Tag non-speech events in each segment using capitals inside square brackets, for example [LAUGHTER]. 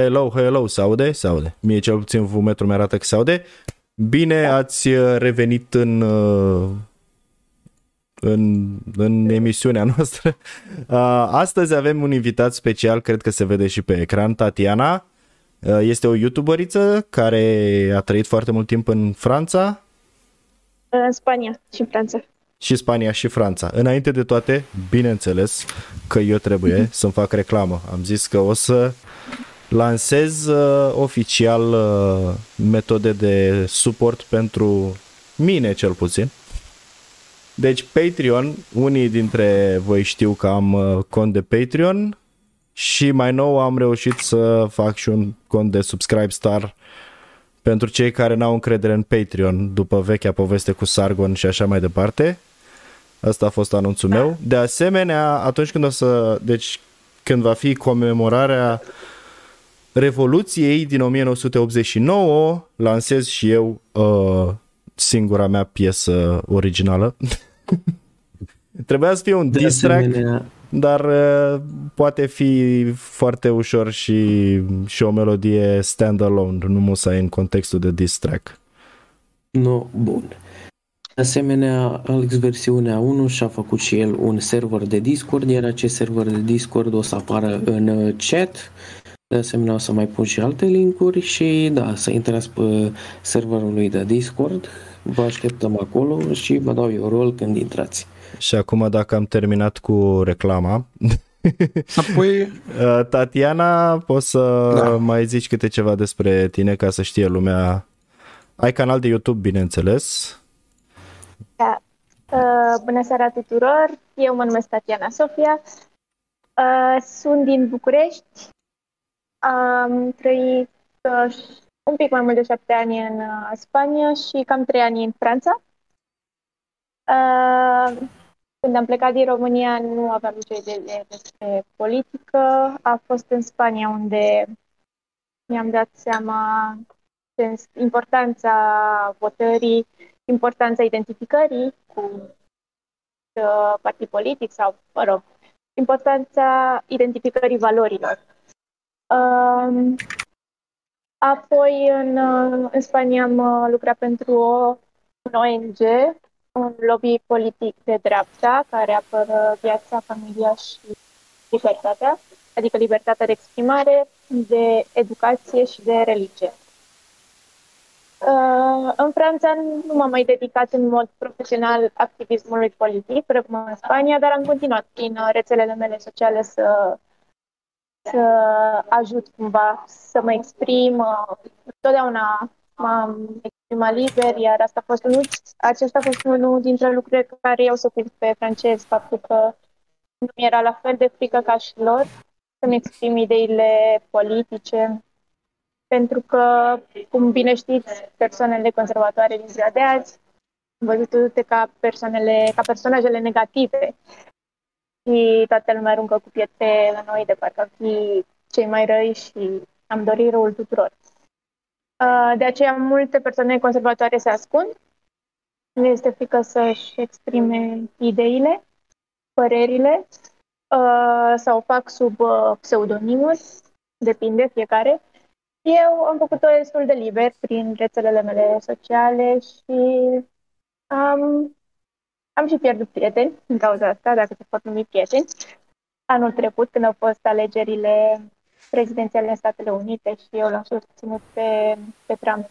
Hello, hello, se aude? Se aude. Mie cel puțin vumetrul mi arată că se aude. Bine ați uh, revenit în, uh, în, în emisiunea noastră. [LAUGHS] Uh, astăzi avem un invitat special, cred că se vede și pe ecran, Tatiana. Este o youtuberiță care a trăit foarte mult timp în Franța. În Spania și în Franța. Și Spania și Franța. Înainte de toate, bineînțeles că eu trebuie mm-hmm. [LAUGHS] să-mi fac reclamă. Am zis că o să lansez uh, oficial uh, metode de suport pentru mine cel puțin. Deci Patreon, unii dintre voi știu că am uh, cont de Patreon și mai nou am reușit să fac și un cont de Subscribe Star pentru cei care n-au încredere în Patreon după vechea poveste cu Sargon și așa mai departe. Asta a fost anunțul meu. De asemenea, atunci când o să, deci când va fi comemorarea Revoluției din 1989 lansez și eu uh, singura mea piesă originală. [LAUGHS] Trebuia să fie un diss track, dar uh, poate fi foarte ușor și, și o melodie standalone, nu musai în contextul de diss track. No, bun. De asemenea, Alex versiunea 1 și-a făcut și el un server de Discord, iar acest server de Discord o să apară în uh, chat de asemenea o să mai pun și alte linkuri și da, să intrați pe serverul lui de Discord, vă așteptăm acolo și vă dau eu rol când intrați. Și acum dacă am terminat cu reclama, [LAUGHS] Apoi... Uh, Tatiana, poți să da. mai zici câte ceva despre tine ca să știe lumea. Ai canal de YouTube, bineînțeles. Da. Uh, bună seara tuturor, eu mă numesc Tatiana Sofia, uh, sunt din București, am trăit uh, un pic mai mult de șapte ani în uh, Spania și cam trei ani în Franța. Uh, când am plecat din România nu aveam nicio idee despre politică. A fost în Spania unde mi-am dat seama de importanța votării, importanța identificării cu uh, partid politic sau, mă rog, importanța identificării valorilor. Um, apoi în, uh, în Spania am uh, lucrat pentru o, un ONG, un lobby politic de dreapta care apără viața, familia și libertatea, adică libertatea de exprimare, de educație și de religie. Uh, în Franța nu m-am mai dedicat în mod profesional activismului politic, precum în Spania, dar am continuat prin rețelele mele sociale să să ajut cumva să mă exprim. Totdeauna m-am exprimat liber, iar asta a fost unul, acesta a fost unul dintre lucrurile care eu să pe francez, faptul că nu mi era la fel de frică ca și lor să-mi exprim ideile politice, pentru că, cum bine știți, persoanele conservatoare din ziua de azi văzute ca persoanele, ca personajele negative și toată lumea aruncă cu pietre la noi de parcă ar fi cei mai răi și am dorit răul tuturor. Uh, de aceea multe persoane conservatoare se ascund, le este frică să-și exprime ideile, părerile uh, sau o fac sub uh, pseudonimuri, depinde fiecare. Eu am făcut-o destul de liber prin rețelele mele sociale și am am și pierdut prieteni din cauza asta, dacă se pot numi prieteni. Anul trecut, când au fost alegerile prezidențiale în Statele Unite și eu l-am susținut pe, pe Trump.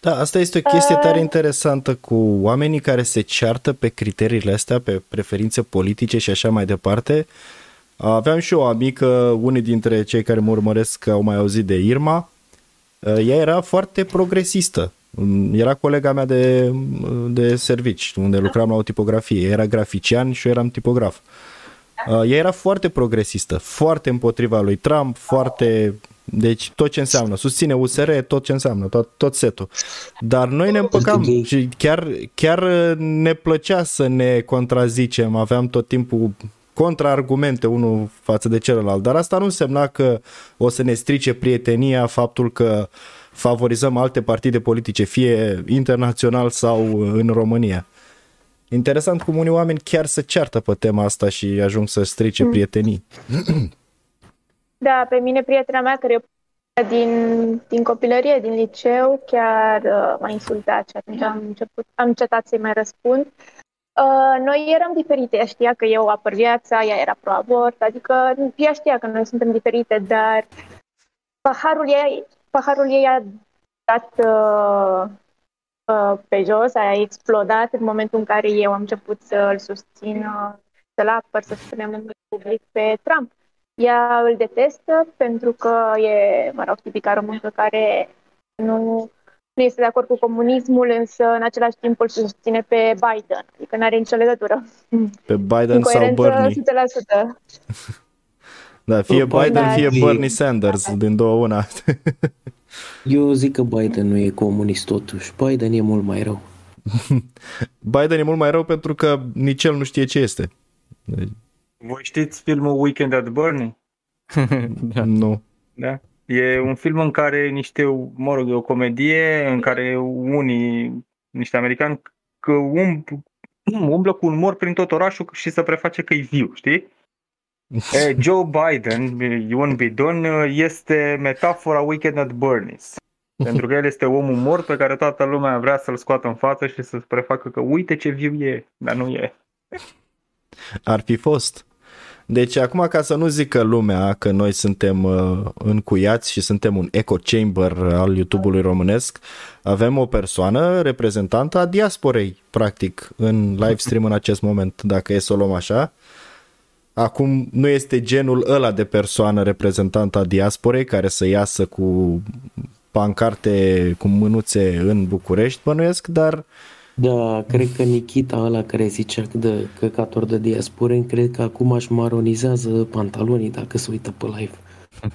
Da, asta este o chestie tare interesantă cu oamenii care se ceartă pe criteriile astea, pe preferințe politice și așa mai departe. Aveam și o amică, unii dintre cei care mă urmăresc au mai auzit de Irma. Ea era foarte progresistă era colega mea de, de servici, unde lucram la o tipografie. Era grafician și eu eram tipograf. Uh, ea era foarte progresistă, foarte împotriva lui Trump, foarte... Deci tot ce înseamnă, susține USR, tot ce înseamnă, tot, tot setul. Dar noi ne împăcam și chiar, chiar ne plăcea să ne contrazicem, aveam tot timpul contraargumente unul față de celălalt, dar asta nu însemna că o să ne strice prietenia faptul că uh, favorizăm alte partide politice, fie internațional sau în România. Interesant cum unii oameni chiar se ceartă pe tema asta și ajung să strice mm. prietenii. [CLEARS THROAT] Da, pe mine prietena mea care din, din copilărie, din liceu, chiar uh, m-a insultat și atunci am, început, am încetat să-i mai răspund. Uh, noi eram diferite, ea știa că eu apăr viața, ea era pro-abort, adică ea știa că noi suntem diferite, dar paharul ei, paharul ei a dat uh, uh, pe jos, a explodat în momentul în care eu am început să-l susțin, uh, să-l apăr, să spunem în public pe Trump. Ea îl detestă pentru că e, mă rog, tipica româncă care nu, nu este de acord cu comunismul, însă în același timp îl susține pe Biden. Adică nu are nicio legătură. Pe Biden sau Bernie? 100%. [LAUGHS] da, fie Biden, Biden, da. fie Bernie Sanders, din două una. [LAUGHS] Eu zic că Biden nu e comunist totuși. Biden e mult mai rău. [LAUGHS] Biden e mult mai rău pentru că nici el nu știe ce este. Deci, Voi știți filmul Weekend at Bernie? [LAUGHS] da. nu. Da? E un film în care niște, mă rog, e o comedie în care unii, niște americani, că um, [CLEARS THROAT] umblă cu un mor prin tot orașul și să preface că e viu, știi? E, [LAUGHS] Joe Biden, Ion Bidon, este metafora Weekend at Bernie's. [LAUGHS] Pentru că el este omul mort pe care toată lumea vrea să-l scoată în față și să prefacă că uite ce viu e, dar nu e. Ar fi fost. Deci acum ca să nu zică lumea că noi suntem uh, încuiați și suntem un echo chamber al YouTube-ului românesc, avem o persoană reprezentantă a diasporei, practic, în live stream în acest moment, dacă e să o luăm așa. Acum nu este genul ăla de persoană reprezentantă a diasporei care să iasă cu pancarte cu mânuțe în București, bănuiesc, dar Da, cred că Nikita ăla care zicea de căcator de diasporeni, cred că acum își maronizează pantalonii dacă se uită pe live.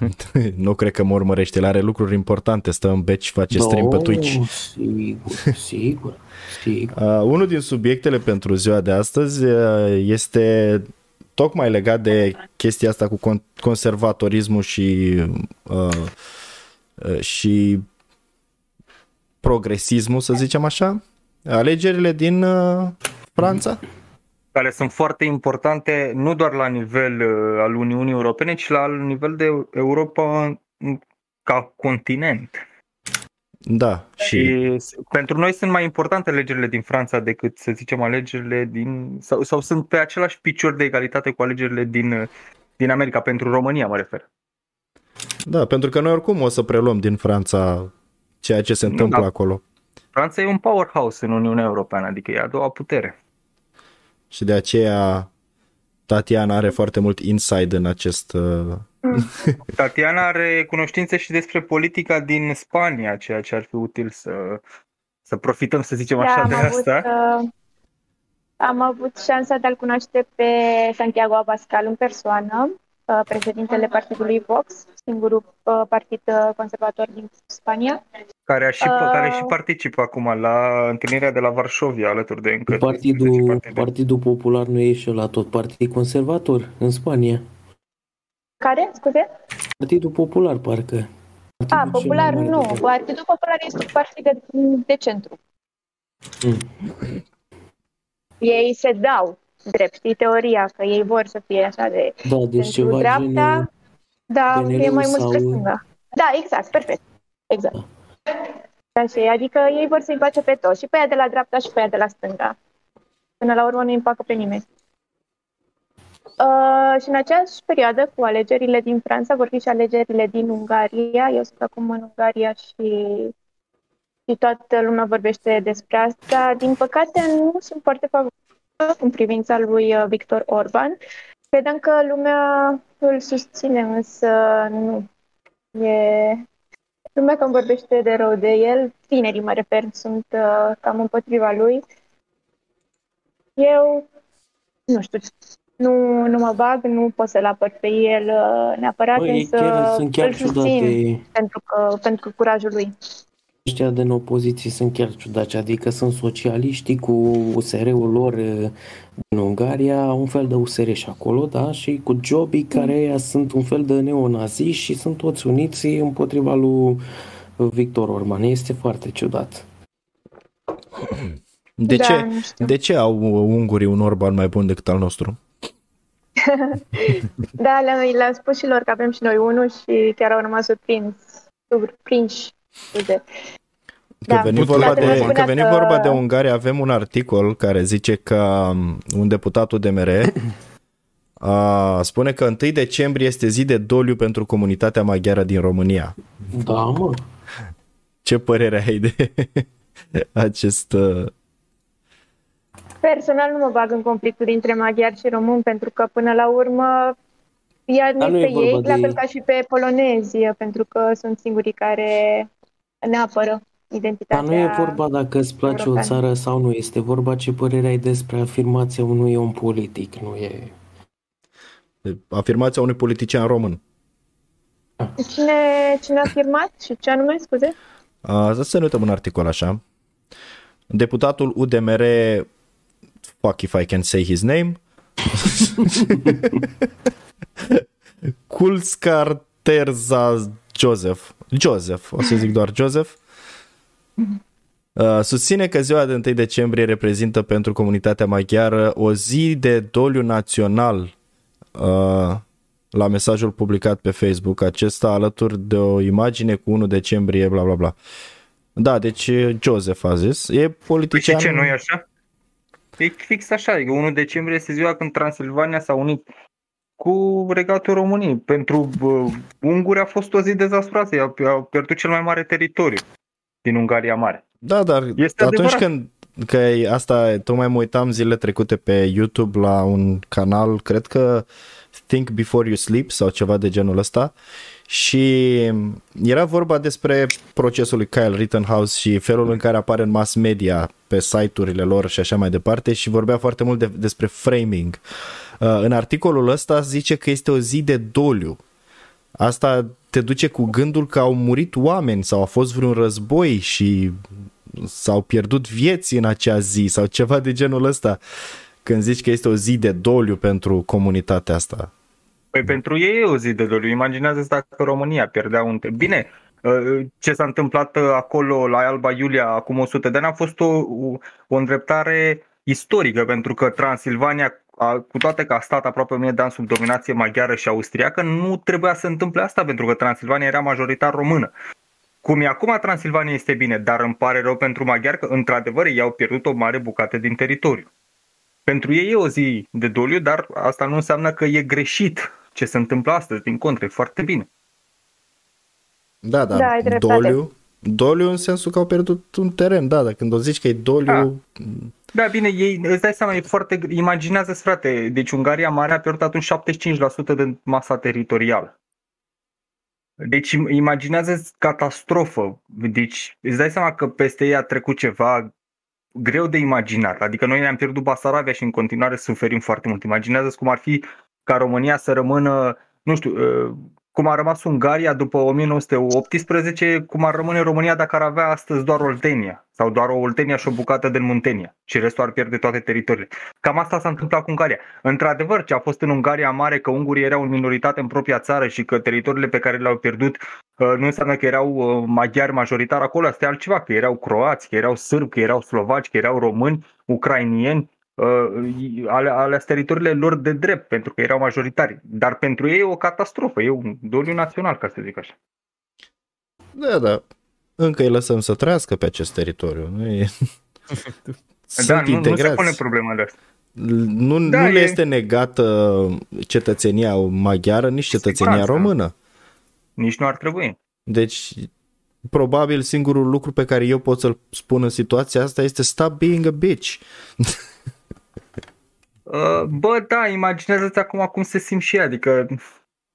[LAUGHS] nu cred că mă urmărește, el are lucruri importante, stă în beci și face stream pe Da, Twitch. Sigur, sigur, sigur. Uh, unul din subiectele pentru ziua de astăzi uh, este tocmai legat de chestia asta cu con- conservatorismul și uh, uh, și progresismul, să zicem așa. Alegerile din uh, Franța. care sunt foarte importante nu doar la nivel uh, al Uniunii Europene, ci la nivel de Europa mm, ca continent. Da, și Și s- pentru noi sunt mai importante alegerile din Franța decât, să zicem, alegerile din. sau, sau sunt pe același picior de egalitate cu alegerile din, uh, din America, pentru România mă refer. da, pentru că noi oricum o să preluăm din Franța ceea ce se întâmplă Da. acolo. Franța e un powerhouse în Uniunea Europeană, adică e a doua putere. Și de aceea Tatiana are foarte mult inside în acest uh, Tatiana are cunoștințe și despre politica din Spania, ceea ce ar fi util să, să profităm, să zicem așa, am de avut, asta. uh, am avut șansa de a-l cunoaște pe Santiago Abascal în persoană, uh, președintele partidului Vox, singurul uh, partid uh, conservator din Spania. Care, a și, Uh, care și participă acum la întâlnirea de la Varșovia alături de încă 13 Partidul, partide. Partidul Popular nu e și la tot partid conservator în Spania. Care? Scuze? Partidul Popular, parcă. A, Partidul cel Popular mai mare nu. de- Partidul Popular este un partid de, de centru. Mm. Ei se dau drept, știi teoria că ei vor să fie așa de Da, deci pentru ceva dreapta, gen... da, PNL-ul e mai mult sau- spre stânga. Da, exact, perfect. Exact. Așa, adică ei vor să-i face pe toți, și pe aia de la dreapta și pe aia de la stânga. Până la urmă nu împacă pe nimeni. Uh, și în aceeași perioadă cu alegerile din Franța vor fi și alegerile din Ungaria. Eu sunt acum în Ungaria și, și toată lumea vorbește despre asta. Din păcate nu sunt foarte favorabilă în privința lui uh, Victor Orban. Credem că lumea îl susține, însă nu. E... Lumea cam vorbește de rău de el, tinerii mă refer, sunt uh, cam împotriva lui. Eu, nu știu, nu, nu mă bag, nu pot să-l apăr pe el uh, neapărat, Băi, însă chiar, sunt chiar îl susțin ciudate. pentru, că, pentru curajul lui. Ăștia din opoziție sunt chiar ciudați, adică sunt socialiștii cu USR-ul lor eh, din Ungaria, un fel de USR și acolo, da, și cu jobii care ăia sunt un fel de neonaziști și sunt toți uniți împotriva lui Victor Orban. Este foarte ciudat. De, Da, ce, nu știu. de ce au ungurii un Orban mai bun decât al nostru? Da, le-am, le-am spus și lor că avem și noi unul și chiar au rămas surprins surprinși. Scuze. Că Da, veni putea vorba, să de, vă că spună veni că- vorba de Ungaria, avem un articol care zice că um, un deputat UDMR [COUGHS] a, spune că 1 decembrie este zi de doliu pentru comunitatea maghiară din România. Da, mă. Ce părere ai de [LAUGHS] acest... uh, Personal nu mă bag în conflictul dintre maghiari și români pentru că până la urmă ea Dar nu pe e vorba ei, la de- fel ca și pe polonezi, pentru că sunt singurii care ne apără identitatea. Dar nu e vorba dacă îți place o europeană. țară sau nu, este vorba ce părere ai despre afirmația unui om politic, nu e... afirmația unui politician român. Cine, cine a afirmat și ce anume, scuze? Uh, să ne uităm un articol așa. Deputatul UDMR, fuck if I can say his name, [LAUGHS] Kulskar Terza Joseph, Joseph, o să zic doar Joseph, uh, susține că ziua de 1 decembrie reprezintă pentru comunitatea maghiară o zi de doliu național uh, la mesajul publicat pe Facebook, acesta alături de o imagine cu 1 decembrie, bla bla bla. Da, deci Joseph a zis, e Păi și politician... ce, nu e așa? E fix așa, adică 1 decembrie este ziua când Transilvania s-a unit cu regatul României. Pentru uh, unguri a fost o zi dezastruoasă, au, au pierdut cel mai mare teritoriu din Ungaria Mare. Da, dar Este atunci adevărat. când că e- asta, tocmai mă uitam zilele trecute pe YouTube la un canal, cred că Think Before You Sleep sau ceva de genul ăsta și era vorba despre procesul lui Kyle Rittenhouse și felul în care apare în mass media pe site-urile lor și așa mai departe și vorbea foarte mult de, despre framing. Uh, În articolul ăsta zice că este o zi de doliu. Asta te duce cu gândul că au murit oameni sau a fost vreun război și s-au pierdut vieți în acea zi sau ceva de genul ăsta când zici că este o zi de doliu pentru comunitatea asta. Păi pentru ei e o zi de doliu. Imaginează-ți dacă România pierdea un... te- Bine, uh, ce s-a întâmplat uh, acolo la Alba Iulia acum 100 de ani a fost o, o, o îndreptare istorică, pentru că Transilvania, a- cu toate că a stat aproape 1000 de ani sub dominație maghiară și austriacă, nu trebuia să se întâmple asta, pentru că Transilvania era majoritar română. Cum e acum Transilvania este bine, dar îmi pare rău pentru maghiari că într-adevăr ei au pierdut o mare bucată din teritoriu. Pentru ei e o zi de doliu, dar asta nu înseamnă că e greșit ce se întâmplă astăzi, din contră, e foarte bine. Da, dar Da, ai dreptate. doliu, doliu în sensul că au pierdut un teren, da, dar când o zici că e doliu, Da, bine, ei, îți dai seama, e foarte... Imaginează-ți, frate, deci Ungaria Mare a pierdut atunci 75% din masa teritorială. Deci im- imaginează-ți catastrofă. Deci îți dai seama că peste ei a trecut ceva greu de imaginat. Adică noi ne-am pierdut Basarabia și în continuare suferim foarte mult. Imaginează-ți cum ar fi ca România să rămână, nu știu, uh, cum a rămas Ungaria după 1918, cum ar rămâne România dacă ar avea astăzi doar Oltenia sau doar o Oltenia și o bucată din Muntenia și restul ar pierde toate teritoriile. Cam asta s-a întâmplat cu Ungaria. Într-adevăr, ce a fost în Ungaria Mare, că ungurii erau în minoritate în propria țară și că teritoriile pe care le-au pierdut uh, nu înseamnă că erau uh, maghiari majoritar acolo, asta e altceva, că erau croați, că erau sârbi, că erau slovaci, că erau români, ucrainieni, uh, ale, ale teritoriile lor de drept, pentru că erau majoritari. Dar pentru ei e o catastrofă, e un doliu național, ca să zic așa. da, da, încă îi lăsăm să trăiască pe acest teritoriu. Nu e... [LAUGHS] Sunt da, nu, nu se integrați. pune problema de asta. Nu, Da, nu le e- este negată cetățenia maghiară, nici cetățenia siguranță. română. Nici nu ar trebui. Deci, probabil singurul lucru pe care eu pot să-l spun în situația asta este stop being a bitch. [LAUGHS] Uh, Bă, da, imaginează-ți acum cum se simt și ei, adică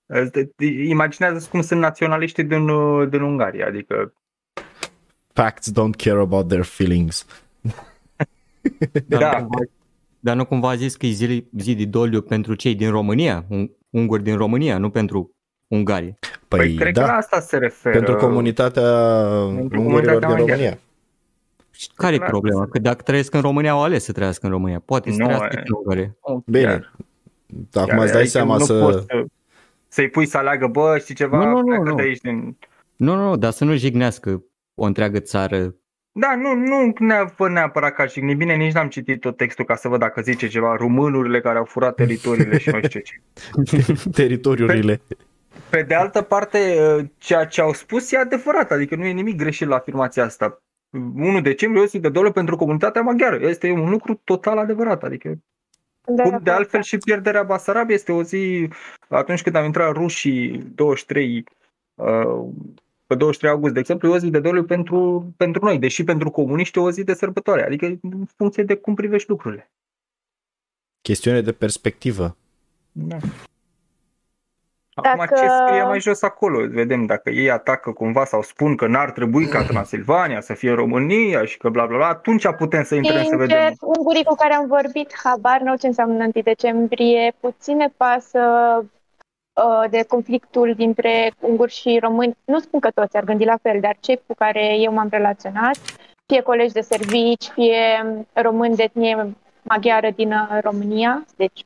uh, imaginează-ți cum sunt naționaliștii din, uh, din Ungaria, adică Facts don't care about their feelings. Dar, Da. nu cumva, dar nu cumva a zis că e zi, zi de doliu pentru cei din România, un, unguri din România, nu pentru Ungaria. Păi, Păi, cred da, că la asta se referă. pentru comunitatea Pentru ungurilor comunitatea din maghiară. România. Și care e Clar. problema? Că dacă trăiesc în România, au ales să trăiască în România. Poate să Nu, trăiască e- și în Ungaria. Oh, Bine, chiar, acum chiar, îți dai adică seama nu să... poți să... Să-i pui să aleagă, bă, știi ceva, Nu, nu, nu, pleacă nu. de aici din... Nu, nu, nu, dar să nu jignească o întreagă țară. Da, nu, nu neapărat, neapărat ca și bine, nici n-am citit tot textul ca să văd dacă zice ceva, românurile care au furat teritoriile și nu știu ce. [LAUGHS] teritoriurile. pe de altă parte, ceea ce au spus e adevărat, adică nu e nimic greșit la afirmația asta. 1 decembrie, o zi de dolă pentru comunitatea maghiară. Este un lucru total adevărat, adică De cum de altfel și pierderea Basarab este o zi atunci când am intrat rușii 23 uh, pe 23 august, de exemplu, e o zi de doliu pentru, pentru noi, deși pentru comuniști e o zi de sărbătoare, adică în funcție de cum privești lucrurile. Chestiune de perspectivă. Da. Acum Dacă- ce scrie mai jos acolo? Vedem dacă ei atacă cumva sau spun că n-ar trebui ca Transilvania să fie România și că bla bla bla, atunci putem să intrăm să vedem. Sincer, ungurii cu care am vorbit, habar n-au ce înseamnă 1 decembrie, puțin ne pasă uh, de conflictul dintre unguri și români. Nu spun că toți ar gândi la fel, dar cei cu care eu m-am relaționat, fie colegi de servici, fie români de etnie maghiară din uh, România, deci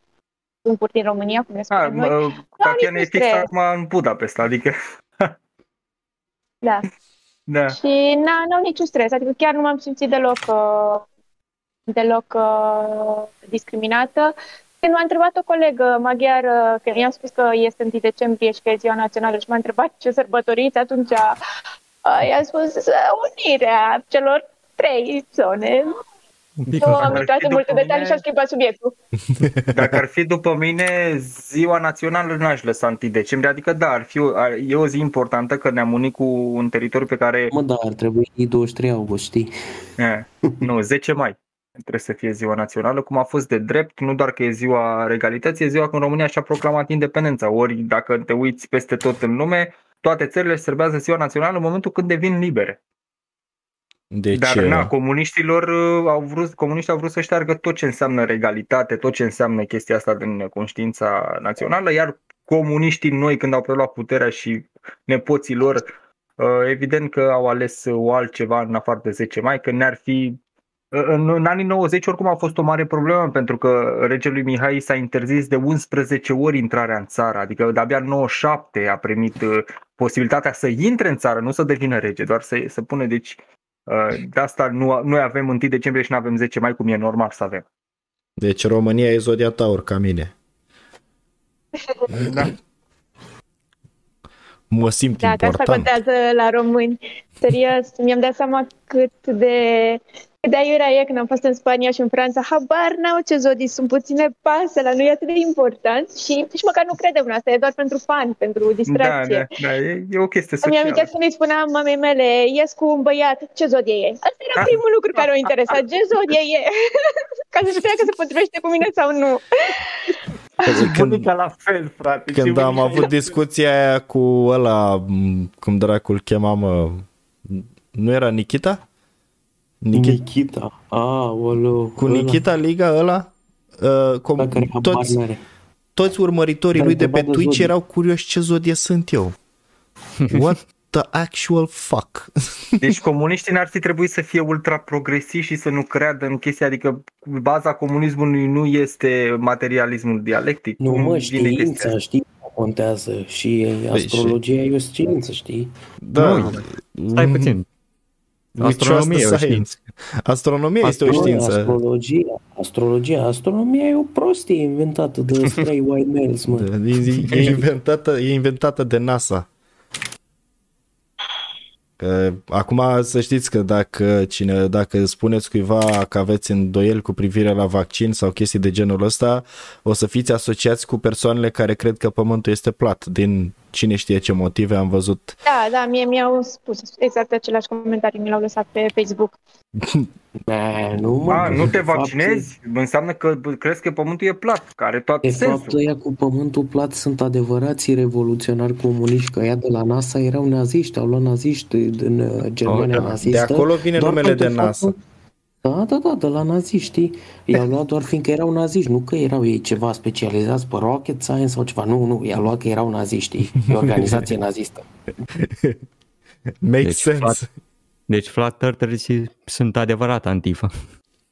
unguri din România, cum le A, spunem noi. mă, Tatiana e niciun fix stres. acum în Budapesta, adică Da. da. Și n- n-au niciun stres, adică chiar nu m-am simțit deloc, uh, deloc uh, discriminată. Când m-a întrebat o colegă maghiară, că i-am spus că este 1 decembrie și că e ziua națională și m-a întrebat ce sărbătoriți, atunci uh, i-am spus uh, unirea celor trei zone. Un pic Nu așa. am ar intrat fi în multe după detalii mine- și am schimbat subiectul. [LAUGHS] Dacă ar fi după mine, ziua națională nu aș lăsa 1 decembrie, adică da, ar fi o, ar, e o zi importantă că ne-am unit cu un teritoriu pe care, Mă, da, ar trebui 23 august, știi? eh, nu, 10 mai trebuie să fie ziua națională, cum a fost de drept, nu doar că e ziua regalității, e ziua când România și-a proclamat independența, ori dacă te uiți peste tot în lume, toate țările își serbează ziua națională în momentul când devin libere. Deci, Dar uh, na, comuniștilor uh, au vrut, comuniștii au vrut să șteargă tot ce înseamnă regalitate, tot ce înseamnă chestia asta din conștiința națională, iar comuniștii noi când au preluat puterea și nepoții lor, uh, evident că au ales uh, o altceva în afară de 10 mai, că ne-ar fi uh, în, în anii 90 oricum a fost o mare problemă pentru că regelui Mihai s-a interzis de 11 ori intrarea în țară, adică de-abia în 97 a primit uh, posibilitatea să intre în țară, nu să devină rege, doar să, să pune deci Uh, De asta nu, noi avem 1 decembrie și nu avem 10 mai, cum e normal să avem. deci România e zodia taur ca mine. Da. Mă simt Da, că asta important. contează la români. Serios, mi-am dat seama cât de, cât de aiurea e când am fost în Spania și în Franța. Habar n-au ce zodii sunt, puține pasă, la noi e atât de important și nici măcar nu credem în asta, e doar pentru fan, pentru Da, distracție. da, da, e, e o chestie Îmi socială. amintesc când îi spuneam mamei mele, ies cu un băiat, ce zodie e? Asta era Ah. primul lucru care o interesa, ce zodie e? [LAUGHS] Ca să știa că se potrivește cu mine sau nu. [LAUGHS] Când, Bunica la fel, frate. ce când am bunica avut e. discuția aia cu ăla, m, cum dracul chema, mă, nu era Nikita? Nikita? Nikita. Aoleu. Cu Nikita Liga ăla? Uh, com, Ăla care habar toți, n-are. toți urmăritorii Dar lui de pe întrebat de Twitch zodie. erau curioși ce zodie sunt eu. [LAUGHS] What the actual fuck? Deci comuniștii n-ar fi trebuit să fie ultra progresivi și să nu creadă în chestia, adică baza comunismului nu este materialismul dialectic. Nu, Cum mă, vine știința, chestia? știi, contează și astrologia e o știință, știi? Da, Nu, Stai puțin. We Astronomie e o trust the știință. Astronomia este o Nu, știință. Astrologia, astrologia, astronomia e o prostie inventată de [LAUGHS] spray white males, mă. Da, E, e, [LAUGHS] inventată, e inventată de NASA. Că, acum să știți că dacă, cine, dacă spuneți cuiva că aveți îndoieli cu privire la vaccin sau chestii de genul ăsta, o să fiți asociați cu persoanele care cred că pământul este plat. Din cine știe ce motive am văzut. Da, da, mie mi-au spus exact același comentarii, mi l-au lăsat pe Facebook. [LAUGHS] Ne, nu, mă, A, nu de te fapt- vaccinezi? Înseamnă că crezi că pământul e plat, care are tot De sensul. fapt, ăia cu pământul plat sunt adevărații revoluționari comuniști, că ea de la NASA erau naziști, au luat naziști din uh, Germania Oh, da. nazistă. De acolo vine doar numele pentru de NASA. faptul- Da, da, da, de la naziști, știi? I-au luat doar fiindcă erau naziști, nu că erau ei ceva specializați pe rocket science sau ceva. Nu, nu, i-au luat că erau naziști, știi? E o organizație [LAUGHS] nazistă. Makes Deci, sense. flat- Deci flat earthers sunt adevărat antifa.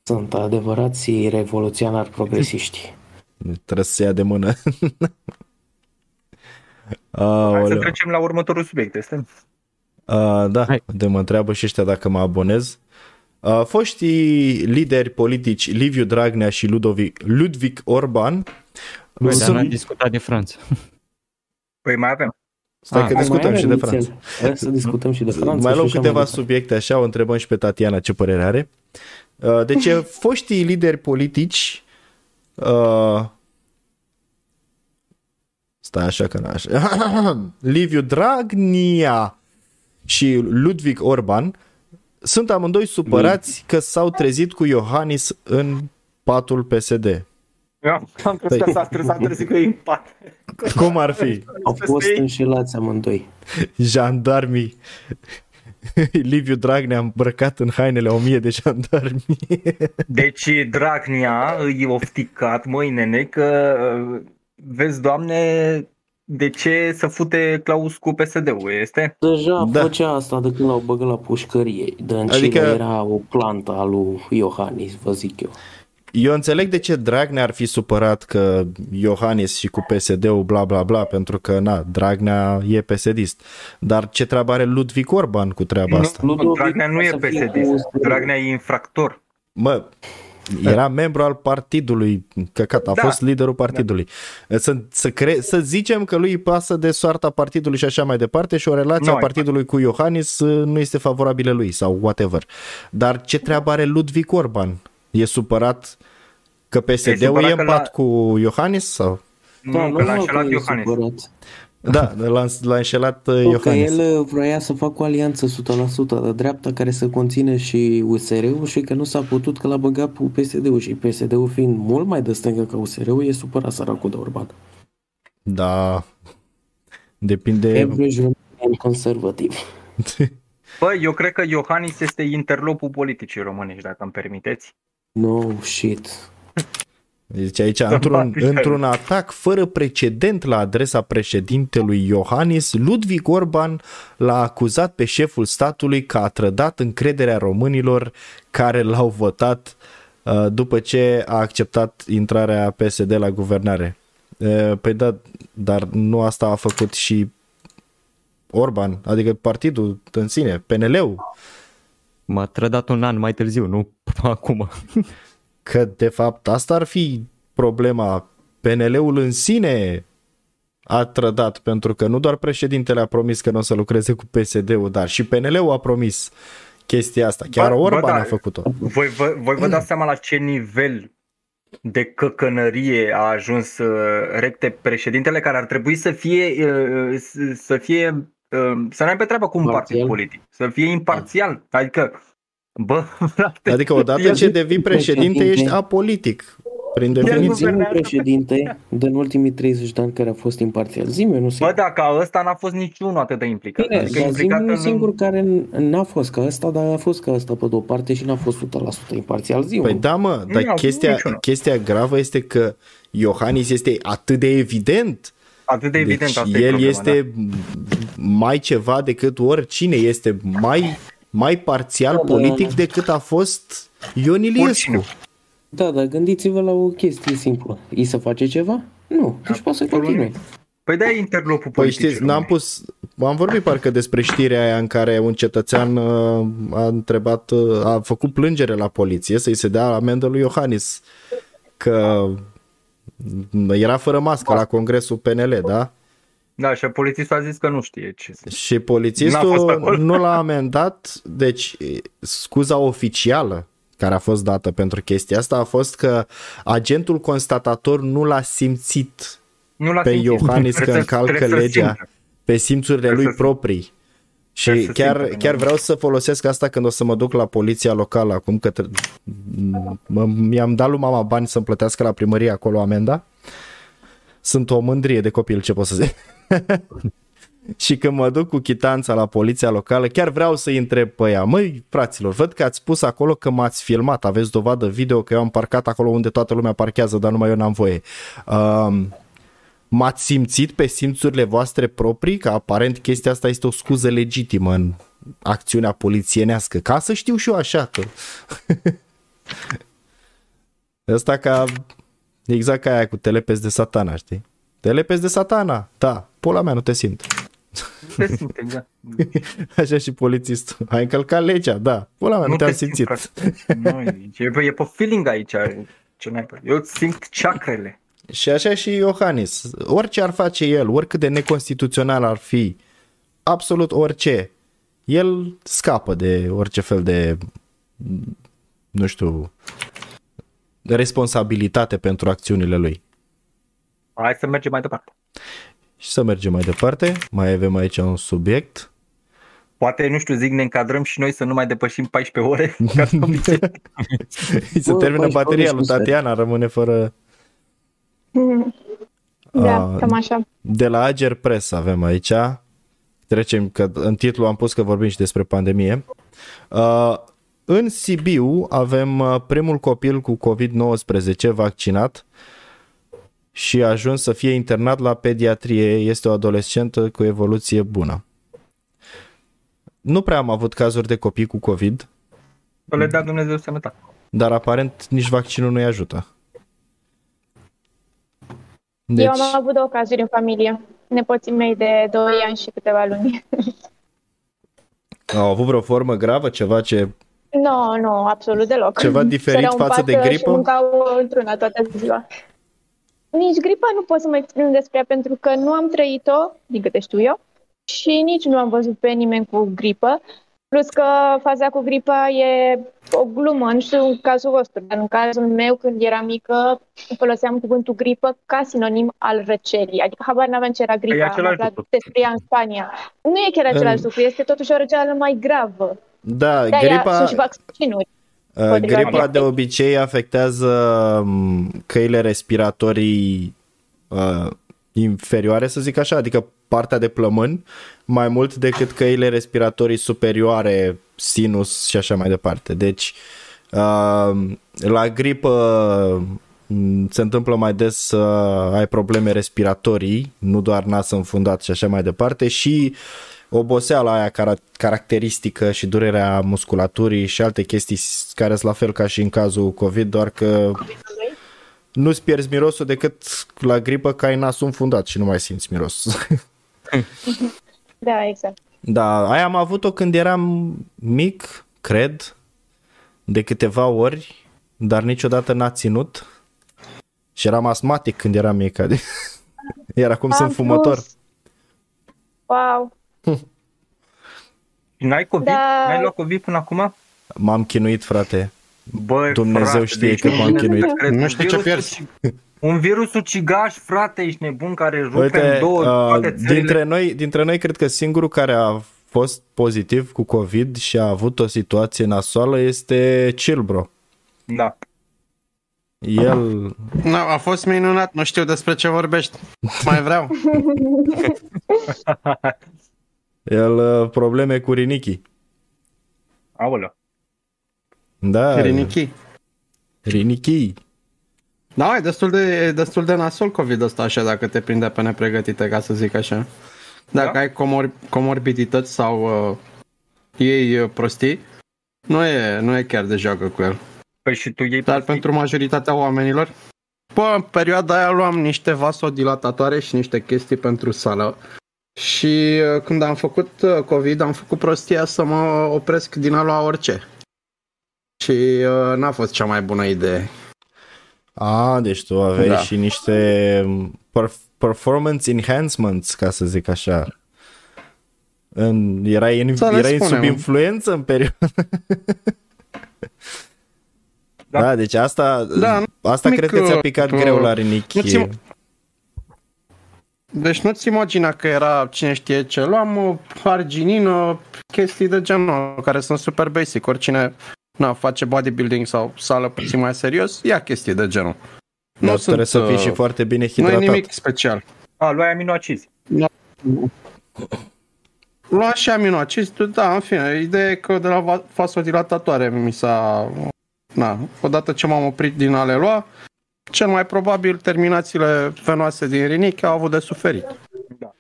Sunt adevărații revoluționari progresiști. Trebuie să se ia de mână. [LAUGHS] Hai să Aoleu. trecem la următorul subiect. Este? Uh, da, Hai. de mă întreabă și ăștia dacă mă abonez. Uh, foștii lideri politici Liviu Dragnea și Ludovic, Ludwig Orban Băi, dar sunt- n-am discutat de Franța. Păi mai avem. Stai Ah, că Mai discutăm are și de nițel. Franța. Hai să discutăm și de Franța. mai și luăm așa câteva departe. subiecte așa, o întrebăm și pe Tatiana ce părere are. Uh, Deci [LAUGHS] foștii lideri politici uh, stai așa că n-așa [COUGHS] Liviu Dragnea și Ludwig Orban sunt amândoi supărați că s-au trezit cu Iohannis în patul PSD. Eu am crezut că s-a stresat, trebuie să că e în pat. Cum ar fi? Au fost înșelați amândoi. Jandarmii [LAUGHS] Liviu Dragnea îmbrăcat în hainele o mie de jandarmi. [LAUGHS] Deci Dragnea îi ofticat, măi nene, că uh, vezi, doamne, de ce să fute Claus cu PSD-ul, este? Deja Da. da. făcea asta de când l-au băgat la pușcărie. De în Adică- adică... era o plantă a lui Iohannis, vă zic eu. Eu înțeleg de ce Dragnea ar fi supărat că Iohannis și cu PSD-ul bla bla bla, pentru că na, Dragnea e PSD-ist. Dar ce treabă are Ludwig Orban cu treaba asta? Nu, Ludovic Dragnea nu e să fie PSD, cu- Dragnea e infractor. Mă, era membru al partidului, căcat, a Da. fost liderul partidului. Să, să, cre- să zicem că lui îi pasă de soarta partidului și așa mai departe și o relație Nu a ai partidului cu Iohannis uh, nu este favorabilă lui sau whatever. Dar ce treabă are Ludwig Orban? E supărat că PSD-ul e, supărat în că pat la- cu Iohannis? Sau? Nu, Da, că l-a mă, înșelat că e Iohannis. supărat. Da, l-a, l-a înșelat uh, Că Iohannis. el uh, vroia să facă o alianță 100% de dreapta care să conține și USR-ul și că nu s-a putut că l-a băgat cu PSD-ul și PSD-ul fiind mult mai de stângă ca USR-ul e supărat săracul de Orban. Da, depinde... Average Romanian conservativ. [LAUGHS] Bă, eu cred că Iohannis este interlopul politicii românești, dacă îmi permiteți. No shit. Deci aici, într-un, într-un atac fără precedent la adresa președintelui Iohannis, Ludwig Orban l-a acuzat pe șeful statului că a trădat încrederea românilor care l-au votat uh, după ce a acceptat intrarea PSD la guvernare. Uh, Păi da, dar nu asta a făcut și Orban, adică partidul în sine, PNL-ul, M-a trădat un an mai târziu, nu [LAUGHS] acum. Că de fapt asta ar fi problema. PNL-ul în sine a trădat pentru că nu doar președintele a promis că nu o să lucreze cu PSD-ul, dar și PNL-ul a promis chestia asta. Chiar Bă, bă, Orban da. a făcut-o. Voi vă, voi vă dați seama la ce nivel de căcănărie a ajuns uh, recte președintele care ar trebui să fie uh, să- să fie uh, să nu aibă treabă cu un partid Imparțial. politic, să fie imparțial. Adică bă, frate, Adică odată el- ce devii președinte președinte. ești apolitic. Prin El definiție. Zi un guvernează. președinte din ultimii 30 de ani care a fost imparțial. Zi-mi, eu nu Bă, sunt. dacă ăsta n-a fost niciunul atât de implicat. Bine, adică dar implicat zi-mi un în... singur care n- n-a fost ca ăsta, dar a fost ca ăsta pe de o parte și n-a fost 100% imparțial. Zi Păi da, mă, dar Nu, chestia, niciunul. chestia gravă este că Iohannis este atât de evident Atât de evident deci asta e el problema, este mai ceva decât oricine, este mai, mai parțial Da, da, politic da. decât a fost Ion Iliescu. Oricine. Da, dar gândiți-vă la o chestie simplă. I se face ceva? Nu, deci poate să Absolut continue. nimic. Păi da, e interlopul Păi politic. știți, n-am pus, am vorbit parcă despre știrea aia în care un cetățean uh, a întrebat, uh, a făcut plângere la poliție să-i se dea amendă lui Iohannis că era fără mască la congresul PNL, da? Da, și polițistul a zis că nu știe ce să Și N-a fost polițistul acolo. [LAUGHS] nu l-a amendat, deci scuza oficială care a fost dată pentru chestia asta a fost că agentul constatator nu l-a simțit Nu l-a pe simțit. Iohannis că Trebuie să- încalcă trebuie să legea simtă. pe simțurile Trebuie lui să- proprii. Și trebuie să chiar, simtă, chiar da. vreau să folosesc asta când o să mă duc la poliția locală acum, că tre- mă, mi-am dat lui mama bani să-mi plătească la primărie acolo amenda. Sunt o mândrie de copil, ce pot să zic. [LAUGHS] și când mă duc cu chitanța la poliția locală, chiar vreau să-i întreb pe ea, măi, fraților, văd că ați spus acolo că m-ați filmat, aveți dovadă video că eu am parcat acolo unde toată lumea parchează, dar numai eu n-am voie. Um, m-ați simțit pe simțurile voastre proprii că aparent chestia asta este o scuză legitimă în acțiunea polițienească, ca să știu și eu așa că... [LAUGHS] Asta ca exact ca aia cu telepes de satana, știi? Telepes de satana, da, pola mea nu te simt. Nu te simte, exact. [LAUGHS] Așa și polițistul. Ai încălcat legea, da. Pola mea, nu, te-am simți, simțit. frate. Nu, e, e pe feeling aici. Ce n-ai pe- Eu simt ceacrele. Și așa și Iohannis. Orice ar face el, oricât de neconstituțional ar fi, absolut orice, el scapă de orice fel de, nu știu, de responsabilitate pentru acțiunile lui. Hai să mergem mai departe. Și să mergem mai departe. Mai avem aici un subiect. Poate, nu știu, zic, ne încadrăm și noi să nu mai depășim 14 ore. Ca [LAUGHS] să obicei. Se Bă, termină faci bateria lui bonus, Tatiana, rămâne fără... Da, Ah, cam așa. De la Ager Press avem aici. Trecem, că în titlu am pus că vorbim și despre pandemie. Uh, în Sibiu avem uh, primul copil cu COVID-19 vaccinat și a ajuns să fie internat la pediatrie. Este o adolescentă cu evoluție bună. Nu prea am avut cazuri de copii cu COVID, Să le dea Dumnezeu sănătate. dar aparent nici vaccinul nu-i ajută. Deci... Eu am avut două cazuri în familie. Nepoții mei de 2 ani și câteva luni. au avut vreo formă gravă, ceva ce Nu, no, nu, no, absolut deloc. Ceva diferit Săreau în față de pat gripă? Și mâncau într-una toată ziua. Nici gripa nu pot să mă exprim despre ea pentru că nu am trăit-o, din câte știu eu, și nici nu am văzut pe nimeni cu gripă. Plus că faza cu gripa e o glumă, nu știu în cazul vostru, dar în cazul meu când eram mică foloseam cuvântul gripă ca sinonim al răcelii. Adică habar n-aveam ce era E gripa, am același aflat lucru. despre ea în Spania. Nu e chiar același În- lucru, este totuși o răceală mai gravă. Da, De-aia gripa, sunt și vaccinuri. uh, împotriva gripa gripei. de obicei afectează um, căile respiratorii uh, inferioare, să zic așa, adică partea de plămân, mai mult decât căile respiratorii superioare, sinus și așa mai departe. Deci, uh, la gripă m, se întâmplă mai des să ai probleme respiratorii, nu doar nas înfundat și așa mai departe și oboseala aia cara- caracteristică și durerea musculaturii și alte chestii s- care sunt la fel ca și în cazul COVID, doar că nu-ți pierzi mirosul decât la gripă că ai nasul înfundat și nu mai simți miros. [LAUGHS] Da, exact. Da, aia am avut-o când eram mic, cred, de câteva ori, dar niciodată n-a ținut. Și eram asmatic când eram mic, adică [LAUGHS] iar acum sunt Am fumător. fost- Wow. Și [LAUGHS] n-ai COVID? Da. N-ai luat COVID până acum? M-am chinuit, frate. Bă, Dumnezeu frate, știe deci cât nu m-am vine chinuit. să crezi. Nu știu ce Un virus pierzi. uci- Un virus ucigaș, frate, ești nebun, care rupe Uite, în două uh, toate țările. dintre, noi, dintre noi cred că singurul care a fost pozitiv cu COVID și a avut o situație nasoală este Chilbro. Da. El, Nu, a fost minunat, nu știu despre ce vorbești. Mai vreau. [LAUGHS] el uh, probleme cu rinichii. Aoleu. Da, Rinichi. rinichii. Da, e destul de, e destul de nasol COVID ăsta așa dacă te prinde pe nepregătite, ca să zic așa. Dacă Da? ai comor- comorbidități sau uh, ei uh, prostii, nu e, nu e chiar de joacă cu el. Păi și tu iei Dar prostii? pentru majoritatea oamenilor, bă, în perioada aia luam niște vasodilatatoare și niște chestii pentru sală. Și uh, când am făcut uh, COVID, am făcut prostia să mă opresc din a lua orice. Și uh, n-a fost cea mai bună idee. A, deci tu aveai Da. și niște perf- performance enhancements, ca să zic așa. În, erai în, Să le erai în sub spunem. influență în perioada. Da. Da. da, deci asta, Da, asta mic, cred că ți-a picat uh, greu la nu rinichi. ți- Deci nu-ți imagina că era cine știe ce. Luam o arginină, chestii de genul, care sunt super basic. Oricine na, face bodybuilding sau sală puțin mai serios, ia chestii de genul. Dar trebuie să fii uh, și foarte bine Nu e hidratat. nimic special. A, luai aminoacizi. Lua și aminoacizi, da, în fine, ideea e că de la va- vasodilatatoare mi s-a... Na, odată ce m-am oprit din a le lua, cel mai probabil terminațiile venoase din rinichi au avut de suferit.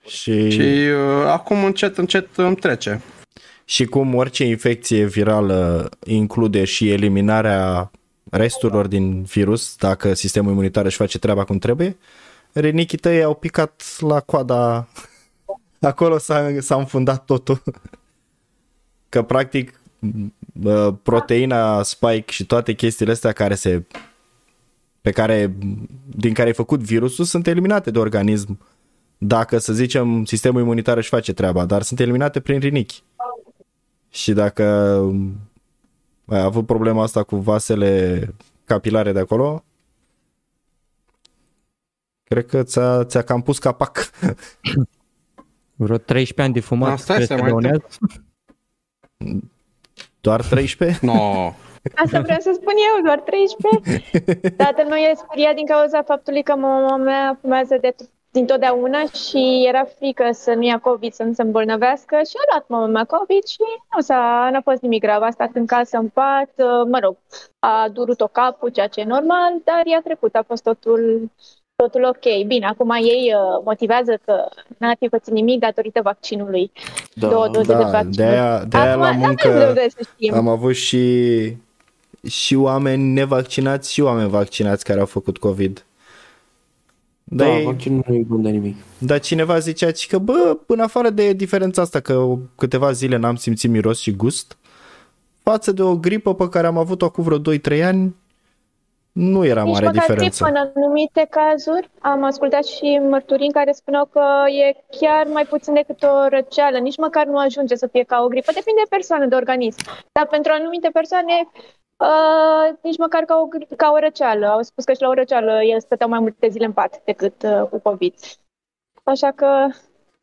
Și, Și uh, acum încet, încet îmi trece. și cum orice infecție virală include și eliminarea resturilor din virus, dacă sistemul imunitar își face treaba cum trebuie, rinichii tăi au picat la coada [LAUGHS] acolo s-a, s-a înfundat totul. Că practic bă, proteina spike și toate chestiile astea care se pe care, din care ai făcut virusul sunt eliminate de organism dacă, să zicem, sistemul imunitar își face treaba, dar sunt eliminate prin rinichi. Și dacă ai avut problema asta cu vasele capilare de acolo, cred că ți-a, ți-a cam pus capac. [LAUGHS] Vreo 13 ani de fumat. Asta crezi se că mai dăunează? Doar 13? No. [LAUGHS] Asta vreau să spun eu, doar 13. Tatăl meu e speriat din cauza faptului că mama mea fumează de din totdeauna și era frică să nu ia COVID, să nu se îmbolnăvească și a luat mama mea COVID și nu s-a, n-a fost nimic grav. A stat în casă, în pat, mă rog, a durut-o capul, ceea ce e normal, dar i-a trecut, a fost totul, totul ok. Bine, acum ei uh, motivează că n-ar fi pățit nimic datorită vaccinului. Da. Două doze de Da, vaccin. de aia, de aia Acum, la n-avem muncă de să știm. am avut și, și oameni nevaccinați și oameni vaccinați care au făcut COVID. Da, Dar, ei- vaccinul nu e bun de nimic. dar cineva zicea și că, bă, în afară de diferența asta, că câteva zile n-am simțit miros și gust, față de o gripă pe care am avut-o acum vreo 2-3 ani, nu era Nici mare măcar diferență. gripă în anumite cazuri. Am ascultat și mărturii în care spuneau că e chiar mai puțin decât o răceală. Nici măcar nu ajunge să fie ca o gripă. Depinde de persoană, de organism. Dar pentru anumite persoane, uh, nici măcar ca o, gri- ca o răceală. Au spus că și la o răceală el stăteau mai multe zile în pat decât uh, cu COVID. Așa că,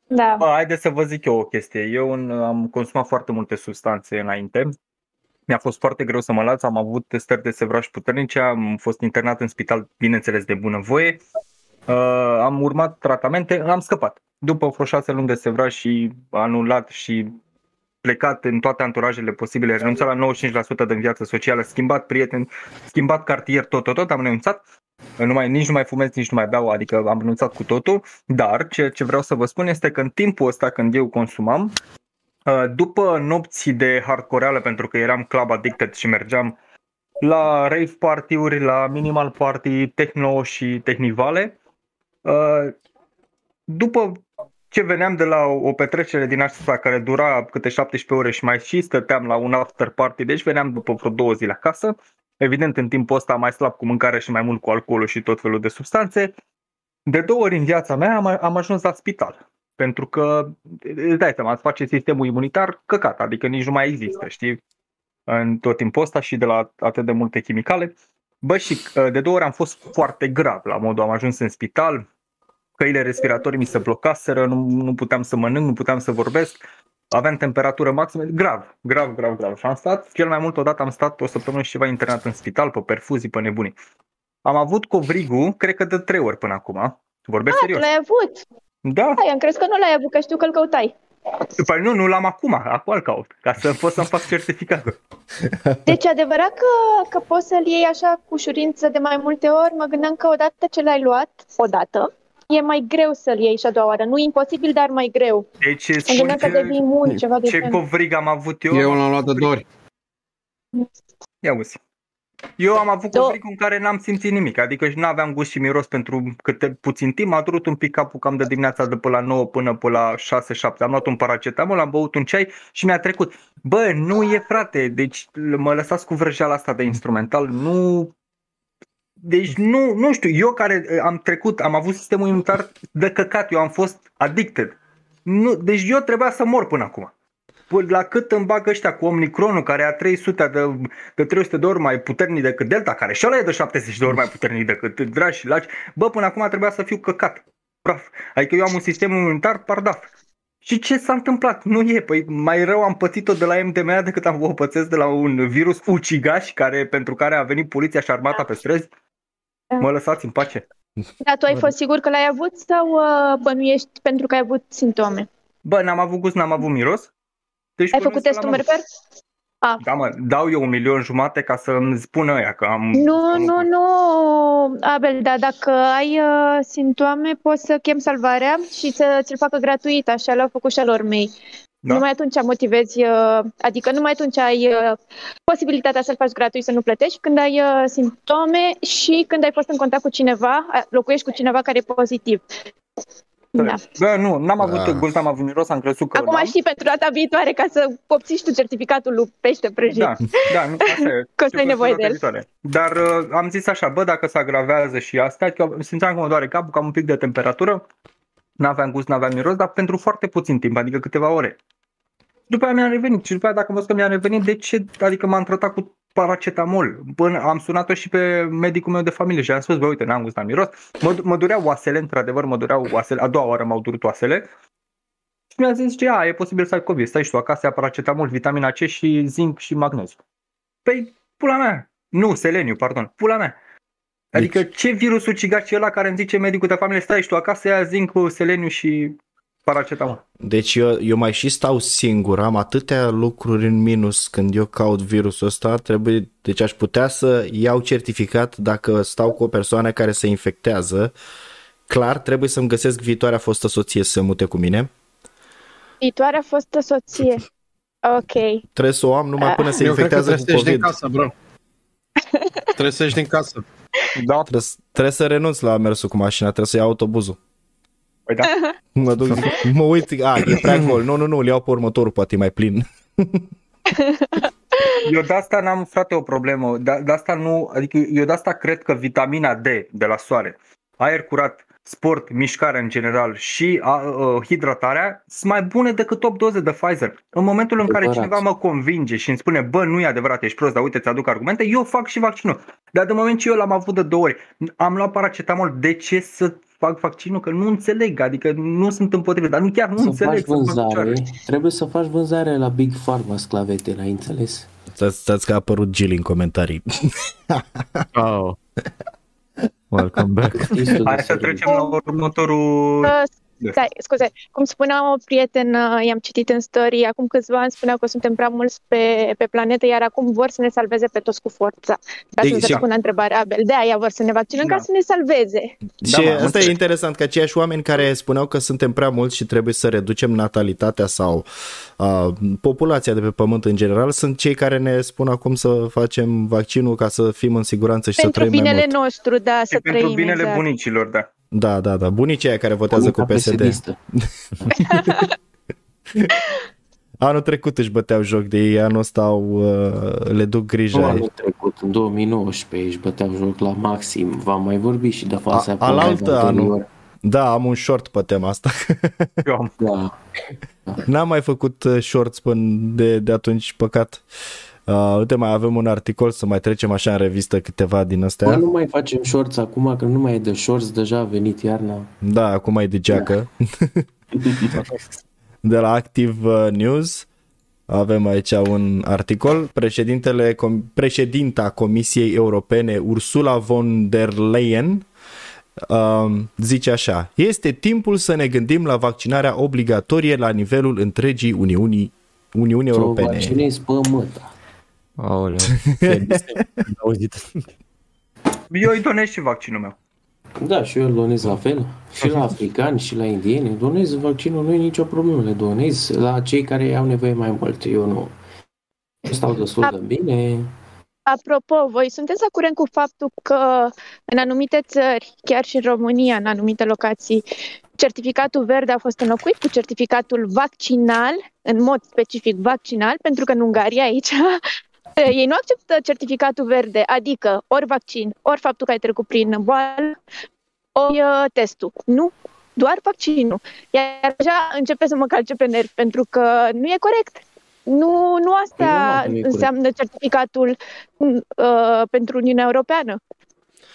da. Bă, haideți să vă zic eu o chestie. Eu în, am consumat foarte multe substanțe înainte. Mi-a fost foarte greu să mă las, am avut testări de sevraj puternice, am fost internat în spital, bineînțeles, de bunăvoie. Uh, am urmat tratamente, am scăpat. După vreo șase luni de sevraj și anulat și plecat în toate anturajele posibile, renunțat la 95% din viață socială, schimbat prieteni, schimbat cartier, tot, tot, tot, am renunțat. Nu mai, nici nu mai fumez, nici nu mai beau, adică am renunțat cu totul, dar ce, ce vreau să vă spun este că în timpul ăsta când eu consumam, uh, după nopți de hardcoreală, pentru că eram club addicted și mergeam la rave party-uri, la minimal party, techno și tehnivale, uh, după ce veneam de la o petrecere din asta care dura câte 17 ore și mai și stăteam la un after party, deci veneam după vreo două zile acasă, evident în timpul ăsta mai slab cu mâncare și mai mult cu alcoolul și tot felul de substanțe, de două ori în viața mea am, am ajuns la spital. Pentru că, îți dai seama, îți face sistemul imunitar căcat, adică nici nu mai există, știi? În tot timpul ăsta și de la atât de multe chimicale. Bă, și uh, de două ori am fost foarte grav, la modul am ajuns în spital, căile respiratorii mi se blocaseră, nu, nu puteam să mănânc, nu puteam să vorbesc, aveam temperatură maximă, grav, grav, grav, grav. Și am stat, cel mai mult odată am stat o săptămână și ceva internat în spital, pe perfuzii, pe nebunii. Am avut covrigul, cred că de trei ori până acum. Vorbesc Ah, tu serios. l-ai avut. Da, Hai, am crezut că nu l-ai avut, că știu că îl căutai. păi nu, nu l-am acum, acum îl caut, ca să pot să-mi fac certificatul. Deci e adevărat că, că poți să-l iei așa cu ușurință de mai multe ori? Mă gândeam că odată ce l-ai luat, odată, e mai greu să-l iei și a doua oară. Nu imposibil, dar mai greu. Deci Mă spun gândeam că ce, devii imun, ceva de ce genul. covrig am avut eu. Eu l-am luat de două ori. Ia uzi. Eu am avut Două- covrigul în care n-am simțit nimic, adică nu aveam gust și miros pentru câte puțin timp, a durut un pic capul cam de dimineața de pe la 9 până pe la 6-7. Am luat un paracetamol, am băut un ceai și mi-a trecut. Bă, nu e frate, deci mă lăsați cu vrăjeala asta de instrumental, nu... Deci nu, nu știu, eu care eh, am trecut, am avut sistemul imunitar de căcat, eu am fost addicted. Nu, deci eu trebuia să mor până acum. Păi la cât îmi bag ăștia cu Omicronul, care a 300 de, de 300 de ori mai puternic decât Delta, care și ăla e de 70 de ori mai puternic decât dragi și laci, bă, până acum trebuia să fiu căcat. Praf. Adică eu am un sistem imunitar pardaf. Și ce s-a întâmplat? Nu e, păi mai rău am pățit-o de la MDMA decât am o pățesc de la un virus ucigaș care, pentru care a venit poliția și armata pe străzi. Mă lăsați în pace. Dar tu ai fost sigur că l-ai avut sau uh, bănuiești pentru că ai avut simptome? Bă, n-am avut gust, n-am avut miros. Deci Ai bănuiesc făcut că testul l-am avut. Merper? Ah. Da, mă, dau eu un milion jumate ca să îmi spună ăia că am... Nu, nu, nu, Abel, dar dacă ai uh, simptome, poți să chem salvarea și să ți-l facă gratuit, așa l-au făcut și alor mei. Da? Numai atunci motivezi, uh, adică numai atunci ai uh, posibilitatea să-l faci gratuit, să nu plătești, când ai uh, simptome și când ai fost în contact cu cineva, a- locuiești cu cineva care e pozitiv. Da. Bă, nu, n-am avut Ah. gust, n-am avut miros, am crezut că Acum n-am. știi pentru data viitoare ca să obții și tu certificatul lui pește prăjit. Da, da, nu, asta e. [LAUGHS] Că o să ai Și nevoie de el. viitoare. Dar uh, am zis așa, bă, dacă se agravează și asta, că simțeam că mă doare capul, că am un pic de temperatură, n-aveam gust, n-aveam miros, dar pentru foarte puțin timp, adică câteva ore. După aia mi-a revenit și după aia dacă am văzut că mi-a revenit, de ce? Adică m-am tratat cu paracetamol. Până am sunat-o și pe medicul meu de familie și am spus, bă, uite, n-am gust, n-am miros. Mă, mă dureau oasele, într-adevăr, mă dureau oasele, a doua oară m-au durut oasele. Și mi-a zis, ce, a, e posibil să ai COVID, stai și tu acasă, ia paracetamol, vitamina C și zinc și magneziu. Păi, pula mea. Nu, seleniu, pardon. Pula mea. Adică ce virus ucigaș e ăla care îmi zice medicul de familie, stai și tu acasă, ia zinc, seleniu și paracetamol. Deci eu, eu mai și stau singur, am atâtea lucruri în minus când eu caut virusul ăsta, trebuie, deci aș putea să iau certificat dacă stau cu o persoană care se infectează. Clar, trebuie să-mi găsesc viitoarea fostă soție să se mute cu mine. Viitoarea fostă soție. [LAUGHS] Ok. Trebuie să o am numai până se Eu cred că infectează trebuie cu să ieși din COVID. casă, bro. Trebuie să ieși din casă. Da, Trebuie, să- trebuie să renunț la mersul cu mașina, trebuie să iau autobuzul. Păi da. [LAUGHS] Mă duc, mă uit, a, e prea [CLEARS THROAT] gol. Nu, nu, nu, îl iau pe următorul, poate e mai plin. [LAUGHS] Eu de asta n-am, frate, o problemă. De, de asta nu, adică eu de asta cred că vitamina D de la soare, aer curat, sport, mișcare în general și a, a, hidratarea sunt mai bune decât top doze de Pfizer. În momentul în care Adevărat. cineva mă convinge și îmi spune, bă, nu e adevărat, ești prost, dar uite, ți-aduc argumente, eu fac și vaccinul. Dar de moment ce eu l-am avut de două ori, am luat paracetamol, de ce să fac vaccinul? Că nu înțeleg, adică nu sunt împotrivă, dar nu chiar nu Să faci înțeleg să fac vânzare, picioare. trebuie să faci vânzare la Big Pharma sclavete, ai înțeles? Stați, stați că a apărut Gil în comentarii. [LAUGHS] Oh. Welcome back. Listul de Hai să serie. trecem la următorul... Uh, Da. Stai, scuze, cum spunea o prietenă, i-am citit în story, acum câțiva ani spunea că suntem prea mulți pe, pe planetă, iar acum vor să ne salveze pe toți cu forța. Ca Deci- să-ți răspund la întrebarea, Abel. De aia vor să ne vaccinăm, Da. ca să ne salveze. Și mă, am asta e înțeles. interesant, că aceiași oameni care spuneau că suntem prea mulți și trebuie să reducem natalitatea sau uh, populația de pe pământ în general, sunt cei care ne spun acum să facem vaccinul ca să fim în siguranță și Pentru să trăim mai binele mult. nostru, da, să Și pentru trăim binele exact. bunicilor, da. Da, da, da. Bunicii aia care votează cu Bunica PSD. PSD-istă. Anul trecut își băteau joc de ei, anul ăsta au, uh, le duc Nu grijă. anul trecut, în 2019, își băteau joc la maxim. V-am mai vorbit și de falsa A- alaltă promova anterior. anul. Da, am un short pe tema asta. Eu am. Da. N-am mai făcut uh, shorts până de, de atunci, păcat. Uh, uite, mai avem un articol să mai trecem așa în revistă câteva din astea. Bă, nu mai facem shorts acum, că nu mai e de shorts, deja a venit iarna. Da, acum e de geacă. [LAUGHS] de la Active uh, News avem aici un articol. Președintele, com- președinta Comisiei Europene, Ursula von der Leyen, um, zice așa. Este timpul să ne gândim la vaccinarea obligatorie la nivelul întregii Uniunii, Uniunii Să o Europene. vaccinezi pe măta. Aoleu. [LAUGHS] Am auzit. Eu îi donez și vaccinul meu. Da, și eu îl donez la fel. Și la africani, și la indieni. Donez vaccinul, nu e nicio problemă. Le donez la cei care au nevoie mai mult. Eu nu. Stau destul de bine. Apropo, voi sunteți la curent cu faptul că în anumite țări, chiar și în România, în anumite locații, certificatul verde a fost înlocuit cu certificatul vaccinal, în mod specific vaccinal, pentru că în Ungaria aici ei nu acceptă certificatul verde, adică ori vaccin, ori faptul că ai trecut prin boală, ori uh, testul. Nu, doar vaccinul. Iar deja începe să mă calce pe nervi, pentru că nu e corect. Nu, nu asta normal că nu e corect. înseamnă certificatul uh, pentru Uniunea Europeană.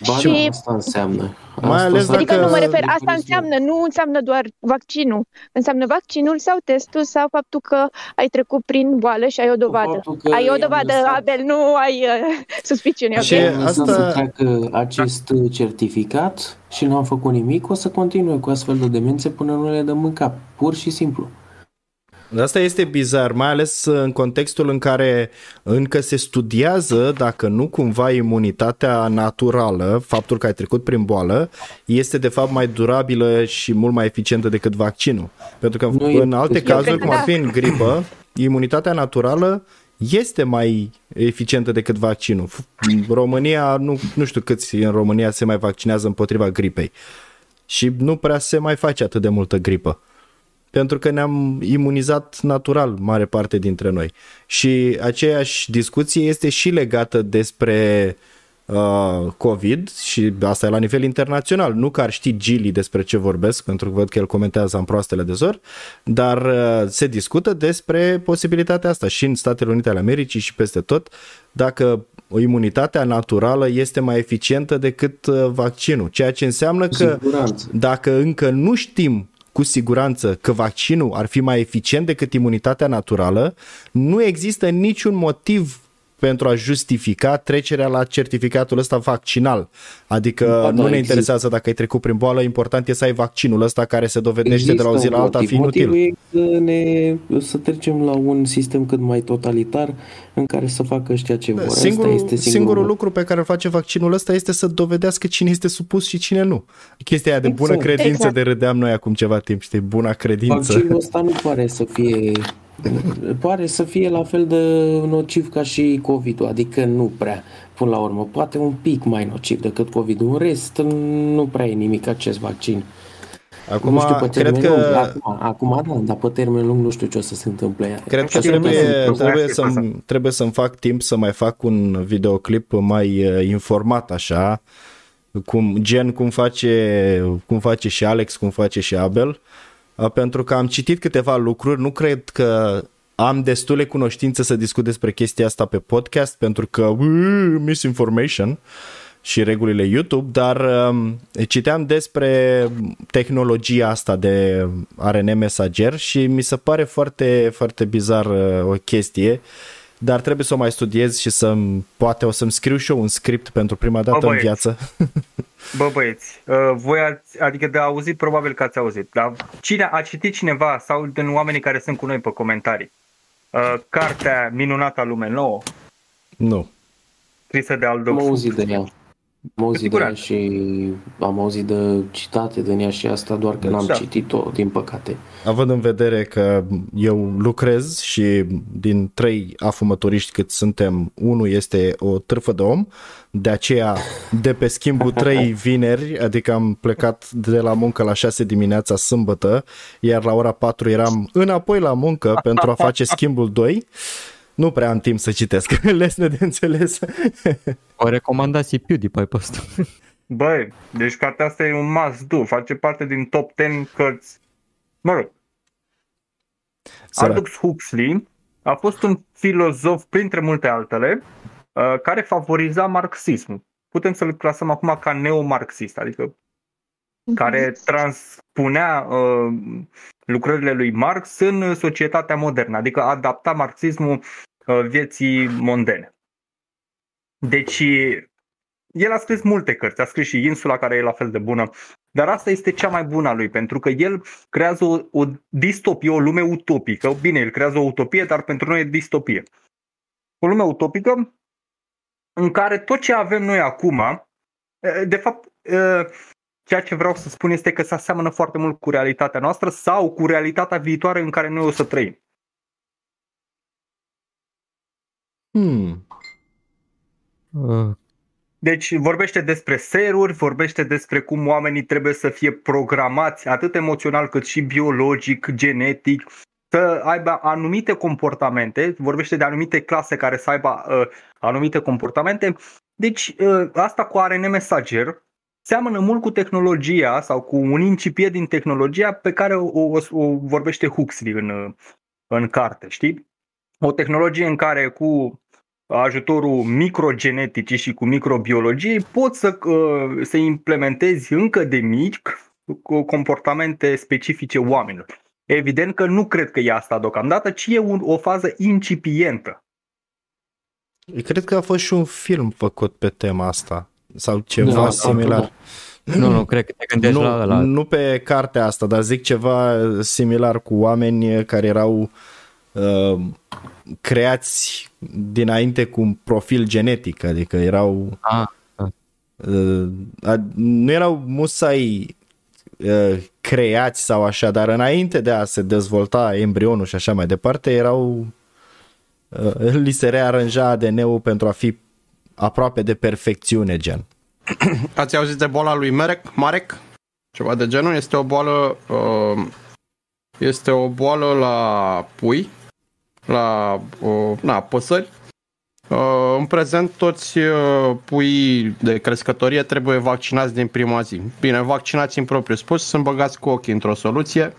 Ba Și- da, asta înseamnă. Mai Asta ales înseamnă Adică Dacă- nu mă refer, de asta turism. înseamnă, nu înseamnă doar vaccinul. Înseamnă vaccinul sau testul sau faptul că ai trecut prin boală și ai o dovadă. Faptul că Ai o i-am dovadă, lăsat- Abel, nu ai uh, [LAUGHS] suspiciuni, Și- ok? Am lăsat asta- să treacă acest certificat și n-am făcut nimic, o să continue cu astfel de demențe până nu le dăm în cap. Pur și simplu. Asta este bizar, mai ales în contextul în care încă se studiază dacă nu cumva imunitatea naturală, faptul că ai trecut prin boală, este de fapt mai durabilă și mult mai eficientă decât vaccinul. Pentru că Nu e- în alte Eu cazuri, cred cum că ar da. fi în gripă, imunitatea naturală este mai eficientă decât vaccinul. F- România, nu, nu știu câți în România se mai vaccinează împotriva gripei. și nu prea se mai face atât de multă gripă. Pentru că ne-am imunizat natural mare parte dintre noi. Și aceeași discuție este și legată despre uh, COVID și asta e la nivel internațional. Nu că ar ști Gili despre ce vorbesc, pentru că văd că el comentează în proastele de zor, dar uh, se discută despre posibilitatea asta și în Statele Unite ale Americii și peste tot, dacă o imunitatea naturală este mai eficientă decât uh, vaccinul, ceea ce înseamnă că Siguranță. dacă încă nu știm cu siguranță că vaccinul ar fi mai eficient decât imunitatea naturală, nu există niciun motiv pentru a justifica trecerea la certificatul ăsta vaccinal. Adică Ba da, nu ne există. interesează dacă ai trecut prin boală, important e să ai vaccinul ăsta care se dovedește Există de la o zi la un alta a fi motiv. inutil. Motivul e să, ne, să trecem la un sistem cât mai totalitar în care să facă ăștia ce vor. Asta Singurul, este singurul, singurul lucru pe care îl face vaccinul ăsta este să dovedească cine este supus și cine nu. Chestia aia de bună Exact. credință Exact. de râdeam noi acum ceva timp, știi, buna credință. Vaccinul ăsta nu pare să fie pare să fie la fel de nociv ca și COVID-ul, adică nu prea, până la urmă, poate un pic mai nociv decât COVID-ul. În rest, nu prea e nimic acest vaccin. Acum, nu știu pe cred termen că... lung, acum, acum da, dar pe termen lung nu știu ce o să se întâmple. Cred că știu, trebuie, nu, trebuie, nu, să trebuie să-mi fac timp să mai fac un videoclip mai uh, informat așa, cum, gen cum face, cum face și Alex, cum face și Abel, uh, pentru că am citit câteva lucruri, nu cred că am destule cunoștințe să discut despre chestia asta pe podcast, pentru că uh, misinformation și regulile YouTube, dar um, citeam despre tehnologia asta de ARN mesager și mi se pare foarte, foarte bizar uh, o chestie, dar trebuie să o mai studiez și să poate o să-mi scriu și eu un script pentru prima dată în băieți. viață. [LAUGHS] Bă băieți, uh, voi ați, adică de auzit probabil că ați auzit, dar cine a citit cineva sau din oamenii care sunt cu noi pe comentarii, uh, cartea Minunata Lume Nouă, nu. scrisă de Aldo Am auzit de ea. Am auzit de ea siguranță. și am auzit de citate din ea și asta doar că n-am Da. citit-o, din păcate. Având în vedere că eu lucrez și din trei afumătoriști cât suntem, unul este o târfă de om, de aceea de pe schimbul [LAUGHS] trei vineri, adică am plecat de la muncă la 6 dimineața sâmbătă, iar la ora 4 eram înapoi la muncă pentru a face schimbul 2. Nu prea am timp să citesc, [LAUGHS] lesne de înțeles. [LAUGHS] O recomandați PewDiePie pe ăsta. Băi, deci cartea asta e un must do, face parte din top 10 cărți. Mă rog, Sărac. Aldous Huxley a fost un filozof, printre multe altele, uh, care favoriza marxismul. Putem să-l clasăm acum ca neomarxist, adică care transpunea uh, lucrările lui Marx în societatea modernă, adică adapta marxismul uh, vieții mondene. Deci, el a scris multe cărți, a scris și Insula, care e la fel de bună, dar asta este cea mai bună a lui, pentru că el creează o, o distopie, o lume utopică. Bine, el creează o utopie, dar pentru noi e distopie. O lume utopică în care tot ce avem noi acum, eh, de fapt, eh, ceea ce vreau să spun este că se aseamănă foarte mult cu realitatea noastră sau cu realitatea viitoare în care noi o să trăim. Hmm. Uh, Deci vorbește despre seruri, vorbește despre cum oamenii trebuie să fie programați atât emoțional cât și biologic, genetic, să aibă anumite comportamente, vorbește de anumite clase care să aibă uh, anumite comportamente. Deci uh, asta cu ARN mesager seamănă mult cu tehnologia sau cu un incipient din tehnologia pe care o, o, o vorbește Huxley în, uh, în carte, știi? O tehnologie în care cu ajutorul microgeneticii și cu microbiologiei poți să, uh, să implementezi încă de mic cu comportamente specifice oamenilor. Evident că nu cred că e asta deocamdată, ci e un, o fază incipientă. Cred că a fost și un film făcut pe tema asta sau ceva Da, similar. nu, nu, cred că te gândești nu, la ăla. nu pe cartea asta, dar zic ceva similar cu oameni care erau uh, creați dinainte cu un profil genetic, adică erau Ah, uh, a, nu erau musai uh, creați sau așa, dar înainte de a se dezvolta embrionul și așa mai departe, erau uh, li se rearanja ADN-ul pentru a fi aproape de perfecțiune, gen. [CLEARS THROAT] Ați auzit de boala lui Marek? Marek? ceva de genul. Este o boală, uh, este o boală la pui, la uh, na, păsări. Uh, în prezent, toți uh, puii de crescătorie trebuie vaccinați din prima zi. Bine, vaccinați în propriu spus, sunt băgați cu ochii într-o soluție.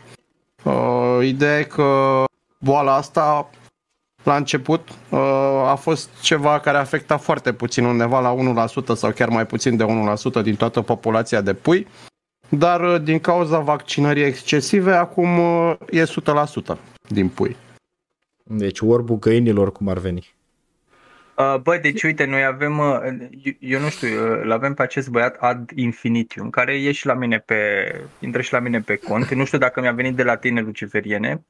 Uh, ideea e că boala asta la început uh, a fost ceva care afecta foarte puțin, undeva la 1% sau chiar mai puțin de 1% din toată populația de pui, dar uh, din cauza vaccinării excesive, acum uh, e 100% din pui. Deci orbul găinilor cum ar veni. Uh, bă, deci uite, noi avem, uh, eu, eu nu știu, uh, îl avem pe acest băiat Ad Infinitium, care e și la mine pe, intră și la mine pe cont. Nu știu dacă mi-a venit de la tine, Luciferiene.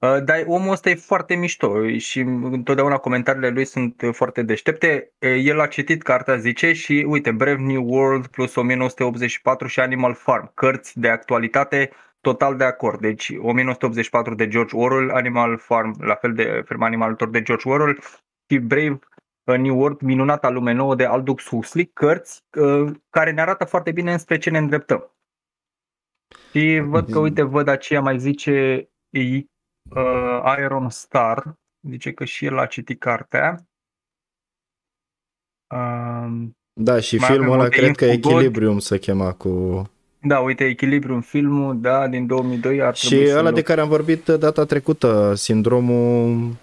Uh, dar omul ăsta e foarte mișto și întotdeauna comentariile lui sunt foarte deștepte. Uh, El a citit cartea, zice, și uite, Brave New World plus 1984 și Animal Farm, cărți de actualitate, total de acord. Deci 1984 de George Orwell, Animal Farm, la fel de Ferma Animaltor de George Orwell și Brave uh, New World, Minunata Lume Nouă de Aldous Huxley, cărți care ne arată foarte bine înspre ce ne îndreptăm. Și văd că, uite, văd aceea mai zice uh, Iron Star, zice că și el a citit cartea. Uh, Da, și Mai filmul avem ăla multe cred că infogod. Echilibrium se chema cu... da, uite, Echilibrium filmul, da, din 2002 ar Și trebui să ăla de care am vorbit data trecută, sindromul...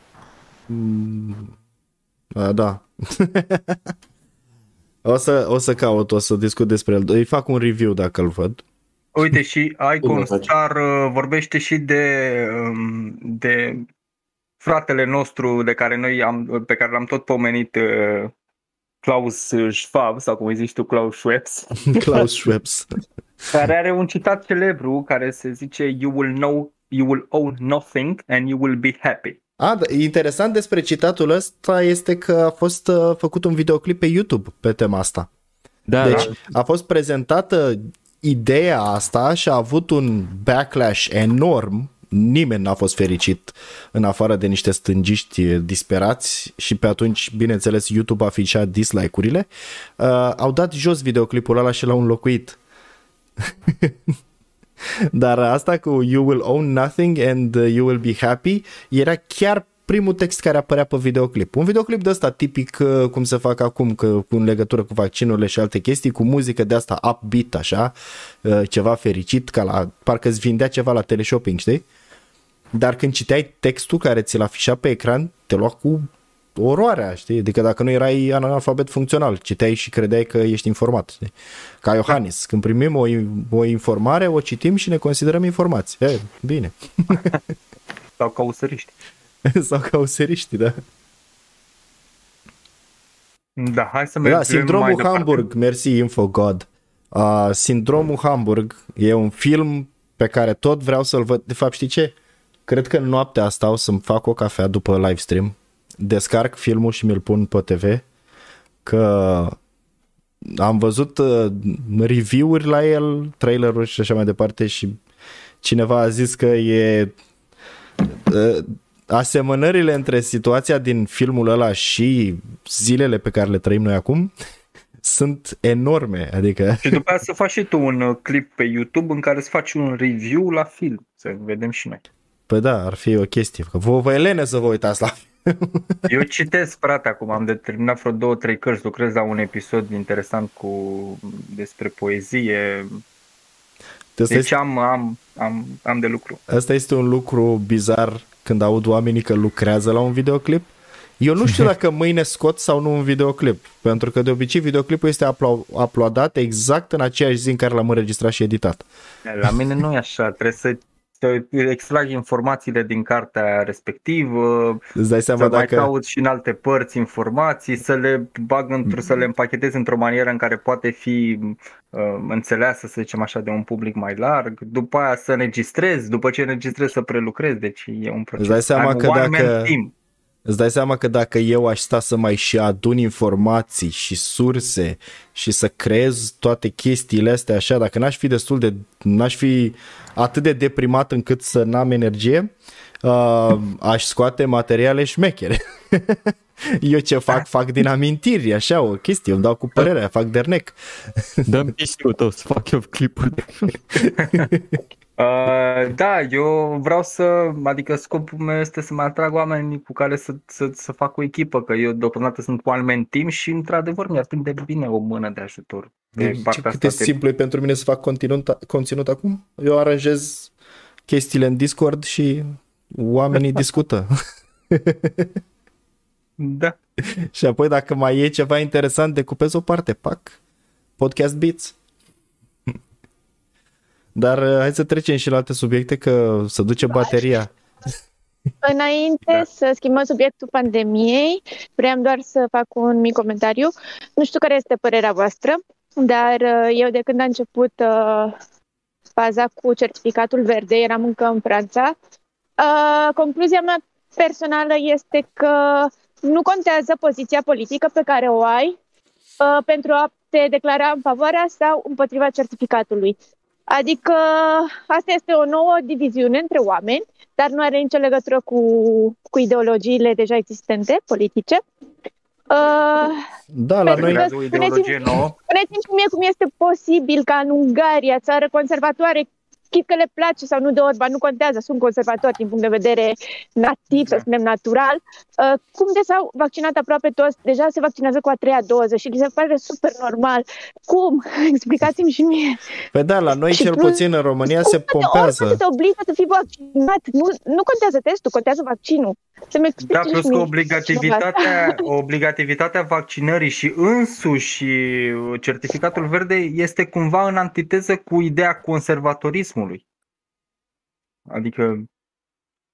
Mm, A, da. [LAUGHS] o, să, o să caut, o să discut despre el. Îi fac un review dacă îl văd. Uite, și Icon Bine faci. Star uh, vorbește și de, um, de fratele nostru de care noi am, pe care l-am tot pomenit uh, Klaus Schwab, sau cum îi zici tu, Klaus Schweppes, [LAUGHS] Klaus Schweppes. care are un citat celebru care se zice You will know, you will own nothing and you will be happy. A, da, interesant despre citatul ăsta este că a fost uh, făcut un videoclip pe YouTube pe tema asta. Da, Deci a fost prezentată ideea asta și a avut un backlash enorm. Nimeni n-a fost fericit în afară de niște stângiști disperați și pe atunci, bineînțeles, YouTube a afișat dislike-urile. Uh, au dat jos videoclipul ăla și l-au înlocuit. [LAUGHS] Dar asta cu You will own nothing and uh, you will be happy era chiar primul text care apărea pe videoclip. Un videoclip de ăsta tipic uh, cum se fac acum că, cu în legătură cu vaccinurile și alte chestii, cu muzică de asta upbeat așa, uh, ceva fericit, ca la, parcă îți vindea ceva la teleshopping, știi? Dar când citeai textul care ți-l afișa pe ecran, te lua cu oroarea, știi? Adică dacă nu erai analfabet funcțional, citeai și credeai că ești informat, știi? Ca Iohannis, când primim o, o informare, o citim și ne considerăm informați. E, bine. [LAUGHS] [LAUGHS] Sau causăriști. [LAUGHS] Sau ca useriștii, da. Da, hai să mergem Da, Sindromul mai departe. Hamburg, mersi InfoGod. Uh, Sindromul Hamburg e un film pe care tot vreau să-l văd. De fapt, știi ce? Cred că în noaptea asta o să-mi fac o cafea după live stream, descarc filmul și mi-l pun pe TV, că am văzut uh, review-uri la el, traileruri și așa mai departe și cineva a zis că e uh, asemănările între situația din filmul ăla și zilele pe care le trăim noi acum sunt enorme, adică [LAUGHS] Și după aia să faci și tu un uh, clip pe YouTube în care să faci un review la film, să vedem și noi. Păi da, ar fi o chestie. Că vă, vă elene să vă uitați la [LAUGHS] Eu citesc, frate, acum am determinat vreo două, trei cărți, lucrez la un episod interesant cu despre poezie. Asta, Deci este, am, am, am, am de lucru. asta este un lucru bizar când aud oamenii că lucrează la un videoclip. Eu nu știu [LAUGHS] dacă mâine scot sau nu un videoclip, pentru că de obicei videoclipul este uplo- uploadat exact în aceeași zi în care l-am înregistrat și editat. La mine nu e așa, trebuie să, să extrag informațiile din cartea respectivă, Îți dai să seama mai dacă... caut și în alte părți informații, să le bag într să le împachetez într-o manieră în care poate fi uh, înțeleasă, să zicem așa, de un public mai larg, după aia să înregistrez, după ce înregistrez să prelucrez, deci e un proces. Îți dai seama I'm că a one-man dacă- team. Îți dai seama că dacă eu aș sta să mai și adun informații și surse și să creez toate chestiile astea așa, dacă n-aș fi destul de, n-aș fi atât de deprimat încât să n-am energie, uh, aș scoate materiale șmechere. [LAUGHS] Eu ce fac, fac din amintiri, așa o chestie, îmi dau cu părerea, fac dernec. Dăm pistul tău să fac eu clipuri de... [LAUGHS] Uh, da, eu vreau să, adică scopul meu este să mă atrag oameni cu care să, să, să fac o echipă, că eu deocamdată sunt cu oameni team și într-adevăr mi-ar de bine o mână de ajutor. De Ce partea cât de asta de- simplu e pentru mine să fac conținut, conținut acum? Eu aranjez chestiile în Discord și oamenii [LAUGHS] discută. [LAUGHS] Da. și apoi dacă mai e ceva interesant, decupez o parte, pac, podcast beats. Dar uh, hai să trecem și la alte subiecte, că se duce bateria. Înainte Da. să schimbăm subiectul pandemiei, vreau doar să fac un mic comentariu. Nu știu care este părerea voastră, dar uh, eu de când a început uh, faza cu certificatul verde, eram încă în Franța, uh, concluzia mea personală este că nu contează poziția politică pe care o ai uh, pentru a te declara în favoarea sau împotriva certificatului. Adică asta este o nouă diviziune între oameni dar nu are nicio legătură cu, cu ideologiile deja existente, politice. Uh, Da, la Pentru noi, că- Creează o ideologie nouă. spuneți-mi și mie cum este posibil ca în Ungaria, țară conservatoare, chit că le place sau nu de Orban, nu contează, sunt conservatori din punct de vedere nativ, să Da. spunem natural. Uh, cum de s-au vaccinat aproape toți, deja se vaccinează cu a treia doză și li se pare super normal. Cum? [LAUGHS] Explicați-mi și mie. pe da, la noi Și cel plus- puțin în România Cum se poate Orban pompează. să te obligă să fii vaccinat? Nu, nu contează testul, contează vaccinul. Să-mi explici Da, și plus că mie. obligativitatea, [LAUGHS] obligativitatea vaccinării și însuși certificatul verde este cumva în antiteză cu ideea conservatorismului. Adică,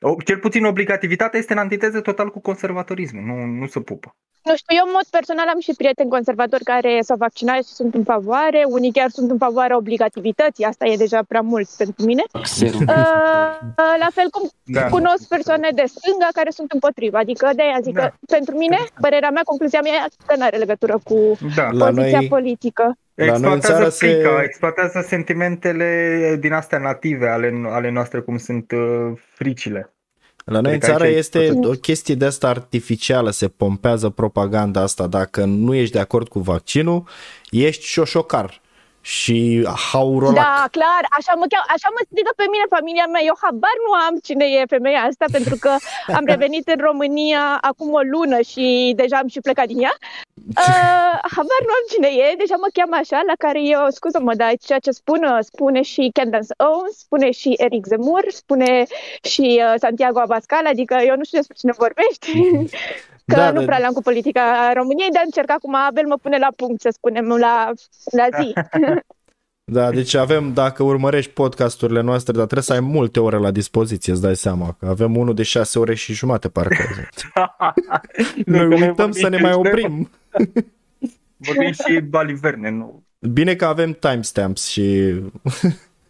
o- cel puțin obligativitatea este în antiteză total cu conservatorismul, nu, nu se pupă. Nu știu, eu în mod personal am și prieteni conservatori care s-au vaccinat și sunt în favoare, unii chiar sunt în favoarea obligativității, asta e deja prea mult pentru mine. Serum. Uh, uh, la fel cum Da. cunosc persoane de stânga care sunt împotriva, adică de aia zic Da. că pentru mine, părerea mea, concluzia mea e că nu are legătură cu Da. La poziția noi- politică. La noi în Exploatează țară se- frica, exploatează sentimentele din astea native ale, ale noastre, cum sunt uh, fricile. La noi în Cred că țară aici este tot- o chestie de asta artificială, se pompează propaganda asta. Dacă nu ești de acord cu vaccinul, ești șoșocar și haurolac. Da, clar, așa mă, cheam, așa mă strigă pe mine familia mea. Eu habar nu am cine e femeia asta, pentru că am revenit în România acum o lună și deja am și plecat din ea. [LAUGHS] Uh, habar nu am cine e, deja mă cheamă așa, la care eu, scuză-mă, dar ceea ce spun, spune și Candace Owens, spune și Eric Zemmour, spune și uh, Santiago Abascal, adică eu nu știu despre cine vorbești. [LAUGHS] Că Da, nu da. prea le-am cu politica României, dar încerc acum, Abel mă pune la punct, să spunem, la, la zi. [LAUGHS] Da, deci avem, dacă urmărești podcasturile noastre, dar trebuie să ai multe ore la dispoziție, îți dai seama. Că avem unul de șase ore și jumate, parcă. [LAUGHS] Noi Nu, că uităm să ne mai oprim. Vorbim și baliverne, nu. Bine că avem timestamps și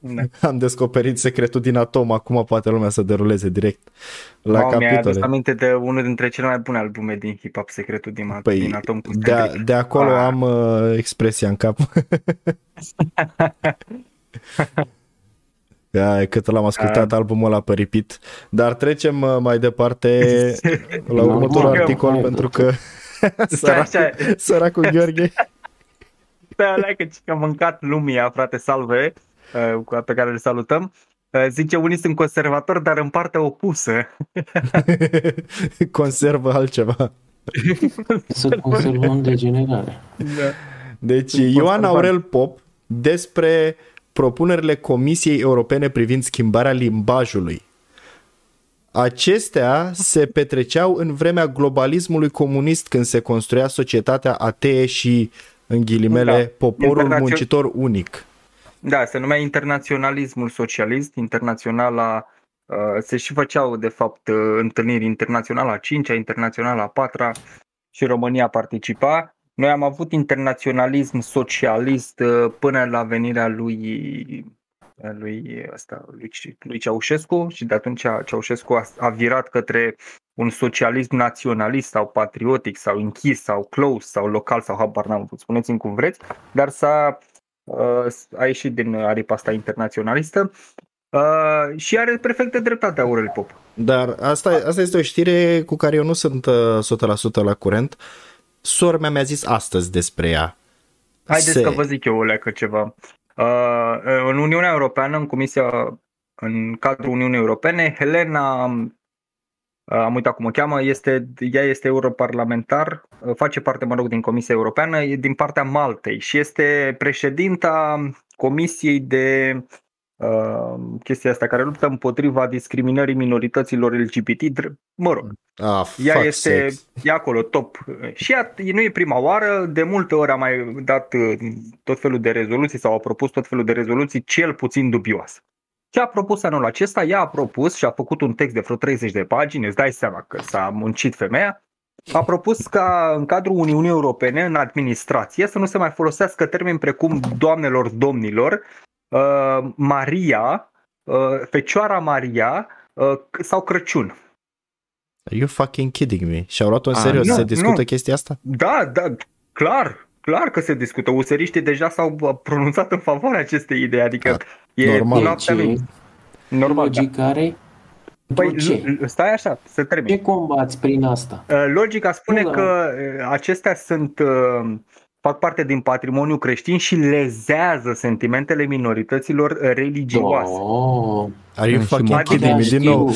Da. am descoperit secretul din atom, acum poate lumea să deruleze direct la Mamă, mi-a adus capitole. aminte de unul dintre cele mai bune albume din hip-hop, Secretul din, Păi, din Atom cu de, Kendrick. de acolo Ah. am uh, expresia în cap. Da, cât l-am ascultat Ah. albumul ăla pe repeat. Dar trecem uh, mai departe la următorul Normal. articol pentru că Stai așa, săracul, săracul Gheorghe stai alea că ci că a mâncat lumea, frate, salve, uh, cu- pe care îl salutăm. Uh, Zice, unii sunt conservatori, dar în partea opusă. [LAUGHS] conservă altceva. [LAUGHS] Să conservăm degenerarea. Deci Sunt Ioan conservanți. Aurel Pop despre propunerile Comisiei Europene privind schimbarea limbajului. Acestea se petreceau în vremea globalismului comunist când se construia societatea atee și, în ghilimele, Da. poporul Internațio- muncitor unic. Da, se numea internaționalismul socialist, internaționala, uh, se și făceau de fapt uh, întâlniri internaționala a cincea, internaționala a patra și România participa. Noi am avut internaționalism socialist uh, până la venirea lui lui, ăsta, lui, lui Ceaușescu și de atunci Ceaușescu a, a virat către un socialism naționalist sau patriotic sau închis sau close sau local sau habar n-am, spuneți-mi cum vreți, dar s-a uh, a ieșit din aripa asta internaționalistă Uh, și are perfectă dreptate Aurel Pop. Dar asta, asta este o știre cu care eu nu sunt uh, 100% la curent. Sora mea mi-a zis astăzi despre ea. Haideți Se- că vă zic eu o leacă ceva. Uh, în Uniunea Europeană, în Comisia, în cadrul Uniunii Europene, Helena, uh, am uitat cum o cheamă, este, ea este europarlamentar, uh, face parte, mă rog, din Comisia Europeană, e din partea Maltei și este președinta Comisiei de uh, chestia asta care luptă împotriva discriminării minorităților LGBT, dr- mă rog, Ah, ea fuck este sex. e acolo, top. Și ea, nu e prima oară, de multe ori a mai dat uh, tot felul de rezoluții sau a propus tot felul de rezoluții cel puțin dubioase. Ce a propus anul acesta? Ea a propus și a făcut un text de vreo 30 de pagini, îți dai seama că s-a muncit femeia, a propus ca în cadrul Uniunii Europene, în administrație, să nu se mai folosească termeni precum doamnelor, domnilor, uh, Maria, uh, Fecioara Maria uh, sau Crăciun. Are you fucking kidding me? Și-au luat-o în Ah, serios? nu, Se discută nu. chestia asta? Da, da, clar, clar că se discută. Useriștii deja s-au bă, pronunțat în favoarea acestei idei, adică e normal. noaptea Deci, lui. Normal, da. logic are? Păi, Pentru ce? l- stai așa, să termin. Ce combați prin asta? Uh, Logica spune Nu, da. că uh, acestea sunt uh, fac parte din patrimoniul creștin și lezează sentimentele minorităților uh, religioase. Oh. Are you Și fucking mă- kidding me? Din nou.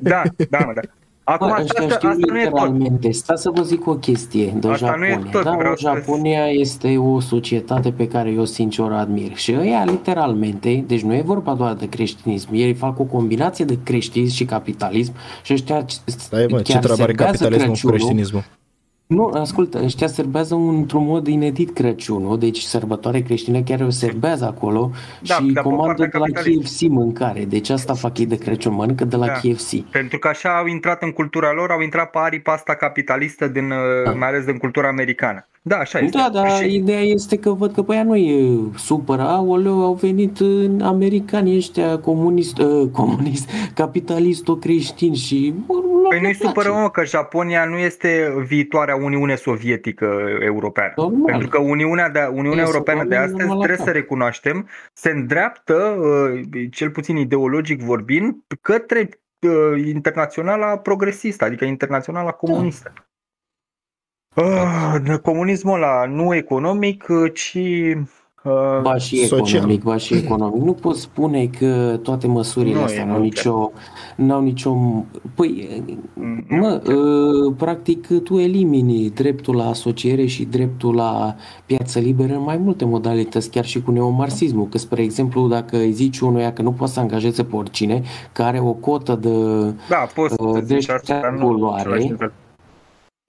Da, da, mă, da. Acum, Bă, asta, ăștia asta, știu nu e tot. literalmente. Stai să vă zic o chestie de Asta nu e Japonia. tot, da, vreau o, să- Japonia este o societate pe care eu sincer o admir. Și ăia literalmente, deci nu e vorba doar de creștinism, ei fac o combinație de creștinism și capitalism și ăștia Stai mă, ce chiar treabă are serbează capitalismul cu Crăciunul. creștinismul? Nu, ascultă, ăștia serbează într-un mod inedit Crăciunul, deci sărbătoare creștină chiar o serbează acolo Da, și dar pe comandă partea de la capitalistă. KFC mâncare. Deci asta fac ei de Crăciun, mănâncă de la Da. KFC. Pentru că așa au intrat în cultura lor, au intrat pe aripa asta capitalistă, din, uh, Da. mai ales din cultura americană. Da, așa este. Da, dar Și- ideea este că văd că pe ea nu e supără. Aoleu, au venit în americani ăștia comunist, uh, comunist [LAUGHS] capitalisto-creștini și... Bă, lor Păi le nu-i place. supără, mă, că Japonia nu este viitoarea Uniune Sovietică europeană. Normal. Pentru că Uniunea, de, Uniunea Este Europeană de o astăzi, normal trebuie așa. să recunoaștem, se îndreaptă, uh, cel puțin ideologic vorbind, către uh, internaționala progresistă, adică internaționala comunistă. Uh, comunismul ăla nu economic, uh, ci uh, Ba și Social. economic, ba și economic. Nu pot spune că toate măsurile Nu e, astea nu n-au chiar. nicio, n-au nicio... Păi, Mm, mă, uh, practic tu elimini dreptul la asociere și dreptul la piață liberă în mai multe modalități, chiar și cu neomarxismul. Că, spre exemplu, dacă îi zici unuia că nu poate să angajeze pe oricine, că are o cotă de da, poți uh, să deci zici asta, dar nu culoare. același nivel.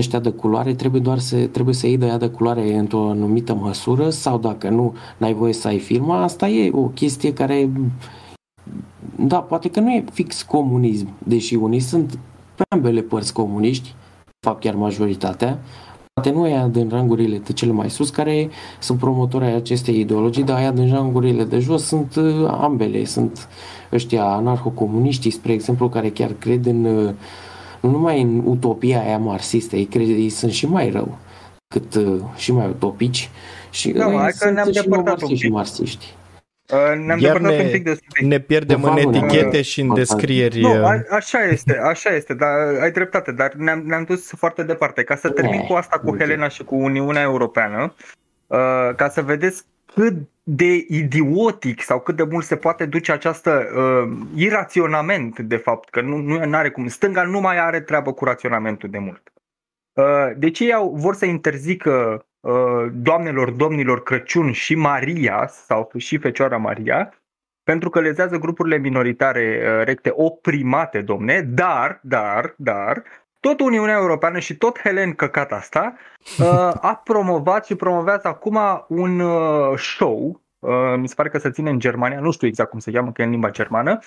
ăștia de culoare, trebuie doar să, trebuie să iei de ea de culoare într-o anumită măsură sau dacă nu, n-ai voie să ai firma, asta e o chestie care da, poate că nu e fix comunism, deși unii sunt pe ambele părți comuniști, de fapt chiar majoritatea, poate nu aia din rangurile de cele mai sus care sunt promotori ai acestei ideologii, dar aia din rangurile de jos sunt uh, ambele, sunt ăștia anarhocomuniștii, spre exemplu, care chiar cred în uh, nu numai în utopia aia marxistă, ei, cred, ei sunt și mai rău, cât uh, și mai utopici și Da, ăia hai că sunt ne-am și depărtat un neomarxiști și pic. marxiști. Uh, Ne-am Iar depărtat ne- un pic de subiect. Ne pierdem De în fapt, nu, etichete nu. și în Asta- descrieri. Nu, uh, a, așa este, așa este, dar ai dreptate, dar ne-am, ne-am dus foarte departe. Ca să termin Ne, cu asta cu uite. Helena și cu Uniunea Europeană, uh, ca să vedeți cât de idiotic sau cât de mult se poate duce această uh, iraționament, de fapt, că nu, nu are cum. Stânga nu mai are treabă cu raționamentul de mult. Uh, de ce ei au, vor să interzică uh, doamnelor, domnilor Crăciun și Maria sau și Fecioara Maria? pentru că lezează grupurile minoritare uh, recte oprimate, domne, dar, dar, dar, tot Uniunea Europeană și tot Helen Căcat asta uh, a promovat și promovează acum un uh, show, uh, mi se pare că se ține în Germania, nu știu exact cum se cheamă, că e în limba germană,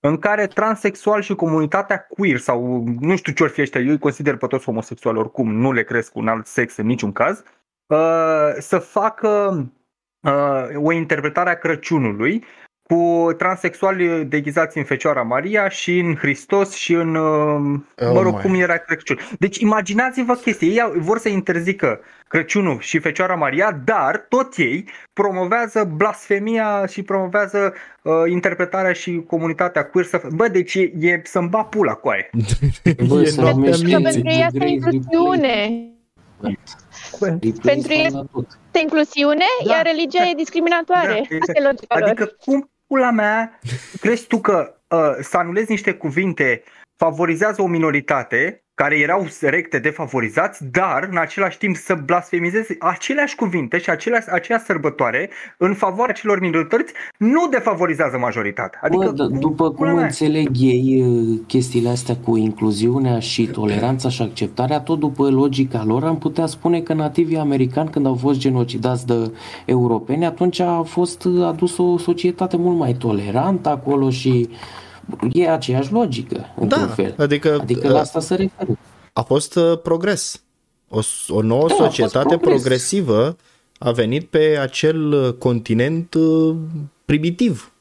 în care transexual și comunitatea queer sau nu știu ce or fi ăștia, eu îi consider pe toți homosexuali oricum, nu le cresc un alt sex în niciun caz, uh, să facă uh, o interpretare a Crăciunului cu transexuali deghizați în Fecioara Maria și în Hristos și în, uh, mă rog, my. cum era Crăciun. Deci imaginați-vă chestia, ei au- vor să interzică Crăciunul și Fecioara Maria, dar tot ei promovează blasfemia și promovează uh, interpretarea și comunitatea queer să... Bă, deci e, e să-mi ba pula cu aia. [LAUGHS] Bă, E să noaptea numește Că minții. pentru ei asta e inclusiune. Pentru ei Este inclusiune, Da. iar religia e discriminatoare. Da, exact. Asta e logica lor. Adică cum pula mea crezi tu că uh, să anulezi niște cuvinte favorizează o minoritate care erau recte defavorizați, dar în același timp să blasfemizezi aceleași cuvinte și aceleași, aceeași sărbătoare în favoarea celor minorități nu defavorizează majoritatea. Adică, Adică, Bă, d- după cum pula mea? înțeleg ei uh, chestiile astea cu incluziunea și toleranța și acceptarea, tot după logica lor am putea spune că nativii americani când au fost genocidați de europeni, atunci a fost uh, adus o societate mult mai tolerantă acolo și e aceeași logică, într-un Da, fel. adică, Adică la asta se referă. a fost uh, progres. O, s- o nouă Da, a fost societate progres. progresivă a venit pe acel uh, continent uh, primitiv.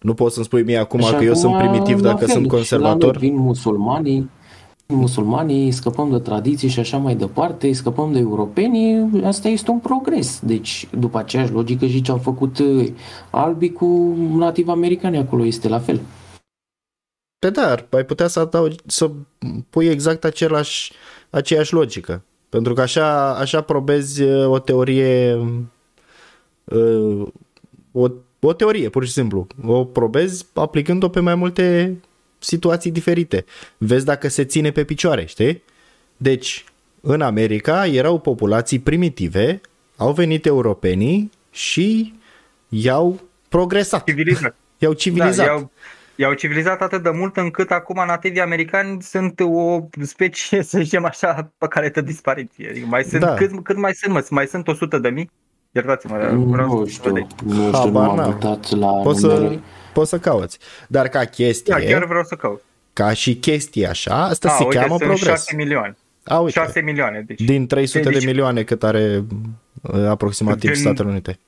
Nu poți să-mi spui mie acum Și că eu sunt acum, primitiv la dacă fel, sunt și la conservator. noi vin musulmanii, musulmanii, scăpăm de tradiții și așa mai departe, scăpăm de europenii, asta este un progres. Deci, după aceeași logică și ce au făcut uh, albii cu nativ americani acolo, este la fel. Pe dar, ai putea să adaugi, să pui exact același, aceeași logică. Pentru că așa, așa probezi uh, o teorie uh, o, o teorie, pur și simplu. O probezi aplicând-o pe mai multe situații diferite. Vezi dacă se ține pe picioare, știi? Deci, în America erau populații primitive, au venit europenii și i-au progresat, civilizat. i-au civilizat. Da, i-au, i-au civilizat atât de mult încât acum nativii americani sunt o specie, [LAUGHS] să zicem așa, pe care de dispariție. Adică mai sunt, Da. da. cât, cât mai sunt, mă? Mai sunt 100 de mii? Iertați-mă, dar vreau Nu să știu, vedeți. nu știu, nu Habar m-am n-am. uitat la Poți să, numere. poți să cauți. Dar ca chestie, Da, chiar vreau să caut. ca și chestie așa, asta A, se uite, cheamă sunt progres. 6 milioane. A, uite, 6 milioane, deci. din 300 Deci- de milioane cât are uh, aproximativ Gen- Statele Unite.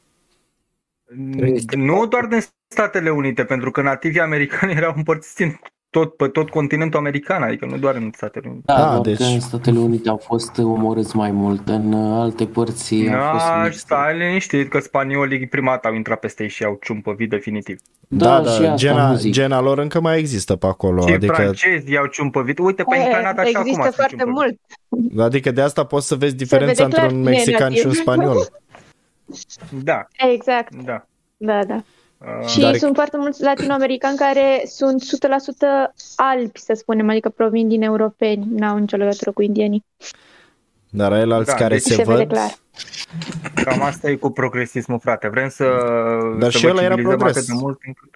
Nu doar din Statele Unite, pentru că nativii americani [LAUGHS] erau împărțiți în tot, pe tot continentul american, adică nu doar în Statele Unite. Da, Ah, doar deci- că în Statele Unite au fost omorâți mai mult, în uh, alte părți au fost Da, mixte. stai liniștit că spaniolii prima dată au intrat peste ei și au ciumpăvit definitiv. Da, Da, da, și asta gena, nu zic. gena lor încă mai există pe acolo. Și Adică, francezii au ciumpăvit. Uite, pe în E, Canada și acum Există sunt foarte ciumpăvit. mult. adică de asta poți să vezi diferența vede clar între un cine e mexican și un nativ. spaniol. Da, Exact, da. da, da. Uh, Și Dar- sunt foarte mulți latinoamericani care sunt 100% albi, să spunem, adică provin din europeni, n-au nicio legătură cu indienii. Dar el alți Da, care deci se, se vede văd, clar. Cam asta e cu progresismul, frate. Vrem să, Dar să și vă ăla era civilizăm progres. atât de mult încât...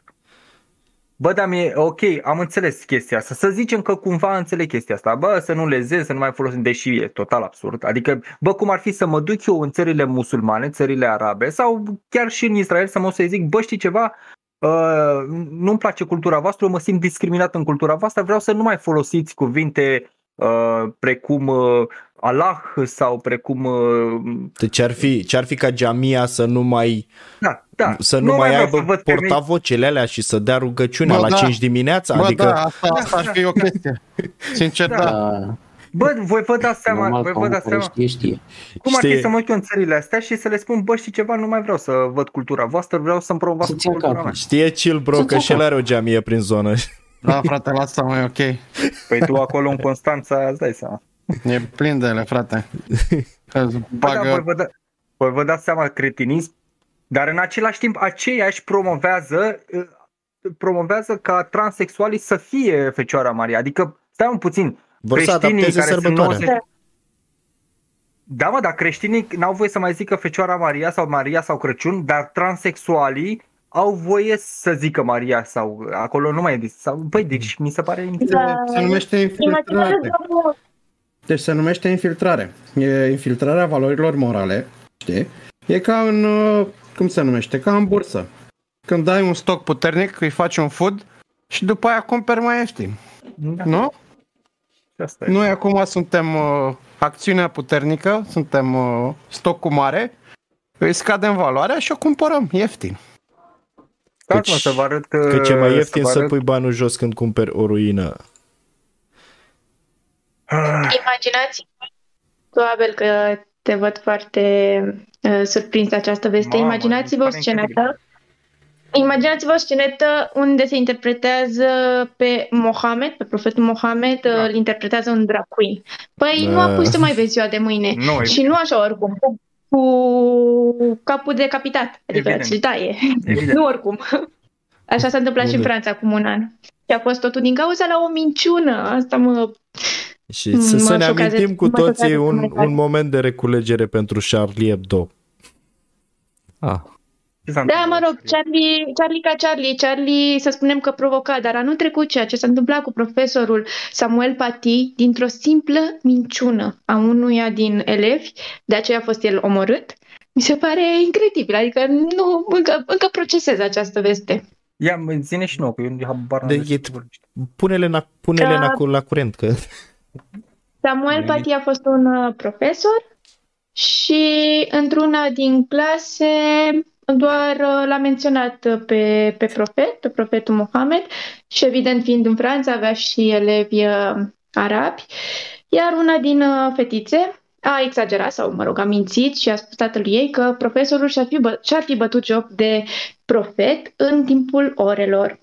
Bă, dar mie, ok, am înțeles chestia asta. Să zicem că cumva înțeleg chestia asta. Bă, să nu lezez, să nu mai folosim, deși e total absurd. Adică, bă, cum ar fi să mă duc eu în țările musulmane, țările arabe, sau chiar și în Israel să mă să zic, bă, știi ceva? Uh, nu-mi place cultura voastră, eu mă simt discriminat în cultura voastră, vreau să nu mai folosiți cuvinte uh, precum uh, Allah sau precum uh, deci ar fi, ce ar fi ca Jamia să nu mai, da, da. să nu, mai vreau aibă să văd femei- portavocele alea și să dea rugăciunea Bă, la da. 5 dimineața? Bă, adică, da, asta, asta ar fi o chestie. Sincer, Da. da. Da, Bă, voi vă dați seama, normal voi că vă omul dați care seama. știe, știe. Cum ar fi Știi- să mă duc eu în țările astea și să le spun, bă, știi ceva, nu mai vreau să văd cultura voastră, vreau să-mi promovați Să-ți ia cultura capul. mea. știe chill bro Să-ți că ia și el capul. are o geamie prin zonă. Da, frate, lasă mai ok. Păi tu acolo în Constanța, îți dai seama. E plin de ele, frate. [LAUGHS] Că îți Bă, da, voi bagă... vă, da, voi vă dați seama cretinism, dar în același timp aceiași promovează uh, promovează ca transexualii să fie Fecioara Maria. Adică, stai un puțin, Vor să creștinii adapteze care sunt sărbătoarea. 90... Da, mă, dar creștinii n-au voie să mai zică Fecioara Maria sau Maria sau Crăciun, dar transexualii au voie să zică Maria sau acolo nu mai e sau, Băi, deci mi se pare Da. Se numește infiltrare. Imaginează Deci se numește infiltrare. E infiltrarea valorilor morale, știi? E ca în, uh, cum se numește, ca în bursă. Când dai un stoc puternic, îi faci un food și după aia cumperi mai ieftin. Da, Nu? asta e. Noi acum suntem uh, acțiunea puternică, suntem uh, stocul mare, îi scadem valoarea și o cumpărăm ieftin. Stați mă să vă arăt... Că ce mai uh, ieftin vă să arăt- pui banul jos când cumperi o ruină. Ah, Imaginați, probabil că te văd foarte uh, surprins de această veste. Mamă, Imaginați-vă o mi se pare scenetă. Imaginați-vă o scenetă unde se interpretează pe Mohamed, pe profetul Mohamed, Da. da. îl interpretează un drag queen. Păi nu a Da. pus să mai vezi ziua de mâine. Nu, Și nu așa oricum, cu, cu capul decapitat, adică Evident. ți-l taie. evident. Nu oricum. Așa s-a întâmplat și în Unde? Franța acum un an. Și a fost totul din cauza la o minciună. Asta mă... Și Mm, să, să mă ne șochează- amintim cu mă șochează toții un, foarte tare. un moment de reculegere pentru Charlie Hebdo. Ah, Ce s-a Da, întâmplat? mă rog, Charlie, Charlie ca Charlie. Charlie, să spunem că provoca, dar anul trecut ceea ce s-a întâmplat cu profesorul Samuel Paty, dintr-o simplă minciună a unuia din elevi, de aceea a fost el omorât, mi se pare incredibil. Adică nu, încă, încă procesez această veste. Ia, mă, zine și nouă, că eu habar n-am De- despre e- ce vorbești. Pune-le, na, pune-le Da. la, la curent, că Samuel Paty a fost un uh, profesor și într-una din clase doar uh, l-a menționat uh, pe, pe profet, pe profetul Mohamed și evident fiind în Franța avea și elevi uh, arabi, iar una din uh, fetițe a exagerat sau, mă rog, a mințit și a spus tatălui ei că profesorul și-ar fi, bă- și-ar fi bătut joc de profet în timpul orelor.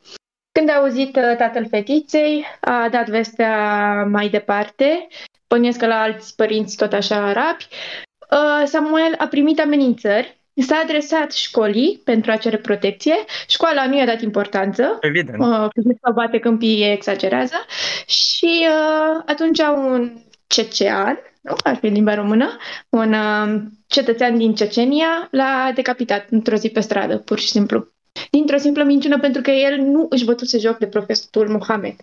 Când a auzit uh, tatăl fetiței, a dat vestea mai departe, bănuiesc că la alți părinți tot așa arabi. Uh, Samuel a primit amenințări, s-a adresat școlii pentru a cere protecție, școala nu i-a dat importanță, Evident. uh, că bate câmpii exagerează și uh, atunci un cecean, nu aș fi în limba română, un uh, cetățean din Cecenia l-a decapitat într-o zi pe stradă, pur și simplu. Dintr-o simplă minciună pentru că el nu își bătuse joc de profesorul Mohamed.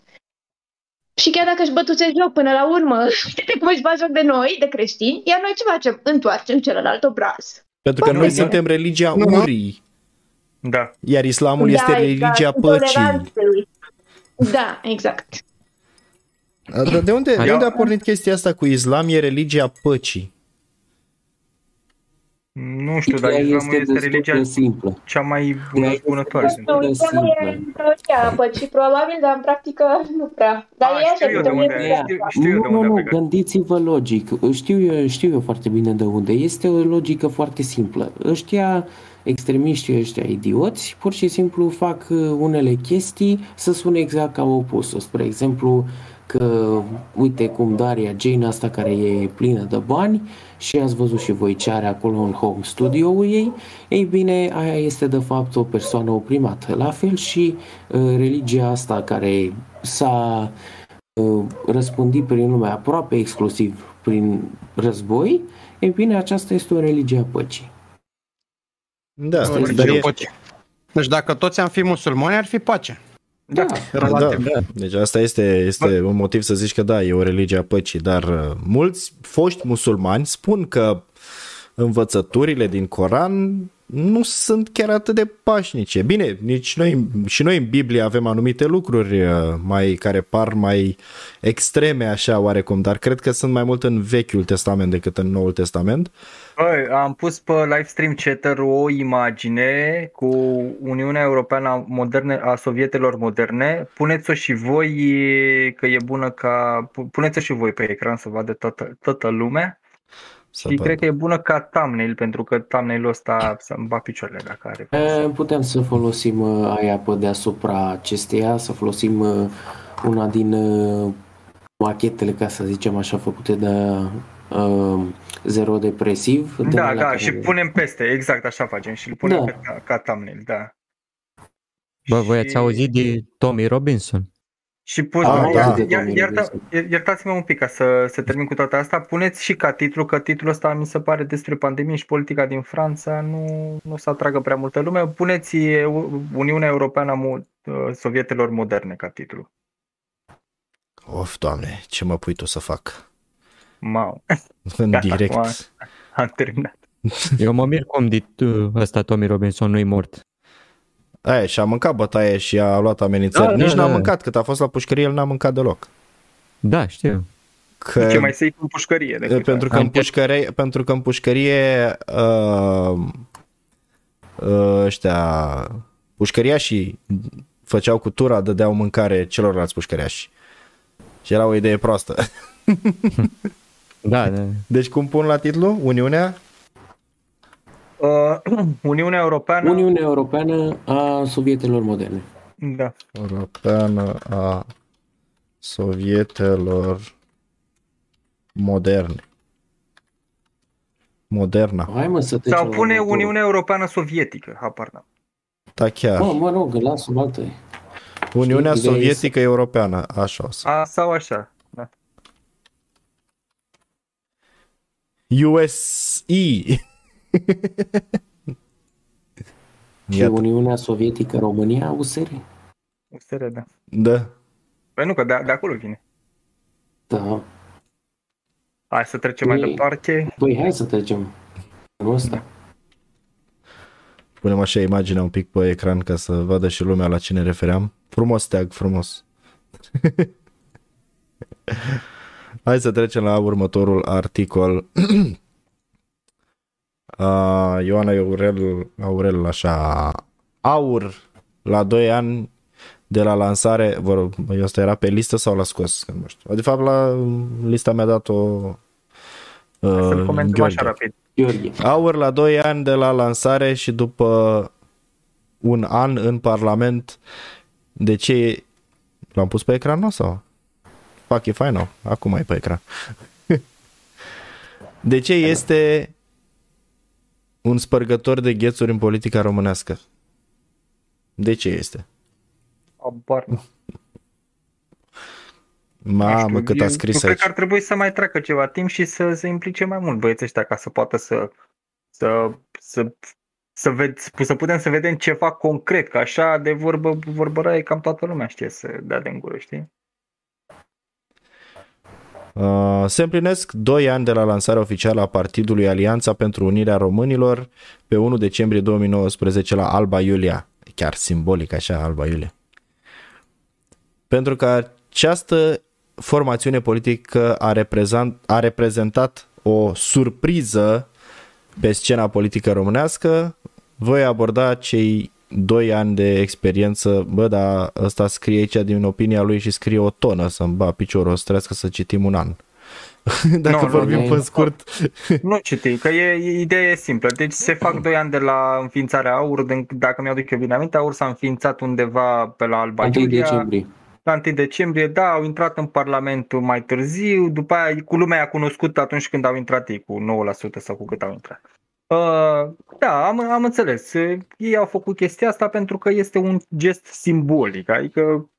Și chiar dacă își bătuse joc până la urmă, [LAUGHS] uite cum își bat joc de noi, de creștini, iar noi ce facem? Întoarcem celălalt obraz. pentru că Bă, noi nu. suntem religia Nu, nu. urii, Da. iar islamul este religia exact, păcii. intoleranței. Da, exact. De, de, unde, de Eu- unde a pornit chestia asta cu islam e religia păcii? Nu știu, dar Ea islamul este destul religia de simplă. cea mai bună, Ea- bunătoare. Destul de Islamul e simplă. în teoria păcii, probabil, dar în practică nu prea. Dar A, e așa, știu eu de teorie unde, de știu, asta. știu eu de nu, unde a nu, plecat. gândiți-vă logic. Știu eu, știu eu foarte bine de unde. Este o logică foarte simplă. Ăștia, extremiștii ăștia idioți, pur și simplu fac uh, unele chestii să sune exact ca opusul. Spre exemplu, că uite cum Daria Jane asta care e plină de bani și ați văzut și voi ce are acolo în home studio-ul ei, ei bine, aia este de fapt o persoană oprimată. La fel și uh, religia asta care s-a uh, răspândit prin lume aproape exclusiv prin război, ei bine, aceasta este o religie a păcii. Da, Asta dar este e, Religia păcii. Deci dacă toți am fi musulmani, ar fi pace. Da. da, Relativ. da. Deci asta este, este un motiv să zici că da, e o religie a păcii, dar uh, mulți foști musulmani spun că învățăturile din Coran nu sunt chiar atât de pașnice. Bine, nici noi, și noi în Biblie avem anumite lucruri uh, mai care par mai extreme așa oarecum, dar cred că sunt mai mult în Vechiul Testament decât în Noul Testament. Băi, am pus pe livestream chatter o imagine cu Uniunea Europeană a, moderne, a Sovietelor moderne. Puneți-o și voi că e bună ca... pu- Puneți-o și voi pe ecran să vadă toată, toată lumea. Să și văd. cred că e bună ca thumbnail, pentru că thumbnail-ul ăsta să-mi bat picioarele dacă are. E, Putem să folosim uh, aia pe deasupra acesteia, să folosim uh, una din uh, machetele, ca să zicem așa, făcute de uh, Zero Depresiv. de Da, alea da, care- și punem peste, exact așa facem și îl punem Da. pe, ca, ca thumbnail, da. bă, voi Și- ați auzit de Tommy Robinson? Și pus, Ah, iar, da. iar, De iar, domnul ierta, Robinson. iertați-mă un pic ca să, să termin cu toată asta. Puneți și ca titlu, că titlul ăsta mi se pare despre pandemie și politica din Franța nu, nu se atragă prea multă lume. Puneți EU- Uniunea Europeană a Mo- Sovietelor Moderne ca titlu. Of, doamne, ce mă pui tu să fac? Mau, [LAUGHS] În Gata, direct. acum am terminat. Eu mă mir cum de uh, ăsta Tommy Robinson nu-i mort. Aia, și a mâncat bătaie și a luat amenințări. Da, Nici da, n-a da. mâncat, cât a fost la pușcărie, el n-a mâncat deloc. Da, știu. Că, Ce mai să-i în pușcărie decât pentru, că asta. în pușcărie, pentru că în pușcărie uh, uh, ăștia pușcăriașii făceau cu tura, dădeau mâncare celorlalți pușcăriași. Și era o idee proastă. [LAUGHS] Da, da. Deci cum pun la titlu? Uniunea? Uh, [CLEARS THROAT] Uniunea Europeană. Uniunea Europeană a Sovietelor moderne. Da. Europeană a Sovietelor moderne. Moderna. Hai mă să trecem Sau la pune următorul. Uniunea Europeană Sovietică, habar n-am. Da, chiar. Mă, mă rog, lasă-o altă. Uniunea știi, ideea e Sovietică Europeană. Așa o să. A, sau așa. Da. USE. Și Iată. Uniunea Sovietică România, USR. USR, da. Da. Păi nu, că de, de acolo vine. Da. Hai să trecem mai Ei. departe. Păi hai să trecem. În ăsta. Punem așa imaginea un pic pe ecran ca să vadă și lumea la cine refeream. Frumos tag, frumos. [LAUGHS] Hai să trecem la următorul articol. [CLEARS THROAT] Uh, Ioana Aurel, Aurel, așa, aur la 2 ani de la lansare, vă rog, ăsta era pe listă sau l-a scos? Că Nu știu. De fapt, la lista mi-a dat-o Hai să-l uh, comentăm Gheorghe. așa rapid. Gheorghe. Aur la 2 ani de la lansare și după un an în Parlament. De ce l-am pus pe ecran nu sau? Fac e fain, nu? Acum e pe ecran. [LAUGHS] De ce este un spărgător de ghețuri în politica românească? De ce este? Abar. n-am. Nu Mamă, știu, cât a eu- scris eu cred aici. că ar trebui să mai treacă ceva timp și să se implice mai mult băieții ăștia ca să poată să să să să, ved, să putem să vedem ceva concret, că așa de vorbă vorbăraie cam toată lumea știe să dea de gură, știi? Uh, se împlinesc 2 ani de la lansarea oficială a partidului Alianța pentru Unirea Românilor pe 1 decembrie 2019 la Alba Iulia. Chiar simbolic așa, Alba Iulia. Pentru că această formațiune politică a, reprezent, a reprezentat o surpriză pe scena politică românească, voi aborda cei 2 ani de experiență, bă, dar ăsta scrie aici din opinia lui și scrie o tonă să-mi ba piciorul, o să trebuiască să citim un an. [LAUGHS] Dacă Nu, nu, vorbim nu, pe nu. scurt, Nu citi, că e, ideea e simplă. Deci se fac 2 ani de la înființarea AUR, din- dacă mi-aduc eu bine aminte, AUR s-a înființat undeva pe la Alba 1 Iulia. decembrie. la 1 decembrie, da, au intrat în Parlament mai târziu, după aia cu lumea a cunoscut atunci când au intrat ei, cu 9% sau cu cât au intrat. Uh, da, am, am înțeles. Uh, Ei au făcut chestia asta pentru că este un gest simbolic, adică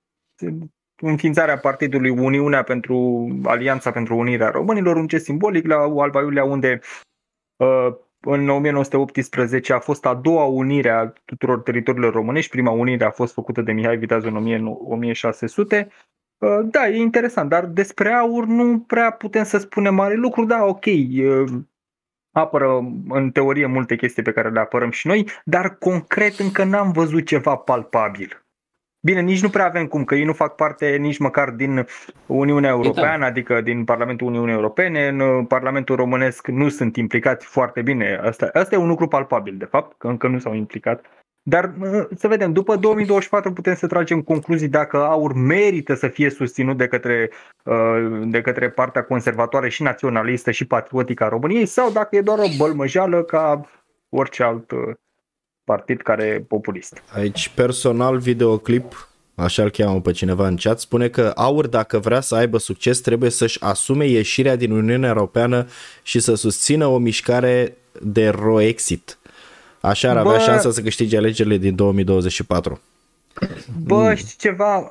uh, înființarea partidului Uniunea pentru Alianța pentru Unirea Românilor, un gest simbolic la Alba Iulia unde uh, în 1918 a fost a doua unire a tuturor teritoriilor românești. Prima unire a fost făcută de Mihai Viteazul în 1000 1600. Uh, Da, e interesant, dar despre aur nu prea putem să spunem mare lucru. Da, ok, uh, apără în teorie multe chestii pe care le apărăm și noi, dar concret încă n-am văzut ceva palpabil. Bine, nici nu prea avem cum, că ei nu fac parte nici măcar din Uniunea Europeană, adică din Parlamentul Uniunii Europene. În uh, Parlamentul Românesc nu sunt implicați foarte bine. Asta, asta e un lucru palpabil, de fapt, că încă nu s-au implicat. Dar uh, să vedem, după 2024 putem să tragem concluzii dacă aur merită să fie susținut de către, uh, de către partea conservatoare și naționalistă și patriotică a României sau dacă e doar o bălmăjeală ca orice alt uh, partid care e populist. Aici personal videoclip, așa îl cheamă pe cineva în chat, spune că Aur dacă vrea să aibă succes trebuie să-și asume ieșirea din Uniunea Europeană și să susțină o mișcare de Roexit. Așa ar avea Bă- șansa să câștige alegerile din 2024. Bă, știi ceva,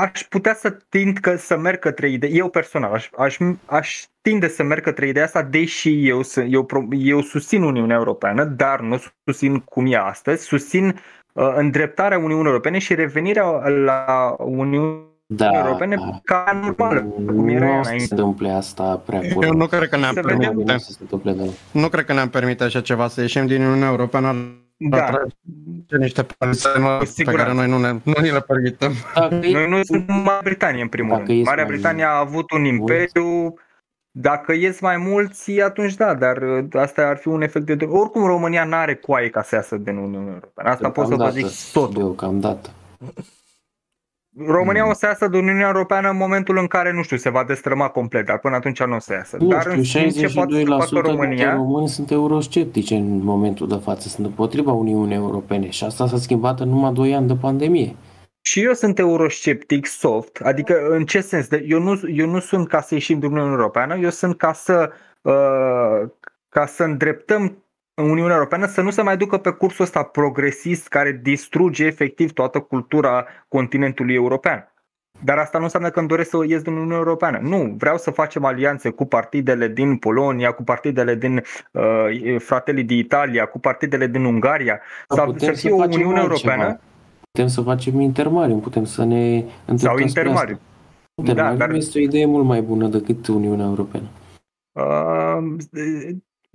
aș putea să tind că să merg către idee, eu personal, aș, aș, aș tinde să merg către ideea asta, deși eu, sunt- eu, pro- eu susțin Uniunea Europeană, dar nu susțin cum e astăzi, susțin uh, îndreptarea Uniunii Europene și revenirea la Uniunea Da, Europene ca normală, cum era nu ea o să se înainte. întâmple asta prea Eu curând. nu cred că ne-am Să Nu vedem. permite. o să se întâmple, da. Nu cred că ne-am permite așa ceva să ieșim din Uniunea Europeană Da, atrage niște părți pe siguranță. care noi nu, ne, nu ni le permitem. Dacă e- noi nu suntem Marea Britanie în primul Dacă rând. e Marea să mai- Britanie a avut un imperiu Dacă ies mai mulți, atunci da, dar uh, asta ar fi un efect de... Oricum România nu are coaie ca să iasă din Uniunea Europeană. Asta pot să vă Deocamdată. zic tot. Deocamdată. România o să iasă din Uniunea Europeană în momentul în care, nu știu, se va destrăma complet, dar până atunci nu o să iasă. Nu dar în știu, schimb, ce poate să 62% facă dintre România... români sunt eurosceptici în momentul de față, sunt împotriva Uniunii Europene și asta s-a schimbat în numai 2 ani de pandemie. Și eu sunt eurosceptic soft, adică în ce sens? De- Eu nu, eu nu sunt ca să ieșim din Uniunea Europeană, eu sunt ca să, uh, ca să îndreptăm Uniunea Europeană să nu se mai ducă pe cursul ăsta progresist care distruge efectiv toată cultura continentului european. Dar asta nu înseamnă că îmi doresc să ies din Uniunea Europeană. Nu, vreau să facem alianțe cu partidele din Polonia, cu partidele din uh, Fratelii din Italia, cu partidele din Ungaria, Dar să, putem să fie să o facem Uniune altceva. Europeană Putem să facem intermarium, putem să ne sau îndreptăm spre intermariu. asta. Intermarium Da, dar- este o idee mult mai bună decât Uniunea Europeană. Uh,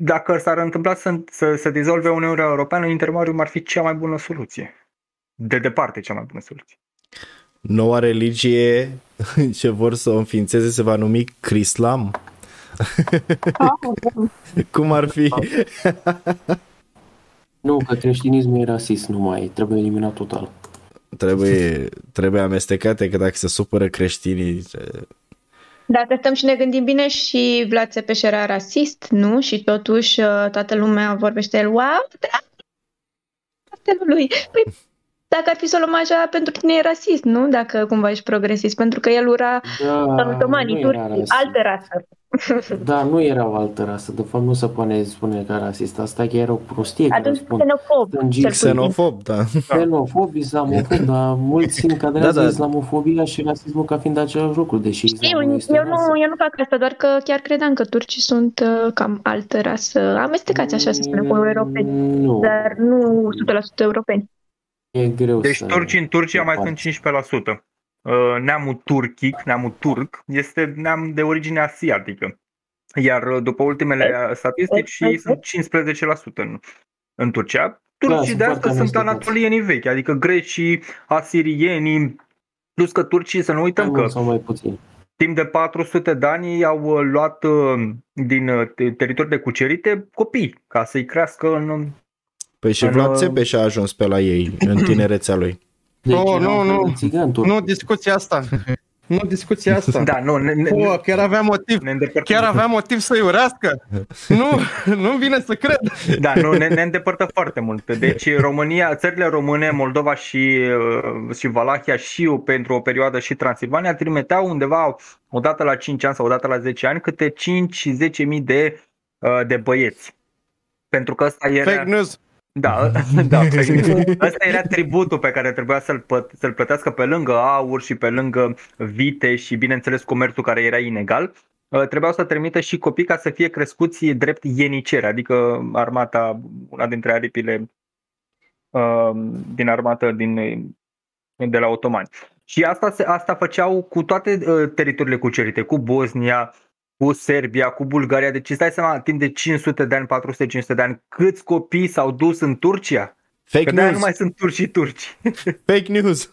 dacă s-ar întâmpla să, să, să dizolve Uniunea Europeană, intermarium ar fi cea mai bună soluție. De departe cea mai bună soluție. Noua religie [LAUGHS] ce vor să o înființeze se va numi Crislam. [LAUGHS] Cum ar fi? [LAUGHS] Nu, că creștinismul e rasist, nu mai trebuie eliminat total. Trebuie, trebuie amestecate că dacă se supără creștinii Dacă stăm și ne gândim bine și Vlad Țepeș era rasist, nu? Și totuși uh, toată lumea vorbește el, wow, lui. Păi, dacă ar fi să o luăm așa, pentru tine e rasist, nu? Dacă cumva ești progresist, pentru că el ura Da, otomanii, nu era turcii, rasist. altă rasă. [LAUGHS] Da, nu era o altă rasă. De fapt, nu se poate spune că rasist. Asta chiar era o prostie. care Atunci spun. xenofob. Stângii, cel puțin. xenofob, da. [LAUGHS] Xenofob, islamofob, dar mulți încadrează Da, da. islamofobia și rasismul ca fiind același lucru, deși Știu, islamul este eu o rasă. nu, eu nu fac asta, doar că chiar credeam că turcii sunt uh, cam altă rasă. Amestecați așa, să spunem, cu europeni, Nu, dar nu 100% europeni. E greu Deci să... turcii în Turcia mai Departe. sunt 15%. Uh, Neamul turchic, neamul turc, este neam de origine asiatică. Iar uh, după ultimele statistici Exact. sunt 15% în, în Turcia. Turcii sunt de foarte asta sunt amestecați. anatolienii vechi, adică grecii, asirienii, plus că turcii, să nu mai uităm că mult sau mai puțin. timp de 400 de ani ei au uh, luat uh, din uh, te- teritorii de cucerite copii ca să-i crească în... Păi și În, Vlad uh, Țepeș a ajuns pe la ei în [CLEARS THROAT] tinerețea lui. Deci Oh, erau nu, nu. țigani turci. Nu discuția asta. Nu discuția asta. Da, nu, ne, ne, Pă, chiar avea motiv. ne îndepărtăm. Chiar avea motiv să-i urească? Nu, nu vine să cred. Da, nu, ne, ne îndepărtă foarte mult. Deci România, țările române, Moldova și, uh, și Valahia și pentru o perioadă și Transilvania trimiteau undeva o dată la 5 ani sau o dată la 10 ani câte 5-10 mii de, uh, de băieți. Pentru că ăsta era... Fake news. Da, [LAUGHS] da, fake news. Ăsta era tributul pe care trebuia să-l, păt- să-l plătească pe lângă aur și pe lângă vite și bineînțeles comerțul care era inegal. Uh, Trebuiau să trimită și copii ca să fie crescuți drept ieniceri, adică armata, una dintre aripile uh, din armată din, de la otomani. Și asta, se- asta făceau cu toate uh, teritoriile cucerite, cu Bosnia, cu Serbia, cu Bulgaria. Deci îți dai seama, timp de 500 de ani, 400-500 de ani, câți copii s-au dus în Turcia? Fake Că de nu news, mai sunt turci și turci. [LAUGHS] fake news.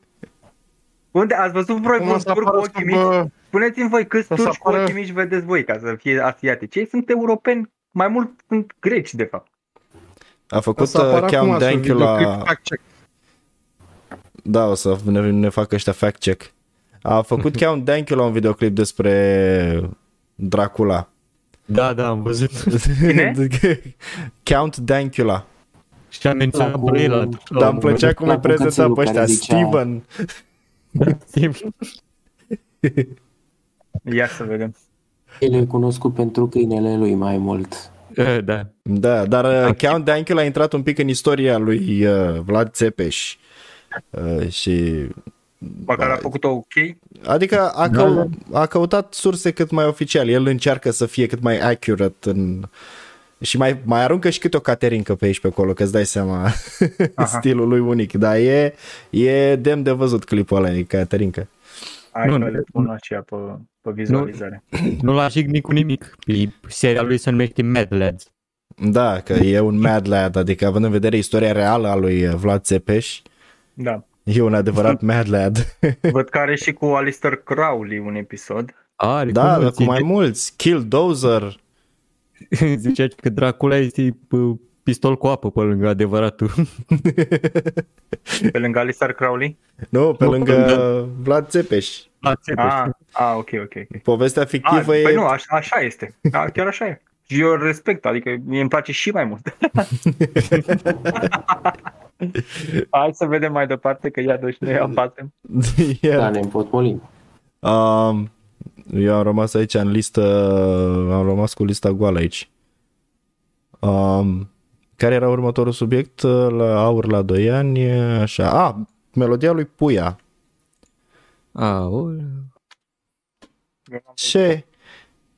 [LAUGHS] Unde ați văzut voi Cum vreun o să turc cu apară ochii sub, mici? uh, Spuneți-mi voi câți o să turci cu apară- ochii mici vedeți voi ca să fie asiatici. Ei sunt europeni, mai mult sunt greci de fapt. A o făcut să apară uh, acum Count sub Dankyu videoclip la... fact check. Da, o să ne, ne facă ăștia fact check. A făcut Count Dankyu la un videoclip despre Dracula. Da, da, am văzut. Cine? [LAUGHS] Count Dankula. Și am menționat Da, cu- pe el. Dar îmi plăcea cum îi cu prezenta cățelul pe ăștia. care zicea- Steven. [LAUGHS] Ia să vedem. El e cunoscut pentru câinele lui mai mult. Da. Da, dar uh, Count Dankula a intrat un pic în istoria lui uh, Vlad Țepeș. Uh, și Măcar a făcut-o ok. Adică a, Da, cău- a căutat surse cât mai oficiale. El încearcă să fie cât mai accurate în... și mai, mai aruncă și câte o caterincă pe aici pe acolo, că îți dai seama [LAUGHS] stilul lui unic. Dar e, e demn de văzut clipul ăla, e caterincă. Hai Nu, că le pun așa pe, pe vizualizare. Nu l-a jignit cu nimic. E, seria lui se numește Mad Lads. Da, că e un mad lad, adică având în vedere istoria reală a lui Vlad Țepeș, Da. E un adevărat [LAUGHS] mad lad. [LAUGHS] Văd că are și cu Alistair Crowley un episod. Are, da, cum dar cu zice- mai mulți. Killdozer. [LAUGHS] Zicea că Dracula este pă, pistol cu apă pe lângă adevăratul. Pe lângă Alistair Crowley? Nu, pe Nu, lângă da. Vlad Țepeș. Ah, ah ok, ok, ok. Povestea Ah, fictivă e... păi nu, așa, așa este. Da, chiar așa e. Și eu îl respect, adică mie îmi place și mai mult. [LAUGHS] Hai să vedem mai departe, că iarăși ne abatem. Yeah. [LAUGHS] Da, ne împotmolim. Um, eu am rămas aici în listă, am rămas cu lista goală aici. Um, care era următorul subiect? La aur la 2 ani, așa. A, melodia lui Puia. Aoleu. Ce,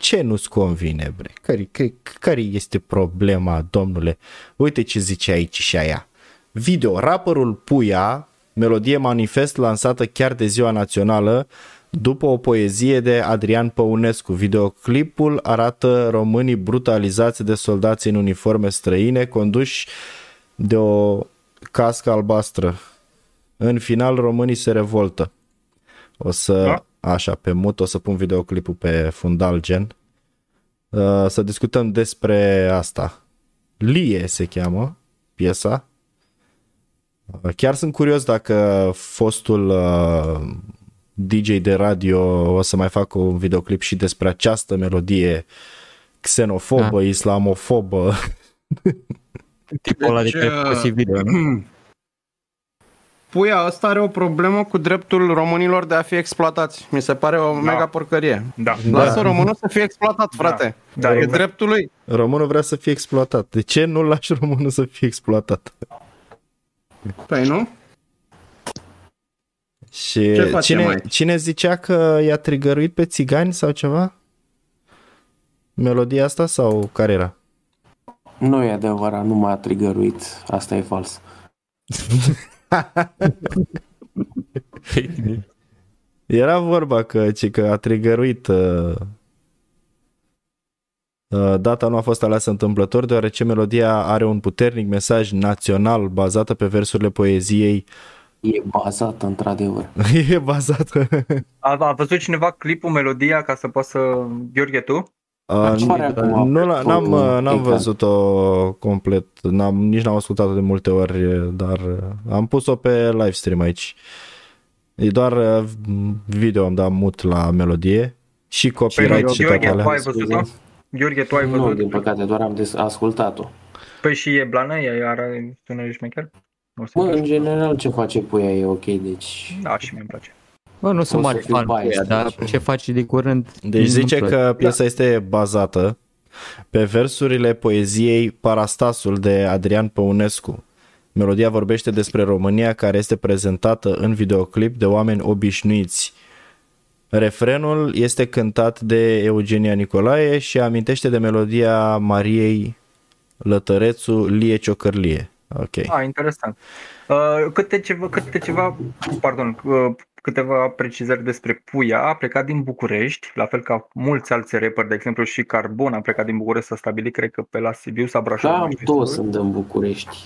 ce nu-ți convine, bre? Care, care, care este problema, domnule? Uite ce zice aici și aia. Video, rapperul Puia, melodie manifest lansată chiar de ziua națională, după o poezie de Adrian Păunescu. Videoclipul arată românii brutalizați de soldați în uniforme străine, conduși de o cască albastră. În final, românii se revoltă. O să, Da. Așa, pe mut, o să pun videoclipul pe fundal gen. Uh, Să discutăm despre asta. Lie se cheamă piesa. Uh, Chiar sunt curios dacă fostul uh, DJ de radio o să mai facă un videoclip și despre această melodie xenofobă, Da. islamofobă. Tipul ăla de Deci, care uh, folosi video, nu? Puia asta are o problemă cu dreptul românilor de a fi exploatați. Mi se pare o Da. mega porcărie. Da. Da. Lasă românul să fie exploatat, frate. Da, e exact. dreptul lui. Românul vrea să fie exploatat. De ce nu lași românul să fie exploatat? Păi nu? Și Ce facem cine, aici? cine zicea că i-a trigăruit pe țigani sau ceva? Melodia asta sau care era? Nu e adevărat, nu m-a trigăruit. Asta e fals. [LAUGHS] [LAUGHS] Era vorba că, ci că a trigăruit uh, uh, data nu a fost aleasă întâmplător deoarece melodia are un puternic mesaj național bazată pe versurile poeziei E bazată, într-adevăr. [LAUGHS] e bazată A, a văzut cineva clipul, melodia, ca să poată să... Gheorghe, tu? Uh, Ce are acum nu la, n-am, totul uh, n-am ecran? văzut-o complet, n-am, nici n-am ascultat-o de multe ori, dar uh, am pus-o pe live stream aici. E doar uh, video, am dat mut la melodie și copyright Păi, și toate Gheorghe, tu alea. ai văzut-o? Gheorghe, tu ai Nu, văzut? din păcate, doar am des- ascultat-o. Păi și e blană? E are sună șmecher? O să Mă, în faci. general, ce face puia e ok, deci... Da, și mi-e place. Bă, nu sunt O să mare fiu fan cu biased ea, dar aici. ce faci de curând... Deci nu-mi zice place. că piesa este bazată pe versurile poeziei Parastasul de Adrian Păunescu. Melodia vorbește despre România care este prezentată în videoclip de oameni obișnuiți. Refrenul este cântat de Eugenia Nicolae și amintește de melodia Mariei Lătărețu Lie Ciocărlie. Ok. Ah, interesant. Uh, câte ceva, câte ceva, pardon, uh, câteva precizări despre Puia. A plecat din București, la fel ca mulți alți rapperi, de exemplu și Carbon a plecat din București să stabilit, cred că pe la Sibiu sau Brașov. Da, nu știu toți sigur. sunt în București.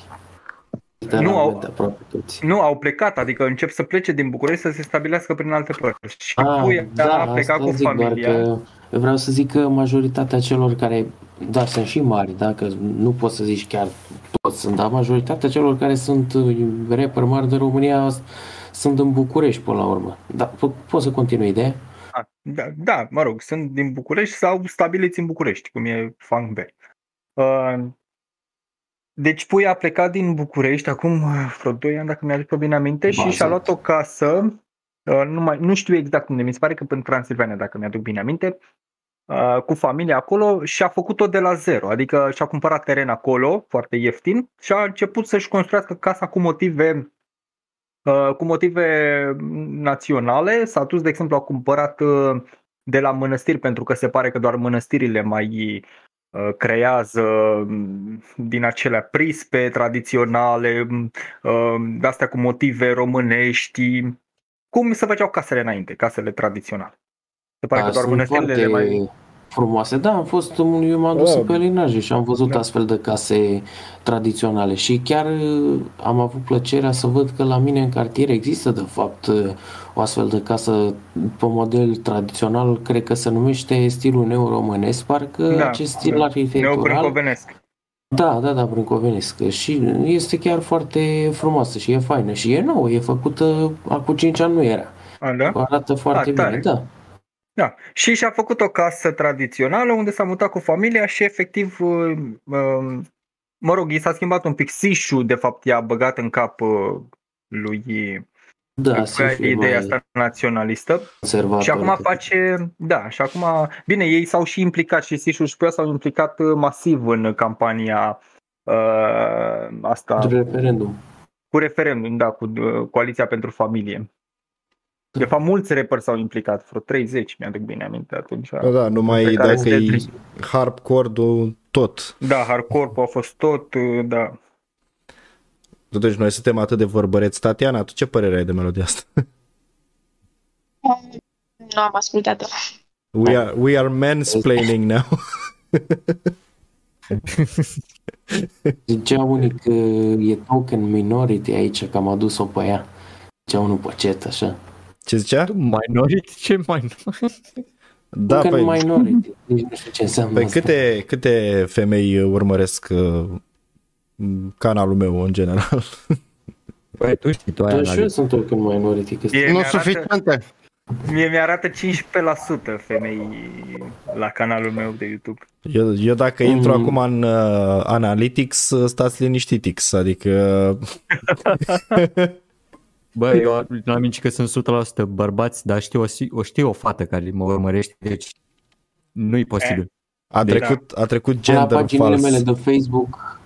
Nu, au- Literalmente, aproape toți. Nu, au plecat, adică încep să plece din București să se stabilească prin alte părți. Și Ah, Puia a plecat asta cu zic, familia. Doar că eu vreau să zic că majoritatea celor care, da, sunt și mari, da, că nu poți să zici chiar toți sunt, dar majoritatea celor care sunt uh, rapper mari de România sunt în București până la urmă. Da, po- poți să continui ideea? Ah, Da, da, mă rog, sunt din București sau stabiliți în București, cum e Funk Bear. Uh, deci Pui a plecat din București acum uh, vreo 2 ani, dacă mi-aduc eu bine aminte, și Bazat. și-a luat o casă, uh, nu, mai, nu știu exact unde, mi se pare că în Transilvania, dacă mi-aduc bine aminte, uh, cu familia acolo și a făcut-o de la zero, adică și-a cumpărat teren acolo, foarte ieftin, și a început să-și construiască casa cu motive uh, cu motive naționale. S-a dus, de exemplu, a cumpărat uh, de la mănăstiri, pentru că se pare că doar mănăstirile mai uh, creează mm, din acelea prispe tradiționale, mm, uh, de astea cu motive românești, cum se făceau casele înainte, casele tradiționale. Se pare că doar sunt mănăstirile le foarte, mai... frumoase. Da, am fost, eu m-am dus Da. în pelinaje și am văzut Da. astfel de case tradiționale și chiar uh, am avut plăcerea să văd că la mine în cartier există de fapt uh, o astfel de casă pe model tradițional, cred că se numește stilul neoromânesc, parcă Da, acest stil da. arhitectural Neobrâncovenesc. Da, da, da, brâncovenesc. Și este chiar foarte frumoasă și e faină. Și e nouă, e făcută acum 5 ani nu era. A, da? Arată foarte tare. bine, da. Da. Și și-a făcut o casă tradițională unde s-a mutat cu familia și efectiv, uh, uh, mă rog, i s-a schimbat un pic sișul, de fapt i-a băgat în cap uh, lui Da, cu să fie ideea mai asta naționalistă. conservator. Și acum face, da, și acum, bine, ei s-au și implicat și Sișu și pe s-au implicat uh, masiv în campania uh, asta referendum. cu referendum, da, cu uh, Coaliția pentru Familie. De fapt, mulți rapperi s-au implicat, vreo 30, mi-aduc bine aminte atunci. Da, da, numai Pe care dacă se e trece. hardcore tot. Da, hardcore a fost tot, uh, da. Totuși noi suntem atât de vorbăreți. Tatiana, tu ce părere ai de melodia asta? Nu am ascultat-o. We are, we are mansplaining now. Zicea unii că e token minority aici, că am adus-o pe ea. Zicea unul pe chat, așa. Ce zicea? Minority? Ce minority? [LAUGHS] Da, token păi, minority. Nici nu știu ce înseamnă păi asta. câte, câte femei urmăresc uh, canalul meu în general? Băi, [LAUGHS] tu știi, tu ai Da, și eu analizat. sunt token minority. Că E, Nu mi-arată, suficiente. mie mi-arată 15% femei la canalul meu de YouTube. Eu, eu dacă intru Mm. acum în uh, Analytics, uh, stați liniștitix, adică [LAUGHS] Bă, eu am amintit că sunt 100% bărbați, dar știu o, si- o știu o fată care mă urmărește, deci nu-i posibil. a Deci, trecut, a trecut la gender paginile fals. mele de Facebook,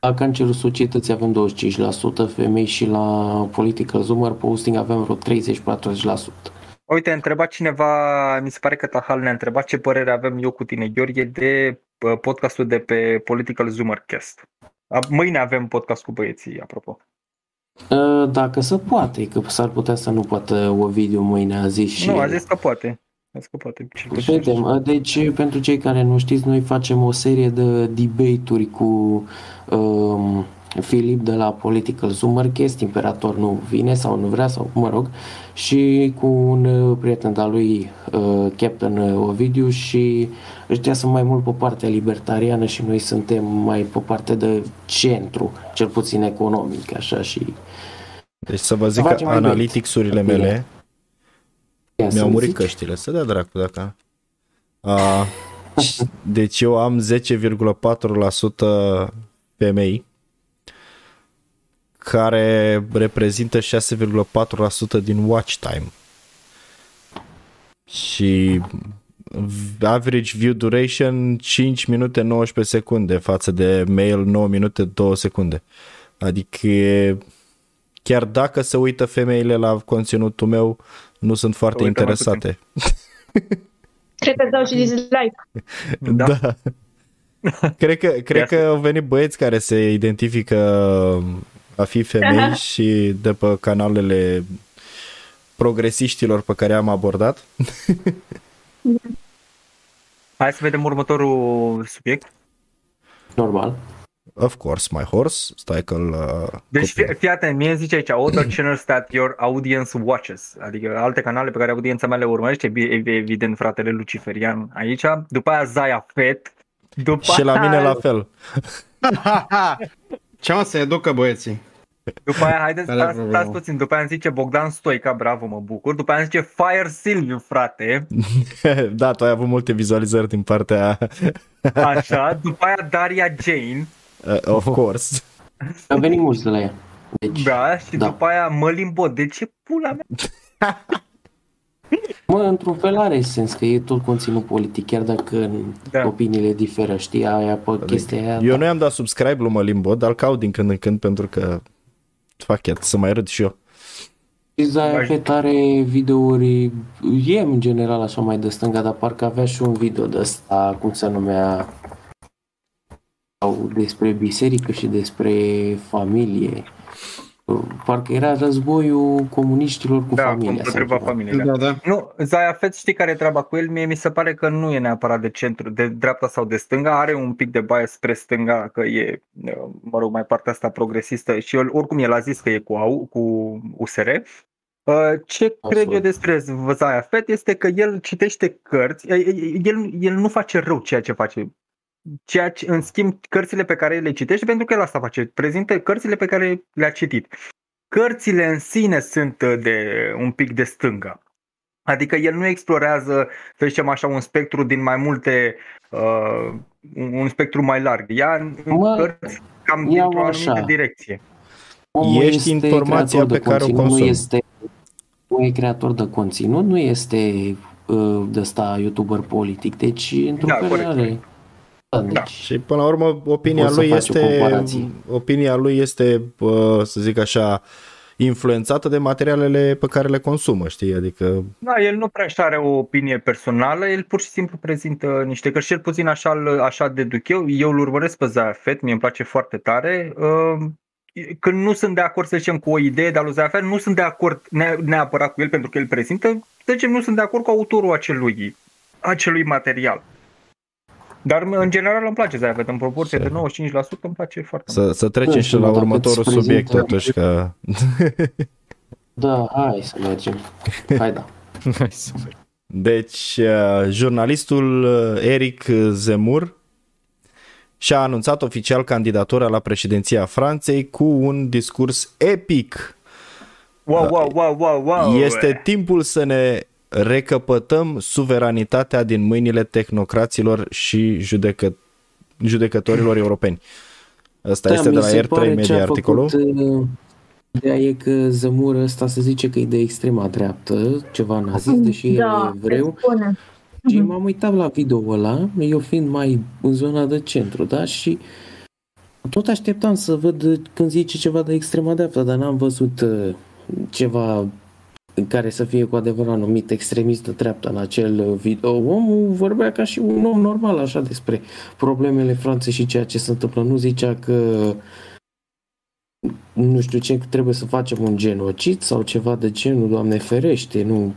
la Cancerul Societății avem 25% femei și la Political Zoomer Posting avem vreo 30-40%. Uite, a întrebat cineva, mi se pare că Tahal ne-a întrebat ce părere avem eu cu tine, Gheorghe, de uh, podcastul de pe Political Zoomercast. A, Mâine avem podcast cu băieții, apropo. Uh, Dacă se poate, că s-ar putea să nu poată Ovidiu mâine a zis și... Nu, a zis că poate. A zis că poate. cel puțin. Vedem. Uh, Deci, pentru cei care nu știți, noi facem o serie de debate-uri cu um, Filip de la Political Zoomercast, Imperator nu vine sau nu vrea, sau mă rog, și cu un uh, prieten al lui, uh, Captain Ovidiu și ăștia sunt mai mult pe partea libertariană și noi suntem mai pe partea de centru, cel puțin economic, așa și... Deci să vă zic că Facem mai analytics-urile bine. mele Ia să mi-au murit zici. căștile, să dea dracu dacă... A, deci eu am 10,4% femei care reprezintă 6,4% din watch time. Și average view duration 5 minute 19 secunde față de mail 9 minute 2 secunde. Adică e- chiar dacă se uită femeile la conținutul meu, nu sunt foarte uită mai interesate. Cred că dau și dislike. [LAUGHS] Da. Da. cred că, cred că au venit băieți care se identifică a fi femei [LAUGHS] și de pe canalele progresiștilor pe care am abordat. [LAUGHS] Hai să vedem următorul subiect. Normal. Of course, my horse. Stai că uh, Deci fii, fii atent, mie îmi zice aici other [CLEARS THROAT] channels that your audience watches, adică alte canale pe care audiența mea le urmărește, evi- evident fratele Luciferian aici, după aia Zaya Fet, după și la mine aia, la fel. [LAUGHS] Ce mă, se educă băieții? După aia, haideți, Care stați, problemă? stați puțin, după aia îmi zice Bogdan Stoica, bravo, mă bucur, după aia îmi zice Fire Silviu, frate, [LAUGHS] da, tu ai avut multe vizualizări din partea așa, după aia Daria Jane, uh, of course. Au venit mulți de la ea. Deci, da, și Da. după aia Mălin Bod, de ce pula mea? [LAUGHS] Mă, într-un fel are sens că e tot conținut politic, chiar dacă Da. opiniile diferă, știi, aia pe chestia aia. Eu da. nu i-am dat subscribe lui Mălimbo, dar îl caut din când în când pentru că fac it, să mai râd și eu. Și Zaya Mai- Fet are videouri, e în general așa mai de stânga, dar parcă avea și un video de ăsta, cum se numea, sau despre biserică și despre familie. Parcă era războiul comuniștilor cu da, familia. împotriva familiei. Da, da. Nu, Zaya Fett, știi care e treaba cu el? Mie mi se pare că nu e neapărat de centru, de dreapta sau de stânga, are un pic de bias spre stânga, că e, mă rog, mai partea asta progresistă și el, oricum el a zis că e cu, AU, cu USR. Uh, Ce Absolut. cred eu despre Zaya Fett este că el citește cărți, el, el nu face rău ceea ce face. Ceea ce, în schimb, cărțile pe care le citește, pentru că el asta face, prezintă cărțile pe care le-a citit. Cărțile în sine sunt de un pic de stânga. Adică el nu explorează, să zicem așa, un spectru din mai multe, uh, un spectru mai larg. Ia în Mă, cărți cam iau dintr-o așa. anumită direcție. Omul Ești este informația creator de pe care o conținut, consumi. Nu este, nu e creator de conținut, nu este uh, de ăsta youtuber politic, deci într-un Da, fel corect, are. Corect. Da, deci, Da. Și până la urmă opinia Poți să lui faci o este comparație. opinia lui este uh, să zic așa influențată de materialele pe care le consumă, știi? Adică Da, el nu prea are o opinie personală, el pur și simplu prezintă niște cărți, cel puțin așa, așa deduc eu, eu îl urmăresc pe Zaya Fett, mie îmi place foarte tare. Uh, Când nu sunt de acord, să zicem, cu o idee de a lui Zaya Fett, nu sunt de acord ne- neapărat cu el pentru că el prezintă, să zicem, nu sunt de acord cu autorul acelui, acelui material. Dar în general îmi place Zaya Fett, în proporție Să- de 95% îmi place foarte mult. să, să trecem Nu și știu, la dacă următorul îți subiect prezintă- totuși că [LAUGHS] da, hai să mergem. Hai da. [LAUGHS] Hai să mergem. Deci, uh, jurnalistul uh, Eric Zemur și-a anunțat oficial candidatura la președinția Franței cu un discurs epic. Wow, wow, wow, wow, wow. Este timpul să ne recăpătăm suveranitatea din mâinile tehnocraților și judecă- judecătorilor [CLEARS THROAT] europeni. Asta Da, este de mi la se R3 pare ce a Media articolul. făcut, uh, Ideea e că Zămur ăsta se zice că e de extrema dreaptă, ceva nazist, deși el da, e evreu. se spune. Și m-am uitat la video ăla, eu fiind mai în zona de centru, da? Și tot așteptam să văd când zice ceva de extrema dreaptă, dar n-am văzut uh, ceva care să fie cu adevărat numit extremist de dreapta în acel video. Omul vorbea ca și un om normal așa despre problemele Franței și ceea ce se întâmplă. Nu zicea că nu știu ce, trebuie să facem un genocid sau ceva de genul, Doamne ferește, nu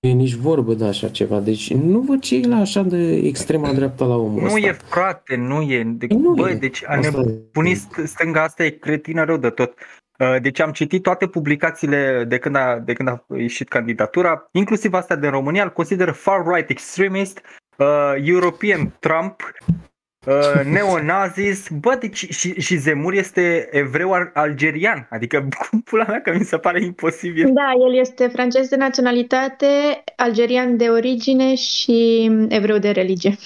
e nici vorbă de așa ceva. Deci nu văd ce e la așa de extrema dreapta la omul Nu ăsta. e, frate, nu e. De, Nu bă, e. deci a Asta e. nebunit st- stânga asta e cretină rău de tot. Uh, Deci am citit toate publicațiile de când a, de când a ieșit candidatura, inclusiv asta din România, îl consideră far-right extremist, uh, European Trump, uh, [LAUGHS] neonazis, bă, deci și, și Zemur este evreu al- algerian, adică [LAUGHS] cum pula mea că mi se pare imposibil. Da, el este francez de naționalitate, algerian de origine și evreu de religie.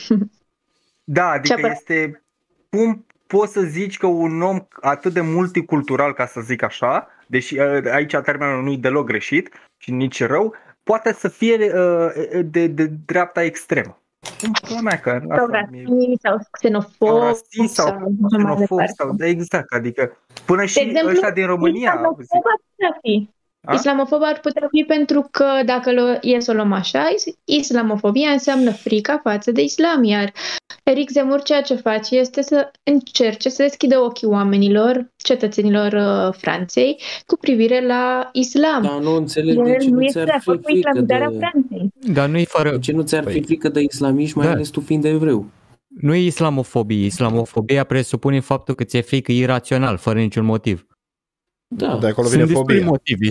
Da, adică Ce-a păr- este cum poți să zici că un om atât de multicultural, ca să zic așa, deși uh, aici termenul nu e deloc greșit și nici rău, poate să fie uh, de, de dreapta extremă. Cum pula mea că Sau asta mi-e- rasist, sau sau xenofob, rasist sau sau mai xenofob departe. sau da, exact, adică până și De exemplu, ăștia din România au Islamofob zis, ar putea fi. A? Islamofob ar putea fi pentru că dacă lo- e să o luăm așa, is- islamofobia înseamnă frica față de islam, iar Eric Zemur ceea ce face este să încerce să deschidă ochii oamenilor, cetățenilor uh, Franței, cu privire la islam. Dar nu înțeleg de El ce nu nu este de ți-ar fi acord cu frică islamizarea de... Franței. Dar nu e fără, De ce nu ți-ar fi Păi- frică de islamiști, mai Da. ales tu fiind evreu? nu e islamofobie. Islamofobia presupune faptul că ți-e frică irațional, fără niciun motiv. Da. De acolo Sunt vine destule fobia. motive.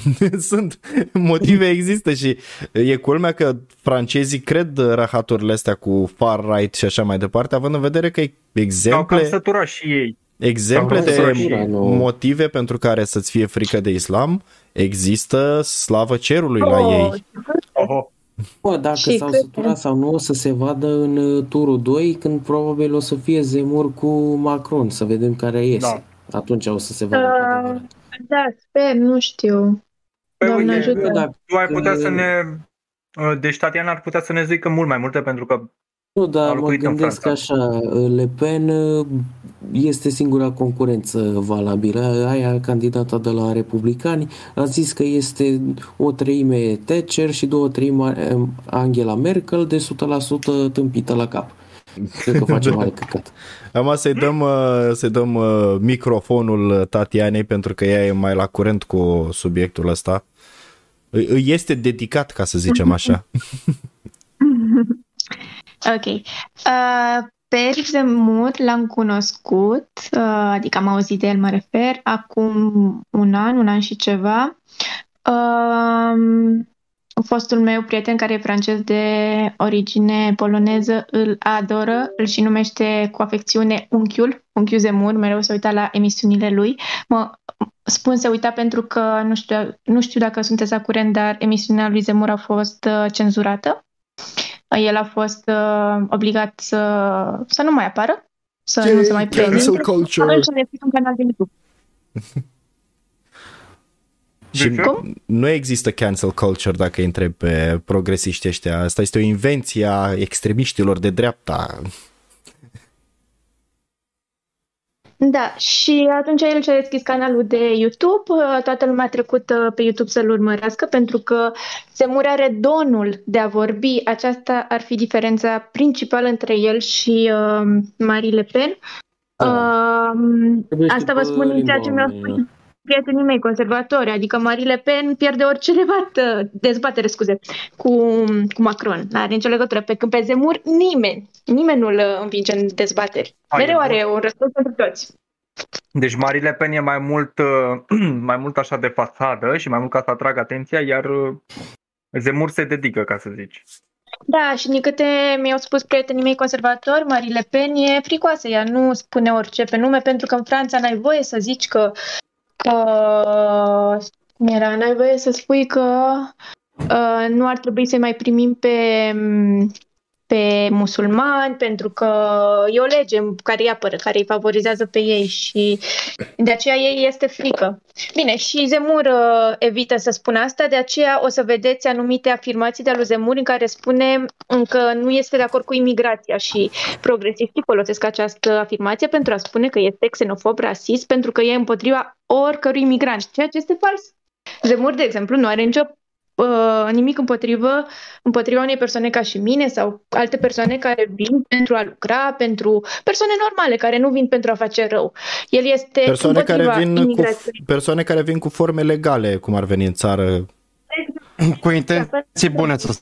[LAUGHS] Sunt motive există și e culmea că francezii cred rahaturile astea cu far right și așa mai departe, având în vedere că au cam exemple, săturat și ei. exemple Sau de săturat, nu. motive pentru care să-ți fie frică de islam există slavă cerului la Oh, ei. Oho. Bă, dacă Și s-au cred că- săturat sau nu, o să se vadă în uh, turul 2, când probabil o să fie Zemur cu Macron, să vedem care iese. Da. Atunci o să se vadă cu Uh, adevărat. Da, sper, nu știu. Păi Doamne uite, ajută. Dacă- tu ai putea să ne... uh, Deci Tatiana ar putea să ne zică mult mai multe pentru că Nu, a dar mă locuit în gândesc Franța. așa, Le Pen uh, este singura concurență valabilă. Aia, candidata de la Republicani, a zis că este o treime Thatcher și două treime uh, Angela Merkel, de 100% tâmpită la cap. Cred că face [LAUGHS] mare căcat. Acum să-i dăm, uh, să-i dăm uh, microfonul Tatianei pentru că ea e mai la curent cu subiectul ăsta. Îi îi este dedicat, ca să zicem așa. [LAUGHS] Ok. Uh, pe Eric Zemmour l-am cunoscut, uh, adică am auzit de el, mă refer, acum un an, un an și ceva. Uh, fostul meu prieten care e francez de origine poloneză îl adoră, îl și numește cu afecțiune unchiul, unchiul Zemmour, mereu se uita la emisiunile lui. Mă spun se uita pentru că nu știu, nu știu dacă sunteți la curent, dar emisiunea lui Zemmour a fost uh, cenzurată. El a fost uh, obligat să, să nu mai apară, să nu se mai prezinte. culture. Atunci a deschis un canal de YouTube. [LAUGHS] Și De ce? Cum? nu există cancel culture dacă îi întrebi pe progresiști ăștia. Asta este o invenție a extremiștilor de dreapta. Da, și atunci el și-a deschis canalul de YouTube, uh, toată lumea a trecut uh, pe YouTube să-l urmărească pentru că Zemmour are donul de a vorbi. Aceasta ar fi diferența principală între el și uh, Marie Le Pen. Da. Uh, Trebuie asta vă știi spun pe din ceea ce limba mi-au spus oamenilor. Prietenii mei conservatori, adică Marie Le Pen pierde orice [LAUGHS] debată, dezbatere, scuze, cu, cu Macron. Nu are nicio legătură. Pe când pe Zemmour, nimeni, nimeni nu-l uh, învinge în dezbateri. Ai, Mereu bun. are un răspuns pentru toți. Deci Marie Le Pen e mai mult, uh, [CLEARS THROAT] mai mult așa de fațadă și mai mult ca să atragă atenția, iar uh, Zemur se dedică, ca să zici. Da, și din câte mi-au spus prietenii mei conservatori, Marie Le Pen e fricoasă, ea nu spune orice pe nume, pentru că în Franța n-ai voie să zici că, că cum era, n-ai voie să spui că uh, nu ar trebui să mai primim pe, pe musulmani, pentru că e o lege care îi apără, care îi favorizează pe ei și de aceea ei este frică. Bine, și Zemur uh, evită să spună asta, de aceea o să vedeți anumite afirmații de al lui Zemur în care spune că nu este de acord cu imigrația și progresiștii folosesc această afirmație pentru a spune că este xenofob, rasist, pentru că e împotriva oricărui imigrant, ceea ce este fals. Zemur, de exemplu, nu are nicio uh, nimic împotrivă, împotriva unei persoane ca și mine sau alte persoane care vin pentru a lucra, pentru persoane normale, care nu vin pentru a face rău. El este Persoane care, împotriva vin cu, imigrației. persoane care vin cu forme legale, cum ar veni în țară. Cu intenții bune, să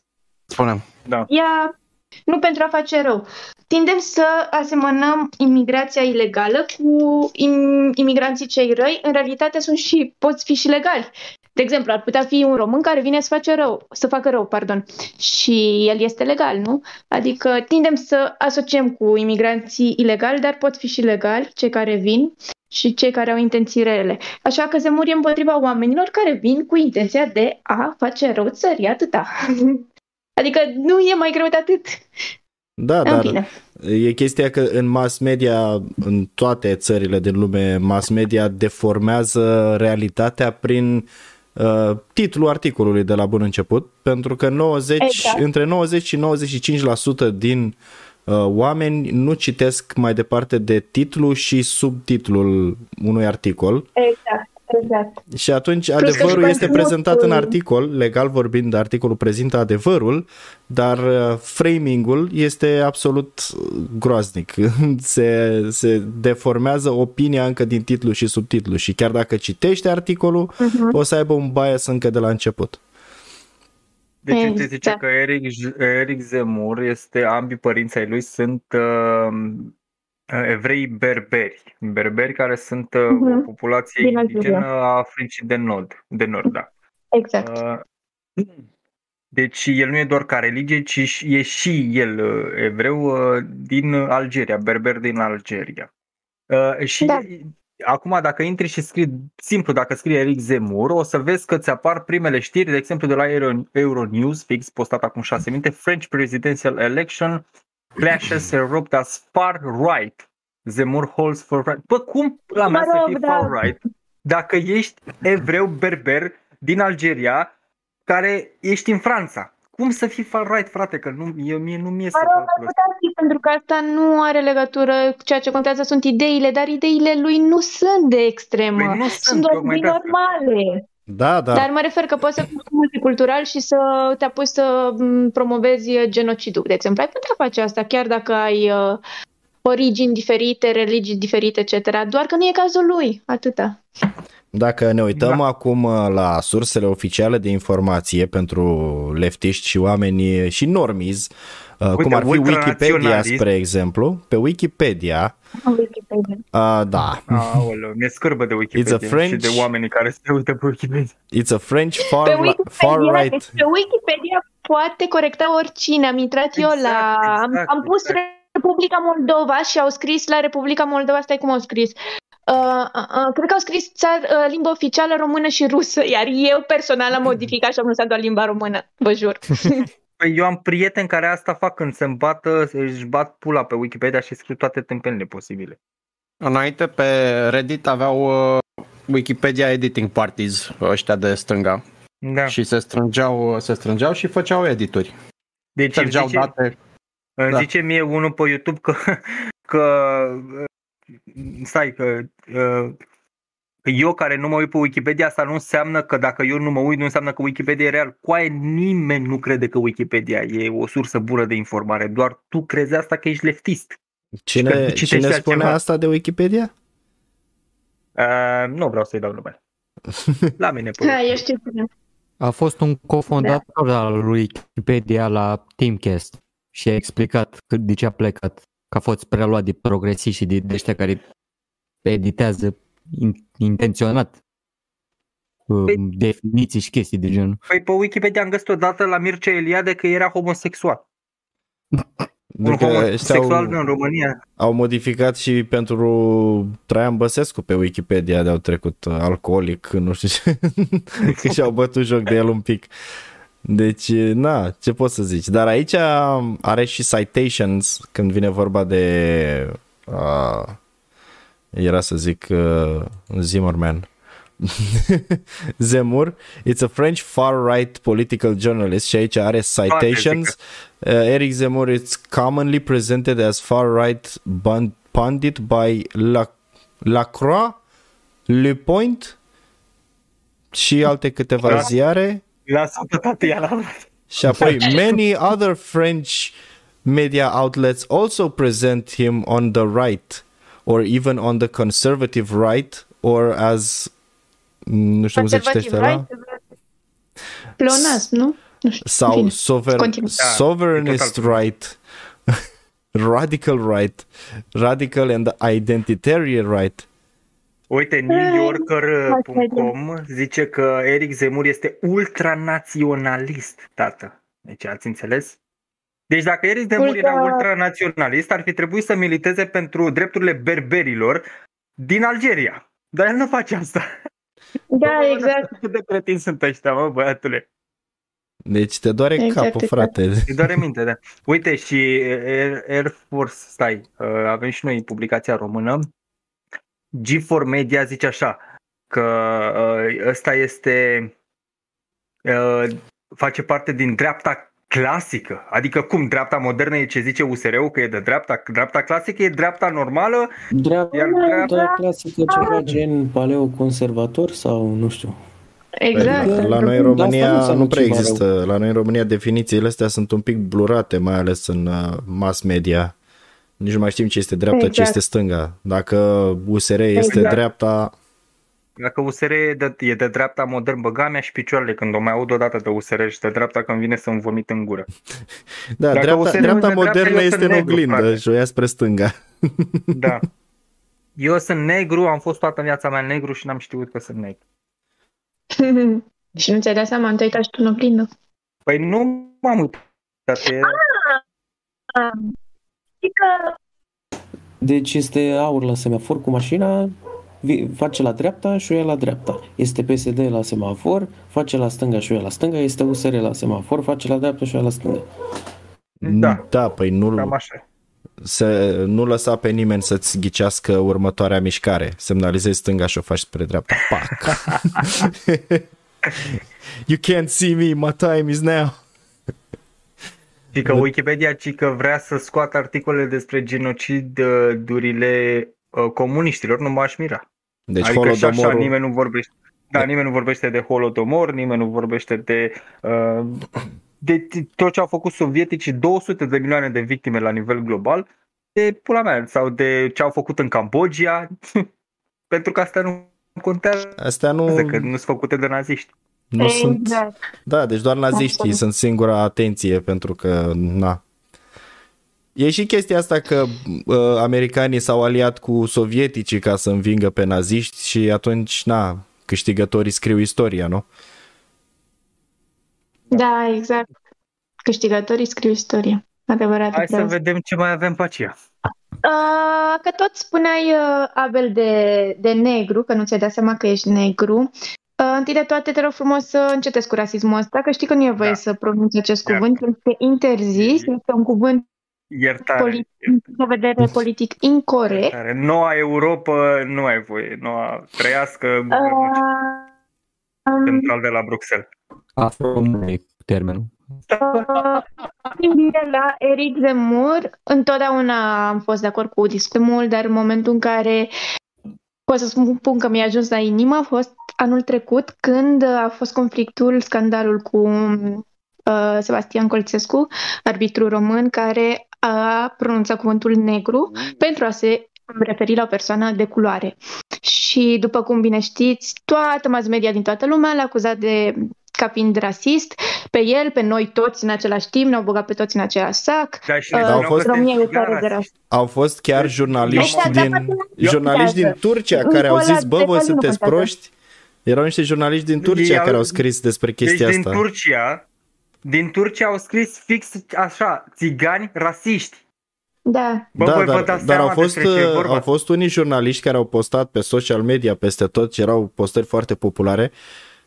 spunem. Da. Ea nu pentru a face rău. Tindem să asemănăm imigrația ilegală cu im- imigranții cei răi. În realitate sunt și, poți fi și legali. De exemplu, ar putea fi un român care vine să face rău, să facă rău, pardon, și el este legal, nu? Adică tindem să asociem cu imigranții ilegali, dar pot fi și legali cei care vin și cei care au intenții rele. Așa că se muri împotriva oamenilor care vin cu intenția de a face rău țării, atâta. [LAUGHS] Adică nu e mai greu de atât. Da, În dar fine. e chestia că în mass media, în toate țările din lume, mass media deformează realitatea prin uh, titlul articolului de la bun început, pentru că 90, Exact. între 90 și 95% din uh, oameni nu citesc mai departe de titlu și subtitlul unui articol Exact, exact. și atunci că adevărul și este conținutul- prezentat în articol, legal vorbind, articolul prezintă adevărul, dar uh, framingul este absolut uh, groaznic. [LAUGHS] Se, se deformează opinia încă din titlu și subtitlu și chiar dacă citești articolul, Mhm. o să aibă un bias încă de la început. Deci Exact. te zice că Eric, Eric Zemur este, ambii părinții ai lui sunt uh, evrei berberi. Berberi care sunt uh, Mhm. o populație Din Algeria. indigenă a Africii de Nord, de Nord, da. Exact. Uh, Deci el nu e doar ca religie, ci și- e și el uh, evreu uh, din Algeria, berber din Algeria. Uh, Și Da. acum dacă intri și scrii, simplu, dacă scrii Eric Zemur, o să vezi că ți apar primele știri, de exemplu de la Euro, Euronews, fix postat acum șase minute, French presidential election clashes erupt as far right. Zemur holds for right. Bă, cum la mea Mă să rog, fii da. far right dacă ești evreu berber din Algeria care ești în Franța? Cum să fii far right, frate? Că nu, eu, mie nu mi este Mă rog, ar calculul ăsta. putea fi, pentru că asta nu are legătură, ceea ce contează sunt ideile, dar ideile lui nu sunt de extremă. Păi nu sunt sunt, doar tocmai idei de asta. normale. Da, da. Dar mă refer că poți să fii cu multicultural și să te apuci să m, promovezi genocidul, de exemplu. Ai putea face asta chiar dacă ai uh, origini diferite, religii diferite, etc. Doar că nu e cazul lui, atâta. Dacă ne uităm Da. acum uh, la sursele oficiale de informație pentru leftiști și oameni și normies, uh, Uite, cum ar fi Wikipedia, ultranaționalist. spre exemplu, pe Wikipedia, În Wikipedia. uh, da, Aoleu, mi-e scârbă de Wikipedia It's a French- și de oamenii care se uită pe Wikipedia. it's a French far, Pe li- Wikipedia, far deci right. pe Wikipedia poate corecta oricine. Am intrat eu Exact, la... am, exact, am pus exact. Republica Moldova și au scris la Republica Moldova, stai cum au scris. Uh, uh, uh, cred că au scris țar, uh, limba oficială română și rusă, iar eu personal am [CLEARS THROAT] modificat și am lăsat doar limba română, vă jur. [LAUGHS] Păi eu am prieteni care asta fac când se îmbată, își bat pula pe Wikipedia și scriu toate tâmpenile posibile. Înainte pe Reddit aveau uh, Wikipedia editing parties ăștia de stânga Da. și se strângeau, se strângeau și făceau edituri. Deci îmi Trăgeau zice, date. îmi da. zice mie unul pe YouTube că, că stai, că, uh, că eu care nu mă uit pe Wikipedia, asta nu înseamnă că dacă eu nu mă uit, nu înseamnă că Wikipedia e real. Coaie, nimeni nu crede că Wikipedia e o sursă bună de informare, doar tu crezi asta că ești leftist. că Cine, tu citești cine spune altceva. asta de Wikipedia? Uh, nu vreau să-i dau numele. [LAUGHS] La mine pe Da, eu știu cine. A fost un cofondator al lui Wikipedia la Teamcast și a explicat cât de ce a plecat, că a fost preluat de progresiști și de, de ăștia care editează in, intenționat uh, Păi- definiții și chestii de genul. Păi pe Wikipedia am găsit odată la Mircea Eliade că era homosexual. Un Adică ăștia homosexual au, în România. au modificat și pentru Traian Băsescu pe Wikipedia de-au trecut uh, alcoolic, nu știu ce, [LAUGHS] că și-au bătut joc de el un pic. Deci, na, ce pot să zici. Dar aici are și citations când vine vorba de... Uh, era să zic uh, Zimmerman. [LAUGHS] Zemur, it's a French far-right political journalist și aici are citations. Uh, Eric Zemmour is commonly presented as far-right bun- pundit by La- Lacroix, Le Point și alte câteva Da. ziare. Lasă-o tati, ea la Și apoi many other French media outlets also present him on the right or even on the conservative right or as nu știu cum se Conservativ, citește la right? Pleonasm, nu? Nu știu. sau Bine, sover- continuu. Da, sovereignist e total. right [LAUGHS] radical right radical and identitarian right Uite, newyorker.com zice că Eric Zemur este ultranaționalist, tată. Deci ați înțeles? Deci dacă Eric Zemur Ultra- era ultranaționalist, ar fi trebuit să militeze pentru drepturile berberilor din Algeria. Dar el nu face asta. Da, exact. Cât de cretini sunt ăștia, mă, băiatule. deci te doare Exact, capul exact. frate Îți doare minte, da. Uite, și Air, Air Force, stai, uh, avem și noi publicația română. G4 Media zice așa, că uh, ăsta este, uh, face parte din dreapta clasică. Adică cum, dreapta modernă e ce zice USR-ul că e de dreapta? Dreapta clasică e dreapta normală? Dreapta, Iar dreapta- da, clasică ceva gen paleoconservator sau nu știu. Exact. Adică la noi în Da, asta România nu înseamnă nu prea ceva există. La noi în România definițiile astea sunt un pic blurate, mai ales în uh, mass media. Nici nu mai știm ce este dreapta, ce Exact. este stânga. Dacă USR este Exact. dreapta, Dacă USR e de, e de dreapta modern, băga mea și picioarele când o mai aud odată de USR și de dreapta când vine să-mi vomit în gură. [LAUGHS] da, Dacă dreapta, USR-ul dreapta este dreapta, modernă eu este sunt în negru, oglindă frate. și o ia spre stânga. [LAUGHS] Da. Eu sunt negru, am fost toată viața mea negru și n-am știut că sunt negru. [LAUGHS] și nu ți-ai dat seama, nu te-ai uitat și tu în oglindă. Păi nu m-am uitat. E... Știi că Deci este aur la semafor cu mașina, vi- face la dreapta și o ia la dreapta. Este PSD la semafor, face la stânga și o ia la stânga, este USR la semafor, face la dreapta și o ia la stânga. Da. da păi nu, Cam așa. e. să, nu lăsa pe nimeni să-ți ghicească următoarea mișcare. Semnalizezi stânga și o faci spre dreapta. Pac! [LAUGHS] you can't see me, my time is now. Și că Wikipedia ci că vrea să scoată articole despre genocidurile uh, comuniștilor, nu m-aș mira. Deci adică și așa Holodomorul, nimeni nu vorbește. Da, nimeni nu vorbește de holodomor, nimeni nu vorbește de, uh, de tot ce au făcut sovieticii, 200 de milioane de victime la nivel global, de pula mea, sau de ce au făcut în Cambodgia, [LAUGHS] pentru că asta nu contează, Astea nu, că nu sunt făcute de naziști. nu sunt... exact. Da, deci doar naziștii Absolut. sunt singura atenție pentru că, na. E și chestia asta că uh, americanii s-au aliat cu sovieticii ca să învingă pe naziști și atunci, na, câștigătorii scriu istoria, nu? Da, exact. Câștigătorii scriu istoria. Adevărat. Hai să vedem ce mai avem pe aceea. Uh, că tot spuneai, uh, Abel, de, de negru, că nu ți-ai dat seama că ești negru. Uh, întâi de toate, te rog frumos să încetezi cu rasismul ăsta, că știi că nu e voie Da. să pronunți acest Iartă. cuvânt, este interzis, este un cuvânt Iertare. politic, din punct de vedere politic incorrect. Iertare. Noua Europa nu ai voie. Noua trăiască guvernul Uh, um, central de la Bruxelles. Afro termenul. Din bine la Eric Zemmour, întotdeauna am fost de acord cu discursul, dar în momentul în care pot să spun că mi-a ajuns la inimă a fost anul trecut când a fost conflictul, scandalul cu uh, Sebastian Colțescu, arbitru român, care a pronunțat cuvântul negru pentru a se referi la o persoană de culoare. Și după cum bine știți, toată mass media din toată lumea l-a acuzat de ca fiind rasist, pe el, pe noi toți în același timp, ne-au băgat pe toți în același sac. Da, și Uh, ne au spuneau fost- că România e suntem țară de rasiști. rasist. Au fost chiar jurnaliști Ăștia, din, dacă nu jurnaliști din contează. Turcia Încă care au ăla zis, bă, de voi nu sunteți contează." proști? Erau niște jurnaliști din Turcia Ei au- care au scris despre Deci chestia din asta. Turcia, din Turcia au scris fix așa, țigani rasiști. Da. Bă, da, voi vă dar, dați dar au, seama fost, despre ce e uh, vorba? au fost unii jurnaliști care au postat pe social media peste tot, și erau postări foarte populare,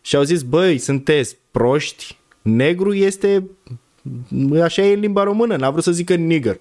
și au zis, băi, sunteți proști, negru este, așa e în limba română, n-a vrut să zică nigger.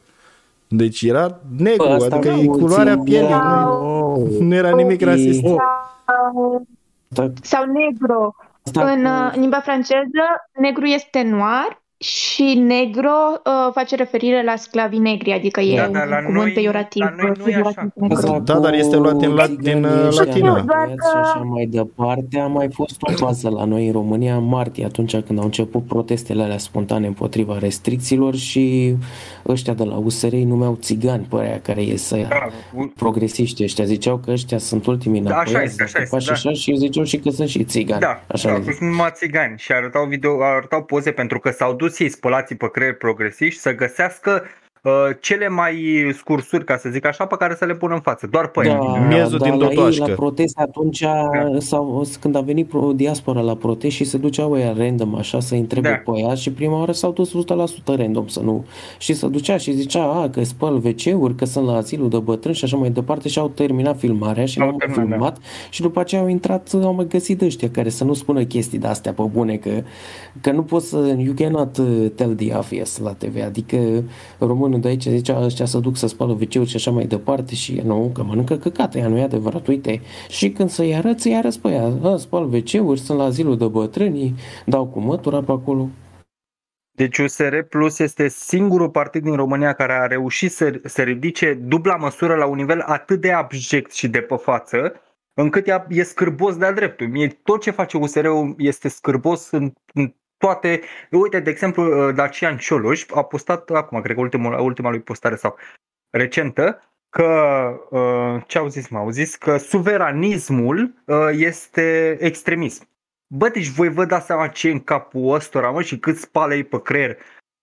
Deci era negru, Bă, asta adică nu e culoarea țin, pielii, era- nu, nu era nimic E- rasist. Sau, Asta- sau negro. Asta În cu- uh, limba franceză, negru este noir și negro uh, face referire la sclavii negri, adică e Da, un dar la cuvânt noi- peiorativ. la noi nu e pejorativ așa. negru. Asta Da, dar este luat din la- cu din, uh, țiganii ăștia latină. înapăiați Și așa mai departe. A mai fost o fază la noi în România în martie, atunci când au început protestele alea spontane împotriva restricțiilor și ăștia de la USR îi numeau țigani pe aia care ies să Da, u- progresiști ăștia. Ziceau că ăștia sunt ultimii Da, așa înapoiați, este, așa dacă este, faci da. așa și ziceau și că sunt și țigani. Da, așa da, le au zic. fost numai țigani și arătau video, arătau poze pentru că s-au dus ei spălații pe creier progresiști să găsească uh, cele mai scursuri, ca să zic așa, pe care să le pună în față. Doar pe Da, ele. Miezul da, din la ei, Dodoașcă. la protest atunci, Da. sau, când a venit pro- diaspora la protest și se duceau ăia random așa să întrebe Da. pe ăia și prima oară s-au dus 100% random să nu și se ducea și zicea a, că spăl WC-uri, că sunt la asilul de bătrâni și așa mai departe și au terminat filmarea și Au l-au mai terminat, da. filmat și după aceea au intrat, au mai găsit ăștia care să nu spună chestii de astea pe bune că, că nu poți să, you cannot uh, tell the obvious la TV, adică românul de aici zicea ăștia să duc să spală WC-uri și așa mai departe și nu, că mănâncă căcate, ea nu e adevărat, uite. Și când să-i arăți, îi arăți pe ea, a, spal WC-uri, sunt la zilul de bătrâni, dau cu mătura pe acolo. Deci USR Plus este singurul partid din România care a reușit să, să ridice dubla măsură la un nivel atât de abject și de pe față, încât ea e scârbos de-a dreptul. Mie tot ce face USR-ul este scârbos în, în toate... Uite, de exemplu, Dacian Cioloș a postat acum, cred că ultimul, ultima lui postare sau recentă, că uh, ce au zis, mă? Au zis că suveranismul uh, este extremism. Bă, deci voi vă dați seama ce e în capul ăstora, mă, și cât spală ei pe creier.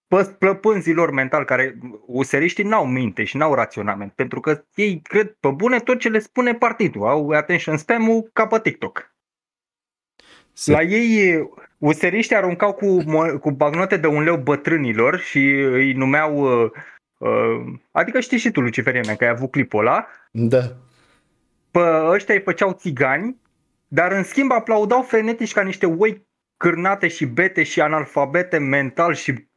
Pă, plăpânzilor mental, care useriștii n-au minte și n-au raționament, pentru că ei cred pe bune tot ce le spune partidul. Au attention spam-ul ca pe TikTok. Se- La ei, useriștii aruncau cu, mo- cu bagnote de un leu bătrânilor și îi numeau... Uh, uh, adică știi și tu, Luciferiene, că ai avut clipul ăla. Da. Pe ăștia îi făceau țigani, dar în schimb aplaudau frenetici ca niște oi cârnate și bete și analfabete mental și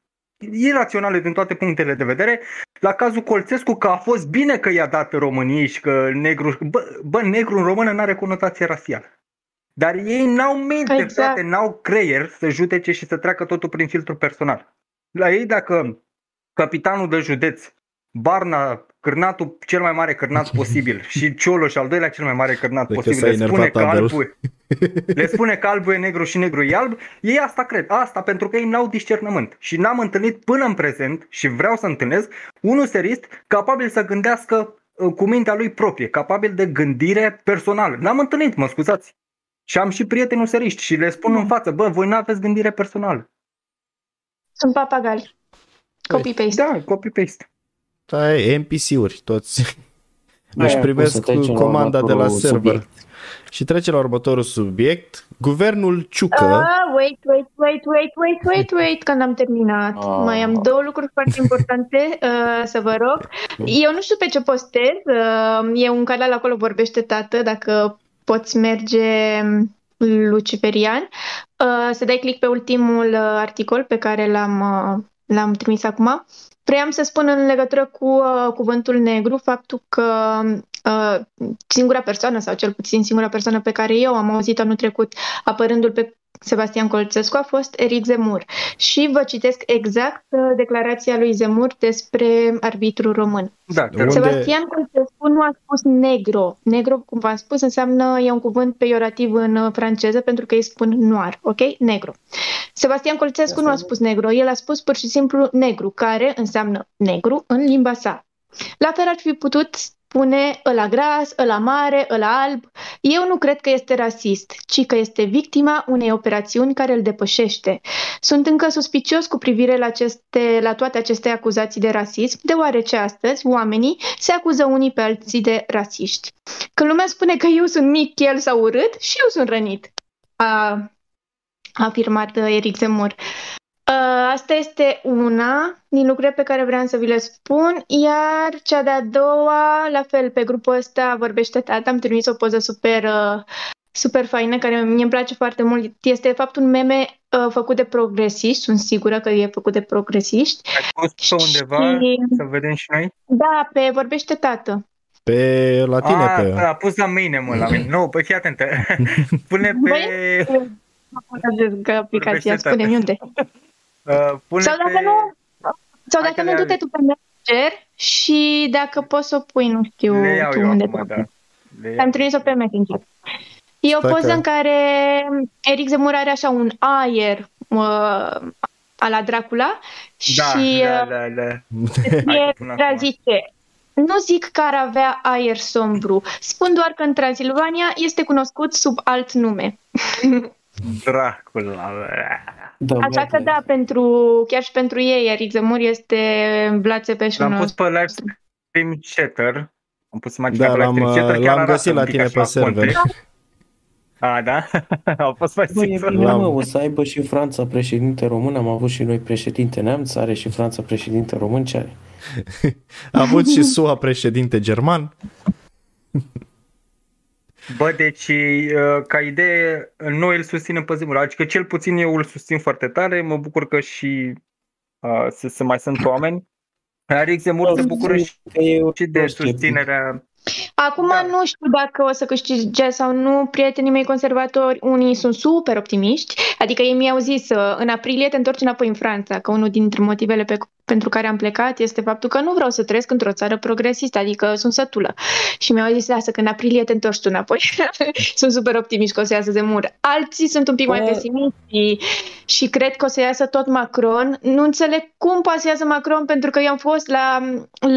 iraționale din toate punctele de vedere. La cazul Colțescu că a fost bine că i-a dat României și că negru, bă, bă negru în română n-are conotație rasială. Dar ei n-au minte, Exact. exact. frate, n-au creier să judece și să treacă totul prin filtru personal. La ei dacă capitanul de județ Barna, cârnatul cel mai mare cârnat [LAUGHS] posibil și Cioloș al doilea cel mai mare cârnat Cred că posibil. s-a Le spune, enervat că Abel. albul, [LAUGHS] le spune că albul e negru și negru e alb. Ei asta cred. Asta pentru că ei n-au discernământ. Și n-am întâlnit până în prezent și vreau să întâlnesc un serist capabil să gândească uh, cu mintea lui proprie, capabil de gândire personală. N-am întâlnit, mă scuzați. Și am și prieteni useriști și le spun în față, bă, voi n-aveți gândire personală. Sunt papagali. Copy-paste. Da, copy-paste. Da, e NPC-uri, toți Da, își cum primesc să trecem la comanda de la următorul server. subiect. Și trece la următorul subiect. Guvernul Ciucă, Ah, wait, wait, wait, wait, wait, wait, wait, când am terminat. Ah. Mai am două lucruri foarte importante [LAUGHS] uh, să vă rog. Eu nu știu pe ce postez. Uh, e un canal acolo, vorbește tată, dacă poți merge um, Luciferian. Uh, să dai click pe ultimul uh, articol pe care l-am, uh, l-am trimis acum. Vreau să spun în legătură cu uh, cuvântul negru faptul că uh, singura persoană, sau cel puțin singura persoană pe care eu am auzit anul trecut apărându-l pe Sebastian Colțescu a fost Eric Zemur. Și vă citesc exact uh, declarația lui Zemur despre arbitru român. Da, te rog. Unde- Sebastian Colțescu nu a spus negro. Negro, cum v-am spus, înseamnă, e un cuvânt peiorativ în uh, franceză pentru că îi spun noir, ok? Negro. Sebastian Colțescu nu a spus negro, el a spus pur și simplu negru, care înseamnă negru în limba sa. La fel ar fi putut spune ăla gras, ăla mare, ăla alb. Eu nu cred că este rasist, ci că este victima unei operațiuni care îl depășește. Sunt încă suspicios cu privire la, aceste, la toate aceste acuzații de rasism, deoarece astăzi oamenii se acuză unii pe alții de rasiști. Când lumea spune că eu sunt mic, el sau urât, și eu sunt rănit, a, a afirmat uh, Eric Zemur. Uh, Asta este una din lucrurile pe care vreau să vi le spun, iar cea de-a doua, la fel, pe grupul ăsta vorbește tata, am trimis o poză super, uh, super faină, care mie îmi place foarte mult. Este, de fapt, un meme uh, făcut de progresiști, sunt sigură că e făcut de progresiști. Ai pus pe undeva Și- să vedem și noi? Da, pe vorbește tată. pe la tine, a, pe... a pus la mine, mă, la mine. Nu, păi fii atentă. Pune pe... Băi, Că aplicația, Vorbește tată. spune-mi unde. Uh, pune Sau dacă pe... nu, sau Hai dacă că nu, le du-te iau tu pe Messenger și dacă poți să o pui, nu știu Le iau tu eu unde. acum, da. Le iau. Am trimis-o pe Messenger. E o Stai poză că- în care Eric Zemur are așa un aer uh, a la Dracula Da, și da, uh, da, da. e, Hai, pun acum. zice, nu zic că ar avea aer sombru, spun doar că în Transilvania este cunoscut sub alt nume. [LAUGHS] Dracula. Da, Așa bă, că da, pentru, chiar și pentru ei, Eric Zemur este blațe pe L-am pus pe live stream chatter. Am pus imaginea Da, pe live l-am, stream chatter. chiar l-am arată găsit un la pic tine așa pe server. context. [LAUGHS] A, da? [LAUGHS] Au fost mai Bă, e simplu. bine, L-am- mă, o să aibă și Franța președinte român, am avut și noi președinte neamț, are și Franța președinte român, ce are? [LAUGHS] A avut și SUA președinte german. Bă, deci, uh, ca idee, noi îl susținem pe Zemur. Adică cel puțin eu îl susțin foarte tare. Mă bucur că și uh, să, să mai sunt oameni. Eric Zemur se bucură și, Că e și de orice. susținerea. Acum Da. nu știu dacă o să câștige sau nu. Prietenii mei conservatori, unii sunt super optimiști, adică ei mi-au zis uh, în aprilie te întorci înapoi în Franța, că unul dintre motivele pe, pentru care am plecat este faptul că nu vreau să trăiesc într-o țară progresistă, adică sunt sătulă. Și mi-au zis, lasă că în aprilie te întorci tu înapoi. [LAUGHS] sunt super optimiști că o să iasă Zemur. Alții sunt un pic mai Bă. pesimiști și, și cred că o să iasă tot Macron. Nu înțeleg cum poate să iasă Macron, pentru că eu am fost la,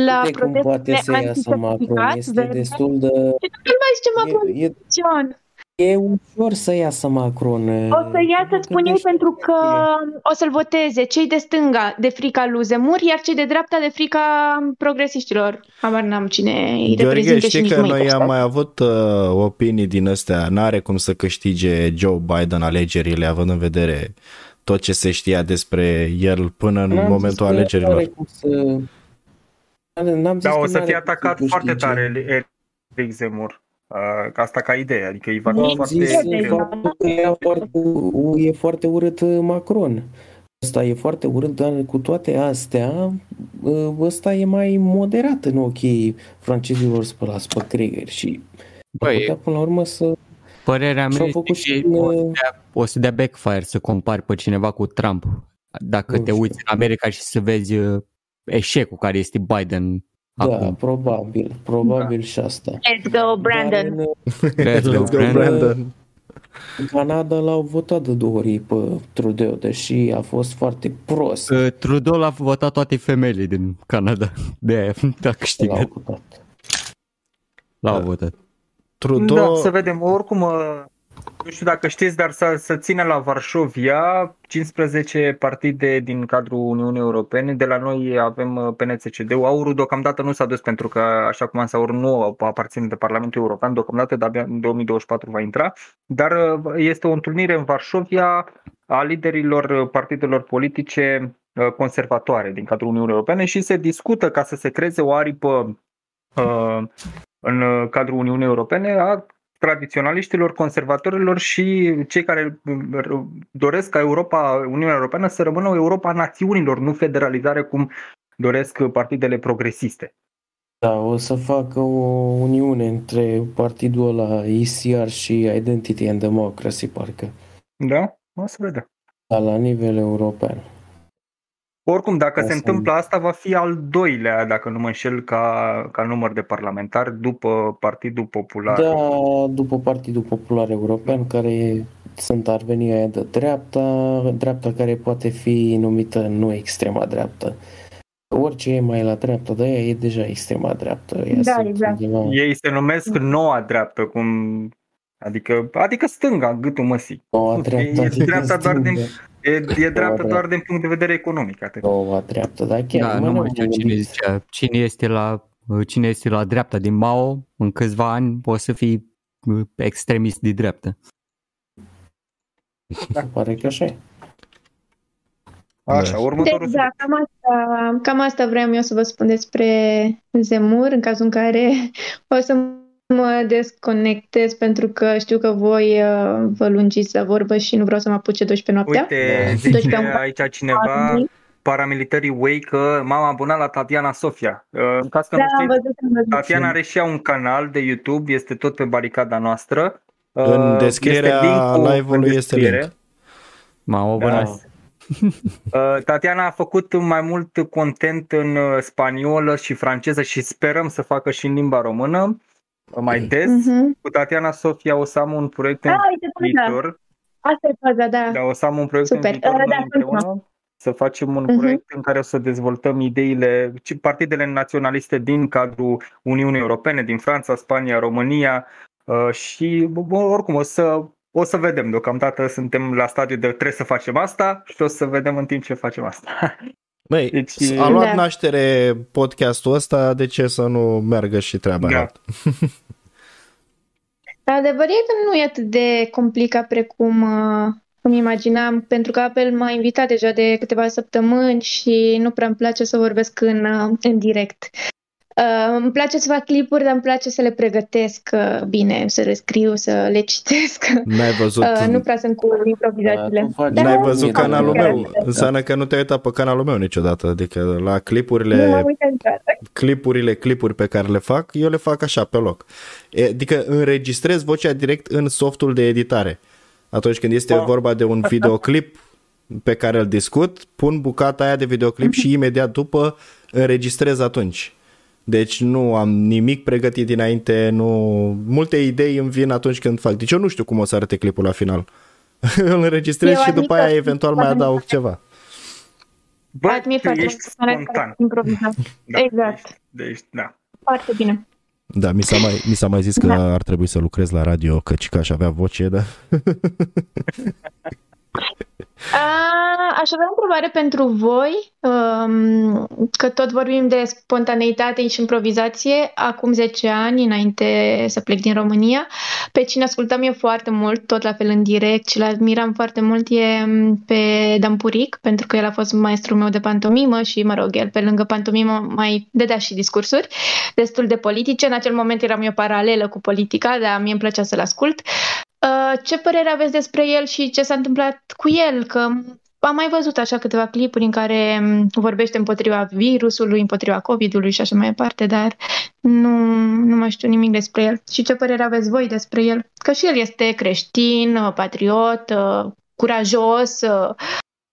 la Uite cum poate să iasă Macron, este destul de... nu mai zice Macron, E, e, John. E ușor să iasă Macron. O să iasă, spun eu, pentru că o să-l voteze cei de stânga de frica lui Zemur, iar cei de dreapta de frica progresiștilor. Habar n-am cine îi Gheorghe, reprezintă și știi nici că nu mă noi interesează. am mai avut uh, opinii din astea. N-are cum să câștige Joe Biden alegerile, având în vedere tot ce se știa despre el până în N-am zis momentul că alegerilor. n-are cum Să... N-am zis Da, că o să n-are fie cum să atacat foarte câștige. tare Eric Zemur. Uh, ca asta ca idee, adică îi va Nu fi am foarte... zis deja. faptul că e foarte, e foarte urât uh, Macron. Ăsta e foarte urât, dar cu toate astea, uh, ăsta e mai moderat în ochii francezilor spălați pe Kreger și ar Băi, putea până la urmă să părerea mea și-au este făcut că și o să uh, dea- o să dea backfire să compari pe cineva cu Trump. Dacă Nu te știu. uiți în America și să vezi uh, eșecul care este Biden Da, acum. probabil, probabil și asta. Let's go, Brandon. Dar Let's go, Let's go, Brandon. Brandon. în Canada l-au votat de două ori pe Trudeau, deși a fost foarte prost. Uh, Trudeau l-a votat toate femeile din Canada. De aia a L-au câștigat. votat. L-au votat. Trudeau, Da, să vedem. Oricum, uh, nu știu dacă știți, dar să, să ține la Varșovia 15 partide din cadrul Uniunii Europene. De la noi avem uh, PNCCD-ul. Aurul deocamdată nu s-a dus pentru că, așa cum am zis, aurul nu aparține de Parlamentul European deocamdată, dar abia în 2024 va intra. Dar uh, este o întâlnire în Varșovia a liderilor uh, partidelor politice uh, conservatoare din cadrul Uniunii Europene și se discută ca să se creeze o aripă uh, în uh, cadrul Uniunii Europene a tradiționaliștilor, conservatorilor și cei care uh, doresc ca Europa, Uniunea Europeană să rămână o Europa a națiunilor, nu federalizare cum doresc partidele progresiste. Da, o să facă o uniune între partidul ăla ECR și Identity and Democracy, parcă, Da? O să vedem. dar la nivel european. Oricum, dacă se Asta- întâmplă asta, va fi al doilea, dacă nu mă înșel, ca, ca număr de parlamentari după Partidul Popular. Da, după Partidul Popular European, care sunt ar veni aia de dreapta, dreapta care poate fi numită nu extrema dreaptă. Orice e mai la dreapta de aia e deja extrema dreaptă. Ea Da, sunt exact. undeva- Ei se numesc noua dreaptă, cum... Adică, adică stânga, gâtul măsii. Noua dreaptă, E adică dreapta doar din, stângă. E, e dreaptă dreaptă. doar din punct de vedere economic. Atât. Noua dreaptă, dar chiar Da, mă, nu n-am mai știu cine gândit. zicea. Cine este la cine este la dreapta din Mao, în câțiva ani o să fii uh, extremist de dreapta. Pare că așa e. Așa, următorul Deci, da, cam asta, cam asta vreau eu să vă spun despre Zemur, în cazul în care [LAUGHS] o să mă desconectez pentru că știu că voi uh, vă lungiți la vorbă și nu vreau să mă apuce 12 noaptea. Uite, Da. zice Deci, pe-am- aici cineva, paramilitarii Way, că m-am abonat la Tatiana Sofia. Uh, În caz că Da, nu am știți, văzut, am văzut. Tatiana are și ea un canal de YouTube, este tot pe baricada noastră. Uh, În descrierea este link-ul live-ului în este descriere. link. M-am Da. abonat. Uh, Tatiana a făcut mai mult content în uh, spaniolă și franceză și sperăm să facă și în limba română uh, mai des. Mhm. Cu Tatiana Sofia o să am un proiect în Ah, uite, da. viitor. Asta e faza, da. Da, o să am un proiect Super. în viitor Uh, noi da, împreună. Să facem un Mhm. proiect în care o să dezvoltăm ideile, ci- partidele naționaliste din cadrul Uniunii Europene, din Franța, Spania, România uh, și bă, oricum o să, o să vedem. Deocamdată suntem la stadiul de trebuie să facem asta și o să vedem în timp ce facem asta. [LAUGHS] Băi, Deci, a luat Da. naștere podcastul ăsta, de ce să nu meargă și treaba Da. [LAUGHS] aia? Adevărul e că nu e atât de complicat precum uh, îmi imaginam, pentru că Apple m-a invitat deja de câteva săptămâni și nu prea îmi place să vorbesc în, uh, în direct. Uh, îmi place să fac clipuri, dar îmi place să le pregătesc uh, bine, să le scriu, să le citesc. N-ai văzut, Uh, nu prea sunt cu improvizațiile. Da, tu faci- Da, n-ai nu, văzut nu, canalul nu, meu. nu. Înseamnă că nu te-ai uitat pe canalul meu niciodată. Adică la Nu m-am clipurile, uitat niciodată. clipurile, clipuri pe care le fac, eu le fac așa pe loc. E, Adică înregistrez vocea direct în softul de editare. Atunci când este Ah. vorba de un videoclip pe care îl discut, pun bucata aia de videoclip și imediat după înregistrez atunci. Deci nu am nimic pregătit dinainte, nu... multe idei îmi vin atunci când fac. Deci eu nu știu cum o să arate clipul la final. [LAUGHS] îl înregistrez Eu și după admit aia că- eventual mai adaug ceva. Bă, Admir tu foarte ești mult persoane care spontan. improvizează. [LAUGHS] Da, Exact. Ești, deci, da. Foarte bine. Da, mi s-a mai, mi s-a mai zis că Da. ar trebui să lucrez la radio, căci că aș avea voce, da? [LAUGHS] A, aș avea o întrebare pentru voi, um, că tot vorbim de spontaneitate și improvizație. Acum 10 ani, înainte să plec din România, pe cine ascultam eu foarte mult, tot la fel în direct și l admiram foarte mult, e m, pe Dampuric, pentru că el a fost maestrul meu de pantomimă și, mă rog, el pe lângă pantomimă mai dădea și discursuri destul de politice. În acel moment eram eu paralelă cu politica, dar mie îmi plăcea să-l ascult. Uh, ce părere aveți despre el și ce s-a întâmplat cu el? Că am mai văzut așa câteva clipuri în care m, vorbește împotriva virusului, împotriva COVID-ului și așa mai departe, dar nu, nu mai știu nimic despre el. Și ce părere aveți voi despre el? Că și el este creștin, uh, patriot, uh, curajos, uh,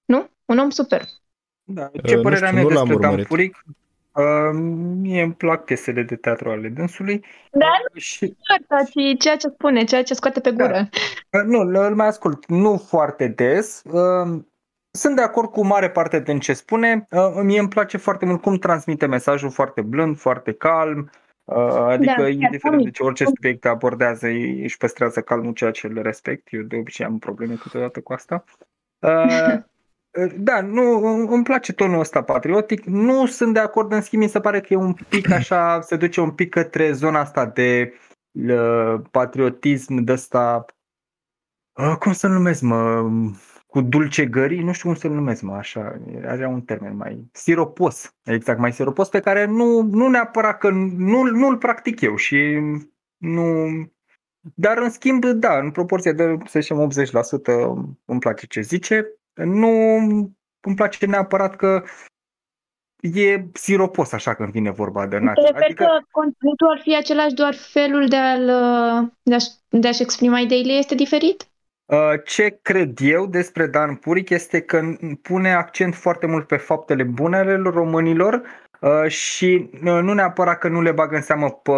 nu? Un om super. Da. Ce Uh, nu părere am știu, eu nu l-am despre Dan urmărit. Puric? Uh, mie îmi plac piesele de teatru ale dânsului. Da, Uh, și Asta, ci ceea ce spune, ceea ce scoate pe Da. gură. Uh, Nu, îl mai ascult, nu foarte des. Uh, Sunt de acord cu mare parte din ce spune. Uh, Mie îmi place foarte mult cum transmite mesajul foarte blând, foarte calm. Uh, Adică, Da, chiar indiferent de comic. ce orice subiect abordează, îi- își păstrează calmul, ceea ce îl respect. Eu de obicei am probleme câteodată cu asta. Uh, [LAUGHS] Da, nu, îmi place tonul ăsta patriotic. Nu sunt de acord, în schimb, mi se pare că e un pic așa, [CLEARS THROAT] se duce un pic către zona asta de uh, patriotism de ăsta, uh, cum să-l numesc, mă, cu dulcegării, nu știu cum să-l numesc, mă, așa, are un termen mai siropos, exact, mai siropos, pe care nu, nu neapărat că nu, nu-l practic eu și nu... Dar, în schimb, da, în proporție de, să zicem, 80% îmi place ce zice. Nu îmi place neapărat că e siropos așa când vine vorba de Te nație. refer Adică, că conținutul ar fi același, doar felul de, a-l, de, a-și, de a-și exprima ideile este diferit? uh, ce cred eu despre Dan Puric este că pune accent foarte mult pe faptele bune ale românilor uh, și uh, nu neapărat că nu le bagă în seamă pe,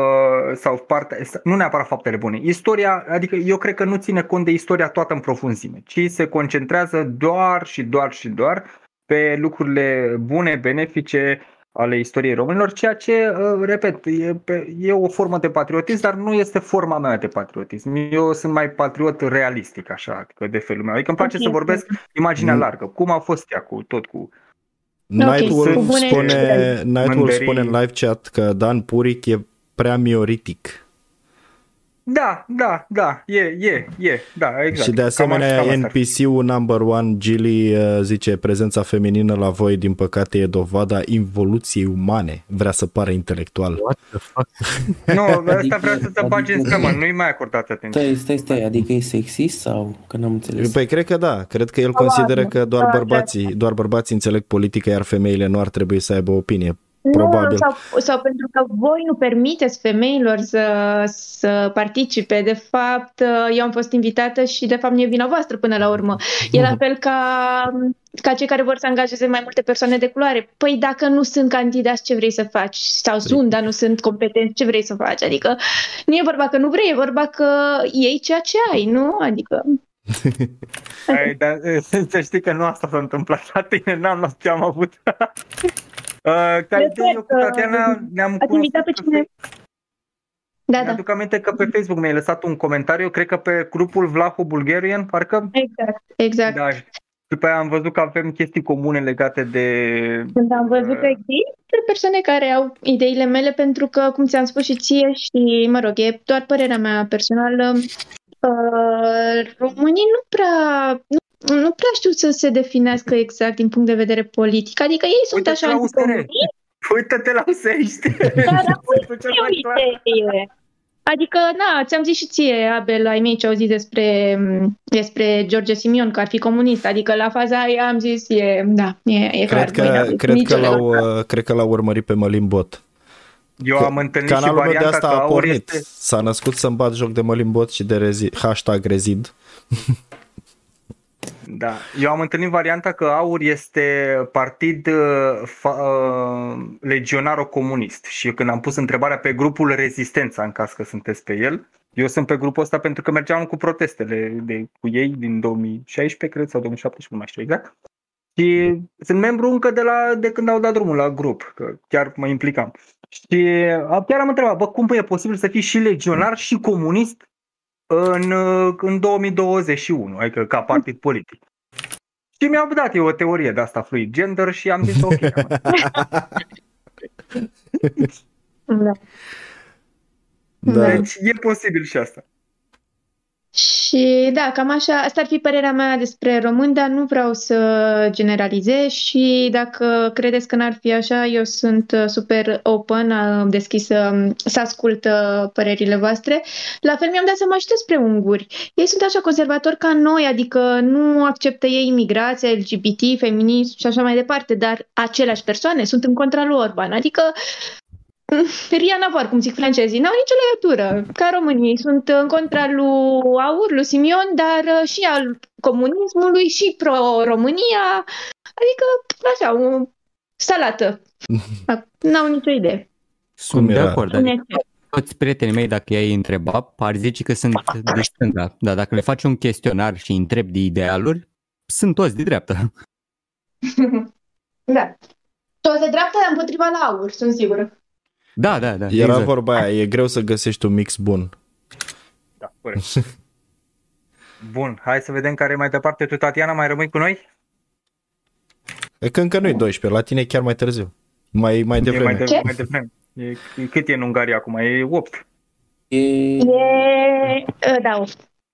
sau parte, nu neapărat faptele bune. Istoria, adică eu cred că nu ține cont de istoria toată în profunzime, ci se concentrează doar și doar și doar pe lucrurile bune, benefice ale istoriei românilor, ceea ce, uh, repet, e, pe- e o formă de patriotism, dar nu este forma mea de patriotism. Eu sunt mai patriot realistic, așa, adică de felul meu. Adică îmi place Ok. să vorbesc imaginea Mm. largă. Cum a fost ea cu tot cu... Nightwolf, cu bune spune, și Nightwolf mândării. spune în live chat că Dan Puric e prea mioritic. Da, da, da, e, e, e, da, exact. și de Cam asemenea așa- cam asta ar fi. NPC-ul number one, Gilly, uh, zice prezența feminină la voi, din păcate, e dovada involuției umane. Vrea să pară intelectual. What the fuck? Nu, [LAUGHS] asta Adică- vrea să te bagi în adică- seamă, nu-i mai acordat atenție. Stai, stai, stai, adică e sexist sau? Că n-am înțeles. Păi cred că da, cred că el consideră că doar bărbații, doar bărbații înțeleg politică, iar femeile nu ar trebui să aibă opinie. Probabil. Nu, sau, sau pentru că voi nu permiteți femeilor să, să participe. De fapt, eu am fost invitată și de fapt nu e vina voastră până la urmă. E la fel ca, ca cei care vor să angajeze mai multe persoane de culoare. Păi dacă nu sunt candidați, ce vrei să faci? Sau sunt, dar nu sunt competenți, ce vrei să faci? Adică nu e vorba că nu vrei, e vorba că iei ceea ce ai, nu? Adică... [LAUGHS] Ai, dar [LAUGHS] să știi că nu asta s-a întâmplat la tine, n-am luat ce am avut. [LAUGHS] Uh, Ca Cred idee, eu cu că Tatiana ne-am Ați invitat pe cunoscut cine? Da, da, Mi-aduc aminte că pe Facebook mi-ai lăsat un comentariu, cred că pe grupul Vlahu Bulgarian, parcă. exact, exact. Da. Și după aia am văzut că avem chestii comune legate de... Când am văzut că există persoane care au ideile mele, pentru că, cum ți-am spus și ție, și, mă rog, e doar părerea mea personală, uh, românii nu prea, nu, nu prea știu să se definească exact din punct de vedere politic. Adică ei sunt Uite-te așa la USR. anticomuniști, Uită-te la usești! dar uite, uite, Adică, na, ți-am zis și ție, Abel, ai mei ce au zis despre, despre George Simion, că ar fi comunist. Adică la faza aia am zis, e, da, e, e clar. Cred băi, că, n-am cred, că nicio l-au, legătură. uh, cred că l-au urmărit pe Mălin Bot. Eu am întâlnit și Canalul meu de varianta asta că a aur pornit. este... S-a născut să-mi bat joc de Mălin Bot și de rezi, hashtag rezid. [LAUGHS] Da, eu am întâlnit varianta că AUR este partid uh, fa- uh, legionaro-comunist și când am pus întrebarea pe grupul Rezistența, în caz că sunteți pe el, eu sunt pe grupul ăsta pentru că mergeam cu protestele de, cu ei din 2016, cred, sau 2017, nu mai știu exact. Și sunt membru încă de, la, de când au dat drumul la grup, că chiar mă implicam. Și uh, chiar am întrebat, bă, cum e posibil să fii și legionar și comunist în, uh, în 2021, adică ca partid politic. Și mi-au dat eu o teorie de asta fluid gender și am zis ok. Da. [LAUGHS] Da. Deci e posibil și asta. Și da, cam așa, asta ar fi părerea mea despre români, dar nu vreau să generalizez și dacă credeți că n-ar fi așa, eu sunt uh, super open, uh, deschisă um, să ascult uh, părerile voastre. La fel mi-am dat seama și despre unguri. Ei sunt așa conservatori ca noi, adică nu acceptă ei imigrația, LGBT, feminism și așa mai departe, dar aceleași persoane sunt în contra lui Orban, adică Riana Var, cum zic francezii, n-au nicio legătură. Ca românii sunt în contra lui Aur, lui Simion, dar uh, și al comunismului și pro-România. Adică, așa, o salată. [LAUGHS] N-au nicio idee. Sunt Cum de era? acord, Spune adică toți prietenii mei, dacă i-ai întreba, ar zice că sunt de stânga. Dar dacă le faci un chestionar și îi întrebi de idealuri, sunt toți de dreapta. [LAUGHS] Da. Toți de dreapta împotriva la aur, sunt sigură. Da, da, da. Era exact. vorba aia, e greu să găsești un mix bun. Da, corect. Bun, hai să vedem care e mai departe. Tu, Tatiana, mai rămâi cu noi? E că încă nu-i 12, la tine e chiar mai târziu. Mai, mai E mai, devreme. de, Ce? mai devreme. E, e- cât e în Ungaria acum? E 8. E... E... uh, Da,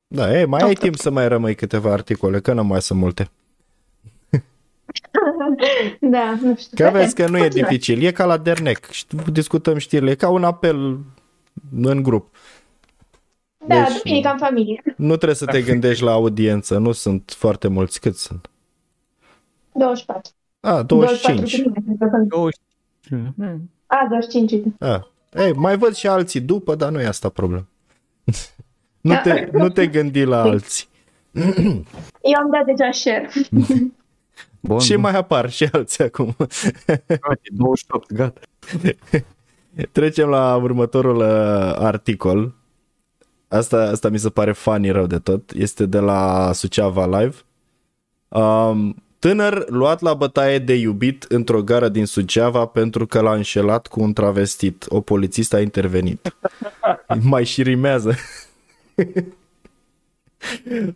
Da, e, mai ai Opt. timp să mai rămâi câteva articole, că nu mai sunt multe. Da, nu știu. Că vezi că nu e Continuă. dificil, e ca la Dernec, Șt- discutăm știrile, e ca un apel în grup. Da, Deci- duminica în familie. Nu trebuie să te gândești la audiență, nu sunt foarte mulți, cât sunt? 24. A, 24 25. cu tine, pentru că- A, 25. uite. A, ei, mai văd și alții după, dar nu e asta problema. [LAUGHS] nu, Da. te, nu te gândi la alții. Eu am dat deja share. [LAUGHS] Bun, Și bun. mai apar și alții acum. [LAUGHS] Frate, 28, gata. Trecem la următorul uh, articol. Asta, asta mi se pare funny rău de tot. Este de la Suceava Live. Um, tânăr luat la bătaie de iubit într-o gară din Suceava pentru că l-a înșelat cu un travestit. O polițistă a intervenit. [LAUGHS] Mai și rimează. [LAUGHS]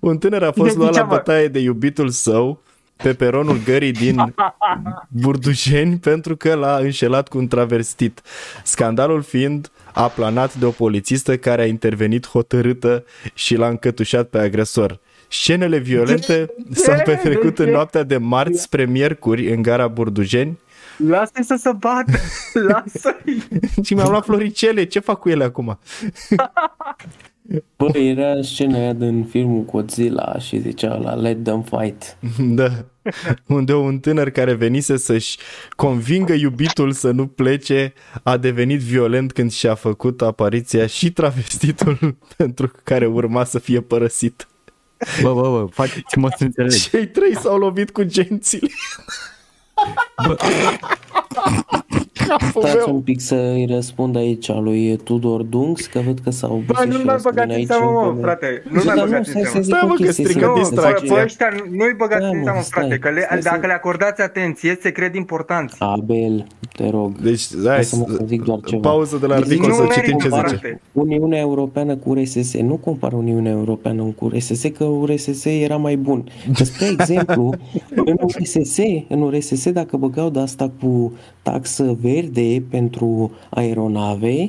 un tânăr a fost De luat la Suceava. bătaie de iubitul său pe peronul gării din [LAUGHS] Burdușeni pentru că l-a înșelat cu un travestit. Scandalul fiind aplanat de o polițistă care a intervenit hotărâtă și l-a încătușat pe agresor. Scenele violente s-au petrecut De în ce? noaptea de marți spre miercuri în gara Burdujeni Lasă-i să se bată! [LAUGHS] Lasă-i! și mi-am luat floricele. Ce fac cu ele acum? [LAUGHS] Bă, era scena aia din filmul Godzilla și zicea la Let them fight. [LAUGHS] Da. Unde un tânăr care venise să-și convingă iubitul să nu plece a devenit violent când și-a făcut apariția și travestitul [LAUGHS] pentru care urma să fie părăsit. Bă, bă, bă, faceți-mă să înțeleg. Cei trei s-au lovit cu gențile. [LAUGHS] Stați un pic să-i răspund aici lui Tudor Dunks, că văd că s-au Bă, nu mai băgați în seamă, mă, frate. Nu mai dar nu, băgați în stai să seamă. zic Stai, o mă, că chestie, strică să- Nu, distracția. bă, bă, ăștia nu-i băgați Da, în mă, seamă, stai. frate, că le, Stai să- dacă le acordați atenție, se cred importanți. Abel, te rog. Deci, hai, Lasă-mă să zic doar ceva. pauză de la Deci articol nu să merită, citim ce frate. zice. Uniunea Europeană cu RSS. Nu compar Uniunea Europeană cu RSS, că RSS era mai bun. Că, spre exemplu, în RSS, în RSS, dacă băgau de asta cu taxă verde pentru aeronave,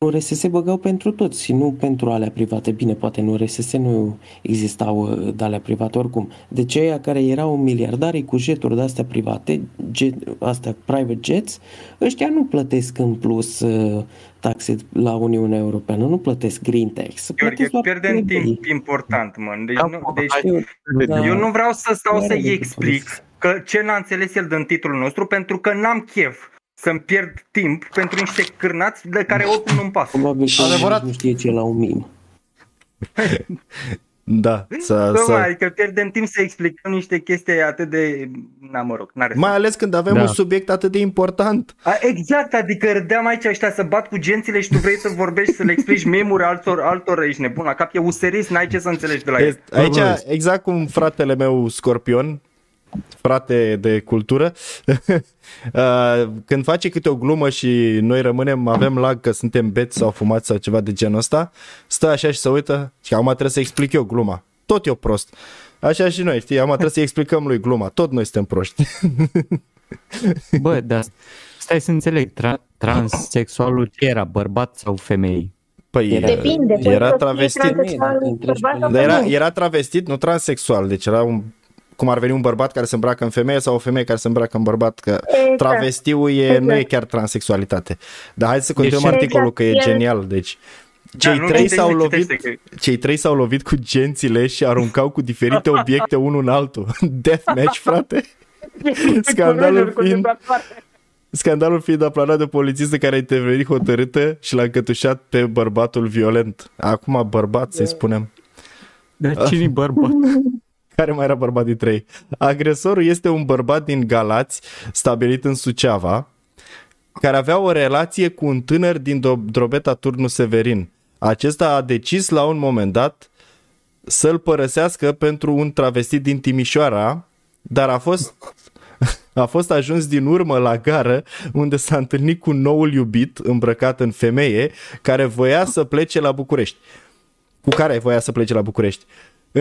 în RSS băgau pentru toți și nu pentru alea private. Bine, poate în RSS nu existau uh, de alea private oricum. Deci aia care erau miliardari cu jeturi de astea private, jet, astea private jets, ăștia nu plătesc în plus uh, taxe la Uniunea Europeană, nu plătesc green tax. Gheorghe, plătesc doar pierdem plebei. timp important, mă. Deci, Da, nu, deci hai, Da. eu nu vreau să stau Nu are să-i de explic înțeles. că ce n-a înțeles el din titlul nostru, pentru că n-am chef să-mi pierd timp pentru niște cârnați de care oricum nu-mi pasă. Probabil că Adevărat. nu știe ce la un mim. [LAUGHS] Da, să, Bă, mă, să... adică pierdem timp să explicăm niște chestii atât de... Na, mă rog, n-are Mai sens. ales când avem Da. un subiect atât de important. A, exact, adică râdeam aici ăștia să bat cu gențile și tu vrei să vorbești, să le explici memuri altor, altor ești nebun la cap, e userist, n-ai ce să înțelegi de la el. Este- Aici, Bă, bă. exact cum fratele meu Scorpion, frate de cultură, [LAUGHS] uh, când face câte o glumă și noi rămânem, avem lag că suntem beți sau fumați sau ceva de genul ăsta, stă așa și se uită și acum trebuie să explic eu gluma. Tot eu prost. Așa și noi, știi, acum trebuie să explicăm lui gluma. Tot noi suntem proști. [LAUGHS] Bă, dar stai să înțeleg, tra- transexualul ce era, bărbat sau femei? Păi, Era- Depinde. poți Era să fii travestit. transexual, Dacă întregi bărbat pe sau Dar era, femeie. era travestit, nu transexual, deci era un cum ar veni un bărbat care se îmbracă în femeie sau o femeie care se îmbracă în bărbat, că Exact. travestiu e, Exact. nu e chiar transexualitate. Dar hai să continuăm Deci- articolul că e Exact, el- genial. Deci cei Da, nu trei citește, s-au citește, lovit, că- cei trei s-au lovit cu gențile și aruncau cu diferite [LAUGHS] obiecte unul în altul. [LAUGHS] Deathmatch, frate. Scandalul fiind, scandalul fiind aplanat de polițistă care a intervenit hotărâtă și l-a încătușat pe bărbatul violent. Acum bărbat, să-i spunem. Dar cine bărbat? [LAUGHS] Care mai era bărbat dintre ei? Agresorul este un bărbat din Galați, stabilit în Suceava, care avea o relație cu un tânăr din Do- Drobeta Turnu Severin. Acesta a decis la un moment dat să-l părăsească pentru un travestit din Timișoara, dar a fost [LAUGHS] a fost ajuns din urmă la gară unde s-a întâlnit cu noul iubit îmbrăcat în femeie care voia să plece la București. Cu care voia să plece la București.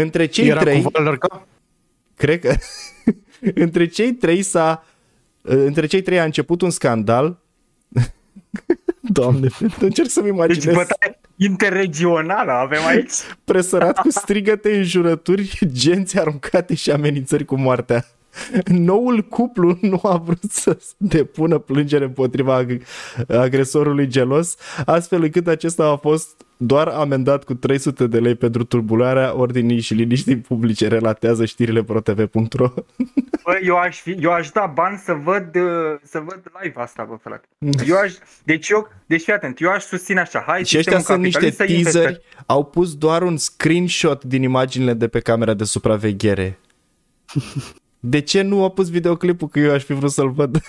Între cei Era trei, cu Valerca? cred că [LAUGHS] între cei trei s-a între cei trei a început un scandal. [LAUGHS] Doamne, încerc să-mi Deci imaginez bătaie interregională avem aici. presărat cu strigăte, înjurături, [LAUGHS] genți aruncate și amenințări cu moartea. [LAUGHS] Noul cuplu [LAUGHS] nu a vrut să depună plângere împotriva ag- agresorului gelos, astfel încât acesta a fost doar amendat cu 300 de lei pentru turbularea ordinii și liniștii publice, relatează știrile protv.ro. [LAUGHS] Bă, eu aș, fi, eu aș da bani să văd, uh, să văd live asta, bă, frate. Eu aș, deci eu, deci fii atent, eu aș susține așa, hai Și ăștia sistemul sunt niște capitalist să teaseri, investească. au pus doar un screenshot din imaginile de pe camera de supraveghere. De ce nu a pus videoclipul că eu aș fi vrut să-l văd?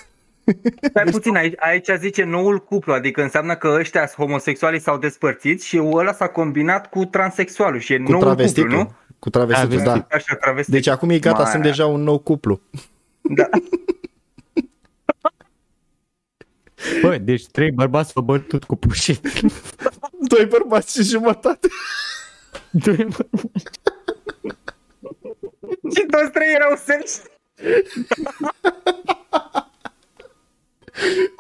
Stai puțin, aici, aici zice noul cuplu, adică înseamnă că ăștia homosexualii s-au despărțit și ăla s-a combinat cu transexualul și e Cu noul travestitul. cuplu, nu? Cu travestitul, Travestit. da. Așa, travestit. Deci acum e gata, Mai- sunt deja un nou cuplu. Da. [LAUGHS] Bă, deci trei bărbați s-au bătut cu pușit. Doi bărbați și jumătate. Doi bărbați. Și toți trei erau sexi.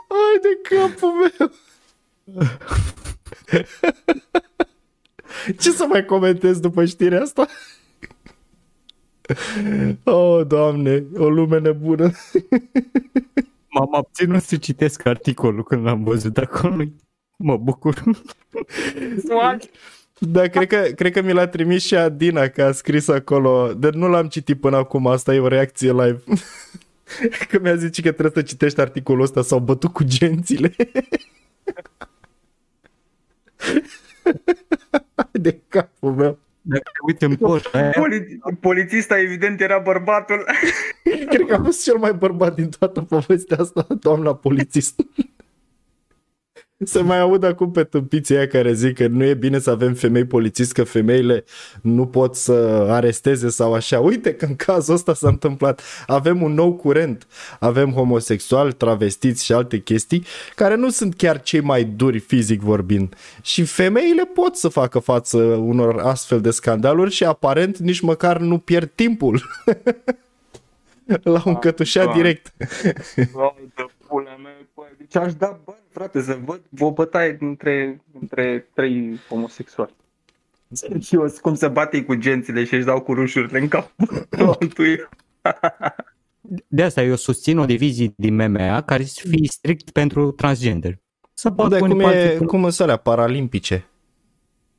Ai de capul meu. Ce să mai comentez după știrea asta? Oh, doamne, o lume nebună. M-am abținut să citesc articolul când l-am văzut acolo. Mă bucur. Da, cred că, cred că mi l-a trimis și Adina, că a scris acolo. Dar nu l-am citit până acum, asta e o reacție live. [LAUGHS] Că mi-a zis că trebuie să citești articolul ăsta, s-au bătut cu gențile. [LAUGHS] De capul meu. Dacă te uite în post, aia, Poli- polițista evident era bărbatul. [LAUGHS] Cred că a fost cel mai bărbat din toată povestea asta, doamna polițist. Se mai aud acum pe tâmpiții aia care zic că nu e bine să avem femei polițist, că femeile nu pot să aresteze sau așa. Uite că în cazul ăsta s-a întâmplat. Avem un nou curent. Avem homosexuali, travestiți și alte chestii care nu sunt chiar cei mai duri fizic vorbind. Și femeile pot să facă față unor astfel de scandaluri și aparent nici măcar nu pierd timpul. [LAUGHS] L-au încătușat Doamne. direct. Vai de pula mea, bă, deci aș da bani, frate, să văd o bătaie între, între trei homosexuali. Și eu cum să bate cu gențile și își dau cu rușurile în cap. [LAUGHS] Altuia. de asta eu susțin o divizie din MMA care să fie strict pentru transgender. Să Bă, bag dar unii cum, pe e, alții. cum sunt alea paralimpice?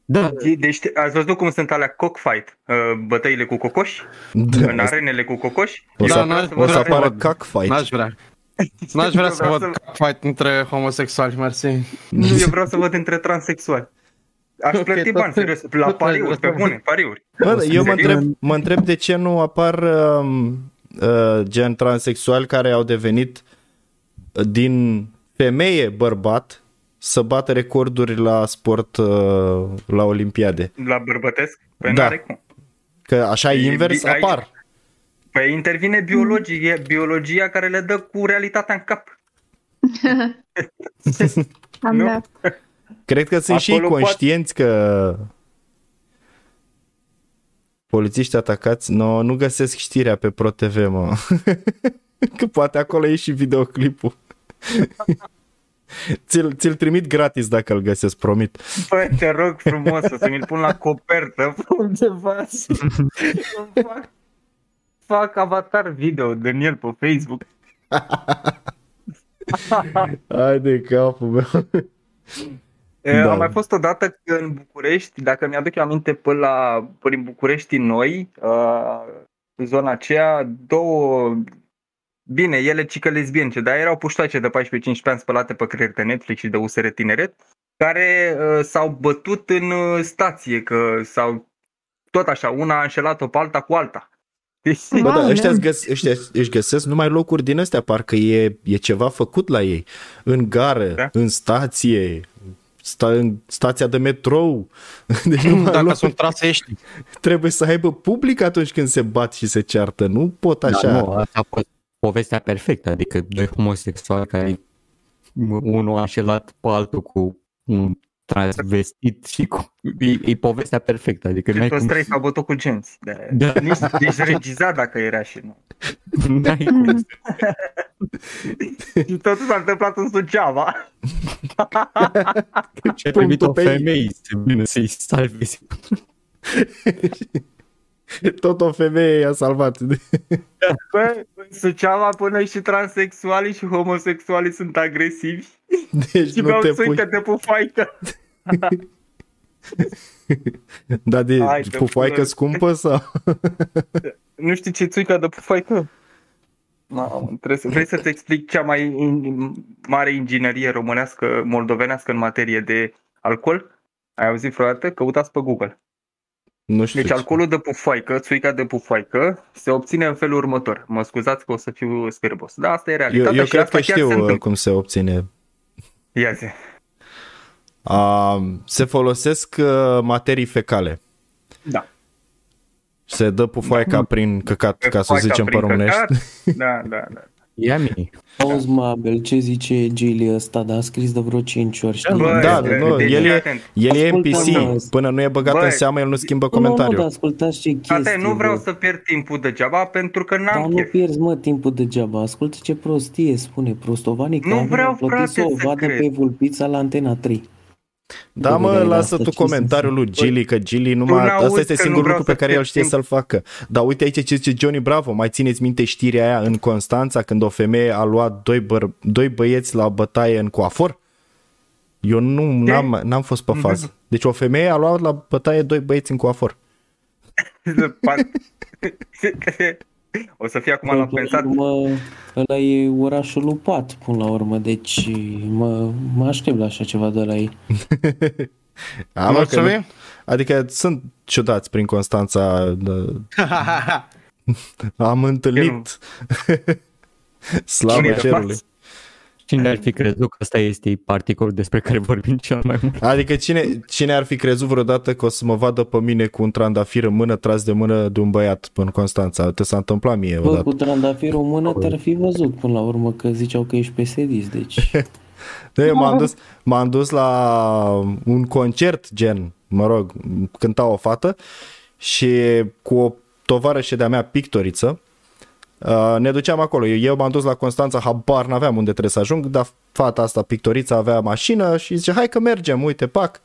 Da, Deci ați văzut cum sunt alea cockfight, uh, bătăile cu cocoși, Da, în arenele cu cocoși? o să, Da, Eu n-aș- vreau o să văd- apară văd. cockfight. N-aș vrea. N-aș vrea Eu să vreau văd să- fight între homosexuali, mersi. Nu, eu vreau să văd între transexuali. Aș Ok, plăti tot- bani, serios, la tot- pariuri, pe bune, pariuri. Bă, eu mă Serios? întreb, mă întreb de ce nu apar um, uh, gen transexuali care au devenit uh, din femeie bărbat să bată recorduri la sport uh, la olimpiade. La bărbătesc? Păi Da. n-are cum. Că așa E- invers ai- apar. Păi intervine biologie, biologia care le dă cu realitatea în cap. [LAUGHS] Am Nu? da. Cred că sunt și ei Acolo conștienți că polițiști atacați, no, nu găsesc știrea pe ProTV, mă. [LAUGHS] că poate acolo e și videoclipul. [LAUGHS] ți-l, ți-l trimit gratis dacă îl găsesc, promit. Băi, te rog frumos să mi-l pun la copertă undeva să fac, fac avatar video din el pe Facebook. [LAUGHS] Hai de capul meu. Da. Da. Am mai fost odată în București, dacă mi-aduc eu aminte, până la prin București noi, uh, în zona aceea, două, bine, ele cică lesbience, dar erau puștoace de 14-15 ani spălate pe creier de Netflix și de USR Tineret, care uh, s-au bătut în uh, stație, că s-au tot așa, una a înșelat-o pe alta cu alta. Deci, Bă, da, Mamă. ăștia, își găs- ăștia își găsesc numai locuri din astea, parcă e, e ceva făcut la ei. În gară, da? Da. în stație, sta, în stația de metrou. [LAUGHS] Deci numai Dacă locuri, sunt trasești. trebuie să aibă public atunci când se bat și se ceartă. Nu pot așa. Da, nu, asta a fost povestea perfectă, adică doi homosexuali care unul a înșelat pe altul cu un transvestit și cu... E, e povestea perfectă, adică n-ai toți cum, trei s-au bătut cu genți. De, Da. [LAUGHS] nici, deci regizat dacă era și nu. n-ai cum. Și totul s-a întâmplat în Suceava. Și a primit o Punctul pe ei. femeie să vină să-i salvezi. [LAUGHS] Tot o femeie i-a salvat. Bă, în Suceava până și transexualii și homosexualii sunt agresivi Deci și nu beau te țuică pui. de pufaică. [LAUGHS] Da, de Hai, te pufaică pune. scumpă sau? [LAUGHS] Nu știi ce țuica de pufaică? Mamă, trebuie să, vrei să te explic cea mai in, mare inginerie românească, moldovenească în materie de alcool? Ai auzit vreodată? Căutați pe Google. Nu știu. Deci ce. alcoolul de pufaică, țuica de pufaică, se obține în felul următor. Mă scuzați că o să fiu spirbos. Da, asta e Eu, realitatea eu și cred asta că chiar știu se uh, întâmplă. cum se obține. Ia zi. Uh, se folosesc uh, materii fecale. Da. Se dă pufoaica prin căcat, ca să Pufaica zicem pe prin românești. căcat. [LAUGHS] Da, da, da. Ia mi. Auzi, mă, Abel, ce zice Gili ăsta, dar a scris de vreo 5 ori, știi? Bă, Da, deci, nu, deci, el e- atent. El e Ascultă-mă. NPC, până nu e băgat Bă, în seamă, el nu schimbă Nu, nu, comentariul. dar ascultați ce chestie. Frate, nu vreau bă. să pierd timpul degeaba pentru că Dar n-am nu chef. pierzi, mă, timpul degeaba. Ascultă ce prostie spune prostovanii. Nu că vreau, a plătit frate, să o să vadă cred. pe Vulpița la Antena 3. Da, mă, Bă, lasă asta tu ce să comentariul lui Gilly, că Gilly numai... n-auzi Asta este că nu singurul vreau lucru pe să care el pierd știe timp. să-l facă. Dar uite aici ce zice Johnny Bravo. Mai țineți minte știrea aia în Constanța când o femeie a luat doi, băr- doi băieți la bătaie în coafor? Eu nu Ce? n-am, n-am fost pe fază. Deci o femeie a luat la bătaie doi băieți în coafor. [LAUGHS] [LAUGHS] o să fie acum la Până pensat. la urmă, ăla e orașul lui Pat, până la urmă, deci mă, mă aștept la așa ceva de la ei. [LAUGHS] Am Mulțumim. Adică sunt ciudați prin Constanța. de- [LAUGHS] Am întâlnit [LAUGHS] slavă Unii de cerului. Față. Cine ar fi crezut că ăsta este particolul despre care vorbim cel mai mult? Adică cine, cine ar fi crezut vreodată că o să mă vadă pe mine cu un trandafir în mână tras de mână de un băiat în Constanța? Te s-a întâmplat mie Bă, odată. cu trandafirul în mână te-ar fi văzut până la urmă că ziceau că ești pesedist, deci... [LAUGHS] Da, eu m-am dus, m-am dus la un concert gen, mă rog, cânta o fată și cu o tovarășe de-a mea pictoriță uh, ne duceam acolo. Eu, eu m-am dus la Constanța, habar n-aveam unde trebuie să ajung, dar fata asta pictorița avea mașină și zice, hai că mergem, uite, pac.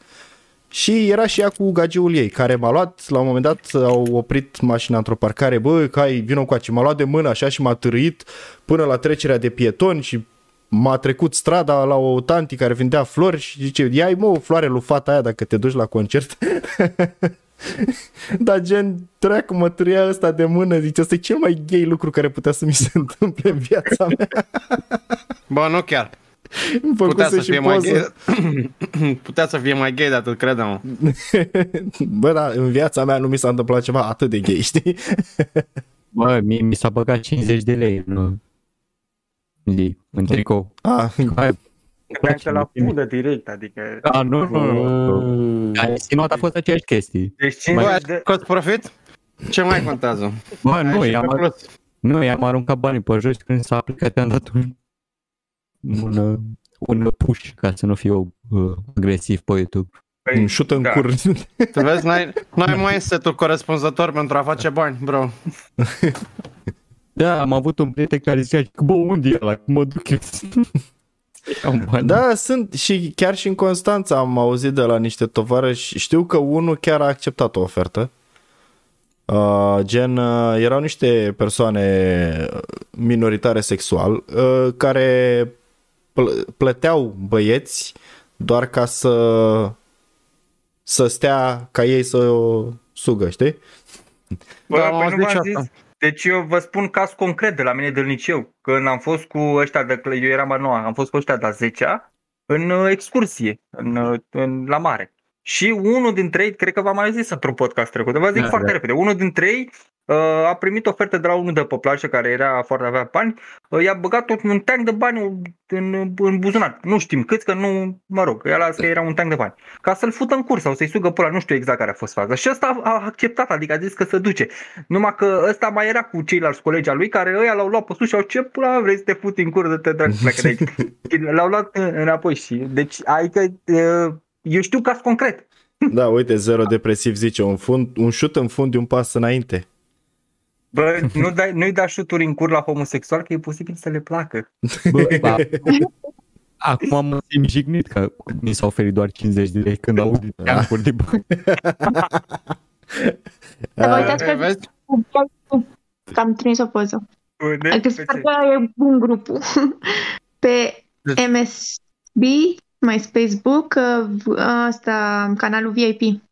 Și era și ea cu gagiul ei, care m-a luat, la un moment dat au oprit mașina într-o parcare, bă, că ai, vină cu m-a luat de mână așa și m-a târâit până la trecerea de pietoni și m-a trecut strada la o tanti care vindea flori și zice, ia mă o floare lui fata aia dacă te duci la concert. [LAUGHS] [LAUGHS] Dar gen, dracu, mă trăia ăsta de mână, zice, ăsta e cel mai gay lucru care putea să mi se [LAUGHS] întâmple în viața mea. Bă, nu chiar. Îmi Putea făcuse să și fie mai poză. gay. [CLEARS THROAT] Putea să fie mai gay de atât, credem. [LAUGHS] Bă, da, în viața mea nu mi s-a întâmplat ceva atât de gay, știi? Bă, mi, mi s-a băgat 50 de lei în, zi, în tricou. Ah, Hai, Credeam că la pudă direct, adică... a, nu, nu, nu. Mm. Dar insinuat a fost aceeași chestii. Deci Bă, 50 ai de... scos profit? Ce mai contează? Bă, nu, Ai și i-am, pe plus. nu, i-am aruncat banii pe jos când s-a aplicat, i-am dat un, un, un push ca să nu fiu uh, agresiv pe YouTube. Păi, un șut în da. cur. Tu vezi, n-ai, n-ai mindset-ul corespunzător pentru a face bani, bro. Da, am avut un prieten care zicea, bă, unde e ăla? Cum mă duc eu? Iau bani. Da, sunt și chiar și în Constanța am auzit de la niște tovarăși. Știu că unul chiar a acceptat o ofertă. Uh, gen, uh, erau niște persoane minoritare sexual uh, care pl- plăteau băieți doar ca să să stea ca ei să o sugă, știi? Bă, Da, am păi auzit nu și v-am asta. zis. Deci eu vă spun caz concret de la mine del liceu. Când am fost cu ăștia de... Eu eram a noua, am fost cu ăștia de a 10 în uh, excursie în, uh, în, la mare. Și unul dintre ei, cred că v-am mai zis într-un podcast trecut, vă zic Da, foarte da. repede, unul dintre ei uh, a primit oferte de la unul de pe plajă care era foarte avea bani, uh, i-a băgat tot un tank de bani în, în buzunar. Nu știm cât, că nu, mă rog, el a zis că era un tank de bani. Ca să-l fută în curs sau să-i sugă pula, nu știu exact care a fost faza. Și ăsta a acceptat, adică a zis că se duce. Numai că ăsta mai era cu ceilalți colegi al lui care ăia l-au luat pe sus și au ce pula vrei să te futi în curs de te dragi, pleacă de aici. [LAUGHS] L-au luat înapoi și, deci, adică, uh, eu știu caz concret. Da, uite, Zero Depresiv zice, un, fund, un șut în fund de un pas înainte. Bă, nu dai, nu-i da șuturi în cur la homosexual, că e posibil să le placă. Bă, ba, [LAUGHS] acum am simt jignit că mi s-a oferit doar 50 de lei când aud teancuri de bani. [LAUGHS] Să vă uitați E, pe vezi? că am trimis o poză. Bune, Adică pe sper ce? că e bun grupul. [LAUGHS] Pe Deci- MSB, MySpace Book, uh, asta, canalul VIP.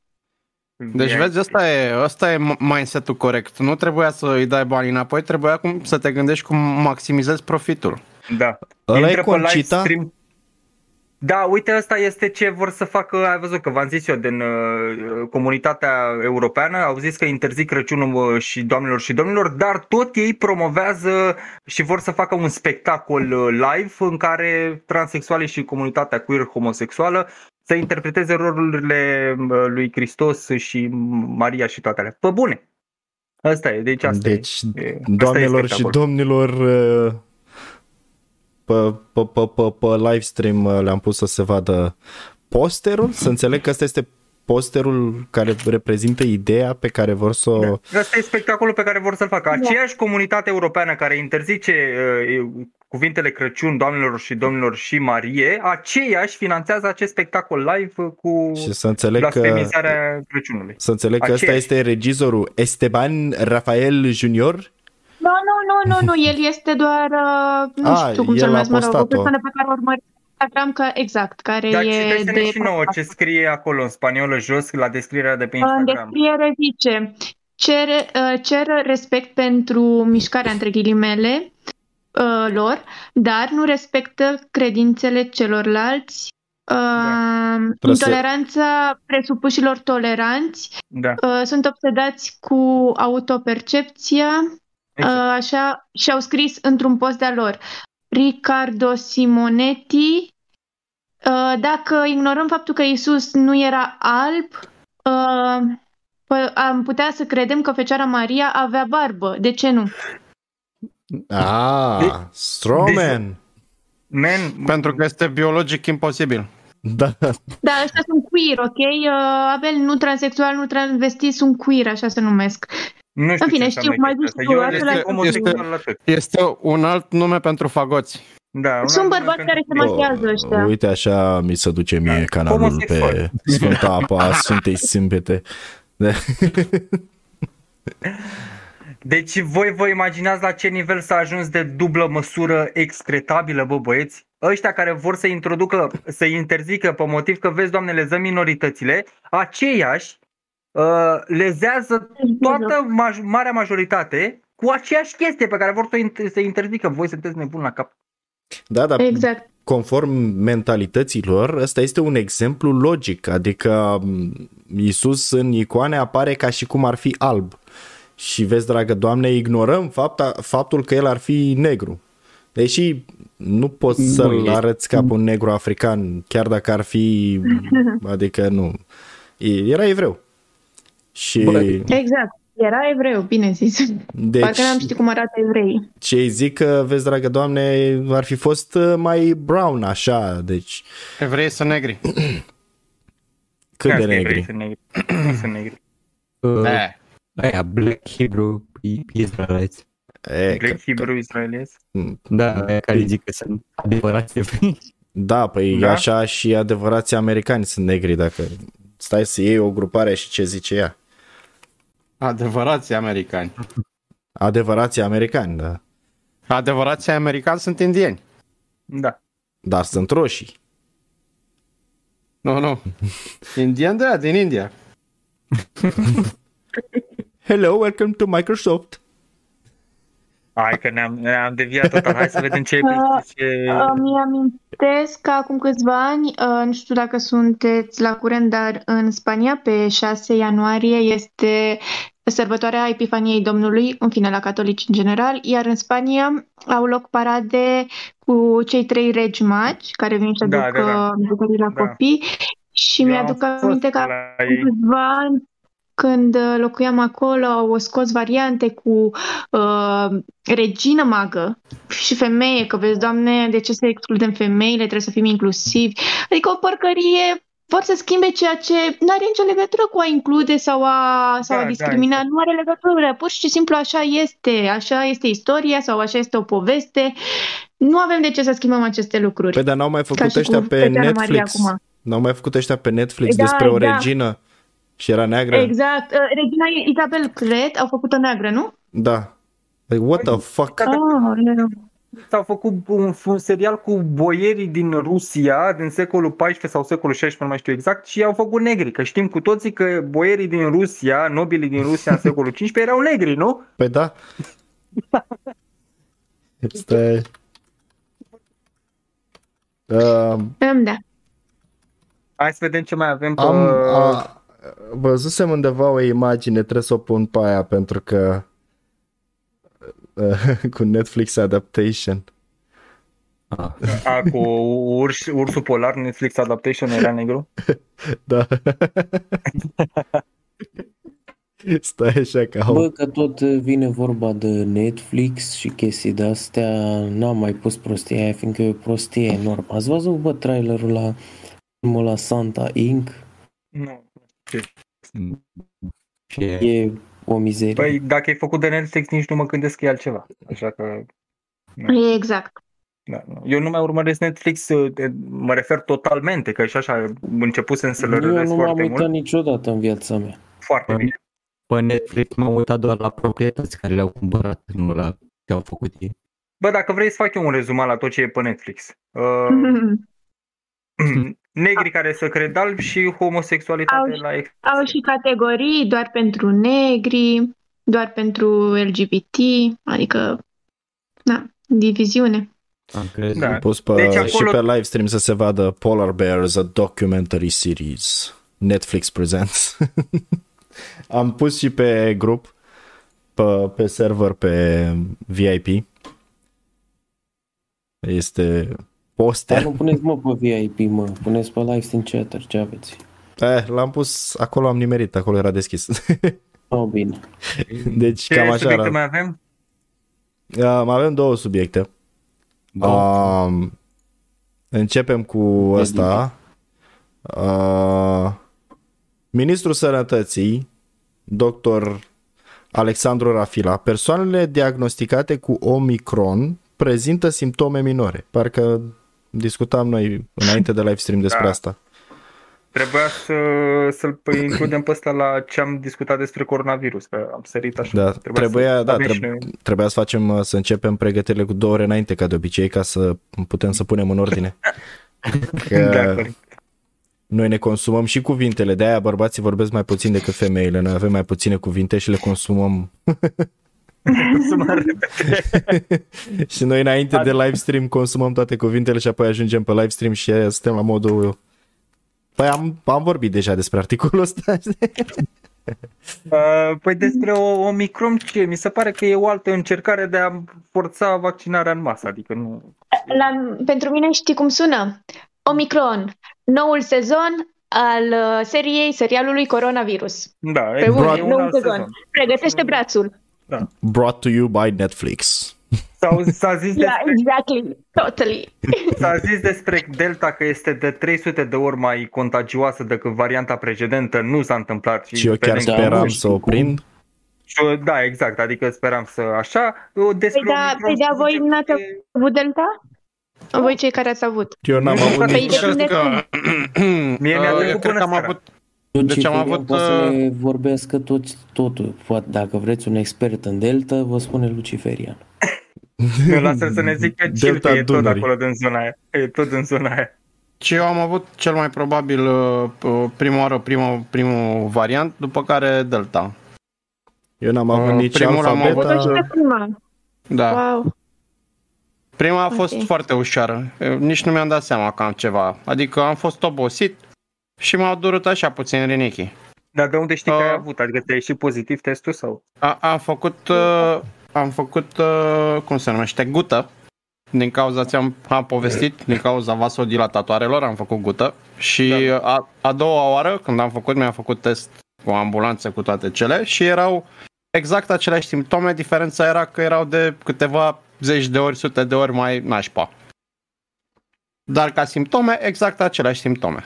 Deci vezi, ăsta e, ăsta e mindset-ul corect. Nu trebuia să îi dai bani înapoi, trebuia cum să te gândești cum maximizezi profitul. Da. Ăla e Intră pe live Concita? stream. Da, uite, ăsta este ce vor să facă, ai văzut că v-am zis eu, din uh, comunitatea europeană, au zis că interzic Crăciunul uh, și doamnelor și domnilor, dar tot ei promovează și vor să facă un spectacol uh, live în care transexualii și comunitatea queer homosexuală să interpreteze rolurile uh, lui Hristos și Maria și toate alea. Pe bune! Asta e, deci asta Deci, e. e. asta e doamnelor și spectacolul. domnilor, uh, pe, pe, pe, pe, pe live stream uh, le-am pus să se vadă posterul, să înțeleg că ăsta este posterul care reprezintă ideea pe care vor să o... Da. Asta e spectacolul pe care vor să-l facă. Aceeași comunitate europeană care interzice uh, cuvintele Crăciun doamnelor și domnilor și Marie, aceiași finanțează acest spectacol live uh, cu Și să înțeleg că, blasfemizarea Crăciunului. să înțeleg că ăsta Aceeași. este regizorul Esteban Rafael Junior. Nu, nu, nu, nu, nu, el este doar, uh, nu A, știu cum el să a numesc, mă rog, o postat-o. persoană pe care o urmăresc pe Instagram, că, exact, care Dar e citește-ne de... și nouă ce scrie acolo în spaniolă jos la descrierea de pe În Instagram. descriere zice, cere, uh, cer respect pentru mișcarea, între ghilimele, uh, lor, dar nu respectă credințele celorlalți, uh, Trebuie să- intoleranța presupușilor toleranți, Da. uh, sunt obsedați cu autopercepția, Exact. Uh, așa, și-au scris într-un post de-a lor. Riccardo Simonetti, uh, dacă ignorăm faptul că Isus nu era alb, uh, pă- am putea să credem că Fecioara Maria avea barbă. De ce nu? Ah, Deci- Strawman. Man, Pentru că este biologic imposibil. Da. Da, ăștia sunt queer, ok? Uh, Abel, nu transexual, nu transvestit, sunt queer, așa se numesc. Nu știu În fine, ce știu, înseamnă mai chestia zici tu, asta. Eu acela- sunt homosexual la tot. Este un alt nume pentru fagoți. Da, un Sunt alt bărbați nume care se pentru- machează ăștia. Uite așa mi se duce mie canalul pe Homosexual. Sfânta [LAUGHS] Apa a Sfântei Sâmbete. Da. Deci voi vă imaginați la ce nivel s-a ajuns de dublă măsură excretabilă, bă băieți? Ăștia care vor să introducă, să interzică pe motiv că vezi, doamne, lezăm minoritățile, aceiași uh, lezează toată maj- marea majoritate cu aceeași chestie pe care vor să o inter- să interzică. Voi sunteți nebuni la cap. Da, dar Exact. conform mentalităților, ăsta este un exemplu logic, adică m, Iisus în icoane apare ca și cum ar fi alb. Și vezi, dragă Doamne, ignorăm fapta, faptul că el ar fi negru. Deși nu poți Nu să-l este. arăți ca pe un negru african, chiar dacă ar fi, [LAUGHS] adică nu. E- Era evreu. Și Bă, Exact. Era evreu, bine zis. deci, Parcă n-am știut cum arată evrei. ce îi zic că, vezi, dragă Doamne, ar fi fost uh, mai brown așa, deci Evrei sunt negri. [CLEARS THROAT] cât de Că evrei negri. Sunt negri. Nu sunt negri. Uh, Eh. aia, Black Hebrew Israelites. E, Black că, Hebrew Israelies. Da, aia care zic că sunt adevărați evrei. da, păi Da? așa și adevărații americani sunt negri dacă stai să iei o grupare și ce zice ea. Adevărații americani. Adevărații americani, da. Adevărații americani sunt indieni. Da. Dar sunt roșii. Nu, nu. Indieni de aia, din India. [LAUGHS] Hello, welcome to Microsoft. Hai că ne-am, ne-am deviat total. Hai să vedem ce... [LAUGHS] ce... Mi amintesc că acum câțiva ani, uh, nu știu dacă sunteți la curent, dar în Spania pe 6 ianuarie este sărbătoarea Epifaniei Domnului, în fine la catolici în general, iar în Spania au loc parade cu cei trei regi magi care vin să Da, aduc da, da. bucurii la Da. copii și Eu mi-aduc am fost aminte că la acum ei. câțiva ani când uh, locuiam acolo, au scos variante cu uh, regină magă și femeie, că vezi, doamne, de ce să excludem femeile, trebuie să fim inclusivi. Adică o porcărie vor să schimbe ceea ce nu are nicio legătură cu a include sau a, sau Da, a da, discrimina, exact. nu are legătură, pur și simplu așa este, așa este istoria sau așa este o poveste. Nu avem de ce să schimbăm aceste lucruri. Păi dar n-au mai Ca făcut și ăștia cu pe Fecioara Maria Netflix. acum. N-au mai făcut ăștia pe Netflix Da, despre o da. regină și era neagră? Exact. Uh, Regina Isabel, cred, au făcut-o neagră, nu? Da. Like, what the fuck? Ah, nu. S-au făcut un, un serial cu boierii din Rusia din secolul XIV sau secolul XVI, nu mai știu exact, și au făcut negri. Că știm cu toții că boierii din Rusia, nobilii din Rusia în secolul XV erau negri, nu? Păi da. Stai. Uh, Am, da. Hai să vedem ce mai avem pe... am a, văzusem undeva o imagine, trebuie să o pun pe aia pentru că uh, [LAUGHS] cu Netflix adaptation. Ah, A, cu urs, ursul polar, Netflix Adaptation era negru. [LAUGHS] Da. [LAUGHS] Stai așa că au... Bă, că tot vine vorba de Netflix și chestii de astea, n-am mai pus prostia aia, fiindcă e o prostie enormă. Ați văzut, bă, trailerul la filmul la Santa Inc? Nu. Și e, E o mizerie. Păi, dacă e făcut de Netflix, nici nu mă gândesc că e altceva. Așa că... Exact. Da, nu. Eu nu mai urmăresc Netflix, uh, de- mă refer totalmente, că și așa începusem să le Eu râdesc nu m-am foarte uitat mult. niciodată în viața mea. Foarte bine. pe Netflix m-am uitat doar la proprietăți care le-au cumpărat, nu la ce au făcut ei. Bă, dacă vrei să fac eu un rezumat la tot ce e pe Netflix. Uh, [LAUGHS] [CLEARS THROAT] negri care să cred alb și homosexualitate Au- la ex. Au și categorii doar pentru negri, doar pentru LGBT, adică, da, diviziune. Am crezut. Da. Am pus pe, Deci și acolo- pe live stream să se vadă Polar Bears, a documentary series. Netflix Presents. [LAUGHS] Am pus și pe grup, pe, pe server, pe VIP. Este Dar poster. nu puneți mă pe VIP, mă, puneți pe live stream chatter, ce aveți? Eh, l-am pus, acolo am nimerit, acolo era deschis. [LAUGHS] Oh, bine. deci Ce cam așa subiecte era. mai avem? Uh, mai avem două subiecte. Um, începem cu ăsta. Uh, Ministrul Sănătății, dr. Alexandru Rafila, persoanele diagnosticate cu Omicron prezintă simptome minore. Parcă discutam noi înainte de live stream despre Da. asta. Trebuia să, să-l păi, [CLEARS THROAT] includem pe ăsta la ce am discutat despre coronavirus, că am sărit așa. Da, trebuia, să da, avem și treb- noi- trebuia să facem, uh, să începem pregătirile cu două ore înainte, ca de obicei, ca să putem să punem în ordine. [LAUGHS] Că Da, corect. noi ne consumăm și cuvintele, de-aia bărbații vorbesc mai puțin decât femeile, noi avem mai puține cuvinte și le consumăm. [LAUGHS] [LAUGHS] Să mă repet. [LAUGHS] și noi înainte de live stream consumăm toate cuvintele și apoi ajungem pe live stream și suntem la modul... Păi am, am vorbit deja despre articolul ăsta. [LAUGHS] Uh, Păi despre o Omicron ce? Mi se pare că e o altă încercare de a forța vaccinarea în masă, adică nu... La, pentru mine știi cum sună? Omicron, noul sezon al uh, seriei, serialului Coronavirus. Da, Pe exact, bune, e un nou alt sezon. sezon. Pregătește brațul. Brought to you by Netflix. S-au, s-a, zis Yeah, despre, exactly. Totally. s-a zis despre Delta că este de 300 de ori mai contagioasă decât varianta precedentă, nu s-a întâmplat. Și eu chiar vedem- Da, speram nu să știu o cum. prind. Și eu- Da, exact, adică speram să așa. Despre Păi da, Omicron păi da, se voi zice n-ați că- avut Delta? Voi cei care ați avut. Eu n-am Nu, avut păi nici... de- Cred că... Mie mi-a Uh, trecut eu cred până că am seara. avut... Deci Deci am am avut, Poate să uh, ne vorbească toți, totul. Poate, dacă vreți un expert în Delta, vă spune Luciferian. Eu lasă să ne zică [LAUGHS] Cil, Delta că e tot Dunării. acolo din zona aia. E tot în zona aia. Și eu am avut cel mai probabil uh, uh, prima oară primul, primul variant, după care Delta. Eu n-am avut Uh, nici primul am alfa, avut, Vă și beta. pe prima. Da. Wow. Prima a fost Ok. foarte ușoară. Eu nici nu mi-am dat seama că am ceva. Adică am fost obosit și m-au durut așa puțin rinichii. Dar de unde știi că ai Uh. avut? Adică ți-a ieșit pozitiv testul sau? A, am făcut, uh, am făcut, uh, cum se numește, gută. Din cauza, ți-am am povestit, din cauza vasodilatatoarelor am făcut gută. Și Da. a, a doua oară, când am făcut, mi-am făcut test cu ambulanță, cu toate cele și erau exact aceleași simptome. Diferența era că erau de câteva zeci de ori, sute de ori mai nașpa. Dar ca simptome, exact aceleași simptome.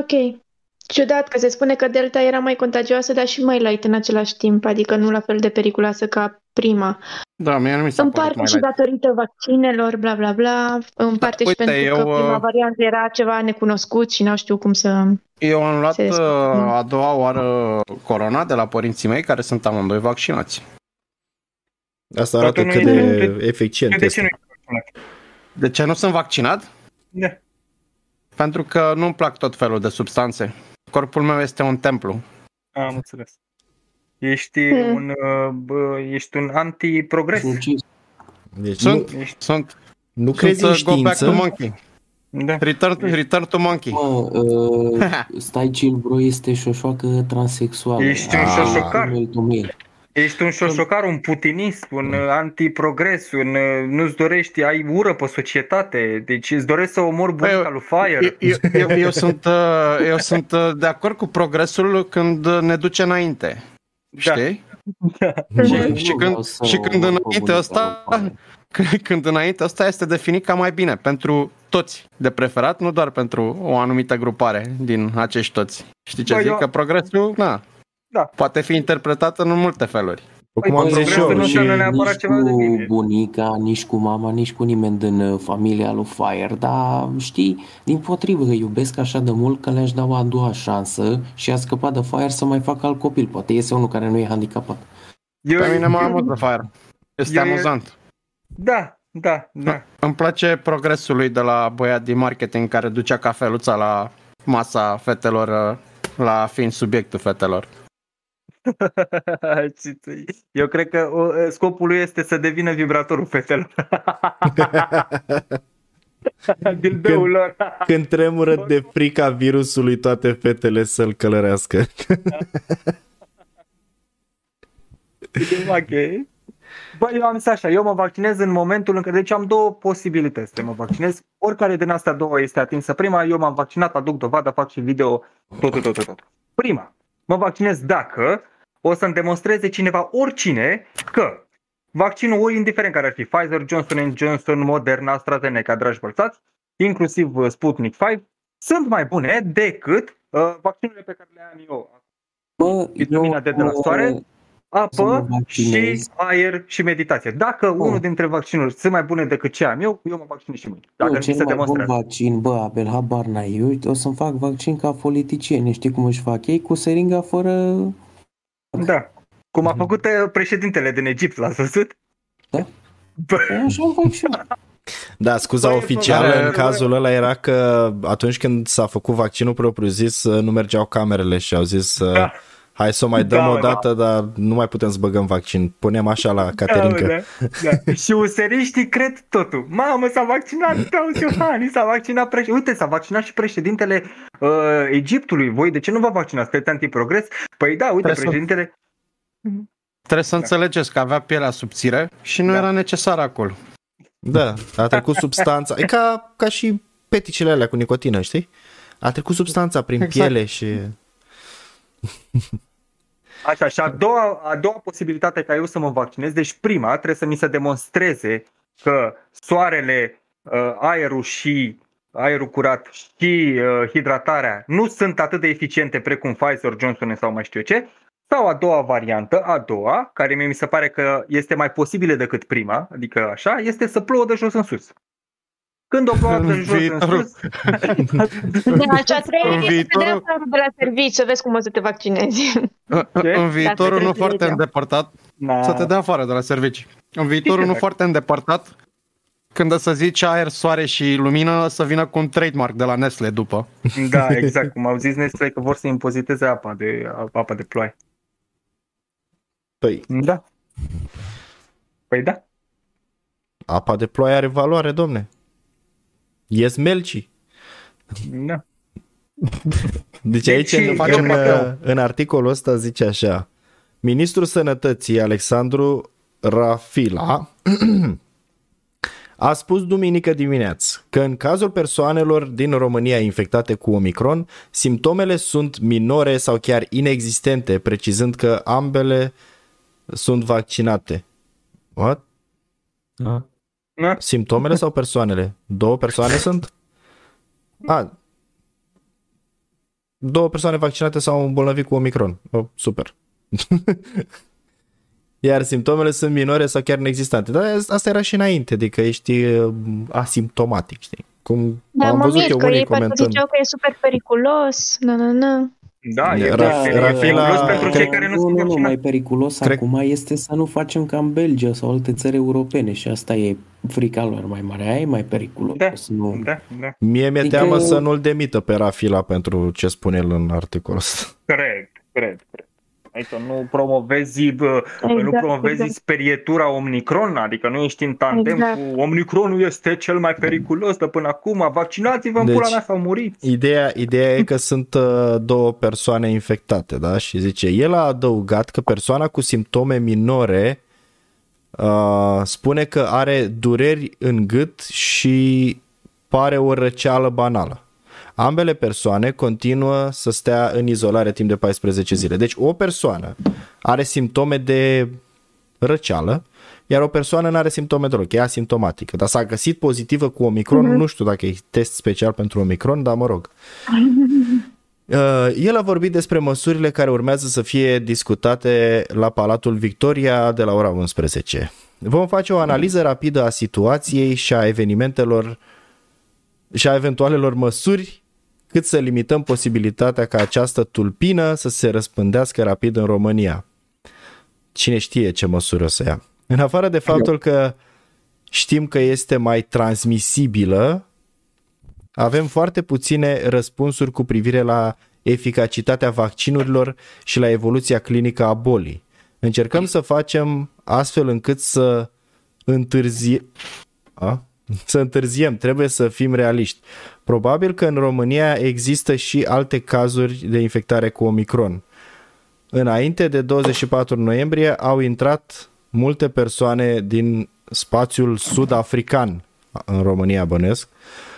Ok. Ciudat că se spune că Delta era mai contagioasă, dar și mai light în același timp, adică nu la fel de periculoasă ca prima. Da, mie nu mi s-a În părut parte mai și light. datorită vaccinelor, bla bla bla, în parte și uite, pentru eu, că prima uh, variantă era ceva necunoscut și n-au știut cum să... Eu am luat Se uh, descurcă. a doua oară corona de la părinții mei, care sunt amândoi vaccinați. Asta Dar arată tu nu cât ești- de de- eficient de ce este. nu ești vaccinat? De ce nu sunt vaccinat? Da. Pentru că nu-mi plac tot felul de substanțe. Corpul meu este un templu. Am înțeles. Ești Hmm. un, uh, bă, ești un anti-progres. Sinucis. Deci Sunt, Ești, sunt, nu, nu crezi sunt în uh, go back to știință? monkey. da. Return, return to monkey. Mă, uh, [LAUGHS] stai chill, bro, este șoșoacă transexuală. Ești un Ah. șoșocar. Mail to mail. Ești un șoșocar, un putinist, un uh, anti-progres, un, uh, nu-ți dorești, ai ură pe societate, deci îți dorești să omori bunica lui Fire. Eu, eu, eu, eu sunt, uh, eu sunt uh, de acord cu progresul când uh, ne duce înainte. Da. Știi? Bă, Și- nu și vreau când- să și când o înainte comunic ăsta- la pare. Când înainte asta este definit ca mai bine pentru toți de preferat, nu doar pentru o anumită grupare din acești toți. Știi ce Bă, zic? eu- Că progresul, na, Da. poate fi interpretat în multe feluri. Cum Păi, am zis și progresul eu, nu și înseamnă neapărat nici ceva de cu bine. bunica, nici cu mama, nici cu nimeni din uh, familia lui Fire, dar știi, din potrivă, îi iubesc așa de mult că le-aș da o a doua șansă și a scăpat de Fire să mai facă alt copil. Poate iese unul care nu e handicapat. Eu, Pe mine mă amuză Fire. Este Eu- eu- amuzant. Da, da, da. Îmi place progresul lui de la băiat din marketing care ducea cafeluța la masa fetelor, uh, la fiind subiectul fetelor. [LAUGHS] Eu cred că uh, scopul lui este să devină vibratorul fetelor. [LAUGHS] Dildoul lor. când tremură de frica virusului toate fetele să-l călărească. ok. Bă, eu am zis așa, eu mă vaccinez în momentul în care, deci am două posibilități să mă vaccinez. Oricare din astea două este atinsă prima, eu m-am vaccinat, aduc dovadă, fac și video, tot, tot, tot, tot, tot. Prima, mă vaccinez dacă o să-mi demonstreze cineva, oricine, că vaccinul, ori indiferent care ar fi, Pfizer, Johnson Johnson, Moderna, AstraZeneca, dragi bălțați, inclusiv uh, Sputnik 5, sunt mai bune decât uh, vaccinurile pe care le am eu. Bă, Vitamina D de la uh, soare? Să apă mă și vaccinez. aer și meditație. Dacă Oh. unul dintre vaccinuri sunt mai bune decât ce am eu, eu mă vaccinez și mâine. Dacă Nu, mi cel se mai bun demonstrează. vaccin, bă, Abel, habar n-ai. Eu o să-mi fac vaccin ca politicieni. Știi cum își fac ei? Cu seringa fără... Da. Cum a făcut uh, președintele din Egipt, l-a văzut? Da. Bă, Păi așa îmi fac și eu. Da, scuza Băi, oficială bă, în bă, cazul ăla era că atunci când s-a făcut vaccinul propriu zis, nu mergeau camerele și au zis Da. Hai să o mai dăm Da, o mă, dată, dar nu mai putem să băgăm vaccin. Punem așa la Caterinca. da, da, da. [LAUGHS] și useriștii cred totul. Mamă, s-a vaccinat Claus Iohannis, s-a vaccinat președintele. Uite, s-a vaccinat și președintele uh, Egiptului. Voi de ce nu vă vaccinați? Sunteți antiprogres? Păi da, uite, Trebuie să- președintele... Trebuie să înțelegeți că avea pielea subțire și nu Da. era necesar acolo. Da, a trecut substanța. E ca, ca și peticele alea cu nicotină, știi? A trecut substanța prin Exact. piele și... [LAUGHS] Așa, și a doua, a doua posibilitate ca eu să mă vaccinez, deci prima trebuie să mi se demonstreze că soarele, uh, aerul și aerul curat și uh, hidratarea nu sunt atât de eficiente precum Pfizer, Johnson sau mai știu eu ce, sau a doua variantă, a doua, care mie mi se pare că este mai posibilă decât prima, adică așa, este să plouă de jos în sus. Când o plouă de În jos în viitorul- sus, [LAUGHS] Da, așa În trebuie să te viitorul- dea afară de la serviciu, să vezi cum o să te vaccinezi. În- Ce? În viitorul Dacă nu te foarte vedeam. îndepărtat, na, să te dea afară de la servicii. În viitorul nu Exact. foarte îndepărtat, când o să zici aer, soare și lumină, să vină cu un trademark de la Nestle după. da, [LAUGHS] exact, cum au zis Nestle că vor să impoziteze apa de, apa de ploaie. Păi, Da. Păi da. apa de ploaie are valoare, domne. Ies melci. Da. Deci aici, Deci, în, faci în, un papel. în articolul ăsta zice așa. Ministrul Sănătății, Alexandru Rafila, [CLEARS THROAT] a spus duminică dimineață că în cazul persoanelor din România infectate cu Omicron, simptomele sunt minore sau chiar inexistente, precizând că ambele sunt vaccinate. What? Da. Na? Simptomele sau persoanele? Două persoane sunt? A, două persoane vaccinate sau îmbolnăvit cu Omicron. Oh, super. [LAUGHS] Iar simptomele sunt minore sau chiar inexistente. Dar asta era și înainte, adică ești uh, asimptomatic, știi? Cum Da, am mă văzut mir eu că unii ei parcă comentând. ziceau că e super periculos. Na, na, na. Da, e Ra- da, Rafila- periculos pentru cei Cred- care nu nu, sunt nu, nu, mai vaccinați. periculos Cred- acum este să nu facem ca în Belgia sau alte țări europene și asta e frica lor mai mare. Aia e mai periculos. Da, nu... Da, da. Mie mi-e Adică- teamă să nu-l demită pe Rafila pentru ce spune el în articolul ăsta. Cred, cred, cred. Adică nu promovezi, bă, nu Exact, promovezi exact. sperietura Omicron, adică nu ești în tandem Exact. cu Omicronul este cel mai periculos de până acum, vaccinați-vă în Deci- pula mea sau muriți. Ideea, ideea e că sunt uh, două persoane infectate, da? Și zice, el a adăugat că persoana cu simptome minore uh, spune că are dureri în gât și pare o răceală banală. Ambele persoane continuă să stea în izolare timp de 14 zile. Deci o persoană are simptome de răceală, iar o persoană nu are simptome deloc, e asimptomatică. Dar s-a găsit pozitivă cu Omicron, nu știu dacă e test special pentru Omicron, dar mă rog. [LAUGHS] Uh, El a vorbit despre măsurile care urmează să fie discutate la Palatul Victoria de la ora 11. Vom face o analiză rapidă a situației și a evenimentelor și a eventualelor măsuri cât să limităm posibilitatea ca această tulpină să se răspândească rapid în România. Cine știe ce măsuri o să ia. În afară de faptul că știm că este mai transmisibilă, avem foarte puține răspunsuri cu privire la eficacitatea vaccinurilor și la evoluția clinică a bolii. Încercăm să facem astfel încât să întârzie... A? Să întârziem, trebuie să fim realiști. Probabil că în România există și alte cazuri de infectare cu Omicron. Înainte de 24 noiembrie au intrat multe persoane din spațiul sud-african în România, bănesc.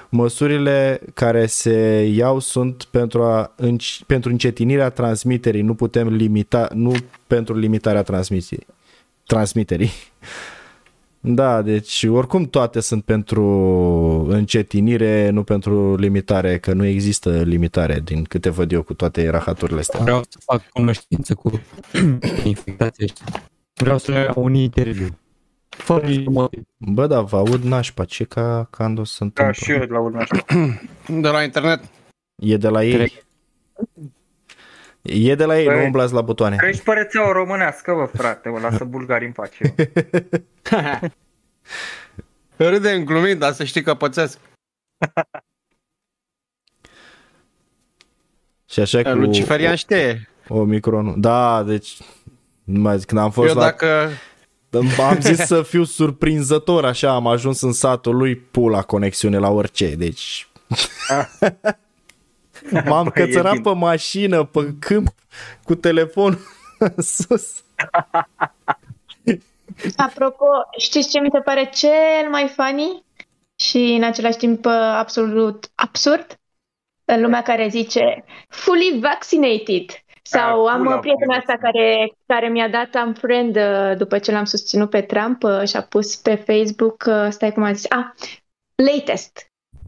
Măsurile care se iau sunt pentru, a, înci- pentru încetinirea transmiterii, nu putem limita, nu pentru limitarea transmisiei, transmiterii. Da, deci oricum toate sunt pentru încetinire, nu pentru limitare, că nu există limitare din câte văd eu cu toate rahaturile astea. Vreau să fac cunoștință cu [CLEARS THROAT] infectații ăștia. Vreau să le iau un interviu. Fără niciun motiv. Bă, da, vă aud nașpa, ce ca când se Da, întâmplă? și eu la urmă. De la internet. E de la ei? Cred. E de la ei, Băi, nu umblați la butoane. Că ești pe rețeaua românească, bă, frate, o lasă bulgarii în pace. [LAUGHS] Râde în glumit, dar să știi că pățesc. [LAUGHS] Și așa cu Luciferian știe. Omicronul. Da, deci nu mai zic, când am fost Eu la... dacă... Am zis să fiu surprinzător, așa, am ajuns în satul lui, pula conexiune la orice, deci... [LAUGHS] [LAUGHS] M-am Băi, e cățărat bine. pe mașină, pe câmp, cu telefonul în sus. [LAUGHS] Apropo, știți ce mi se pare cel mai funny și în același timp uh, absolut absurd? În lumea care zice fully vaccinated. Sau Ah, am pula uh, prietena mea. asta care, care mi-a dat am friend uh, după ce l-am susținut pe Trump uh, și a pus pe Facebook, uh, stai cum a zis, ah, latest.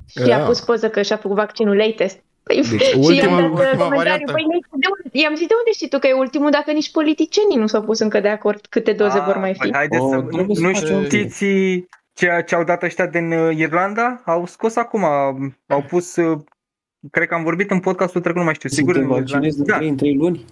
Și Ah. a pus poză că și-a făcut vaccinul latest. Păi, Deci, și ultima- i-am dat uh, ultima comentariu, variantă. păi, de unde, i-am zis de unde știi tu că e ultimul dacă nici politicienii nu s-au pus încă de acord câte doze vor mai fi. Păi, haideți O, să... trebuie să Nu facem- știți ce, ce au dat ăștia din uh, Irlanda? Au scos acum, au pus... uh, Cred că am vorbit în podcastul trecut, nu mai știu, sigur. Să te în vaccinezi de Irlanda. 3 în 3 luni?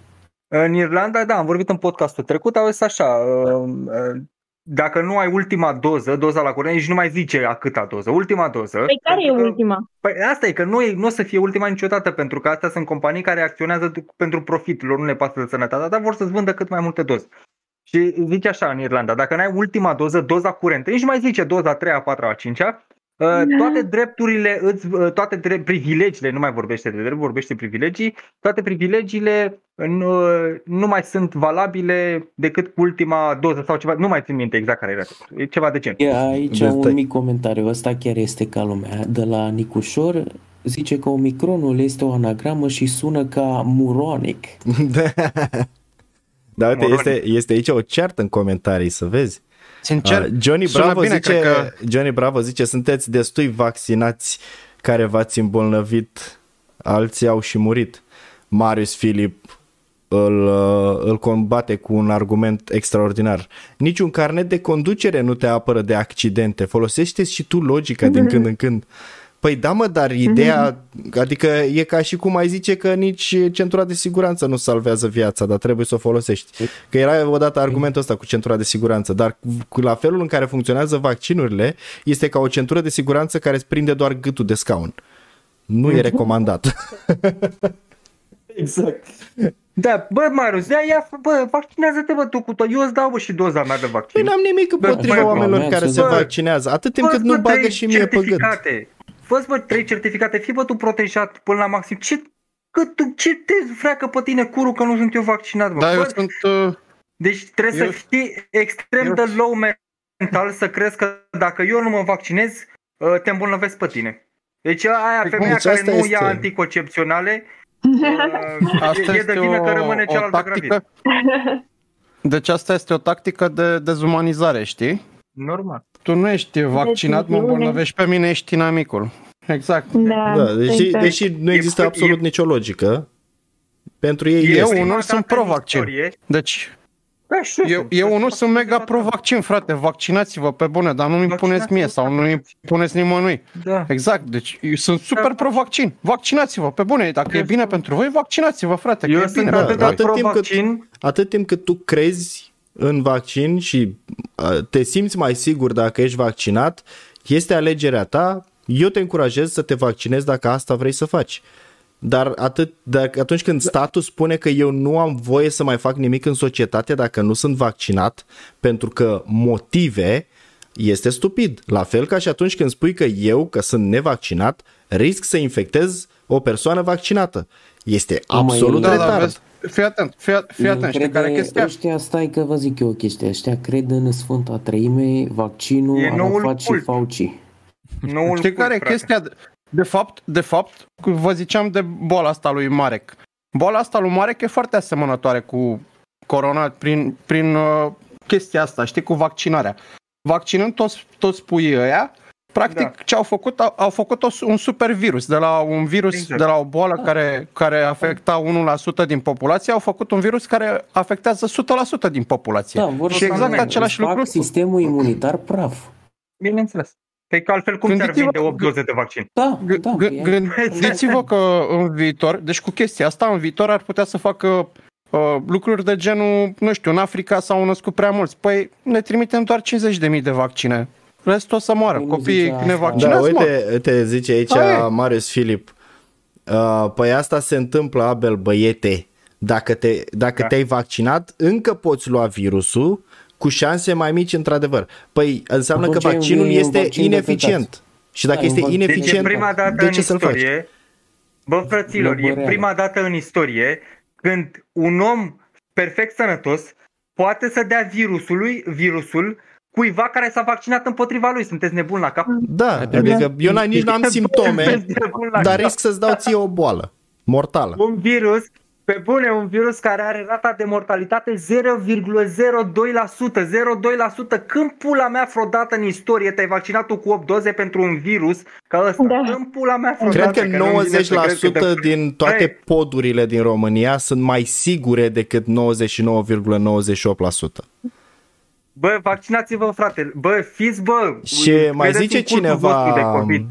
În Irlanda, da, am vorbit în podcastul trecut, au zis așa, uh, uh, dacă nu ai ultima doză, doza la curent, nici nu mai zice a câta doză, ultima doză. Păi care e că, ultima? Păi asta e, că nu, e, nu o să fie ultima niciodată, pentru că astea sunt companii care acționează pentru profit, lor nu le pasă de sănătate. dar vor să-ți vândă cât mai multe doze. Și zice așa în Irlanda, dacă n-ai ultima doză, doza curentă, nici nu mai zice doza 3, 4, 5, toate drepturile, îți, uh, toate drept, privilegiile, nu mai vorbește de drept, vorbește privilegii, toate privilegiile nu, nu mai sunt valabile decât cu ultima doză sau ceva, nu mai țin minte exact care era, e ceva de gen. E aici De- un mic comentariu, ăsta chiar este ca lumea. De la Nicușor zice că omicronul este o anagramă și sună ca muronic. [LAUGHS] da, uite, Moronic. este, este aici o ceartă în comentarii, să vezi. Sincer, Uh, Johnny sună Bravo bine, zice, cred că- Johnny Bravo zice, sunteți destui vaccinați care v-ați îmbolnăvit, alții au și murit. Marius Filip îl, uh, îl combate cu un argument extraordinar. Niciun carnet de conducere nu te apără de accidente. Folosește și tu logica din când în când. Păi da mă, dar ideea, adică e ca și cum ai zice că nici centura de siguranță nu salvează viața, dar trebuie să o folosești. Că era odată argumentul ăsta cu centura de siguranță, dar cu la felul în care funcționează vaccinurile, este ca o centură de siguranță care îți prinde doar gâtul de scaun. Nu e recomandat. Exact. Da, bă, Marius, ia, ia, bă, vaccinează-te, bă, tu cu tot. Eu îți dau, bă, și doza mea de vaccin. Păi n-am nimic Bă, împotriva bă, oamenilor bă, care bă, se bă, vaccinează, atât timp Fă-ți, cât nu bă, bagă trei și mie pe gât. Certificate. Fă-ți, bă, trei certificate, fii, bă, tu protejat până la maxim. Ce, cât, tu, ce te freacă pe tine curul că nu sunt eu vaccinat, bă? da, eu bă, sunt... Uh, Deci trebuie eu- să fii extrem eu- de low mental să crezi că dacă eu nu mă vaccinez, uh, te îmbolnăvesc pe tine. Deci aia Păi femeia cum? care Asta nu este- ia anticoncepționale uh, asta e, e este de vină o, că rămâne o cealaltă tactică... gravidă. Deci asta este o tactică de dezumanizare, știi? Normal. Tu nu ești vaccinat, mă Dezinforme. îmbolnăvești pe mine, ești inamicul. Exact. Da, Da, deși, exact. deși nu există E- absolut e- nicio logică, pentru ei Eu este. unul prima sunt dată în pro-vaccin. istorie- Deci, Da, și eu, sunt. eu unul sunt mega pro-vaccin, frate, vaccinați-vă pe bune, dar nu-mi impuneți mie sau nu-mi impuneți nimănui. Da. Exact, deci eu sunt super pro-vaccin. Vaccinați-vă, pe bune, dacă e bine pentru voi, vaccinați-vă, frate, că Eu e sunt bine. da, atât da, de atât timp cât- pro-vaccin, Atât timp cât tu crezi în vaccin și uh, te simți mai sigur dacă ești vaccinat, este alegerea ta. Eu te încurajez să te vaccinezi dacă asta vrei să faci. Dar atât, dacă, atunci când statul spune că eu nu am voie să mai fac nimic în societate dacă nu sunt vaccinat, pentru că motive, este stupid. La fel ca și atunci când spui că eu, că sunt nevaccinat, risc să infectez o persoană vaccinată. Este mai- absolut Da, da, retard. vezi, fii atent, fii, fii atent, știi care e Crede- chestia? Ăștia, stai că vă zic eu o chestie, ăștia cred în Sfânta Treime, vaccinul, E noul Arafat și cult. Fauci. noul Știi cult, care e frate. chestia? De- De fapt, de fapt, cu- vă ziceam de boala asta lui Marek. Boala asta lui Marek e foarte asemănătoare cu corona prin, prin uh, chestia asta, știi, cu vaccinarea. Vaccinând toți, toți puii ăia, practic Da. ce au făcut, au, au făcut o, un super virus. De la un virus, Exact. de la o boală care, care afecta 1% din populație, au făcut un virus care afectează 100% din populație. Da, vor și să exact Totalmente. același fac lucru. sistemul imunitar praf. Bineînțeles. Păi că altfel cum ți-ar Gândiți-vă- vinde 8 doze de vaccin? Da, G- da. g- e- Gândiți-vă că în viitor, deci cu chestia asta, în viitor ar putea să facă uh, lucruri de genul, nu știu, în Africa s-au născut prea mulți. Păi ne trimitem doar 50.000 de vaccine. Restul o să moară. Păi nu Copiii zicea asta. Da, nevaccinați mor. uite, uite, zice aici Aia e. Marius Filip. Uh, păi asta se întâmplă, Abel, băiete. Dacă, te, dacă Da. te-ai vaccinat, încă poți lua virusul cu șanse mai mici, într-adevăr. Păi înseamnă Atunci că vaccinul e un este vaccin ineficient. Și dacă Da, e un este vaccin. Deci e ineficient, prima dată de în ce să-l faci? istorie, bă frăților, e Lăbăreală. prima dată în istorie când un om perfect sănătos poate să dea virusului, virusul cuiva care s-a vaccinat împotriva lui. Sunteți nebuni la cap? Da, adică eu n- nici n-am simptome, [LAUGHS] Sunteți nebuni la dar cap. risc să-ți dau ție o boală mortală. Un virus, pe bune, un virus care are rata de mortalitate 0,02%. 0,2%. Când pula mea vreodată în istorie te-ai vaccinat tu cu 8 doze pentru un virus ca ăsta? Da. Când pula mea vreodată? Cred că nu-mi vine să cred că 90% te- din toate Ei. podurile din România sunt mai sigure decât 99,98%. Bă, vaccinați-vă, frate. Bă, fiți, bă. Și mai vedeți zice în cultul cineva, vostru de COVID.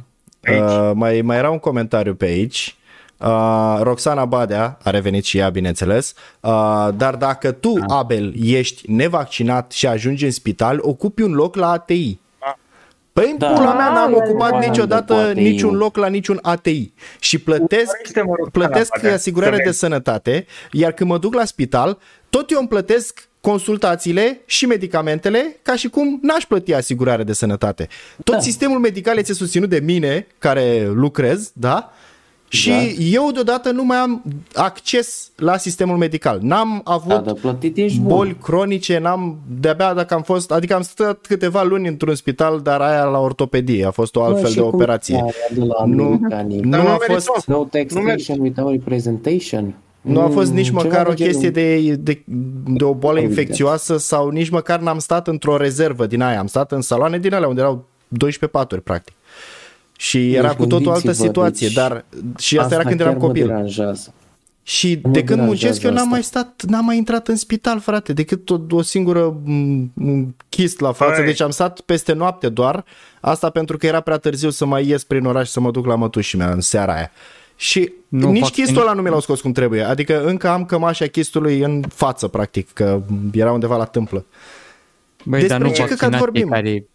Aici. uh, mai, mai era un comentariu pe aici, uh, Roxana Badea, a revenit și ea, bineînțeles, uh, dar dacă tu, Abel, ești nevaccinat și ajungi în spital, ocupi un loc la ATI. Păi în Da. pula mea n-am Ah, ocupat da, da, niciodată da, poate niciun eu. loc la niciun ATI și plătesc, Urmărește, mă rog, plătesc canapea, asigurare să de vezi. sănătate, iar când mă duc la spital, tot eu îmi plătesc consultațiile și medicamentele ca și cum n-aș plăti asigurare de sănătate. Tot Da. sistemul medical este susținut de mine, care lucrez, da? Și Exact. eu deodată nu mai am acces la sistemul medical. N-am avut Da, dar plătit ești bun. boli cronice, n-am, de-abia dacă am fost, adică am stat câteva luni într-un spital, dar aia la ortopedie, a fost o Bă, altfel și de cum operație. e aia De la Nu- americanii. Nu Dar nu a merită. fost, No taxation without representation. Nu a fost Mm, nici ceva măcar o de genul. chestie de, de, de o boală Evident. infecțioasă sau nici măcar n-am stat într-o rezervă din aia, am stat în saloane din alea unde erau 12 paturi, practic. Și era Deci cu totul altă gândiți-vă, situație, deci dar și asta, era când chiar eram mă copil. deranjează. Și Mă de când deranjează muncesc eu n-am asta. mai stat, n-am mai intrat în spital, frate, decât o, o singură m, m, chist la față. Păi. Deci am stat peste noapte doar, asta pentru că era prea târziu să mai ies prin oraș să mă duc la mătușii mea în seara aia. Și Nu nu nici fac chistul ăla nu mi l-au scos cum trebuie. Adică încă am cămașa chistului în față, practic, că era undeva la tâmplă. Băi, Despre dar nu ce căcat vaccinații vorbim? care,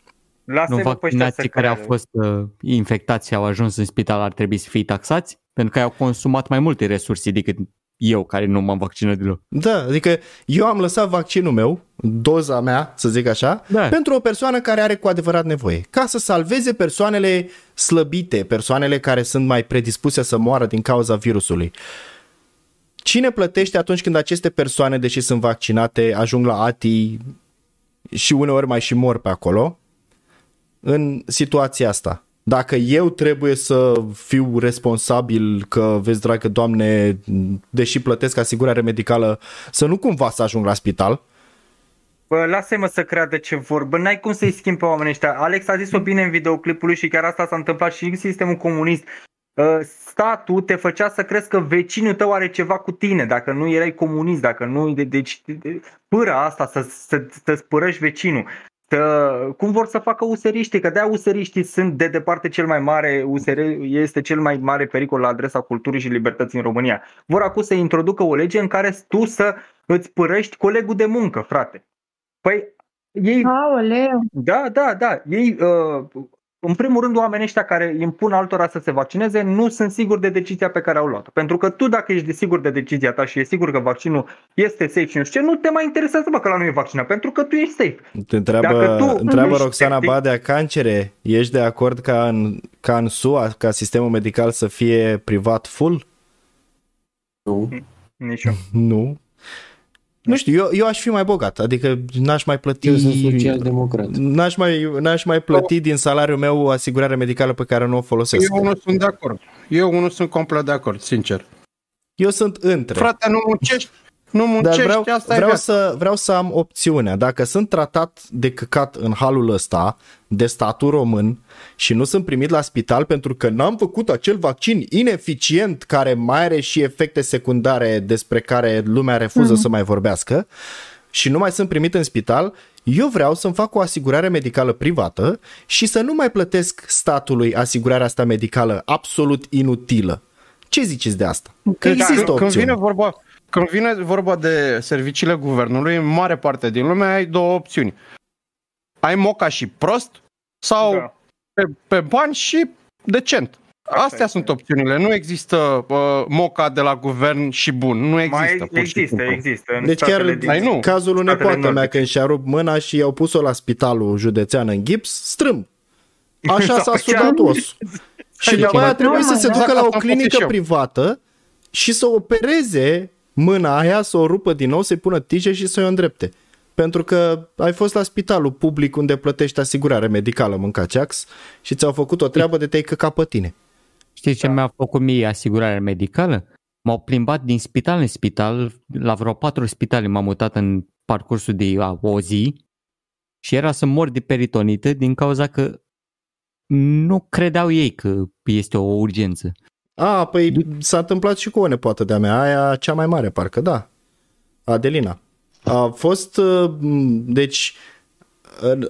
Lasă-mă nu pe ăștia să vaccinații care au creadă. fost uh, infectați și au ajuns în spital ar trebui să fie taxați? Pentru că au consumat mai multe resurse decât eu care nu m-am vaccinat deloc. Da, adică eu am lăsat vaccinul meu, doza mea, să zic așa, Da. pentru o persoană care are cu adevărat nevoie, ca să salveze persoanele slăbite, persoanele care sunt mai predispuse să moară din cauza virusului. Cine plătește atunci când aceste persoane, deși sunt vaccinate, ajung la ATI și uneori mai și mor pe acolo, în situația asta? Dacă eu trebuie să fiu responsabil că, vezi, dragă doamne, deși plătesc asigurare medicală, să nu cumva să ajung la spital, Bă, lasă-mă să creadă ce vor. Bă, n-ai cum să-i schimbi pe oamenii ăștia. Alex a zis-o bine în videoclipul lui și chiar asta s-a întâmplat și în sistemul comunist. Uh, Statul te făcea să crezi că vecinul tău are ceva cu tine, dacă nu erai comunist, dacă nu... de- Deci, de- pâra asta, să, să, să spărăși vecinul. Să, cum vor să facă useriștii, că de-aia useriștii sunt de departe cel mai mare, USR este cel mai mare pericol la adresa culturii și libertății în România. Vor acum să introducă o lege în care tu să îți părăști colegul de muncă, frate. Păi ei, Aoleu! da, da, da, ei, uh, în primul rând, oamenii ăștia care impun altora să se vaccineze nu sunt siguri de decizia pe care au luat-o. Pentru că tu, dacă ești de sigur de decizia ta și e sigur că vaccinul este safe și nu știu ce, nu te mai interesează, bă, că la nu e vaccinat, pentru că tu ești safe. te întreabă, Dacă tu întreabă nu ești Roxana sceptic- Badea Cancere, ești de acord ca în, ca în SUA, ca sistemul medical să fie privat full? Nu. Nici eu. Nu. Nu știu, eu, eu aș fi mai bogat, adică n-aș mai plăti... Eu sunt social-democrat. N-aș mai, n-aș mai plăti din salariul meu asigurare medicală pe care nu o folosesc. Eu nu sunt de acord. Eu nu sunt complet de acord, sincer. Eu sunt între. Frate, nu muncești, nu Dar muncești, vreau, asta e vreau, viața. să, vreau să am opțiunea. Dacă sunt tratat de căcat în halul ăsta de statul român și nu sunt primit la spital pentru că n-am făcut acel vaccin ineficient care mai are și efecte secundare despre care lumea refuză să mai vorbească și nu mai sunt primit în spital, eu vreau să-mi fac o asigurare medicală privată și să nu mai plătesc statului asigurarea asta medicală absolut inutilă. Ce ziceți de asta? Că există o când opțiune. vine vorba când vine vorba de serviciile guvernului, în mare parte din lume ai două opțiuni. Ai moca și prost sau Da. pe, pe bani și decent. Așa Astea este. sunt opțiunile. Nu există uh, moca de la guvern și bun. Nu există. Mai pur și există, simplu. există. În Deci chiar statele din- Ai nu. cazul unei statele poată mea nordice. când și-a rupt mâna și i-au pus-o la spitalul județean în gips, strâmb. Așa [LAUGHS] s-a Sau sudat chiar- osul. Și după ceva aia trebuie să se Exact ducă la asta o am făcut clinică și eu. privată și să opereze mâna aia, să o rupă din nou, să-i pună tije și să o îndrepte. Pentru că ai fost la spitalul public unde plătești asigurare medicală, mâncaceax, și ți-au făcut o treabă de te-ai căcat pe tine. Știi ce mi-a făcut mie asigurarea medicală? M-au plimbat din spital în spital, la vreo patru spitale m-am mutat în parcursul de a, o zi și era să mor de peritonită din cauza că nu credeau ei că este o urgență. A, păi s-a întâmplat și cu o nepoată de-a mea, aia cea mai mare, parcă, da. Adelina. A fost, uh, m, deci,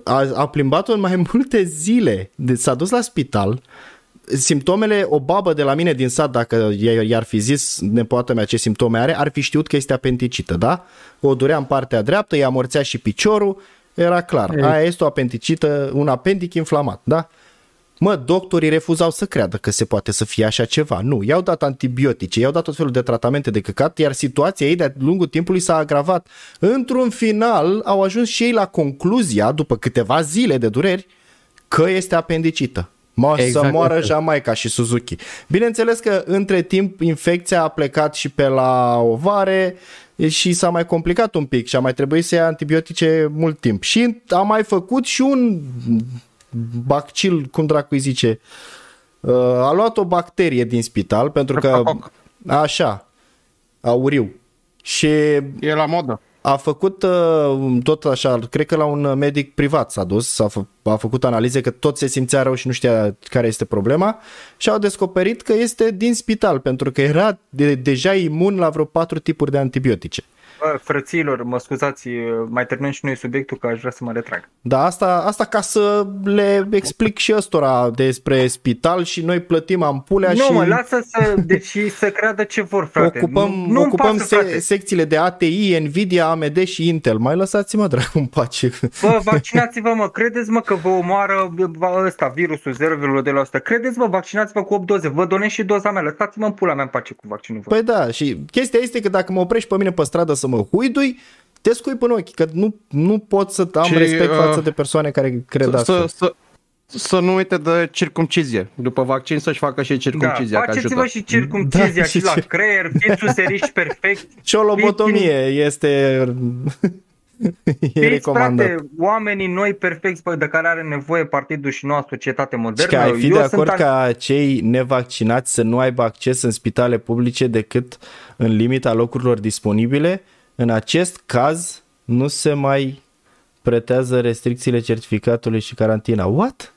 a, a plimbat-o în mai [LAUGHS] multe zile. Deci s-a dus la spital, simptomele, o babă de la mine din sat, dacă i- i-ar fi zis nepoată mea ce simptome are, ar fi știut că este apendicită, da? O durea în partea dreaptă, i-a morțea și piciorul, era clar. Ei. Aia este o apendicită, un apendic inflamat, da? Mă, doctorii refuzau să creadă că se poate să fie așa ceva. Nu, i-au dat antibiotice, i-au dat tot felul de tratamente de căcat, iar situația ei de-a lungul timpului s-a agravat. Într-un final au ajuns și ei la concluzia, după câteva zile de dureri, că este apendicită. Mă, exact Exact să moară asta. Jamaica și Suzuki. Bineînțeles că între timp infecția a plecat și pe la ovare și s-a mai complicat un pic și a mai trebuit să ia antibiotice mult timp. Și a mai făcut și un bacil, cum dracu îi zice, uh, a luat o bacterie din spital pentru că Streptococ. așa, auriu. Și E la modă. a făcut uh, tot așa, cred că la un medic privat s-a dus, a, fă, a făcut analize că tot se simțea rău și nu știa care este problema și au descoperit că este din spital pentru că era de, deja imun la vreo patru tipuri de antibiotice. Bă, frăților, mă scuzați, mai terminăm și noi subiectul că aș vrea să mă retrag. Da, asta, asta ca să le explic și ăstora despre spital și noi plătim ampulea nu și mă, lasă să, deci să creadă ce vor, frate. ocupăm, nu, nu ocupăm pasă, frate. se, secțiile de ATI, Nvidia, AMD și Intel. Mai lăsați-mă dracu în pace. Bă, vaccinați-vă, mă, credeți, mă, că vă omoară bă, ăsta, virusul 0,2%. Credeți, mă, vaccinați-vă cu 8 doze. Vă donez și doza mea. Lăsați-mă în pula mea în pace cu vaccinul. Vă. Păi da, și chestia este că dacă mă oprești pe mine pe stradă să mă huidui, te scui în ochi, că nu, nu pot să am Și, respect uh, față de persoane care cred Să, asta. să, să, să nu uite de circumcizie. După vaccin să-și facă și Da, circumcizia. că faceți-vă ajută. și circumcizia Da, și și la ce- creier, fiți useriști perfect. [LAUGHS] Și o lobotomie este e Fiți, recomandat. frate, oamenii noi perfecți bă, de care are nevoie partidul și noua societate Și modernă. că ai fi Eu de sunt acord an- ca cei nevaccinați să nu aibă acces în spitale publice decât în limita locurilor disponibile? În acest caz nu se mai pretează restricțiile certificatului și carantina. What?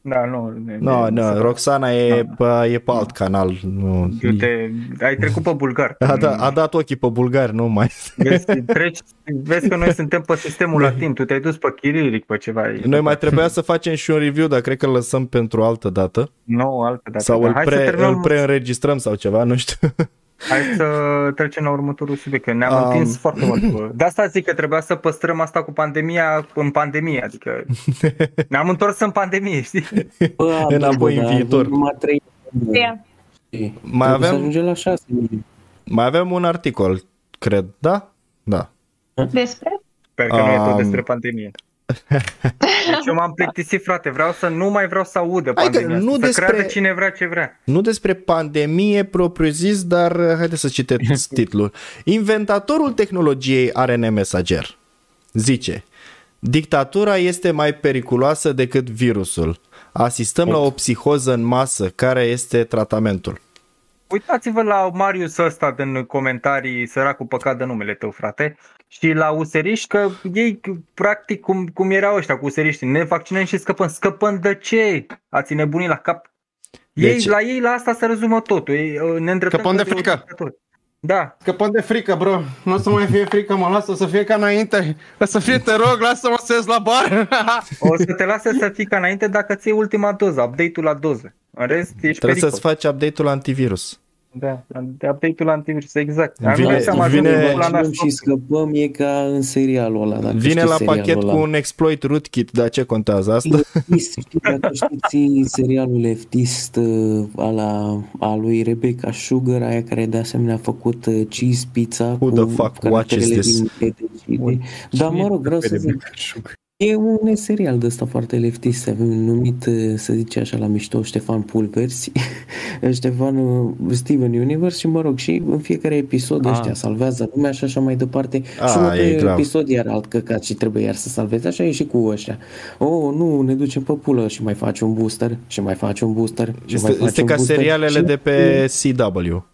Da, nu. ne- Nu, ne- no, Roxana e, pe, e pe alt canal. Nu. Eu te, ai trecut pe bulgar. [LAUGHS] A, da, a dat ochii pe bulgari, nu mai. Vezi, treci, vezi că noi [LAUGHS] suntem pe sistemul latin, tu te-ai dus pe chirilic, pe ceva. Noi mai trebuia să facem și un review, dar cred că îl lăsăm pentru o altă dată. Nu, altă dată. Sau da. îl, Hai, să pre, terminăm, îl preînregistrăm sau ceva, nu știu. Hai să trecem la următorul subiect, că ne-am Am- întins foarte mult. bă. De asta zic că trebuia să păstrăm asta cu pandemia în pandemie, adică [LAUGHS] ne-am întors în pandemie, știi? Bă, Înapoi bă, în dar viitor. avem Numai trei Ia. Mai Trebuie să avem, ajungem la șase. mai avem un articol, cred, da? Da. Despre? Sper că nu e tot Um. despre pandemie. [LAUGHS] Deci eu m-am plictisit, frate, vreau să nu mai vreau să aud de Hai că pandemia nu asta, să despre- creadă cine vrea ce vrea. Nu despre pandemie propriu-zis, dar uh, haideți să citeți titlul. Inventatorul tehnologiei ARN mesager zice Dictatura este mai periculoasă decât virusul. Asistăm la o psihoză în masă. Care este tratamentul? Uitați-vă la Marius ăsta din comentarii, săracul păcat de numele tău, frate, și la useriști că ei, practic, cum, cum erau ăștia cu useriștii, ne vaccinăm și scăpăm. Scăpăm de ce? Ați nebunit la cap? Ei, Deci- La ei, la asta se rezumă totul. Ei, uh, ne îndreptăm Scăpăm de către o frică. dictatură. Da, Scăpăm de frică, bro. Nu o să mai fie frică, mă lasă să fie ca înainte. O să fie, te rog, lasă-mă să ies la bar. o să te lase să fii ca înainte dacă ți iei ultima doză, update-ul la doză. În rest, ești Trebuie pericol. să-ți faci update-ul antivirus. Da, de update-ul la antivirus, exact. Vine- Nu știu, am vine- ajuns la Vaccinăm nas. și scăpăm e ca în serialul ăla. Dacă Vine știi la serialul pachet ăla. cu un exploit rootkit, dar ce contează asta? Leftist, știi, dacă știți serialul leftist uh, ala, a lui Rebecca Sugar, aia care de asemenea a făcut uh, cheese pizza Who cu the fuck watches caracterele this? din PDG. Dar mă rog, vreau să zic, e un serial de ăsta foarte leftist, avem numit, uh, să zice așa la mișto, Ștefan Pulversi, [LAUGHS] Ștefan uh, Steven Universe și mă rog, și în fiecare episod Ah. ăștia salvează lumea și așa mai departe. Ah, și următorul e grav. episod iar alt căcat și trebuie iar să salveze. Așa e și cu ăștia. Oh, nu, ne ducem pe pulă și mai faci un booster și mai faci un booster și mai Este, faci este un ca booster serialele și- de pe CW.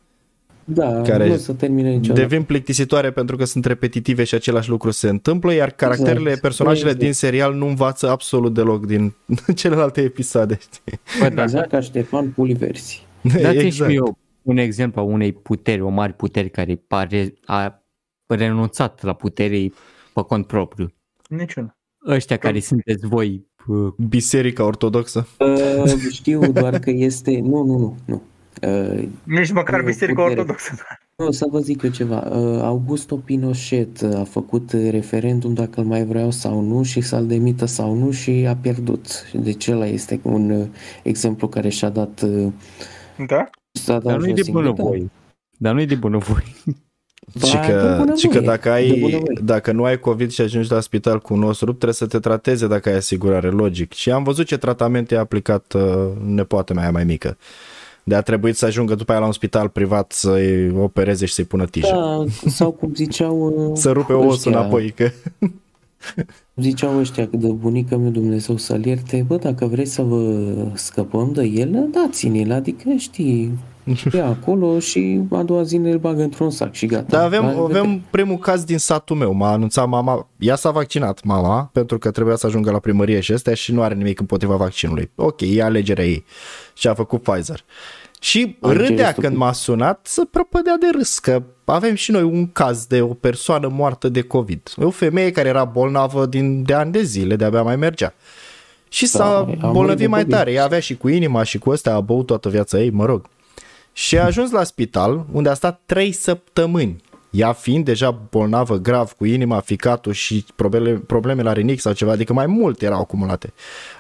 Da, care nu se termină niciodată. Devin plictisitoare pentru că sunt repetitive și același lucru se întâmplă, iar caracterele, Exact. personajele Exact. din serial nu învață absolut deloc din [LAUGHS] celelalte episoade. Știi? Bă, da, [LAUGHS] Exact ca Ștefan Puliversi. dați-mi exact. și eu un exemplu a unei puteri, o mare puteri care pare, a renunțat la putere pe cont propriu. Niciuna. Ăștia care sunteți voi uh, Biserica ortodoxă. Uh, știu doar că este... Nu, nu, nu, nu. Uh, Nici măcar E o Biserica putere. Ortodoxă. O să vă zic eu ceva. Uh, Augusto Pinochet a făcut referendum dacă îl mai vreau sau nu și să-l demită sau nu și a pierdut. Deci ăla este un uh, exemplu care și-a dat... uh, Da? S-a dat Dar nu e de jos în bună gât. voie. Dar nu e de bună voie. Și Ba, de că, bună și că voie, dacă, de ai, bunăvoie. dacă nu ai COVID și ajungi la spital cu un os rupt, trebuie să te trateze dacă ai asigurare, logic. Și am văzut ce tratament e aplicat uh, nepoate mea mai mică. De a trebuit să ajungă după aia la un spital privat să-i opereze și să-i pună tijă. Da, sau cum ziceau... uh, Să rupe osul ăștia- înapoi, că Ziceau ăștia de bunica meu, Dumnezeu să-l ierte, bă, dacă vreți să vă scăpăm de el, dați-ne-l, adică știi, ia [LAUGHS] acolo și a doua zi ne-l bagă într-un sac și gata. Dar avem, La revedere. avem primul caz din satul meu. M-a anunțat mama, ea s-a vaccinat mama, pentru că trebuia să ajungă la primărie și astea și nu are nimic împotriva vaccinului. Ok, e alegerea ei. Și a făcut Pfizer. Și Alegerea râdea stupidă. când m-a sunat să prăpădea de râs, că avem și noi un caz de o persoană moartă de COVID. O femeie care era bolnavă din, de ani de zile, de-abia mai mergea. Și Da, s-a a murit de bolnăvit mai COVID. tare. Ea avea și cu inima și cu astea, a băut toată viața ei, mă rog. Și a ajuns la spital, unde a stat 3 săptămâni. Ea fiind deja bolnavă grav cu inima, ficatul și probleme, probleme la rinic sau ceva, adică mai multe erau acumulate.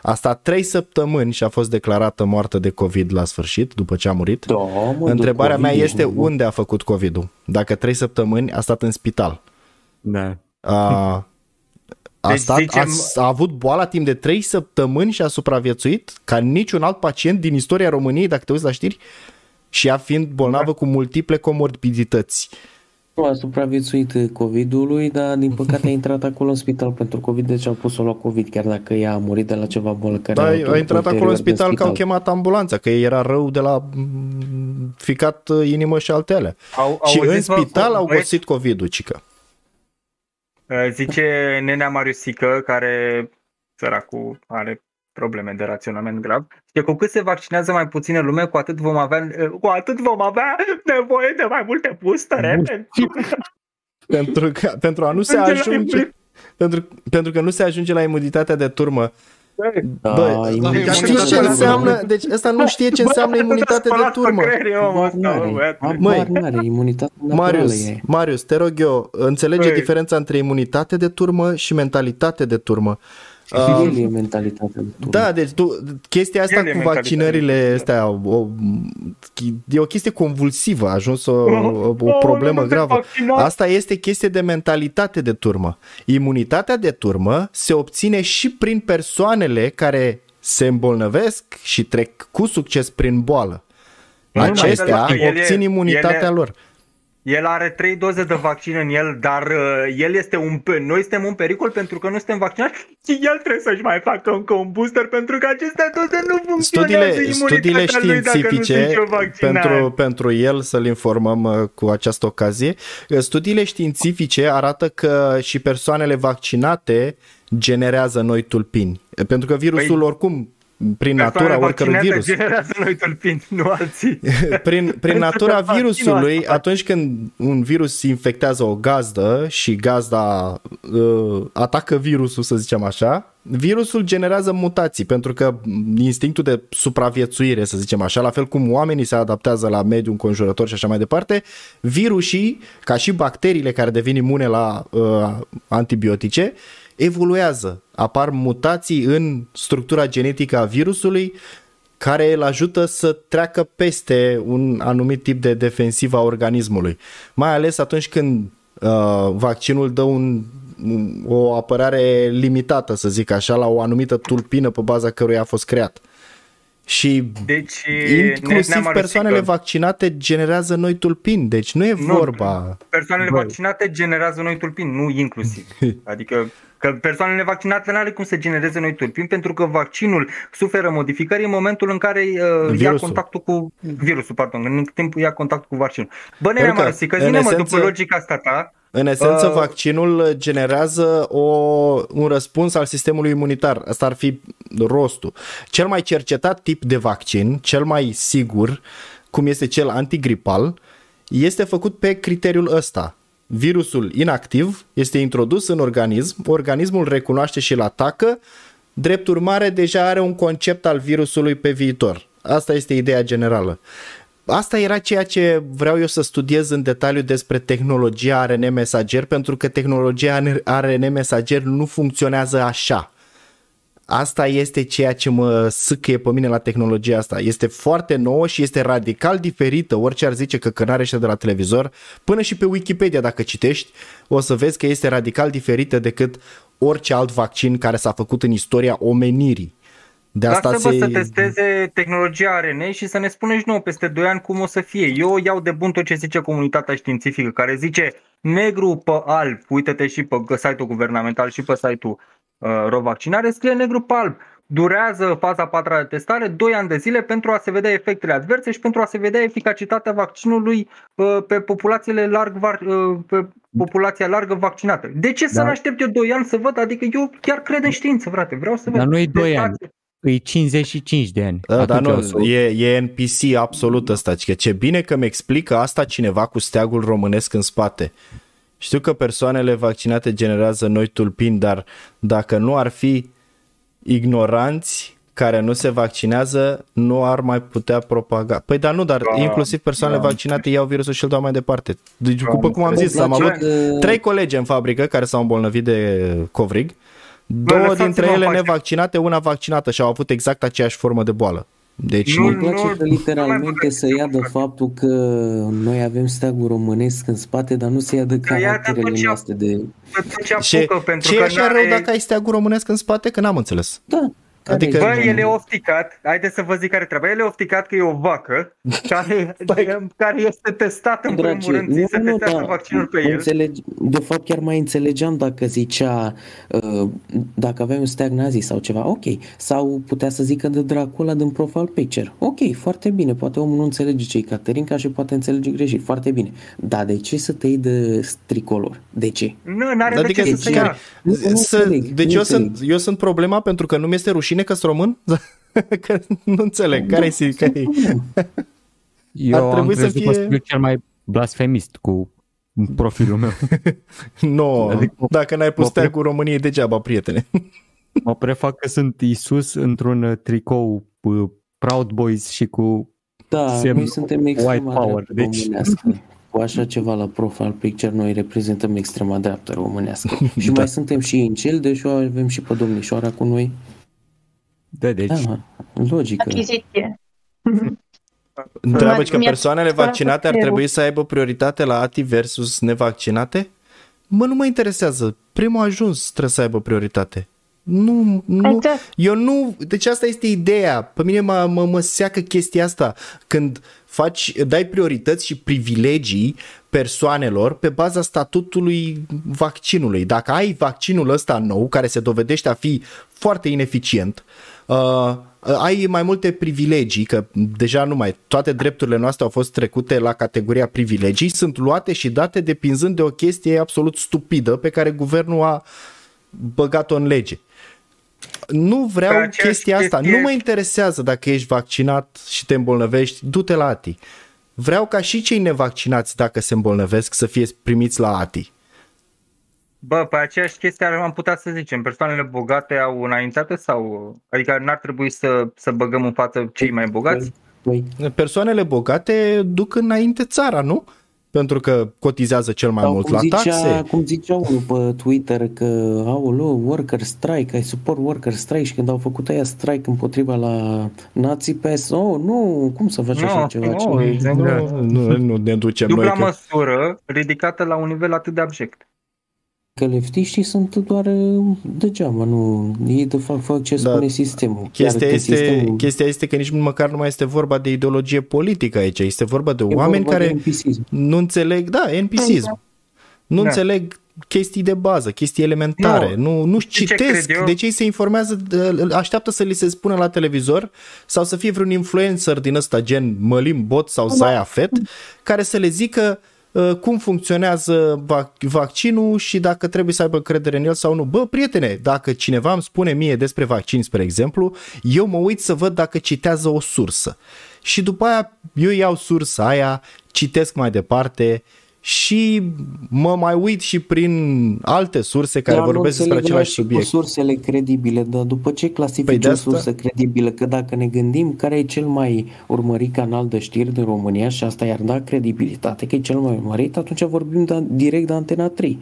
A stat 3 săptămâni și a fost declarată moartă de COVID la sfârșit, după ce a murit. Da, mă, Întrebarea de mea COVID, este ești nebun. unde a făcut COVID-ul? Dacă 3 săptămâni a stat în spital. Da. A, a, Deci stat, zicem- a, a avut boala timp de 3 săptămâni și a supraviețuit ca niciun alt pacient din istoria României, dacă te uiți la știri, și ea fiind bolnavă Da. cu multiple comorbidități. Nu a supraviețuit COVID-ului, dar din păcate a intrat acolo în spital pentru COVID, deci au pus-o la COVID, chiar dacă ea a murit de la ceva bolă care Da, a a intrat intrat acolo în ulterior din spital că au chemat ambulanța, că ei era rău de la mm, ficat uh, inimă și altele. Au, și în auziți, bă, spital au băieți? găsit COVID-ul, cică. Uh, Zice nenea Mariusică, care săracul are probleme de raționament grav. Și cu cât se vaccinează mai puțină lume, cu atât vom avea, uh, cu atât vom avea nevoie de mai multe boostere. pentru [LAUGHS] că- Pentru, că, pentru a nu se Ajunge la ajunge... imunitate. Pentru, pentru că nu se ajunge la imunitatea de turmă. Da, Bă, imunitatea știi de ce turmă. înseamnă? Deci ăsta nu știe ce înseamnă imunitate de turmă. Habar n-are, Măi, habar n-are, imunitatea naturală Marius, e. Marius, te rog eu, înțelege Băi. diferența între imunitate de turmă și mentalitate de turmă. Și Uh, el e mentalitatea de turmă. Da, deci tu, chestia asta El e cu mentalitate. vaccinările astea, o, e o chestie convulsivă, a ajuns o, o, o Oh, problemă nu te gravă. vaccina. Asta este chestie de mentalitate de turmă. Imunitatea de turmă se obține și prin persoanele care se îmbolnăvesc și trec cu succes prin boală. Nu numai Acestea că el e- obțin imunitatea el e- lor. El are trei doze de vaccin în el, dar uh, el este un, pe- noi suntem un pericol pentru că nu suntem vaccinați și el trebuie să-și mai facă încă un booster pentru că aceste doze nu funcționează Studiile, studiile imunitatea lui dacă nu științifice, sunt eu vaccinat. pentru, pentru el să-l informăm uh, cu această ocazie, uh, studiile științifice arată că și persoanele vaccinate generează noi tulpini. Uh, Pentru că virusul Păi, oricum, prin Persoanele natura oricărui vaccinate virus, generează noi tulpini, nu alții. [LAUGHS] prin, prin Pentru natura că vaccinul virusului, asta- atunci când un virus infectează o gazdă și gazda uh, atacă virusul, să zicem așa, virusul generează mutații, pentru că instinctul de supraviețuire, să zicem așa, la fel cum oamenii se adaptează la mediul înconjurător și așa mai departe, virusii, ca și bacteriile care devin imune la uh, antibiotice, evoluează, apar mutații în structura genetică a virusului care îl ajută să treacă peste un anumit tip de defensivă a organismului. Mai ales atunci când uh, vaccinul dă un, un- o apărare limitată, să zic așa, la o anumită tulpină pe baza căruia a fost creat. Și Deci, inclusiv ne-am persoanele arătat că vaccinate generează noi tulpini, deci nu e Nu. vorba... Persoanele Bă. vaccinate generează noi tulpini, nu inclusiv. Adică [LAUGHS] că persoanele vaccinate nu are cum să genereze noi tulpini pentru că vaccinul suferă modificări în momentul în care uh, ia Virusul. contactul cu virusul, pardon, în timpul ia contactul cu vaccinul. Bă, Pentru nenea că, Marosică, în zine mă, esență- după logica asta ta, În esență, Uh, vaccinul generează o, un răspuns al sistemului imunitar. Asta ar fi rostul. Cel mai cercetat tip de vaccin, cel mai sigur, cum este cel antigripal, este făcut pe criteriul ăsta. Virusul inactiv este introdus în organism, organismul îl recunoaște și îl atacă, drept urmare deja are un concept al virusului pe viitor. Asta este ideea generală. asta era ceea ce vreau eu să studiez în detaliu despre tehnologia ARN mesager, pentru că tehnologia ARN mesager nu funcționează așa. Asta este ceea ce mă sâcăie pe mine la tehnologia asta. Este foarte nouă și este radical diferită, orice ar zice că cânare de la televizor, până și pe Wikipedia dacă citești, o să vezi că este radical diferită decât orice alt vaccin care s-a făcut în istoria omenirii. De asta Lasă-vă se... să testeze tehnologia ARN și să ne spuneți nouă peste 2 ani cum o să fie. Eu iau de bun tot ce zice comunitatea științifică, care zice negru pe alb, uite-te și pe site-ul guvernamental și pe site-ul uh, rovaccinare, scrie negru pe alb. Durează faza 4 de testare 2 ani de zile pentru a se vedea efectele adverse și pentru a se vedea eficacitatea vaccinului uh, pe populațiile larg, uh, pe populația largă vaccinată. De ce da. să nu aștept eu 2 ani să văd? Adică eu chiar cred în știință, frate. Vreau să văd. Dar nu e 2 ani. E 55 de ani. Da, dar nu, e, e NPC absolut ăsta. Că ce bine că mi explică asta cineva cu steagul românesc în spate. Știu că persoanele vaccinate generează noi tulpini, dar dacă nu ar fi ignoranți care nu se vaccinează, nu ar mai putea propaga. Păi da, nu, dar da, inclusiv persoanele da. vaccinate iau virusul și îl dau mai departe. Deci, da, după cum am zis, am avut trei colegi în fabrică care s-au îmbolnăvit de covrig Două dintre ele nevaccinate, una vaccinată și au avut exact aceeași formă de boală. Deci nu, îmi place nu, că literalmente să ia de faptul că noi avem steagul românesc în spate, dar nu se ia de caracterele noastre de... Ce, ce e așa rău dacă ai steagul românesc în spate? Că n-am înțeles. Da, Adică... Bă, el e ofticat, haideți să vă zic care treaba, el e ofticat că e o vacă care, [LAUGHS] care este testată în Dragi, primul rând, nu, se nu, testează da, vaccinul pe el. Înțelegi, de fapt chiar mai înțelegeam dacă zicea, uh, dacă aveai un steag nazi sau ceva, ok, sau putea să zică de Dracula din profile picture, ok, foarte bine, poate omul nu înțelege ce e Caterinca și poate înțelege greșit, foarte bine, dar de ce să te iei de tricolor? De ce? Nu, n-are adică de ce să ia. Deci eu sunt, eu sunt problema pentru că nu mi-este rușine rușine că român? [LAUGHS] că nu înțeleg. Care e? Care Eu Ar trebui am să fie... că cel mai blasfemist cu profilul meu. nu, [LAUGHS] no, adică, dacă n-ai pus pre... cu României degeaba, prietene. [LAUGHS] mă prefac că sunt Isus într-un tricou Proud Boys și cu da, noi suntem white power. Deci... Cu așa ceva la profile picture noi reprezentăm extrema dreaptă românească. și da. mai suntem și în cel, deși avem și pe domnișoara cu noi. Da, deci... Da, logică. Achiziție. [LAUGHS] Întreabă că persoanele vaccinate ar trebui să aibă prioritate la ATI versus nevaccinate? Mă, nu mă interesează. Primul ajuns trebuie să aibă prioritate. Nu, nu, eu nu, deci asta este ideea. Pe mine mă, mă, mă seacă chestia asta. Când faci, dai priorități și privilegii persoanelor pe baza statutului vaccinului. Dacă ai vaccinul ăsta nou, care se dovedește a fi foarte ineficient, uh, ai mai multe privilegii, că deja nu mai toate drepturile noastre au fost trecute la categoria privilegii, sunt luate și date depinzând de o chestie absolut stupidă pe care guvernul a băgat-o în lege. Nu vreau chestia asta, chestie... nu mă interesează dacă ești vaccinat și te îmbolnăvești, du-te la ATI. Vreau ca și cei nevaccinați, dacă se îmbolnăvesc, să fie primiți la ATI. Bă, pe aceeași chestie am putea să zicem, persoanele bogate au înaintate sau, adică n-ar trebui să, să băgăm în față cei mai bogați? Păi, persoanele bogate duc înainte țara, nu? Pentru că cotizează cel mai Sau mult la zicea, taxe. Cum zicea unul pe Twitter că au worker strike, ai support worker strike și când au făcut aia strike împotriva la nații pe oh, nu, cum să faci no, așa ceva? No, nu, nu, nu ne ducem Dubla noi. Dubla măsură ridicată la un nivel atât de abject că leftiștii sunt doar uh, degeaba, nu, ei de fapt fac ce da. spune sistemul. Chestia este, sistemul... chestia este că nici măcar nu mai este vorba de ideologie politică aici, este vorba de e oameni vorba care de nu înțeleg, da, NPCism. Da. Nu da. înțeleg chestii de bază, chestii elementare, nu, nu, nu citesc, de deci ei se informează, așteaptă să li se spună la televizor sau să fie vreun influencer din ăsta gen Mălim Bot sau Zaya Fet care să le zică Uh, cum funcționează vaccinul și dacă trebuie să aibă credere în el sau nu. Bă, prietene, dacă cineva îmi spune mie despre vaccin, spre exemplu, eu mă uit să văd dacă citează o sursă. Și după aia eu iau sursa aia, citesc mai departe și mă mai uit și prin alte surse care Dar nu vorbesc despre înțeleg același și cu subiect. sursele credibile, dar după ce clasifici Păi de o asta- sursă credibilă, că dacă ne gândim care e cel mai urmărit canal de știri din România și asta i-ar da credibilitate, că e cel mai urmărit, atunci vorbim de, direct de Antena 3.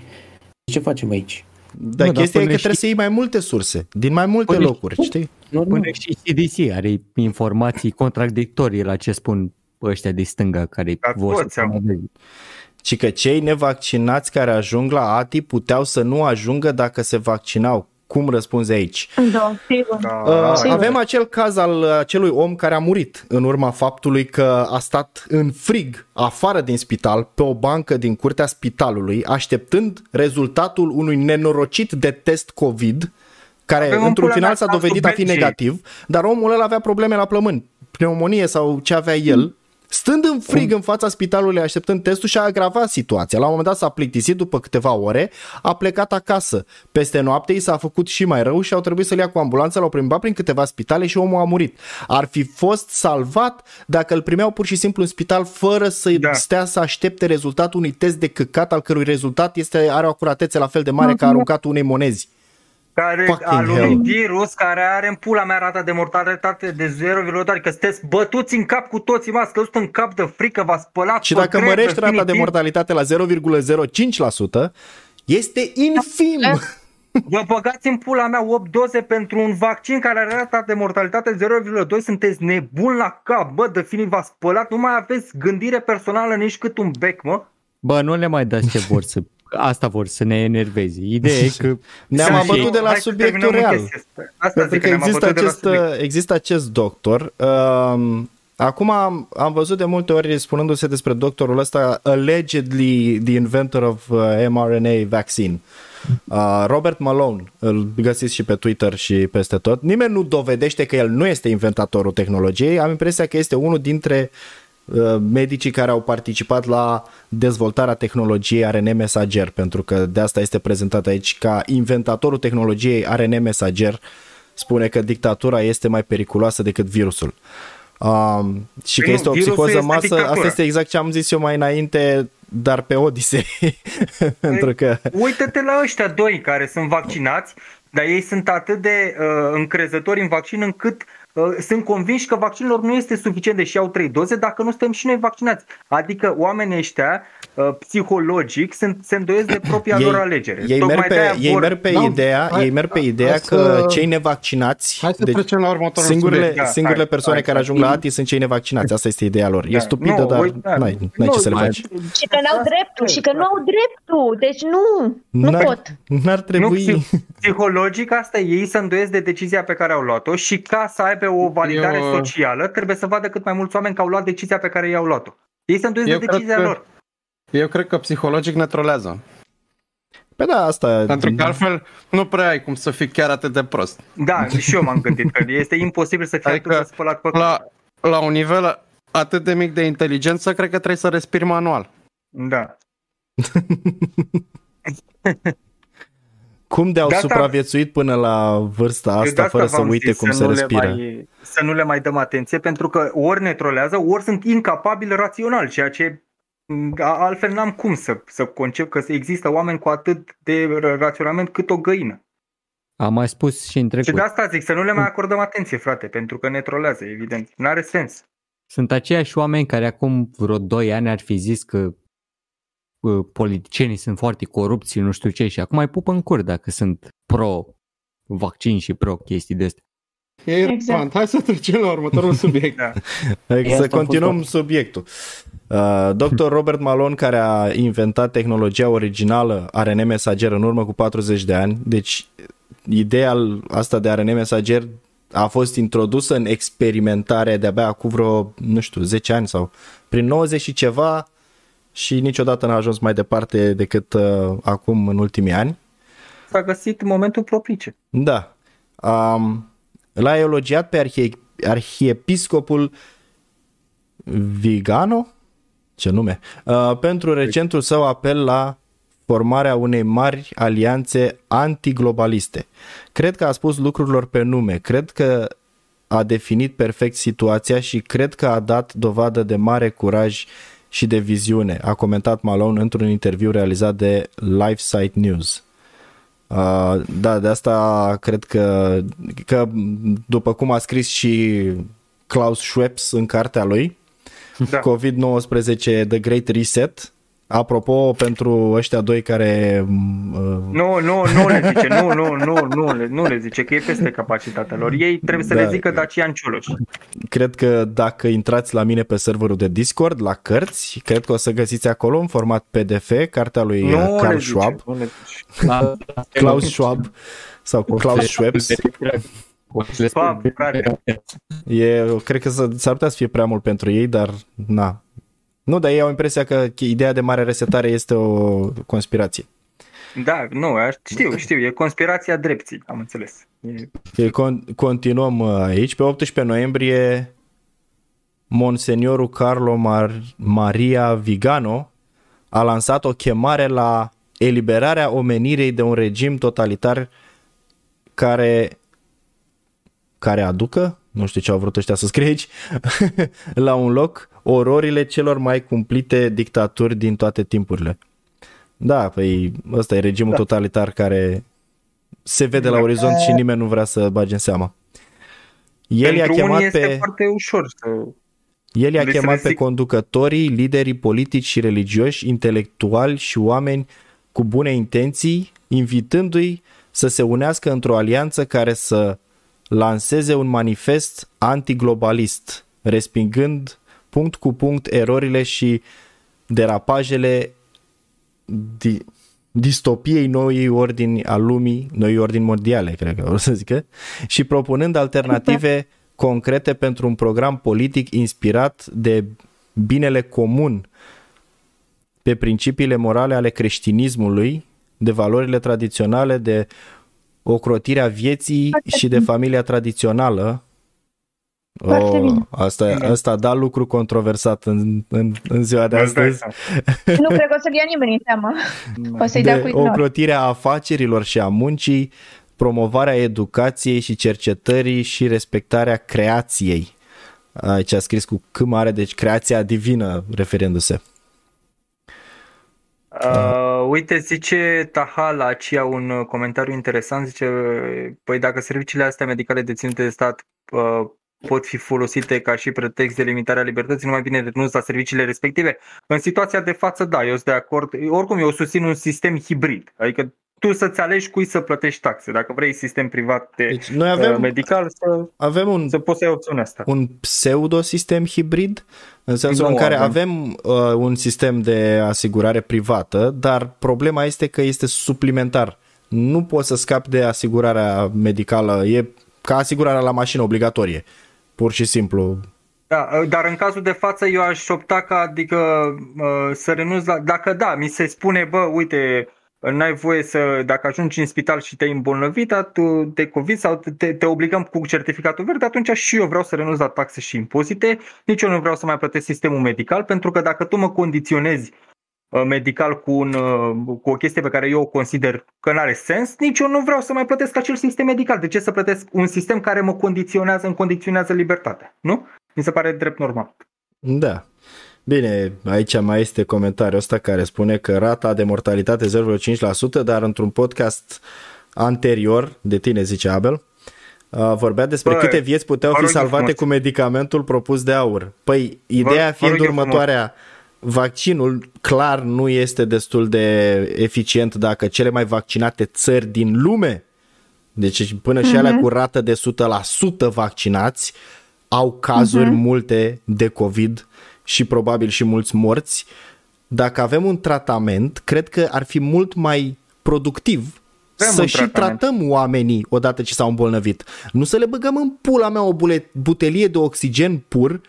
Ce facem aici? Dar Nu, dar chestia e că până trebuie și- să iei mai multe surse, din mai multe Până și- locuri, știi? Normal. Până și CDC are informații contradictorii la ce spun ăștia de stânga care Dar vor să toți au. promoveze. Și că cei nevaccinați care ajung la ATI puteau să nu ajungă dacă se vaccinau. Cum răspunzi aici? Da, sigur. Da, Uh, sigur. avem acel caz al acelui om care a murit în urma faptului că a stat în frig afară din spital pe o bancă din curtea spitalului așteptând rezultatul unui nenorocit de test COVID care Avem un într-un pula final mea s-a cazul dovedit a fi Belgiei. negativ, dar omul ăla avea probleme la plămâni, pneumonie sau ce avea el. Stând în frig în fața spitalului așteptând testul și a agravat situația. La un moment dat s-a plictisit după câteva ore, a plecat acasă. Peste noapte i s-a făcut și mai rău și au trebuit să-l ia cu ambulanță, l-au plimbat prin câteva spitale și omul a murit. Ar fi fost salvat dacă îl primeau pur și simplu în spital fără să Da. stea să aștepte rezultatul unui test de căcat al cărui rezultat este, are o acuratețe la fel de mare ca aruncatul unei monezi. Care Fucking al unui hell. virus care are în pula mea rata de mortalitate de 0,2, că sunteți bătuți în cap cu toții, m-ați căzut în cap de frică, v-ați spălat Și pe dacă greu, mărești rata de definitiv. mortalitate la 0,05%, este infim. Vă băgați în pula mea 8 doze pentru un vaccin care are rata de mortalitate 0,2, sunteți nebuni la cap, bă, definitiv v-ați spălat, nu mai aveți gândire personală nici cât un bec, mă. Bă, nu le mai dați ce vor să... Asta vor să ne enerveze. Ideea [LAUGHS] e că... Ne-am Să abătut fie- de la hai să subiectul terminăm în real. chestia asta. Asta Pentru zic, că ne-am există abătut de la acest, subiect. există acest doctor. Um, acum am, am văzut de multe ori spunându-se despre doctorul ăsta, allegedly the inventor of uh, mRNA vaccine. Uh, Robert Malone, îl găsiți și pe Twitter și peste tot. Nimeni nu dovedește că el nu este inventatorul tehnologiei. Am impresia că este unul dintre uh, medicii care au participat la dezvoltarea tehnologiei ARN mesager, pentru că de asta este prezentat aici ca inventatorul tehnologiei ARN mesager spune că dictatura este mai periculoasă decât virusul. Um, și că Păi nu, este o virusul psihoză este masă, dictatura. asta este exact ce am zis eu mai înainte, dar pe Odyssey. [LAUGHS] pentru că Uită-te la ăștia doi care sunt vaccinați, dar ei sunt atât de uh, încrezători în vaccin încât uh, sunt convinși că vaccinul lor nu este suficient deși au trei doze dacă nu suntem și noi vaccinați. Adică oamenii ăștia uh, psihologic sunt, se îndoiesc de propria ei, lor alegere. ei Tocmai merg pe, de-aia ei vor- merg pe Da, ideea, hai- ei merg pe hai ideea să- că cei nevaccinați Hai să deci trecem la următorul singurele, subiect. Da, singurele hai, persoane hai, care hai. ajung la ATI sunt cei nevaccinați. Asta este ideea lor. E Da. stupidă, Nu, dar uite, da. n-ai, n-ai Nu, ce să le mai- faci. Și că n-au dreptul, și că nu au dreptul. Deci nu, nu N-ar- pot. N-ar Nu, trebui... psi- psihologic asta e, ei se îndoiesc de decizia pe care au luat-o și ca să aibă o validare Eu- socială trebuie să vadă cât mai mulți oameni că au luat decizia pe care i-au luat-o. Ei se îndoiesc Eu de cred decizia că- lor. Eu cred că psihologic ne trolează. Pe da, asta... Pentru că altfel nu prea ai cum să fii chiar atât de prost. Da, și eu m-am gândit că este imposibil să fie Adică atât de spălat pe La, la un nivel atât de mic de inteligență, cred că trebuie să respiri manual. Da. [LAUGHS] Cum de-au De asta- supraviețuit până la vârsta Eu de asta fără să v-am uite zis cum să se nu le respiră? Mai, să nu le mai dăm atenție pentru că ori ne trolează, ori sunt incapabili rațional, ceea ce m, a- altfel n-am cum să, să concep că există oameni cu atât de r- raționament cât o găină. Am mai spus și în Și trecut. de asta zic, să nu le mai acordăm atenție, frate, pentru că ne trolează, evident. N-are sens. Sunt aceiași oameni care acum vreo 2 ani ar fi zis că uh, politicienii sunt foarte corupți și nu știu ce și acum mai pupă în cur dacă sunt pro vaccin și pro chestii de astea. E irrelevant. Exact. Hai să trecem la următorul [LAUGHS] subiect. Da. Adică E, să asta a continuăm fost subiectul. Uh, Dr. Robert Malone, care a inventat tehnologia originală ARN mesager în urmă cu 40 de ani, deci ideea asta de ARN mesager a fost introdusă în experimentare de-abia acum vreo, nu știu, 10 ani sau prin 90 și ceva și niciodată n-a ajuns mai departe decât uh, acum în ultimii ani. S-a găsit momentul propice. Da. Um, l-a elogiat pe arhie, arhiepiscopul Vigano, ce nume, uh, pentru recentul său apel la formarea unei mari alianțe antiglobaliste. Cred că a spus lucrurilor pe nume, cred că a definit perfect situația și cred că a dat dovadă de mare curaj și de viziune, a comentat Malone într-un interviu realizat de LifeSite News. Uh, da, de asta cred că, că după cum a scris și Klaus Schweppes în cartea lui, da. COVID-19 The Great Reset, Apropo, pentru ăștia doi care... Uh... Nu, nu, nu le zice, nu, nu, nu, nu, le, nu le zice, că e peste capacitatea lor. Ei trebuie să da. le zică Dacian Cioloș. Cred că dacă intrați la mine pe serverul de Discord, la cărți, cred că o să găsiți acolo în format PDF cartea lui nu Carl Schwab. Zice, nu le zice. [LAUGHS] Klaus Schwab sau Klaus Schweppes. E, cred că s-ar putea să fie prea mult pentru ei, dar na, nu, dar ei au impresia că ideea de mare resetare este o conspirație. Da, nu, știu, știu, e conspirația drepții, am înțeles. E... Con- continuăm uh, aici. Pe 18 noiembrie, Monseniorul Carlo Mar- Maria Vigano a lansat o chemare la eliberarea omenirii de un regim totalitar care care aducă, nu știu ce au vrut ăștia să scrie aici, [LAUGHS] la un loc ororile celor mai cumplite dictaturi din toate timpurile. Da, păi ăsta e regimul da. totalitar care se vede la da. orizont și nimeni nu vrea să bage în seama. El i-a chemat este pe... foarte ușor să... El i-a chemat pe conducătorii, liderii politici și religioși, intelectuali și oameni cu bune intenții, invitându-i să se unească într-o alianță care să lanseze un manifest antiglobalist, respingând punct cu punct erorile și derapajele di- distopiei noii ordini a lumii, noi ordini mondiale, cred că vreau să zică, și propunând alternative concrete pentru un program politic inspirat de binele comun pe principiile morale ale creștinismului, de valorile tradiționale, de ocrotirea vieții și de familia tradițională, foarte oh, bine. Asta, asta a dat lucru controversat în, în, în ziua de astăzi. nu cred că o să-l ia nimeni în seama. O să-i de dea cu ignor. ocrotirea afacerilor și a muncii, promovarea educației și cercetării și respectarea creației. Aici a scris cu cât mare, deci creația divină referindu-se. Uh, uite, zice Tahala aici un comentariu interesant, zice, păi dacă serviciile astea medicale deținute de stat uh, pot fi folosite ca și pretext de limitare a libertății, nu mai bine renunț la serviciile respective. În situația de față, da, eu sunt de acord. Oricum, eu susțin un sistem hibrid. Adică tu să-ți alegi cui să plătești taxe. Dacă vrei sistem privat de deci noi avem, uh, medical, să, avem un, să poți să ai opțiunea asta. Un pseudo-sistem hibrid, în sensul nu, în care avem, avem uh, un sistem de asigurare privată, dar problema este că este suplimentar. Nu poți să scapi de asigurarea medicală, e ca asigurarea la mașină obligatorie pur și simplu. Da, ă, dar în cazul de față eu aș opta ca, adică, ă, să renunț la, dacă da, mi se spune, bă, uite, n-ai voie să, dacă ajungi în spital și te-ai îmbolnăvit de COVID sau te, te obligăm cu certificatul verde, atunci și eu vreau să renunț la taxe și impozite, nici eu nu vreau să mai plătesc sistemul medical, pentru că dacă tu mă condiționezi Uh, medical cu, un, uh, cu o chestie pe care eu o consider că nu are sens, nici eu nu vreau să mai plătesc acel sistem medical. De ce să plătesc un sistem care mă condiționează, îmi condiționează libertatea? Nu? Mi se pare drept normal. Da. Bine, aici mai este comentariul ăsta care spune că rata de mortalitate 0,5%, dar într-un podcast anterior de tine, zice Abel, uh, vorbea despre Bă, câte vieți puteau fi salvate cu medicamentul propus de aur. Păi, ideea fiind următoarea, frumos vaccinul clar nu este destul de eficient dacă cele mai vaccinate țări din lume, deci până și alea mhm. cu rată de 100% vaccinați, au cazuri uh-huh. multe de COVID și probabil și mulți morți. Dacă avem un tratament, cred că ar fi mult mai productiv avem să și tratament. tratăm oamenii odată ce s-au îmbolnăvit. Nu să le băgăm în pula mea o butelie de oxigen pur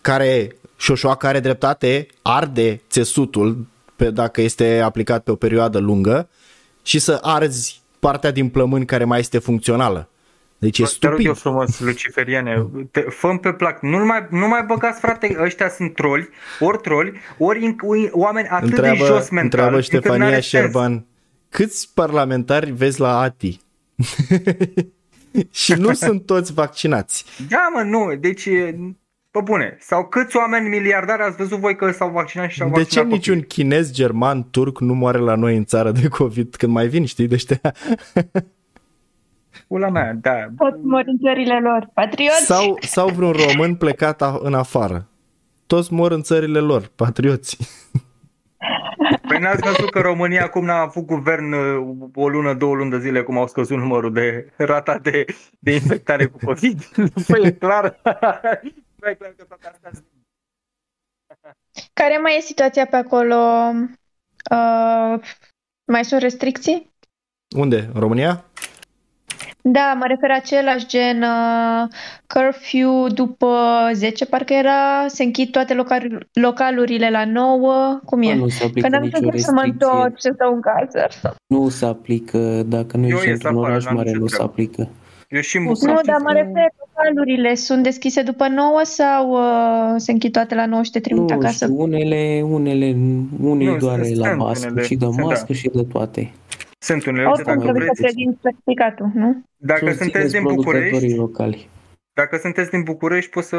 care șoșoaca are dreptate, arde țesutul pe, dacă este aplicat pe o perioadă lungă și să arzi partea din plămâni care mai este funcțională. Deci e Te stupid. Te rog eu frumos, luciferiane, te, fă pe plac. Nu mai, nu mai băgați, frate, ăștia sunt troli, ori troli, ori oameni atât întreabă, de jos mental. Întreabă Ștefania Șerban, sens. câți parlamentari vezi la ATI? [LAUGHS] și nu [LAUGHS] sunt toți vaccinați. Da, mă, nu. Deci Pe bune. Sau câți oameni miliardari ați văzut voi că s-au vaccinat și și-au De ce vaccinat niciun copiii? chinez, german, turc nu moare la noi în țară de COVID când mai vin, știi, de ăștia? [LAUGHS] Pula mea, da. Toți mor în țările lor. Patrioți! Sau, sau vreun român plecat a- în afară. Toți mor în țările lor, patrioți. Păi n-ați văzut că România acum n-a avut guvern uh, o lună, două luni de zile, cum au scăzut numărul de rata de, de infectare cu COVID? [LAUGHS] Păi e clar. [LAUGHS] Păi e clar că toate astea sunt Care mai e situația pe acolo? Uh, mai sunt restricții? Unde? În România? Da, mă refer același gen uh, curfew după 10, parcă era, se închid toate local- localurile la 9, cum e? Nu se Că aplică n-am nicio înțeles să mă restricție. întorc să stau în casă. Nu se aplică, dacă nu Eu ești ies într-un afară, oraș n-am mare, nicio nu se treabă. aplică. Eu și în Nu, București. Nu, dar mă refer, localurile sunt deschise după 9 sau uh, se închid toate la 9 și te trimit Nu acasă? știu, unele, unele, unii Nu, doar sunt- la sunt mască unele, și de sunt, da. mască și de toate. Sunt unele, Oricum dacă trebuie să vreți, prezint certificatul, nu? dacă Susțineți sunteți din producătorii București, locali. Dacă sunteți din București, pot să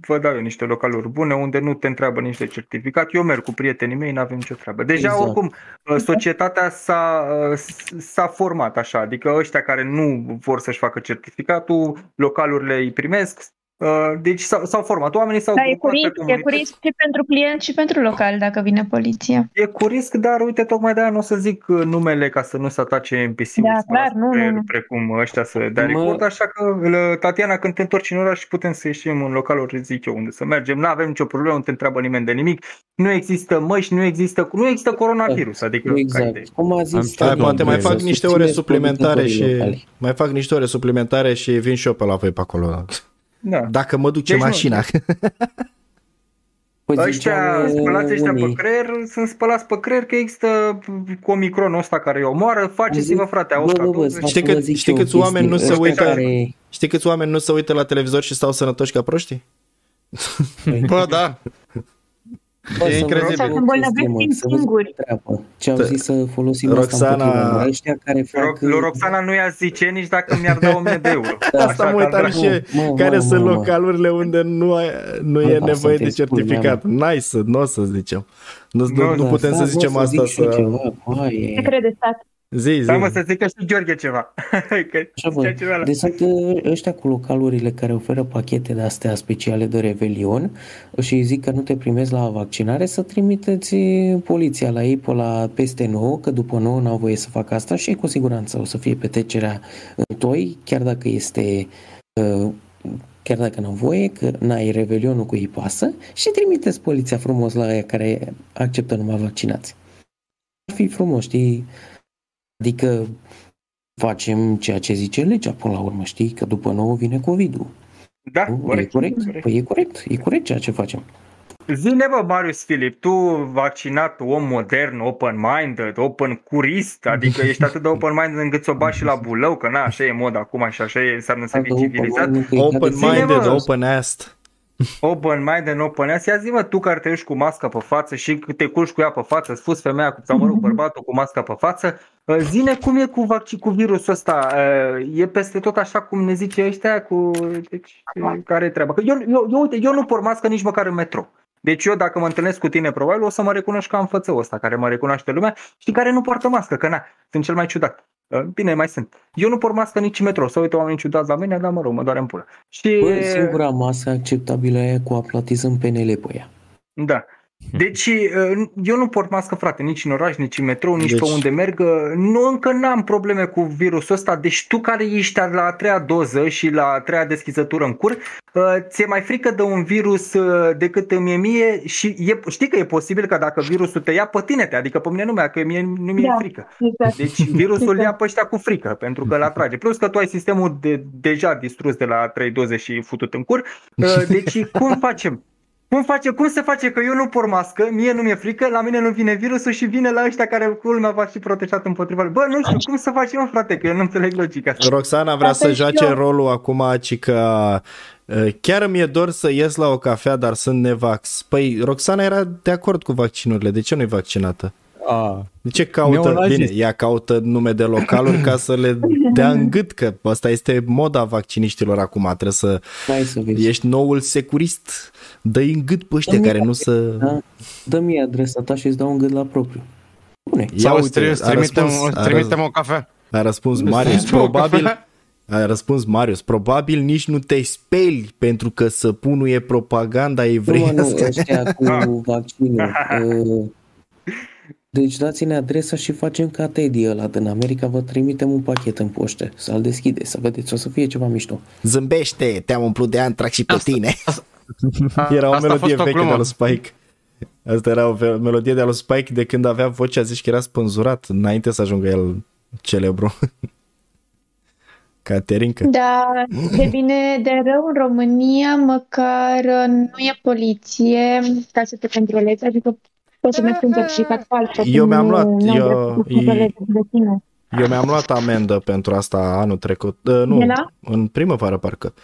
vă dau eu niște localuri bune unde nu te întreabă nici de certificat. Eu merg cu prietenii mei, n-avem nicio treabă. Deja, Exact. oricum, societatea s-a, s-a format așa, adică ăștia care nu vor să-și facă certificatul, localurile îi primesc, deci s-au, s-au format. Oamenii s-au Da, e cu grupat pe risc, e cu comunități. risc și pentru client și pentru local dacă vine poliția. E cu risc, dar uite, tocmai de-aia nu o să zic uh, numele ca să nu se atace NPC-ul Da, clar, nu, nu, nu. precum ăștia să dea Mă- record, așa că, uh, Tatiana, când te întorci în oraș putem să ieșim în localuri, zic eu, unde să mergem, nu avem nicio problemă, nu te întreabă nimeni de nimic, nu există măști, nu există, nu există coronavirus, adică ca idee. Exact. Cum a zis Am Hai, Tatiana, poate mai să fac niște susțineți ore suplimentare și producătorii locali. mai fac niște ore suplimentare și vin și eu pe la voi pe acolo. Da. Dacă mă duce Deci nu, mașina. Păi Ăștia ziceau spălați ăștia pe unii, creier, sunt spălați pe creier că există cu Omicronul ăsta care îi omoară, faceți-vă frate, Bă, bă, bă, 120. stați Știi să vă cât- zic știi eu o câți oameni chestie. nu se Ăștia uită- care- Știi câți oameni nu se uită la televizor și stau sănătoși ca proștii? Bă, da. Bă, E să vă incredibil. zic o Se îmbolnăvesc chestie, mă, timp să vă zic singuri. o treabă. Ce au zis să folosim Roxana- asta împotriva lor. Ăștia care fac... Ro- lui Roxana nu i-a zice nici dacă mi-ar da 1000 de euro. Da, Asta mă că uitam ar și vrea. eu. Mă, mă, Care mă, sunt mă. localurile unde nu, ai, nu Bă, e da, nevoie de sunteți culmea, certificat? N-ai să, nu o să zicem. Nu, nu, Nu, nu da, putem Da, să bă, zicem asta zic și eu să... Ceva, coaie. Ce crede stat? Zi, zi. Da, mă, să zică și Gheorghe ceva. [LAUGHS] că Așa, bă. zicea ceva la... Deci sunt uh, ăștia cu localurile care oferă pachete de astea speciale de Revelion și zic că nu te primesc la vaccinare, să trimiteți poliția la ei pe la peste 9, că după 9 n-au voie să facă asta și cu siguranță o să fie petrecerea în toi, chiar dacă este uh, chiar dacă n-au voie, că n-ai Revelionul cu ei pasă și trimiteți poliția frumos la aia care acceptă numai vaccinați. Ar fi frumos, știi? Adică facem ceea ce zice legea până la urmă, știi? Că după nouă vine COVID-ul. Da, Nu? corect. e corect? corect. Păi e corect, e corect ceea ce facem. Zine, bă, Marius Filip, tu vaccinat, om modern, open-minded, open curist, adică ești atât de open-minded încât să o bagi și la bulău, că na, așa e mod acum și așa e, înseamnă să fii civilizat. Open-minded, Zine, mă. open-assed. Open-minded, open-ass, ia zi mă, tu care te uiți cu masca pe față și te culci cu ea pe față, spus femeia, cu, sau mă rog, bărbatul cu masca pe față, uh, zine cum e cu, vaccin, cu virusul ăsta, uh, e peste tot așa cum ne zice ăștia, cu, deci, uh, care e treaba? Că eu, eu, eu, uite, eu nu por mască nici măcar în metro. Deci eu dacă mă întâlnesc cu tine probabil o să mă recunoști ca în fățăul ăsta care mă recunoaște lumea și care nu poartă mască, că na, sunt cel mai ciudat. Uh, Bine, mai sunt. Eu nu port mască nici în metro. Să uită oamenii ciudați la mine, dar mă rog, mă doare în pulă. Și... Bă, singura masă acceptabilă e cu aplatizăm PNL pe ea. Da. Deci uh, eu nu port mască, frate, nici în oraș, nici în metrou, nici Deci- pe unde merg. Uh, Nu, încă n-am probleme cu virusul ăsta. Deci tu care ești la a treia doză și la a treia deschizătură în cur, uh, ți-e mai frică de un virus uh, decât îmi e mie și e, știi că e posibil că dacă virusul te ia pe tine, te, adică pe mine nu mi-a, că mie, nu mi-e Da. frică. Exact. Deci virusul ia pe ăștia cu frică, pentru că îl atrage. Plus că tu ai sistemul de, deja distrus de la 3 doze și futut în cur. Uh, [LAUGHS] Deci cum facem? Cum, face, cum se face că eu nu por mască, mie nu mi-e frică, la mine nu vine virusul și vine la ăștia care culmea va fi protejat împotriva lui. Bă, nu știu, cum să facem, mă, frate, că eu nu înțeleg logica asta. Roxana vrea Asta să și joace eu. rolul acum, ci că uh, chiar mi-e dor să ies la o cafea, dar sunt nevax. Păi, Roxana era de acord cu vaccinurile, de ce nu-i vaccinată? A, De ce caută? Neonazist. Bine, ea caută nume de localuri ca să le dea în gât, că asta este moda vacciniștilor acum. Trebuie să Hai să vezi. ești noul securist. Dă-i în gât pe ăștia Dă-mi care nu să... Da? Dă mie adresa ta și îți dau un gât la propriu. Bune. Ia Sau uite, îți tri- a trimitem, răspuns, a, trimitem răs- o cafea. a răspuns Îți Marius. trimitem o Probabil, cafea. a răspuns Marius. Probabil nici nu te speli pentru că săpunul e propaganda Nu, mă, nu, evreiască. ăștia cu [LAUGHS] vaccinul. [LAUGHS] Uh, Deci dați-ne adresa și facem ca Teddy ăla din America, vă trimitem un pachet în poște, să-l deschide, să vedeți, o să fie ceva mișto. Zâmbește, te-am umplut de antrax și pe tine. [LAUGHS] Era o Asta a melodie fost o veche de glumă. al lui Spike. Asta era o ve- melodie de al lui Spike de când avea vocea, zici că era spânzurat înainte să ajungă el celebru. [LAUGHS] Caterinca. Da, de bine, de rău în România, măcar uh, nu e poliție ca să te controlezi, adică poți să mergi cu un certificat fals. Eu mi-am nu- luat, nu ai eu- dreptul să controlezi de tine. Eu mi-am luat amendă pentru asta anul trecut. Uh, nu, De la? în primăvară parcă.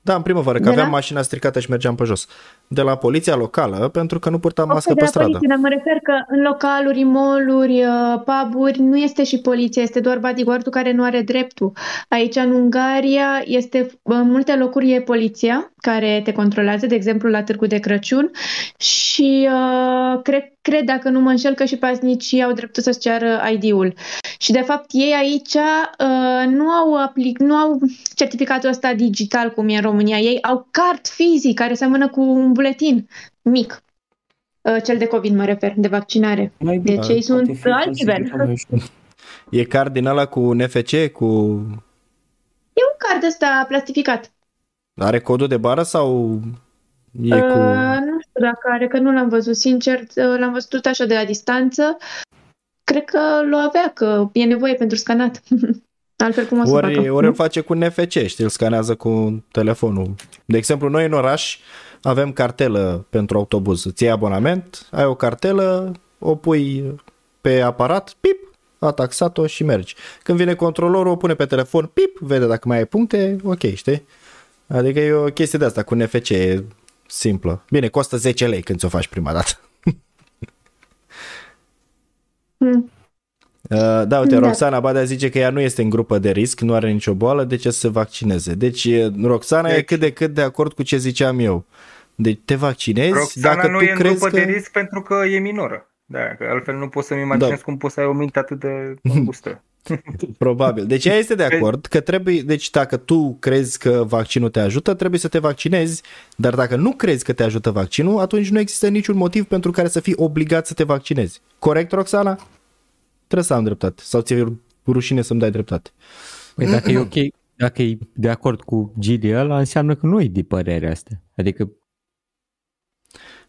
Da, în primăvară, că De aveam la? mașina stricată și mergeam pe jos. De la poliția locală, pentru că nu purtam Ok, mască de pe la stradă. poliție, dar mă refer că în localuri, mall-uri, uh, puburi, nu este și poliția, este doar bodyguard-ul care nu are dreptul. Aici, în Ungaria, este, în multe locuri e poliția care te controlează, de exemplu, la Târgu de Crăciun și uh, cred, cred, dacă nu mă înșel, că și paznicii au dreptul să-ți ceară ID-ul. Și, de fapt, ei aici uh, nu au aplic, nu au certificatul ăsta digital, cum e în România. Ei au card fizic, care seamănă cu un buletin mic. Uh, Cel de COVID mă refer, de vaccinare. Mai Deci bine, ei sunt poate fi alt nivel. falsificat mai ușor. E card din ăla cu NFC, cu... E un card ăsta plastificat. Are codul de bară sau e Uh, cu... nu știu dacă are, că nu l-am văzut, sincer, uh, l-am văzut tot așa de la distanță. Cred că l-o avea, că e nevoie pentru scanat. [LAUGHS] Altfel cum o să Ori, facă? ori îl face cu NFC, știi, îl scanează cu telefonul. De exemplu, noi în oraș avem cartelă pentru autobuz. Îți iei abonament, ai o cartelă, o pui pe aparat, pip, a taxat-o și mergi. Când vine controlorul, o pune pe telefon, pip, vede dacă mai ai puncte, ok, știi? Adică e o chestie de asta cu NFC, e simplă. Bine, costă 10 lei când ți-o faci prima dată. Hmm. [LAUGHS] Uh, da, uite, Da. Roxana Badea zice că ea nu este în grupă de risc, nu are nicio boală, de ce să se vaccineze? Deci, e- Roxana e Deci- cât de cât de acord cu ce ziceam eu. Deci te vaccinezi Roxana dacă nu tu e în crezi grupă că... de risc pentru că e minoră. Da, că altfel nu pot să-mi imaginez Da. cum poți să ai o minte atât de îngustă. [LAUGHS] [LAUGHS] Probabil. Deci ea este de acord că trebuie, deci dacă tu crezi că vaccinul te ajută, trebuie să te vaccinezi, dar dacă nu crezi că te ajută vaccinul, atunci nu există niciun motiv pentru care să fii obligat să te vaccinezi. Corect, Roxana? Trebuie să am dreptate. Sau ți-e rușine să-mi dai dreptate. Păi dacă e ok, dacă e de acord cu Gili ăla, înseamnă că nu e de părerea asta. Adică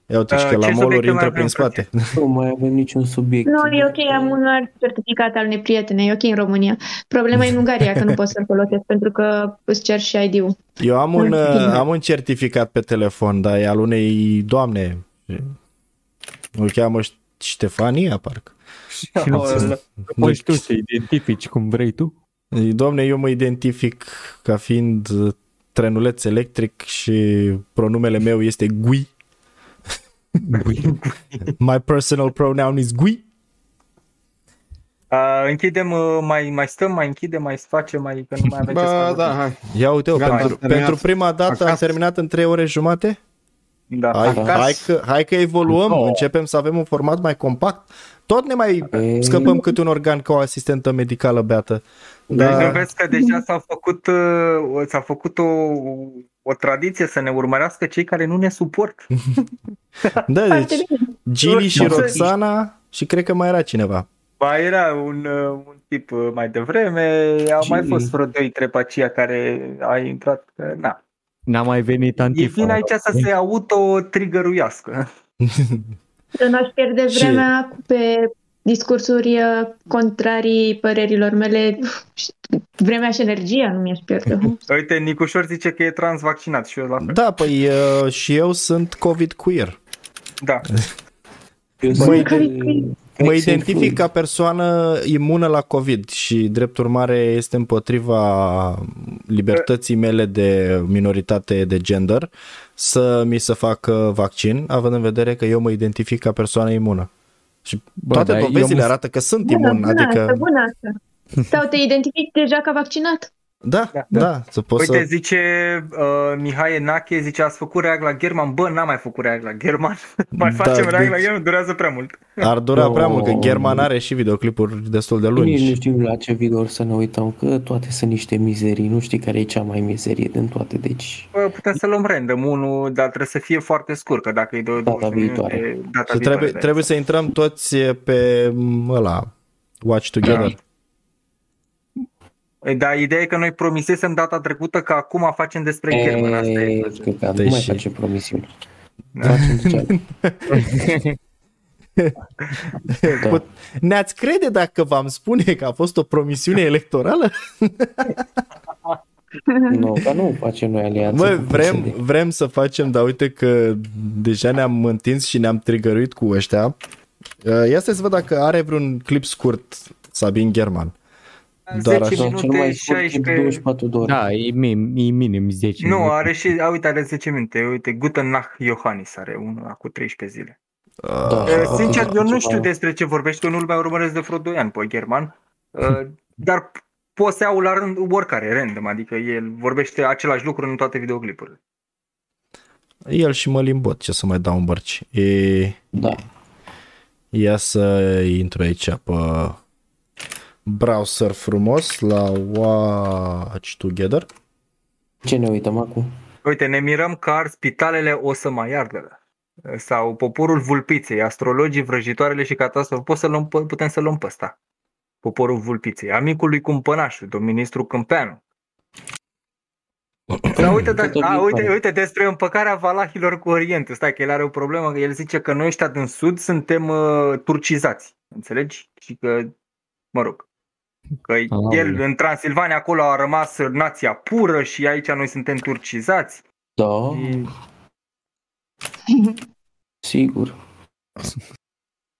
Ia uite și Uh, că la ce mall subiecte mai intră prin avem, spate. Nu mai avem niciun subiect. Nu, e ok, am un alt certificat al unei prietene, e ok în România. Problema e în Ungaria, că nu pot să-l folosesc [LAUGHS] pentru că îți cer și ID-ul. Eu am un, Bine. uh, am un certificat pe telefon, dar e al unei doamne. Îl cheamă Ștefania, parcă. și nu poți tu să identifici cum vrei tu. Doamne, eu mă identific ca fiind uh, trenuleț electric și pronumele meu este Gui. My personal pronoun is Gui. Uh, închidem, uh, mai, mai stăm, mai închidem, mai facem, mai, că nu mai avem ce să Bă, vorbim. da, hai. Ia uite Gata, pentru, am terminat. pentru prima dată am Acasă. terminat în 3 ore jumate. Da. Hai, Acasă. hai, că, hai că evoluăm, Oh. începem să avem un format mai compact. Tot ne mai Ei. scăpăm câte un organ ca o asistentă medicală beată. Deci Da. nu vezi că deja s-a făcut, uh, s-a făcut o, o tradiție să ne urmărească cei care nu ne suport. [LAUGHS] Da, Foarte deci bine. Gili și Da. Roxana și cred că mai era cineva. Ba era un, uh, un tip uh, mai devreme, au mai Gili. fost vreo doi trei aceia care a intrat, că, na. N-a mai venit E Antifa. bine aici să se auto-trigăruiască. [LAUGHS] Să nu aș pierde Și- vremea pe discursuri uh, contrarii părerilor mele. Vremea și energia nu mi-aș pierde. [LAUGHS] Uite, Nicușor zice că e transvaccinat și eu la fel. Da, păi uh, și eu sunt COVID queer. Da. Eu Mă sunt, ide- uh, Mă ex identific fluid. ca persoană imună la COVID și drept urmare este împotriva libertății mele de minoritate de gender să mi se facă vaccin, având în vedere că eu mă identific ca persoană imună. Și Bă, toate dar eu dovezile mă- arată că sunt Bună, imun, bună adică... asta, bună asta. [LAUGHS] Sau te identifici deja ca vaccinat? Da, Da, da, da. da, să poți Uite, să... zice uh, Mihai Enache, zice, ați făcut react la German? Bă, n-am mai făcut react la German. [LAUGHS] mai Da, facem react deci- la German, durează prea mult. Ar dura No. prea mult, că German are și videoclipuri destul de Nici nu lungi. știu la ce video să ne uităm, că toate sunt niște mizerii, nu știi care e cea mai mizerie din toate, deci... Bă, putem să luăm random unul, dar trebuie să fie foarte scurt, că dacă e de 20 viitoare. minute, data Și viitoare. trebuie, da. trebuie să intrăm toți pe m, ăla, Watch Together. Dar ideea e că noi promisesem data trecută că acum facem despre German. Asta E, e. cred că nu Deci- mai face promisiuni. Facem de cealaltă. [LAUGHS] Da. Put- Ne-ați crede dacă v-am spune că a fost o promisiune electorală? [LAUGHS] Nu, dar nu facem noi alianță. Bă, cu vrem, PSD. vrem să facem, dar uite că deja ne-am întins și ne-am trigăruit cu ăștia. Uh, Ia să văd dacă are vreun clip scurt Sabin German. Doar 10 așa. Sau cel minute, mai scurt e 16... 24 de ore. Da, e minim, e minim 10 Nu, minute. are și, a, uite, are 10 minute. Uite, Guten Nacht Iohannis are unul cu 13 zile. Uh, Da. Uh, Sincer, eu nu ceva- știu despre ce vorbești, că nu-l mai urmăresc de vreo 2 ani pe German, uh, [LAUGHS] dar poți să iau la rând oricare, random, adică el vorbește același lucru în toate videoclipurile. El și mă limbot, ce să mai dau în bărci. E... Da. Ia să intru aici pe browser frumos la Watch Together. Ce ne uităm acum? Uite, ne mirăm că ar spitalele o să mai ardă. Sau poporul vulpiței, astrologii, vrăjitoarele și catastrofe. Pot să luăm, pe- putem să luăm pe ăsta. Poporul vulpiței. Amicul lui Cumpănașul, domn ministru Câmpeanu. Dar uite, da, Tot a, viitoare. uite, uite, despre împăcarea valahilor cu Orientul. Stai că el are o problemă, că el zice că noi ăștia din sud suntem uh, turcizați. Înțelegi? Și că, mă rog, că Aoleu. el în Transilvania acolo a rămas nația pură și aici noi suntem turcizați. Da, Și- [LAUGHS] sigur.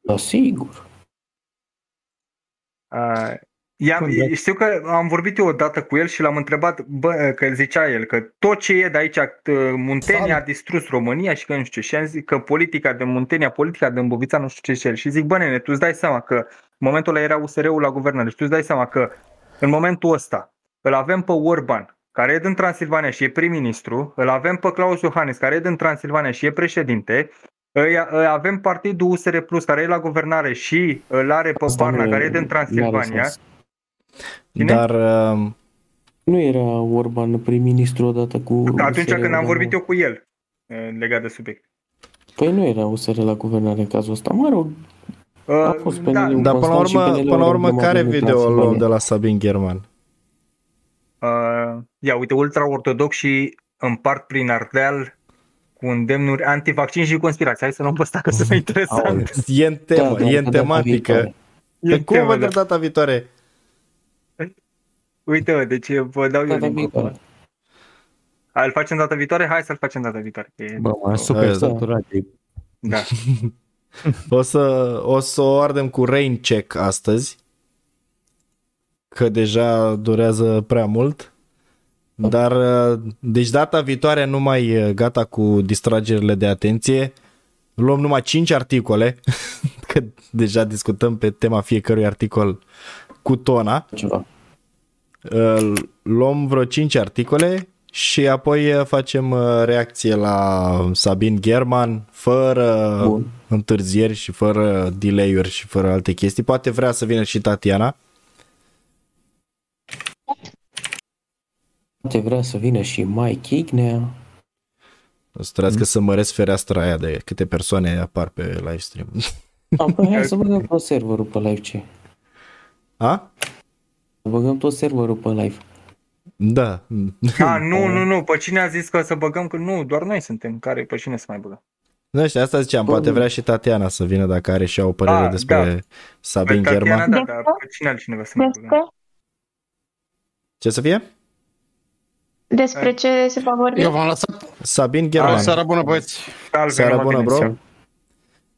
Da, sigur. Uh, i-am, Bun, da. știu că am vorbit eu odată cu el și l-am întrebat, bă, că el zicea el că tot ce e de aici, uh, Muntenia a distrus România și că nu știu ce, și am zis că politica de Muntenia, politica de Îmbovița, nu știu ce și el. Și zic, bă, nene, tu îți dai seama că în momentul ăla era USR-ul la guvernare și tu îți dai seama că în momentul ăsta îl avem pe Orban, care e din Transilvania și e prim-ministru, îl avem pe Claus Iohannis, care e din Transilvania și e președinte, îi îi avem partidul USR Plus, care e la guvernare și îl are pe Asta Barna, nu- care e din n-are Transilvania. Sens. Cine? Dar uh, Nu era Orban prim-ministru odată cu... Atunci USR când am la- vorbit eu cu el eh, legat de subiect. Păi nu era USR la guvernare în cazul ăsta. Mă rog, A Uh, fost pe da, nimic. dar până la Constant și urmă, PNL-ul până la urmă au care avut video o luăm Transilvania. de la Sabin German? uh, ia uite, ultra-ortodox și împart prin Ardeal cu îndemnuri antivaccin și conspirații. Hai să luăm pe ăsta că sună [LAUGHS] interesant. Aoleu. E în temă, Da, da, e în da, data tematică. viitoare. E Pe cum temă, vă da. data viitoare? Uite, mă, deci vă dau eu Data link viitoare. Hai, îl facem data viitoare? Hai să-l facem data viitoare. că E, Bă, m-am super Aia, da. săturat de da. [LAUGHS] O să, o să o ardem cu rain check astăzi. Că deja durează prea mult. Dar, uh, deci data viitoare nu mai uh, gata cu distragerile de atenție. Luăm numai 5 articole, [LAUGHS] că deja discutăm pe tema fiecărui articol cu tona. Ceva. Uh, Luăm vreo 5 articole și apoi uh, facem uh, reacție la Sabin German fără Bun. întârzieri și fără delay-uri și fără alte chestii. Poate vrea să vină și Tatiana. Poate vrea să vină și Mike Ignea. O să trebuiască să măresc fereastra aia de câte persoane apar pe live stream. Apoi hai să [LAUGHS] băgăm tot serverul pe live ce? A? Să băgăm tot serverul pe live. Da. A, nu, nu, nu. Pe cine a zis că să băgăm? Că nu, doar noi suntem. Care, pe cine să mai băgăm? Nu știu, asta ziceam, poate vrea și Tatiana să vină dacă are și ea o părere Ah, despre da. Sabin Pe Tatiana, German. da, dar pe cine altcineva să mai băgăm? Despre, Ce să fie? despre ce se va vorbi? Eu v-am lăsat. Sabin Ah, German. seara bună, băieți. Salve, Seara numai bună, bine, bro. seara.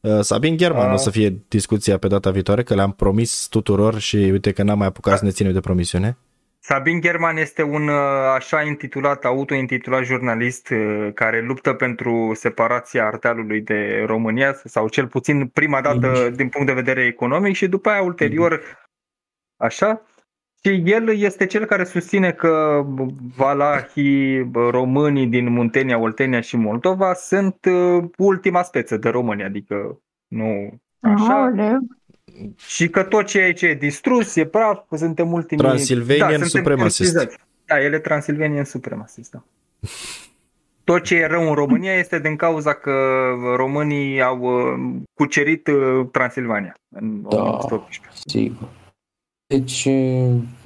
Uh, Sabin German Ah. o să fie discuția pe data viitoare, că le-am promis tuturor și uite că n-am mai apucat să ne ținem de promisiune. Sabin German este un uh, așa intitulat, auto-intitulat jurnalist uh, care luptă pentru separația Ardealului de România, sau cel puțin prima dată din punct de vedere economic și după aia ulterior așa. Și el este cel care susține că valahii, românii din Muntenia, Oltenia și Moldova sunt uh, ultima speță de români, adică nu așa. Aoleu. Și că tot ce e, ce e distrus, e praf, că suntem ultimii... Transilvanian suntem supremacist. utilizați. Da, el e Transilvanian supremacist, da. Tot ce e rău în România este din cauza că românii au uh, cucerit uh, Transilvania în Da. 1818. Sigur. Deci,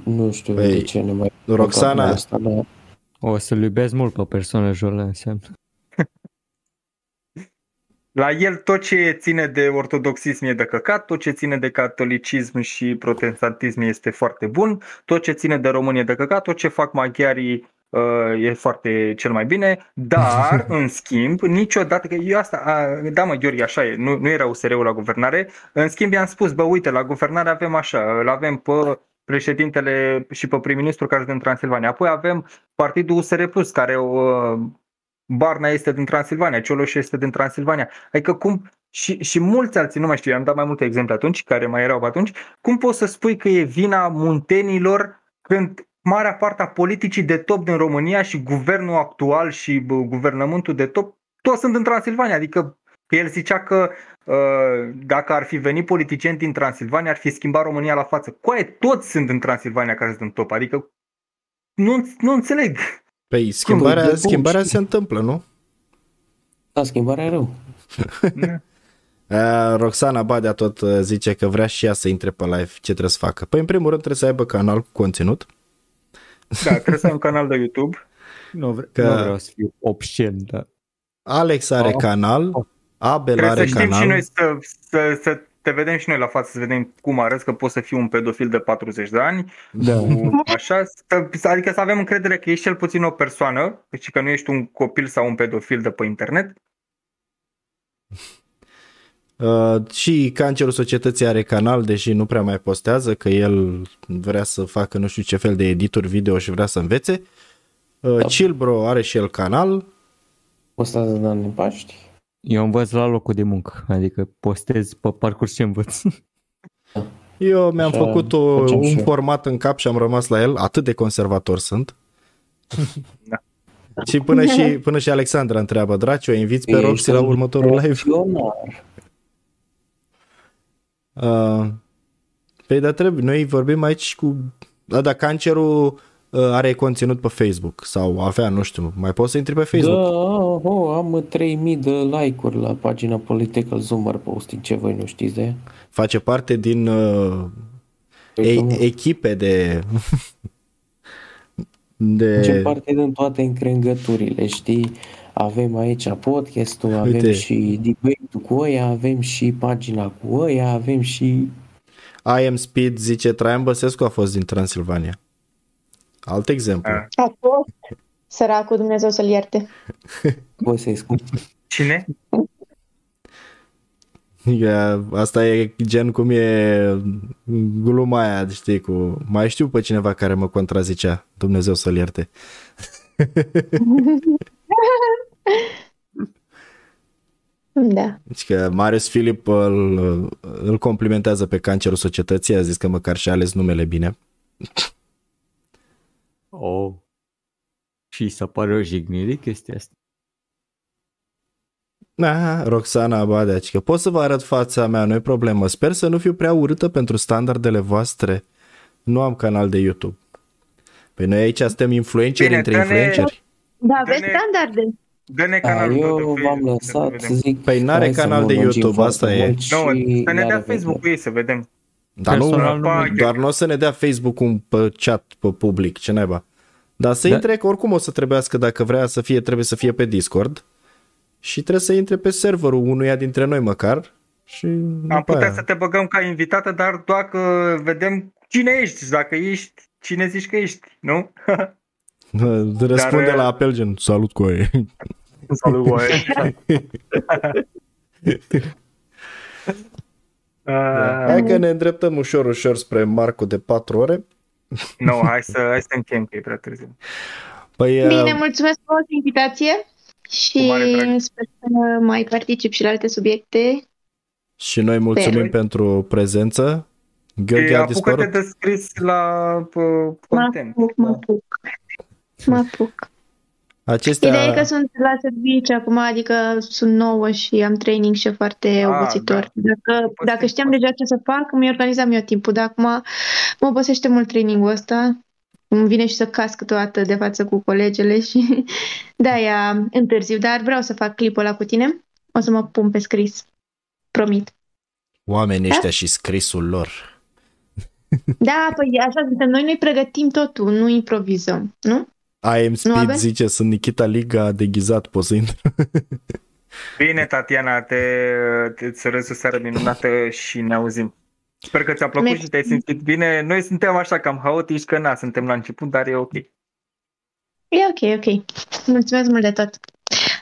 nu știu Păi, de ce ne mai... Roxana, Asta, dar O să-l iubesc mult pe persoană jolă înseamnă. [LAUGHS] La el tot ce ține de ortodoxism e de căcat, tot ce ține de catolicism și protestantism este foarte bun, tot ce ține de români e de căcat, tot ce fac maghiarii uh, e foarte cel mai bine, dar, [LAUGHS] în schimb, niciodată, că eu asta, a, da mă, Gheorghe, așa e, nu, nu era USR-ul la guvernare, în schimb i-am spus, bă, uite, la guvernare avem așa, îl avem pe președintele și pe prim-ministru care sunt din Transilvania, apoi avem partidul USR+, care uh, Barna este din Transilvania, Cioloș este din Transilvania. Adică cum, și, și mulți alții, nu mai știu, am dat mai multe exemple atunci, care mai erau pe atunci, cum poți să spui că e vina muntenilor când marea parte a politicii de top din România și guvernul actual și bă, guvernământul de top, toți sunt în Transilvania, adică că el zicea că uh, dacă ar fi venit politicieni din Transilvania, ar fi schimbat România la față. Coaie, toți sunt în Transilvania care sunt în top, adică nu, nu înțeleg. Păi schimbarea, de bun, schimbarea știi. se întâmplă, nu? da, schimbarea e rău. [LAUGHS] Uh, Roxana Badea tot uh, zice că vrea și ea să intre pe live. Ce trebuie să facă? Păi în primul rând trebuie să aibă canal cu conținut. Da, trebuie să ai un canal de YouTube. Nu, vre- Că- nu vreau să fiu obscen, dar Alex are Oh. canal, Abel Trebuie să are știm canal. și noi să, să, să te vedem și noi la față, să vedem cum arăți, că poți să fii un pedofil de 40 de ani, da. cu așa, să, adică să avem încredere că ești cel puțin o persoană, și că nu ești un copil sau un pedofil de pe internet. Uh, și Cancerul Societății are canal, deși nu prea mai postează, că el vrea să facă nu știu ce fel de edituri video și vrea să învețe. Uh, Da. Chilbro are și el canal. Postează Dan în Paști. Eu învăț la locul de muncă, adică postez pe parcurs ce învăț. [LAUGHS] Eu mi-am Așa făcut o, facem și un eu. format în cap și am rămas la el, atât de conservator sunt. [LAUGHS] Da. Și până și, până și Alexandra întreabă, Draci, o inviți pe Ești Roxy la un următorul live? Reacționar. Uh, păi dar trebuie, noi vorbim aici cu... Da, dar cancerul uh, are conținut pe Facebook sau avea, nu știu, mai poți să intri pe Facebook. Da, oh, am 3000 de like-uri la pagina Political Zoomer Posting, ce voi nu știți de ea? Face parte din uh, Păi, e, nu. echipe de... [LAUGHS] Face de... parte din toate încrengăturile, știi? Avem aici podcastul, avem Uite. și debate-ul cu ăia, avem și pagina cu ăia, avem și... I am Speed zice Traian Băsescu a fost din Transilvania. Alt exemplu. Ah. A fost săracul Dumnezeu să-l ierte. [LAUGHS] Băsescu. Cine? E, asta e gen cum e gluma aia, știi, cu... Mai știu pe cineva care mă contrazicea, Dumnezeu să-l ierte. [LAUGHS] [LAUGHS] Da. Deci că Marius Filip îl, îl complimentează pe cancerul societății, a zis că măcar și-a ales numele bine. Oh. Și să pare o jignire chestia asta. Da, Roxana Badea, că pot să vă arăt fața mea, nu e problemă. Sper să nu fiu prea urâtă pentru standardele voastre. Nu am canal de YouTube. Păi noi aici suntem influenceri Bine, între dă-ne- influenceri. Da, aveți Dă-ne- standarde. Dă-ne Da, canalul tău eu de v-am Facebook, lăsat să să vedem. zic... Păi n-are hai să canal mă de lungim YouTube, foarte asta e. mult Nu, și să ne la dea revedere. Facebook cu ei să vedem. Dar nu, Personal nu mi- doar nu o să ne dea Facebook un pe chat pe public, ce naiba. Dar să Da. intre, că oricum o să trebuiască, dacă vrea să fie, trebuie să fie pe Discord. Și trebuie să intre pe serverul unuia dintre noi măcar. Și Am după putea aia. să te băgăm ca invitată, dar doar că vedem cine ești, dacă ești, cine zici că ești, nu? [LAUGHS] Răspunde Dar, la apel gen, salut cu [LAUGHS] ei. Salut, boy. [LAUGHS] Hai că ne îndreptăm ușor, ușor spre Marco de 4 ore. [LAUGHS] Nu, no, hai să, hai să încheiem că e prea târziu. Păi, Bine, uh, mulțumesc pentru invitație și Cu mare drag. sper să mai particip și la alte subiecte. și noi mulțumim Pe- pentru prezență. Gheorghe E, a apucă-te dispărut. de scris la uh, Mă content. apuc, mă apuc. Mă apuc. Acestea... Ideea e că sunt la serviciu acum, adică sunt nouă și am training și e foarte Ah, obositor. da. Dacă, Poți dacă fi- știam deja ce să fac, mi organizam eu timpul, dar acum mă obosește mult trainingul ăsta. Îmi vine și să casc câteodată de față cu colegele și [LAUGHS] de-aia întârziu, dar vreau să fac clipul ăla cu tine. O să mă pun pe scris. Promit. Oamenii ăștia și scrisul lor. Da, păi așa suntem. Noi noi pregătim totul, nu improvizăm, nu? I am Speed avem? zice, sunt Nikita Liga deghizat, poți să intru. Bine, Tatiana, te, te îți urez o seară minunată și ne auzim. Sper că ți-a plăcut Mersi. și te-ai simțit bine. Noi suntem așa cam haotici, că na, suntem la început, dar e ok. E ok, ok. Mulțumesc mult de tot.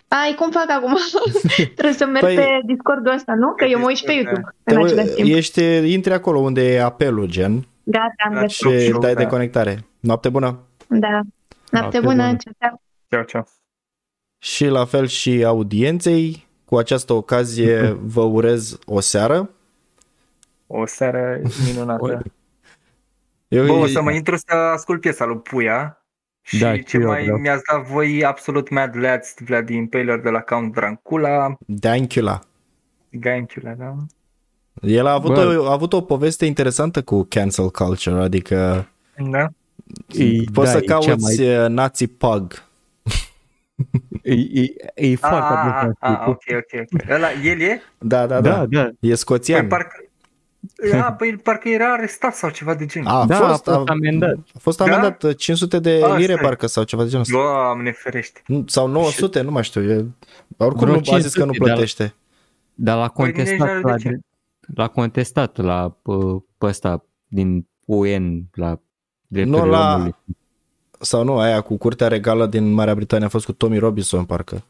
Ai, cum fac acum? [LAUGHS] Trebuie să merg Păi- pe Discordul ăsta, nu? Că eu mă uit și pe Discord, YouTube Te în ui- același timp. Ești, intri acolo unde e apelul, gen, Gata, am Da, găsit. și Show, dai da. de conectare. Noapte bună! Da. Noapte Noapte bună. bună. Ceau, ceau. Ceau, ceau. Și la fel și audienței. Cu această ocazie [LAUGHS] vă urez o seară. O seară minunată. [LAUGHS] Eu, Bă, o să mă intru să ascult piesa lui Puia. Și Da, ce și eu mai vreau. mi-ați dat voi absolut mad lads, Vlad Impaler de la Count Drancula, Dankula. Gainchula, da? El a avut, Bă. o, a avut o poveste interesantă cu cancel culture, adică Da? E, poți da, să e cea cauți Mai, mai... nazi pug. [LAUGHS] e, e, e foarte ah, bun. ah, ah, ok, ok, ok. Ăla, el e? Da, da, da. Da, da. E Păi scoțian. parcă, a, [LAUGHS] păi parcă era arestat sau ceva de genul. A, a Da, fost, a fost a, amendat. a fost Da? amendat uh, 500 de Asta lire e. parcă sau ceva de genul ăsta. Doamne ferește. Nu, Sau 900, nu mai știu. E, oricum Vreo nu, a zis că nu 500 de la- plătește. Dar l-a Păi nici contestat n-are la, de ce. l-a contestat la p- pe ăsta din UN la drepturile Nu, la- omului. Sau nu, aia cu curtea regală din Marea Britanie a fost cu Tommy Robinson, parcă.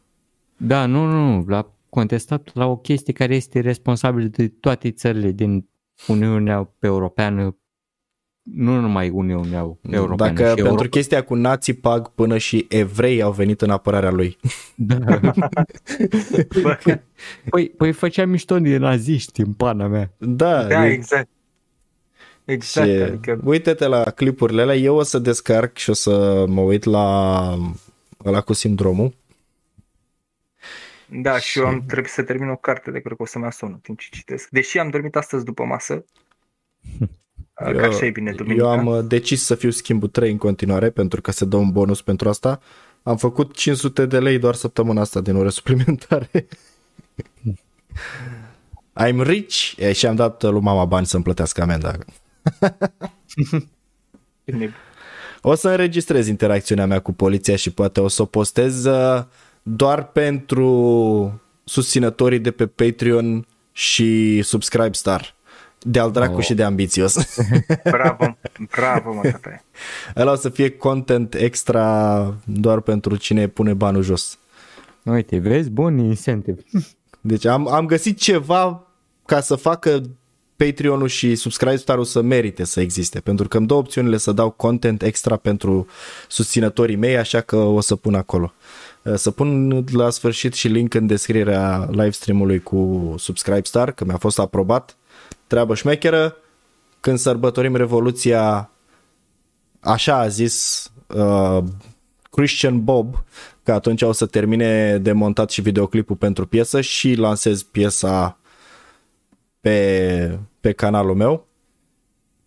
Da, nu, nu, nu, l-a contestat la o chestie care este responsabilă de toate țările din Uniunea Europeană, nu numai Uniunea Europeană. Dacă și pentru Europa. chestia cu nazi pag până și evrei au venit în apărarea lui. Da. Bă, [LAUGHS] Păi, păi făcea mișto de naziști în pana mea. Da, da, e- exact. Exact, și adică, uite-te la clipurile alea, eu o să descarc și o să mă uit la ăla cu sindromul. da, și eu am trebuie să termin o carte de cred că o să-mi asum în timp ce citesc. Deși am dormit astăzi după masă, că așa e bine duminica. eu am uh, decis să fiu schimbul 3 în continuare pentru că se dă un bonus pentru asta. Am făcut 500 de lei doar săptămâna asta din ore [LAUGHS] suplimentare. I'm rich e, și am dat lui mama bani să-mi plătească amenda. Bine. O să înregistrez interacțiunea mea cu poliția și poate o să o postez uh, doar pentru susținătorii de pe Patreon și Subscribe Star. De-al dracu Oh. și de ambițios. [LAUGHS] Bravo, bravo, mă, tata. Ăla o să fie content extra doar pentru cine pune banul jos. Uite, vezi? Bun incentive. Deci am, am găsit ceva ca să facă Patreon-ul și Subscribe Star-ul să merite să existe, pentru că îmi dă opțiunile să dau content extra pentru susținătorii mei, așa că o să pun acolo. Să pun la sfârșit și link în descrierea livestream-ului cu Subscribe Star, că mi-a fost aprobat. Treabă șmecheră. Când sărbătorim Revoluția, așa a zis uh, Christian Bob, că atunci o să termine de montat și videoclipul pentru piesă și lansez piesa pe, pe canalul meu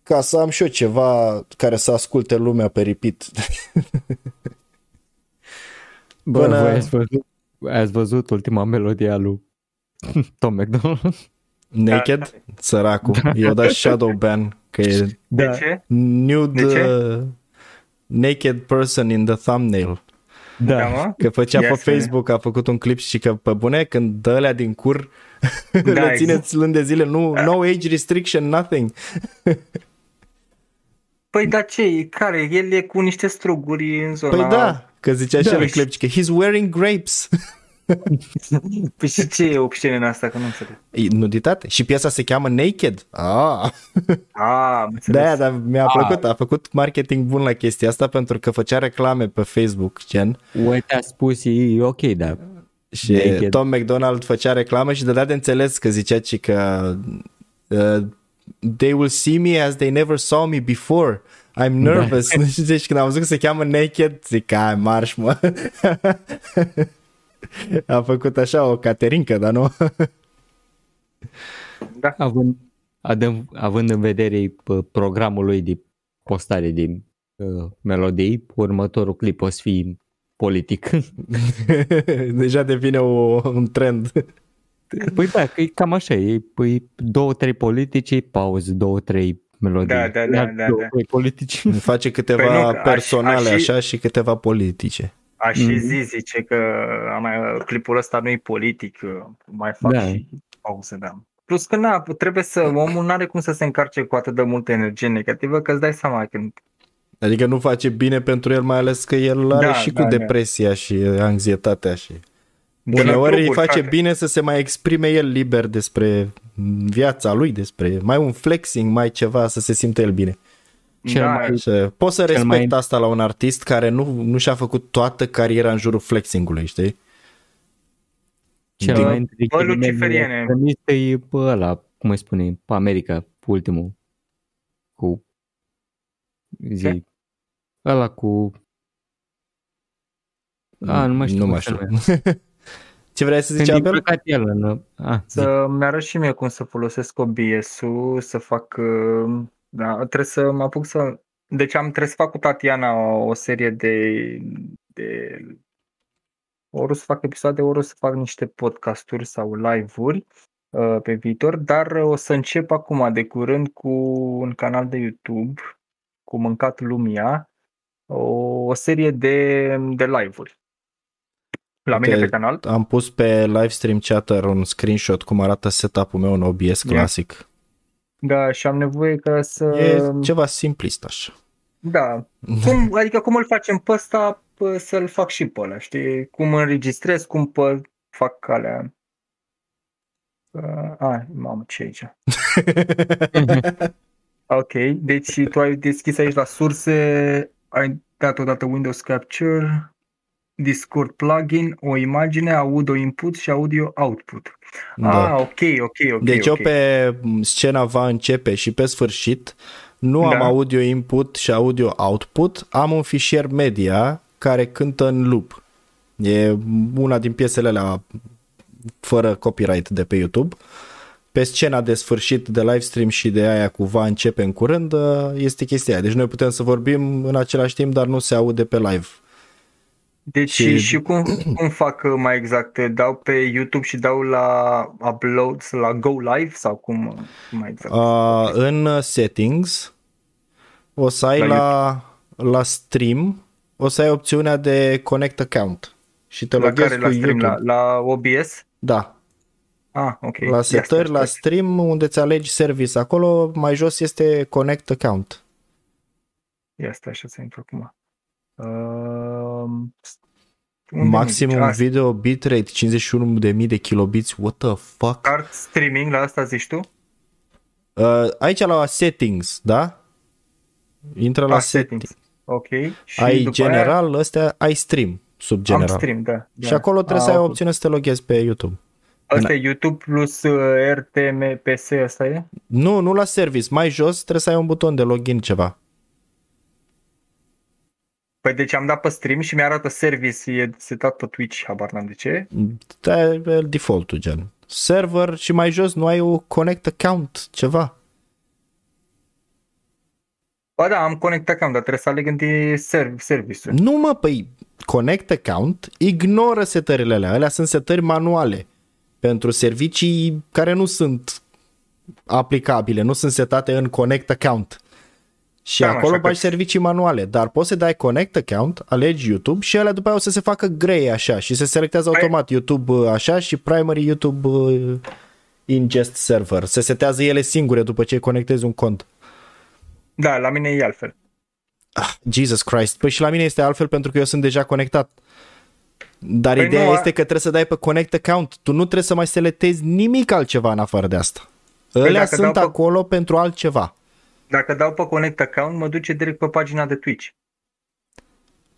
ca să am și eu ceva care să asculte lumea pe repeat. [LAUGHS] Bă, Până- voi ați văzut, ați văzut ultima melodie a lui [LAUGHS] Tom McDonald? Naked, săracul. I-au dat shadow ban că e De ce? nude De ce? uh, naked person in the thumbnail. Da, Da. mă? Că făcea Ia pe să vedem. Facebook, a făcut un clip și că pe bune, când dă alea din cur, da, [LAUGHS] le exact. țineți luni de zile, nu, no age restriction, nothing. [LAUGHS] Păi da ce, care? El e cu niște struguri în zona... Păi da, că zicea și Da, el în și- clip, că he's wearing grapes. [LAUGHS] [LAUGHS] Păi și ce e obscen în asta, că nu înțeleg. E nuditate. Și piesa se cheamă Naked. Ah. Ah, am [LAUGHS] înțeles. Da, dar mi-a Ah. plăcut. A făcut marketing bun la chestia asta pentru că făcea reclame pe Facebook, gen. Uite, a spus, e ok, da. Și Naked. Tom McDonald făcea reclamă și dădea de înțeles că zicea ci că uh, they will see me as they never saw me before. I'm nervous. Da. [LAUGHS] Deci când am văzut că se cheamă Naked, zic, ai marș, mă. A făcut așa o caterincă, dar nu? Da. Având, adăm, având în vedere pă, programul lui de postare de uh, melodii, următorul clip o să fie politic. [LAUGHS] Deja devine o, un trend. păi da, că e cam așa, e păi, două, trei politici, pauză, două, trei melodii. Da, da, da, Iar da, două, da. trei politici. Face câteva Păi nu, că aș- personale aș și- așa și câteva politice. Aș și Mhm. zi zice că a mai, clipul ăsta nu e politic, mai fac Da. și pauze, da. Plus că na, trebuie să, omul nu are cum să se încarce cu atât de multă energie negativă, că îți dai seama când Adică nu face bine pentru el, mai ales că el are Da, și cu da, da. depresia și anxietatea și de la uneori îi cluburi, face frate. bine să se mai exprime el liber despre viața lui, despre mai un flexing, mai ceva, să se simtă el bine. Cel da, mai- Și poți să Cel respect mai- asta la un artist care nu, nu și-a făcut toată cariera în jurul flexingului, știi? Cel Din- mai între Bă, ghilimele luciferiene. extremist e pe ăla, cum îi spune, pe America, ultimul, cu zi, Ce? ăla cu a, nu mai știu nu cum mai se știu. numește. [LAUGHS] Ce vrei să zici, Când e Abel? plecat el în... A, zi. să-mi arăt și mie cum să folosesc OBS-ul, să fac, uh, da, trebuie să mă apuc să, deci am trebuie să fac cu Tatiana o, o serie de, de ori o să fac episoade, ori o să fac niște podcasturi sau live-uri uh, pe viitor, dar o să încep acum de curând cu un canal de YouTube, cu Mâncat Lumia, o, o serie de, de live-uri. La mine Uite, pe canal. Am pus pe livestream chatter un screenshot cum arată setup-ul meu în OBS Ia. clasic. Da, și am nevoie ca să... E ceva simplist așa. Da. [LAUGHS] Cum, adică cum îl facem pe ăsta, pă, să-l fac și pe ăla, știi? Cum înregistrez, cum pe, fac alea. Uh, a, mamă, ce e aici? [LAUGHS] Ok, deci tu ai deschis aici la surse, ai dat odată Windows Capture, Discord plugin, o imagine, audio input și audio output. Da. Ah, ok, ok, ok. Deci ok. eu pe scena va începe și pe sfârșit nu am Da. audio input și audio output, am un fișier media care cântă în loop. E una din piesele alea fără copyright de pe YouTube. Pe scena de sfârșit de livestream și de aia cu va începe în curând este chestia aia. Deci noi putem să vorbim în același timp, dar nu se aude pe live. Deci Și- și, și cum, cum fac uh, mai exact? Dau pe YouTube și dau la upload, la go live sau cum cum mai exact? Uh, în settings o să ai La la, la stream, o să ai opțiunea de connect account și te la loghezi care cu la stream? YouTube. La, la OBS? Da, Ah, ok. la Ia setări, stai, la stai. stream, unde ți alegi service. Acolo mai jos este connect account. Ia stai așa să intru acum. Uh, unde Maximum mi zice? Ah, video bitrate 51.000 de kilobits. What the fuck? Start streaming, la asta zici tu? Uh, aici la settings, da? Intră la Ah, settings. settings. Ok. Și Ai după general, ăstea, ai stream sub aia general. am stream, da. da. Și acolo trebuie Ah, să ai ok. opțiune să te loghezi pe YouTube. Asta e YouTube plus uh, RTMPS, asta e? Nu, nu la service. Mai jos trebuie să ai un buton de login ceva. Păi deci am dat pe stream și mi-arată service, e setat pe Twitch, habar n-am de ce. Da, e default-ul, gen. Server și mai jos nu ai o connect account, ceva. Ba da, am connect account, dar trebuie să aleg întâi serv- service-ul. Nu mă, păi connect account ignoră setările alea. Alea sunt setări manuale pentru servicii care nu sunt aplicabile, nu sunt setate în connect account. Și Da, da, mă, acolo așa că- bagi servicii manuale, dar poți să dai connect account, alegi YouTube și alea după aia o să se facă grey așa și se selectează Păi- automat YouTube uh, așa și primary YouTube uh, ingest server. Se setează ele singure după ce conectezi un cont. Da, la mine e altfel. Ah, Jesus Christ. Păi și la mine este altfel pentru că eu sunt deja conectat. Dar Păi ideea nu, a- este că trebuie să dai pe connect account. Tu nu trebuie să mai selectezi nimic altceva în afară de asta. Ălea Păi dacă sunt dau pe- acolo pentru altceva. Dacă dau pe Connect Account, mă duce direct pe pagina de Twitch.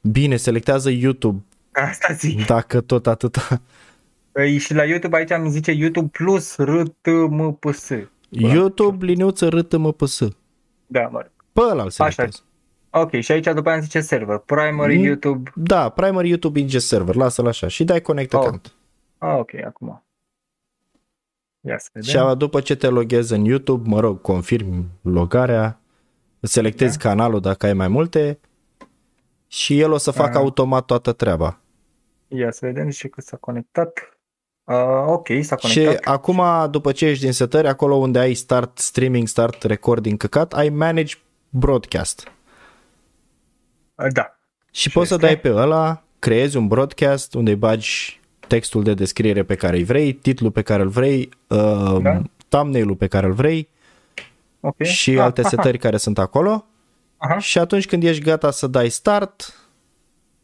Bine, selectează YouTube, Asta zic. dacă tot atâta. Păi și la YouTube aici mi zice YouTube Plus RTMPS. YouTube, liniuță, RTMPS. Da, mă rog. Pe ăla îl selectezi. Ok, și aici după aia îmi zice server. Primary Mm. YouTube. Da, primary YouTube ingest server, lasă-l așa și dai connect Oh. account. Ah, ok, acum. Ia să vedem. Și a- după ce te loghezi în YouTube, mă rog, confirmi logarea, îți selectezi Da. canalul dacă ai mai multe și el o să facă Ah. automat toată treaba. Ia să vedem, zice că s-a conectat. Uh, ok, s-a Și conectat. acum, după ce ești din setări, acolo unde ai start streaming, start recording căcat, ai manage broadcast. Uh, da. Și Și poți să este? dai pe ăla, creezi un broadcast unde îi bagi textul de descriere pe care îl vrei, titlul pe care îl vrei, uh, Da. thumbnail-ul pe care îl vrei Ok. și Ah, alte aha, [LAUGHS] setări care sunt acolo. Aha. Și atunci când ești gata să dai start,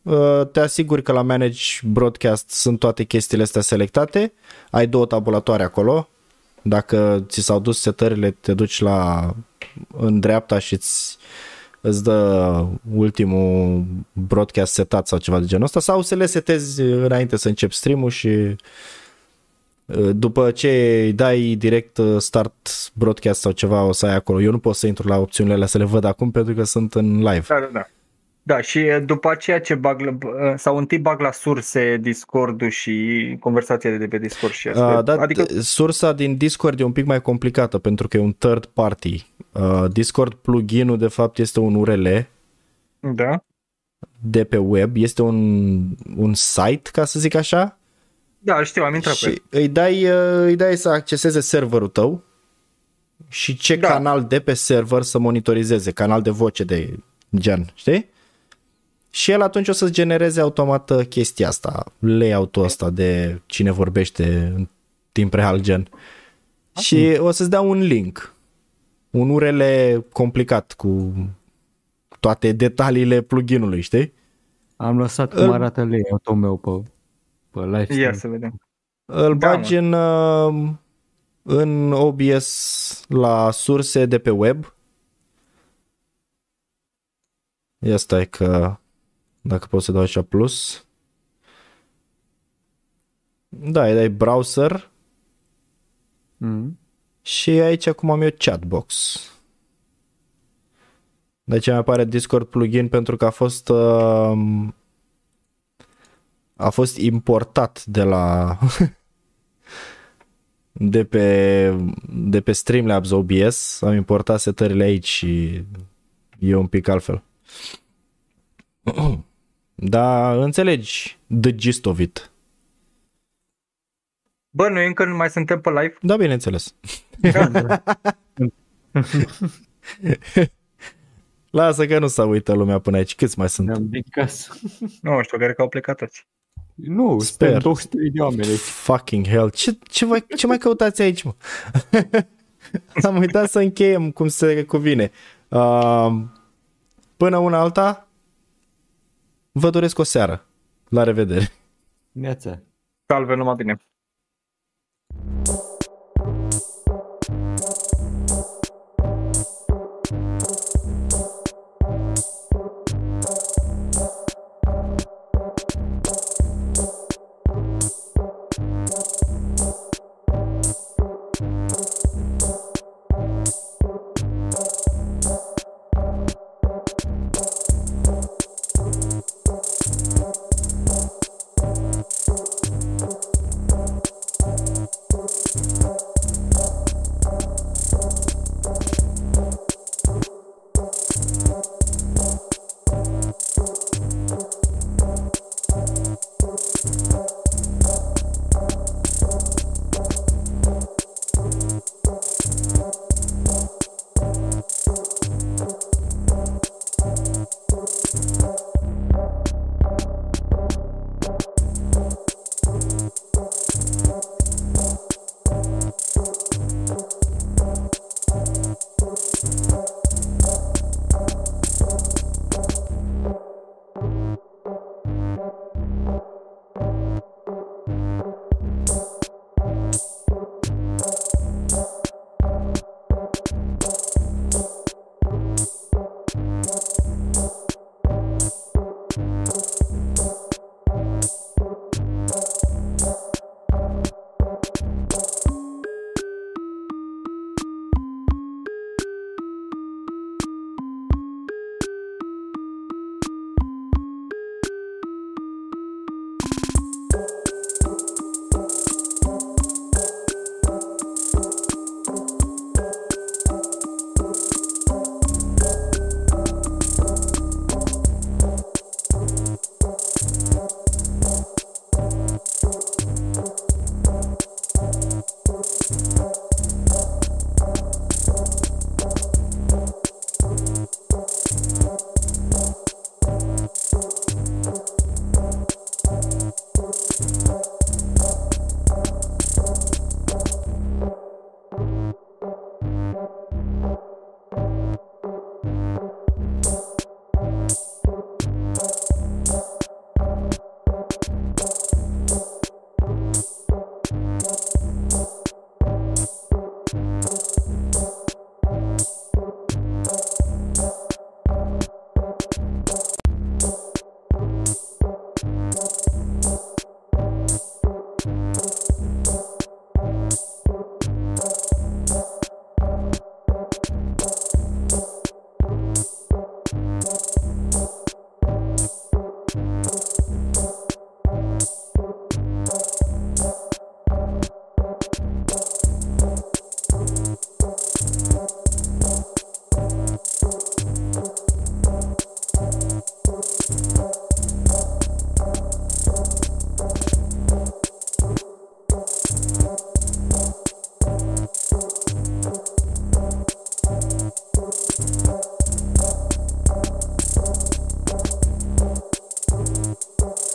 uh, te asiguri că la Manage Broadcast sunt toate chestiile astea selectate. Ai două tabulatoare acolo. Dacă ți s-au dus setările, te duci la în dreapta și îți, îți dă ultimul broadcast setat sau ceva de genul ăsta sau să le setezi înainte să începi stream-ul și uh, după ce îi dai direct uh, start broadcast sau ceva o să ai acolo. Eu nu pot să intru la opțiunile alea să le văd acum pentru că sunt în live. Da, da, da. Da, și e, după aceea ce bag, la- b- sau întâi bag la surse Discord-ul și conversațiile de pe Discord și astea. Uh, da, adică, adică... sursa din Discord e un pic mai complicată pentru că e un third party. Uh, Discord plugin-ul de fapt este un URL da, de pe web, este un, un site, ca să zic așa, da, știu, am intrat pe el. și îi dai, uh, îi dai să acceseze serverul tău și ce Da. canal de pe server să monitorizeze, canal de voce de gen, știi? Și el atunci o să-ți genereze automat uh, chestia asta, layout-ul ăsta de cine vorbește în timp real gen. Și o să-ți dea un link, un URL complicat cu toate detaliile pluginului, știi? Am lăsat cum Îl- arată layout-ul meu pe, pe live stream. Ia să vedem. Îl Da, bagi în, uh, în OBS la surse de pe web. Ia stai că dacă pot să dau așa plus. Da, îi dai browser Mm. și aici acum am eu chatbox. De ce mi apare Discord plugin pentru că a fost uh, a fost importat de la [LAUGHS] de pe de pe Streamlabs OBS, am importat setările aici și e un pic altfel. [CLEARS THROAT] Da, înțelegi the gist of it. Bă, noi încă nu mai suntem pe live? Da, bineînțeles. [LAUGHS] Lasă că nu s-a uitat lumea până aici. Câți mai sunt? Ne-am din casă. Nu știu, cred că au plecat toți. Nu, Sper. sper. 200 de oameni. Fucking hell. Ce, ce, mai, ce mai căutați aici, mă? [LAUGHS] Am uitat să încheiem cum se cuvine. Uh, până una alta, vă doresc o seară. La revedere. Neața. Salve, numai bine.